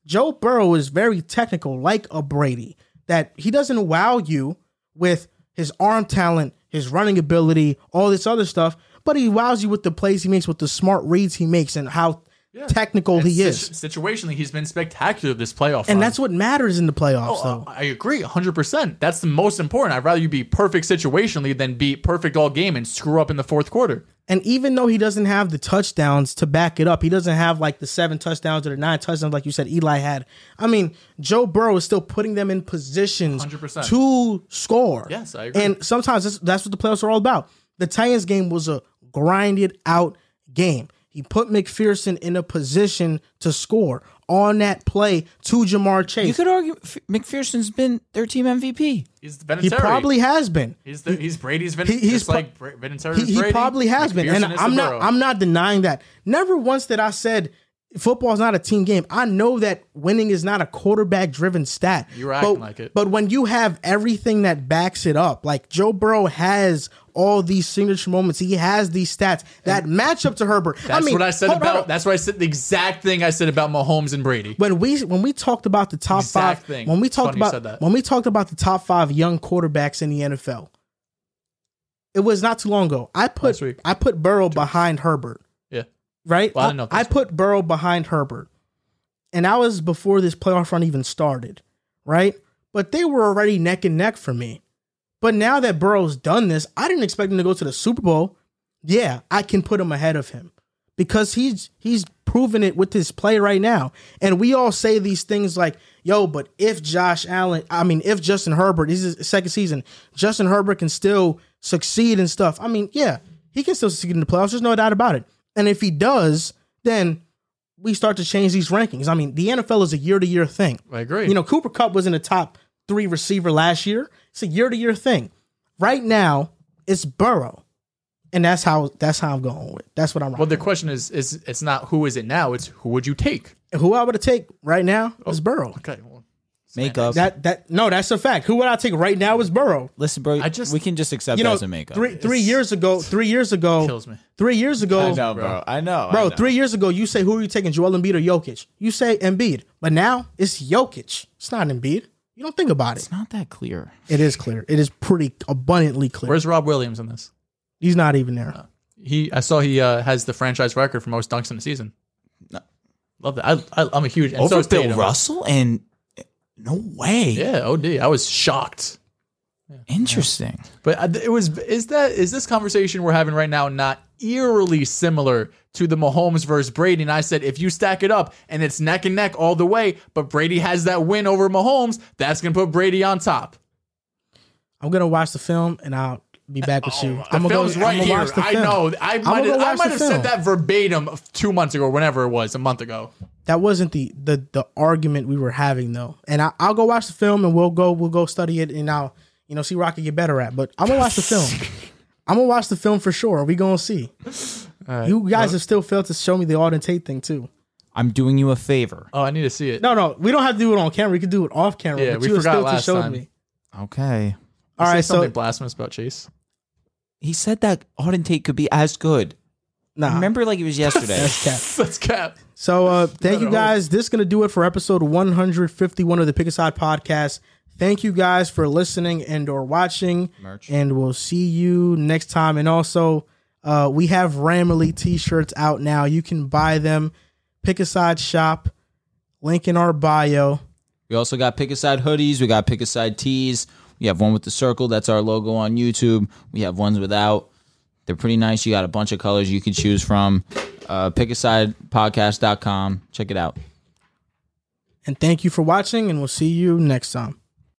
Joe Burrow is very technical, like a Brady, that he doesn't wow you with his arm talent, his running ability, all this other stuff, but he wows you with the plays he makes, with the smart reads he makes, and how technical he And is. situationally, he's been spectacular this playoff. and run. that's what matters in the playoffs, Oh, though. I agree 100%. That's the most important. I'd rather you be perfect situationally than be perfect all game and screw up in the fourth quarter. And even though he doesn't have the touchdowns to back it up, he doesn't have like the seven touchdowns or the nine touchdowns like you said Eli had. I mean, Joe Burrow is still putting them in positions 100%. to score. Yes, I agree. And sometimes that's, that's what the playoffs are all about. The Titans game was a grinded out game. He put McPherson in a position to score on that play to Ja'Marr Chase. You could argue F- McPherson's been their team MVP. He's He probably has been. He's the, he's Brady's Vin, He- he's just pro- like Bra- Vinatieri he, is he Brady. probably has been, and I'm not. Burrow. I'm not denying that. Never once did I said football is not a team game. I know that winning is not a quarterback driven stat. You were acting but, like it. But when you have everything that backs it up, like Joe Burrow has all these signature moments, he has these stats that match up to Herbert. That's I mean, what I said hold about. hold. That's what I said. The exact thing I said about Mahomes and Brady. when we when we talked about the top Exact five thing. when we talked about when we talked about the top five young quarterbacks in the NFL, it was not too long ago. I put. I put Burrow behind Herbert. Yeah. right? Well, I know I put Burrow behind Herbert, and that was before this playoff run even started, right? But they were already neck and neck for me. But now that Burrow's done this, I didn't expect him to go to the Super Bowl. Yeah, I can put him ahead of him because he's he's proven it with his play right now. And we all say these things like, "Yo, but if Josh Allen, I mean, if Justin Herbert, this is his second season, Justin Herbert can still succeed and stuff." I mean, yeah, he can still succeed in the playoffs. There's no doubt about it. And if he does, then we start to change these rankings. I mean, the NFL is a year to year thing. I agree. You know, Cooper Kupp was in the top three receiver last year. It's a year to year thing. Right now, it's Burrow, and that's how that's how I'm going with. That's what I'm. well, Well, the question is, is it's not who is it now? It's who would you take? who I would take right now oh, is Burrow. Okay. Well, Makeup. That that no, that's a fact. Who would I take right now is Burrow. Listen, bro. I just- we can just accept You that know, as a makeup. three three years ago, three years ago, kills me. three years ago, I know, bro. I know, bro. I know. Three years ago, you say who are you taking, Joel Embiid or Jokic? You say Embiid, but now it's Jokic. It's not Embiid. You don't think about it. It's not that clear. It is clear. It is pretty abundantly clear. Where's Rob Williams in this? He's not even there. He, I saw he uh, has the franchise record for most dunks in a season. No. Love that. I, I, I'm a huge and Over is Bill Tatum. Russell and no way. Yeah, OD. I was shocked. Interesting. But uh, it was is that is this conversation we're having right now not eerily similar to the Mahomes versus Brady? And I said if you stack it up and it's neck and neck all the way, but Brady has that win over Mahomes, that's gonna put Brady on top. I'm gonna watch the film and I'll be back with oh, you. The I'm gonna film's go, right I'm here. the I know. I might have, I might have said that verbatim two months ago, whenever it was, a month ago. That wasn't the the the argument we were having though. And I, I'll go watch the film and we'll go we'll go study it and I'll you know see where I can get better at. But I'm gonna watch the film. I'm gonna watch the film for sure. Are We gonna see. You guys have still failed to show me the Auden Tate thing too. I'm doing you a favor. Oh, I need to see it. No, no, we don't have to do it on camera. We can do it off camera. Yeah, but we you forgot still last showed time. me. Okay. All Say right, so something blasphemous about Chase. He said that Auden Tate could be as good. nah, Remember, like it was yesterday. that's cap. That's cap. So uh thank you Better guys. This is gonna do it for episode 151 of the Pick a Side podcast. Thank you guys for listening and or watching. Merch. And we'll see you next time. And also, uh we have Ramily t-shirts out now. You can buy them. Pick a side shop. Link in our bio. We also got pick a side hoodies. We got pick a side tees. We have one with the circle. That's our logo on YouTube. We have ones without. They're pretty nice. You got a bunch of colors you can choose from. Uh, pickasidepodcast.com. Check it out. And thank you for watching, and we'll see you next time.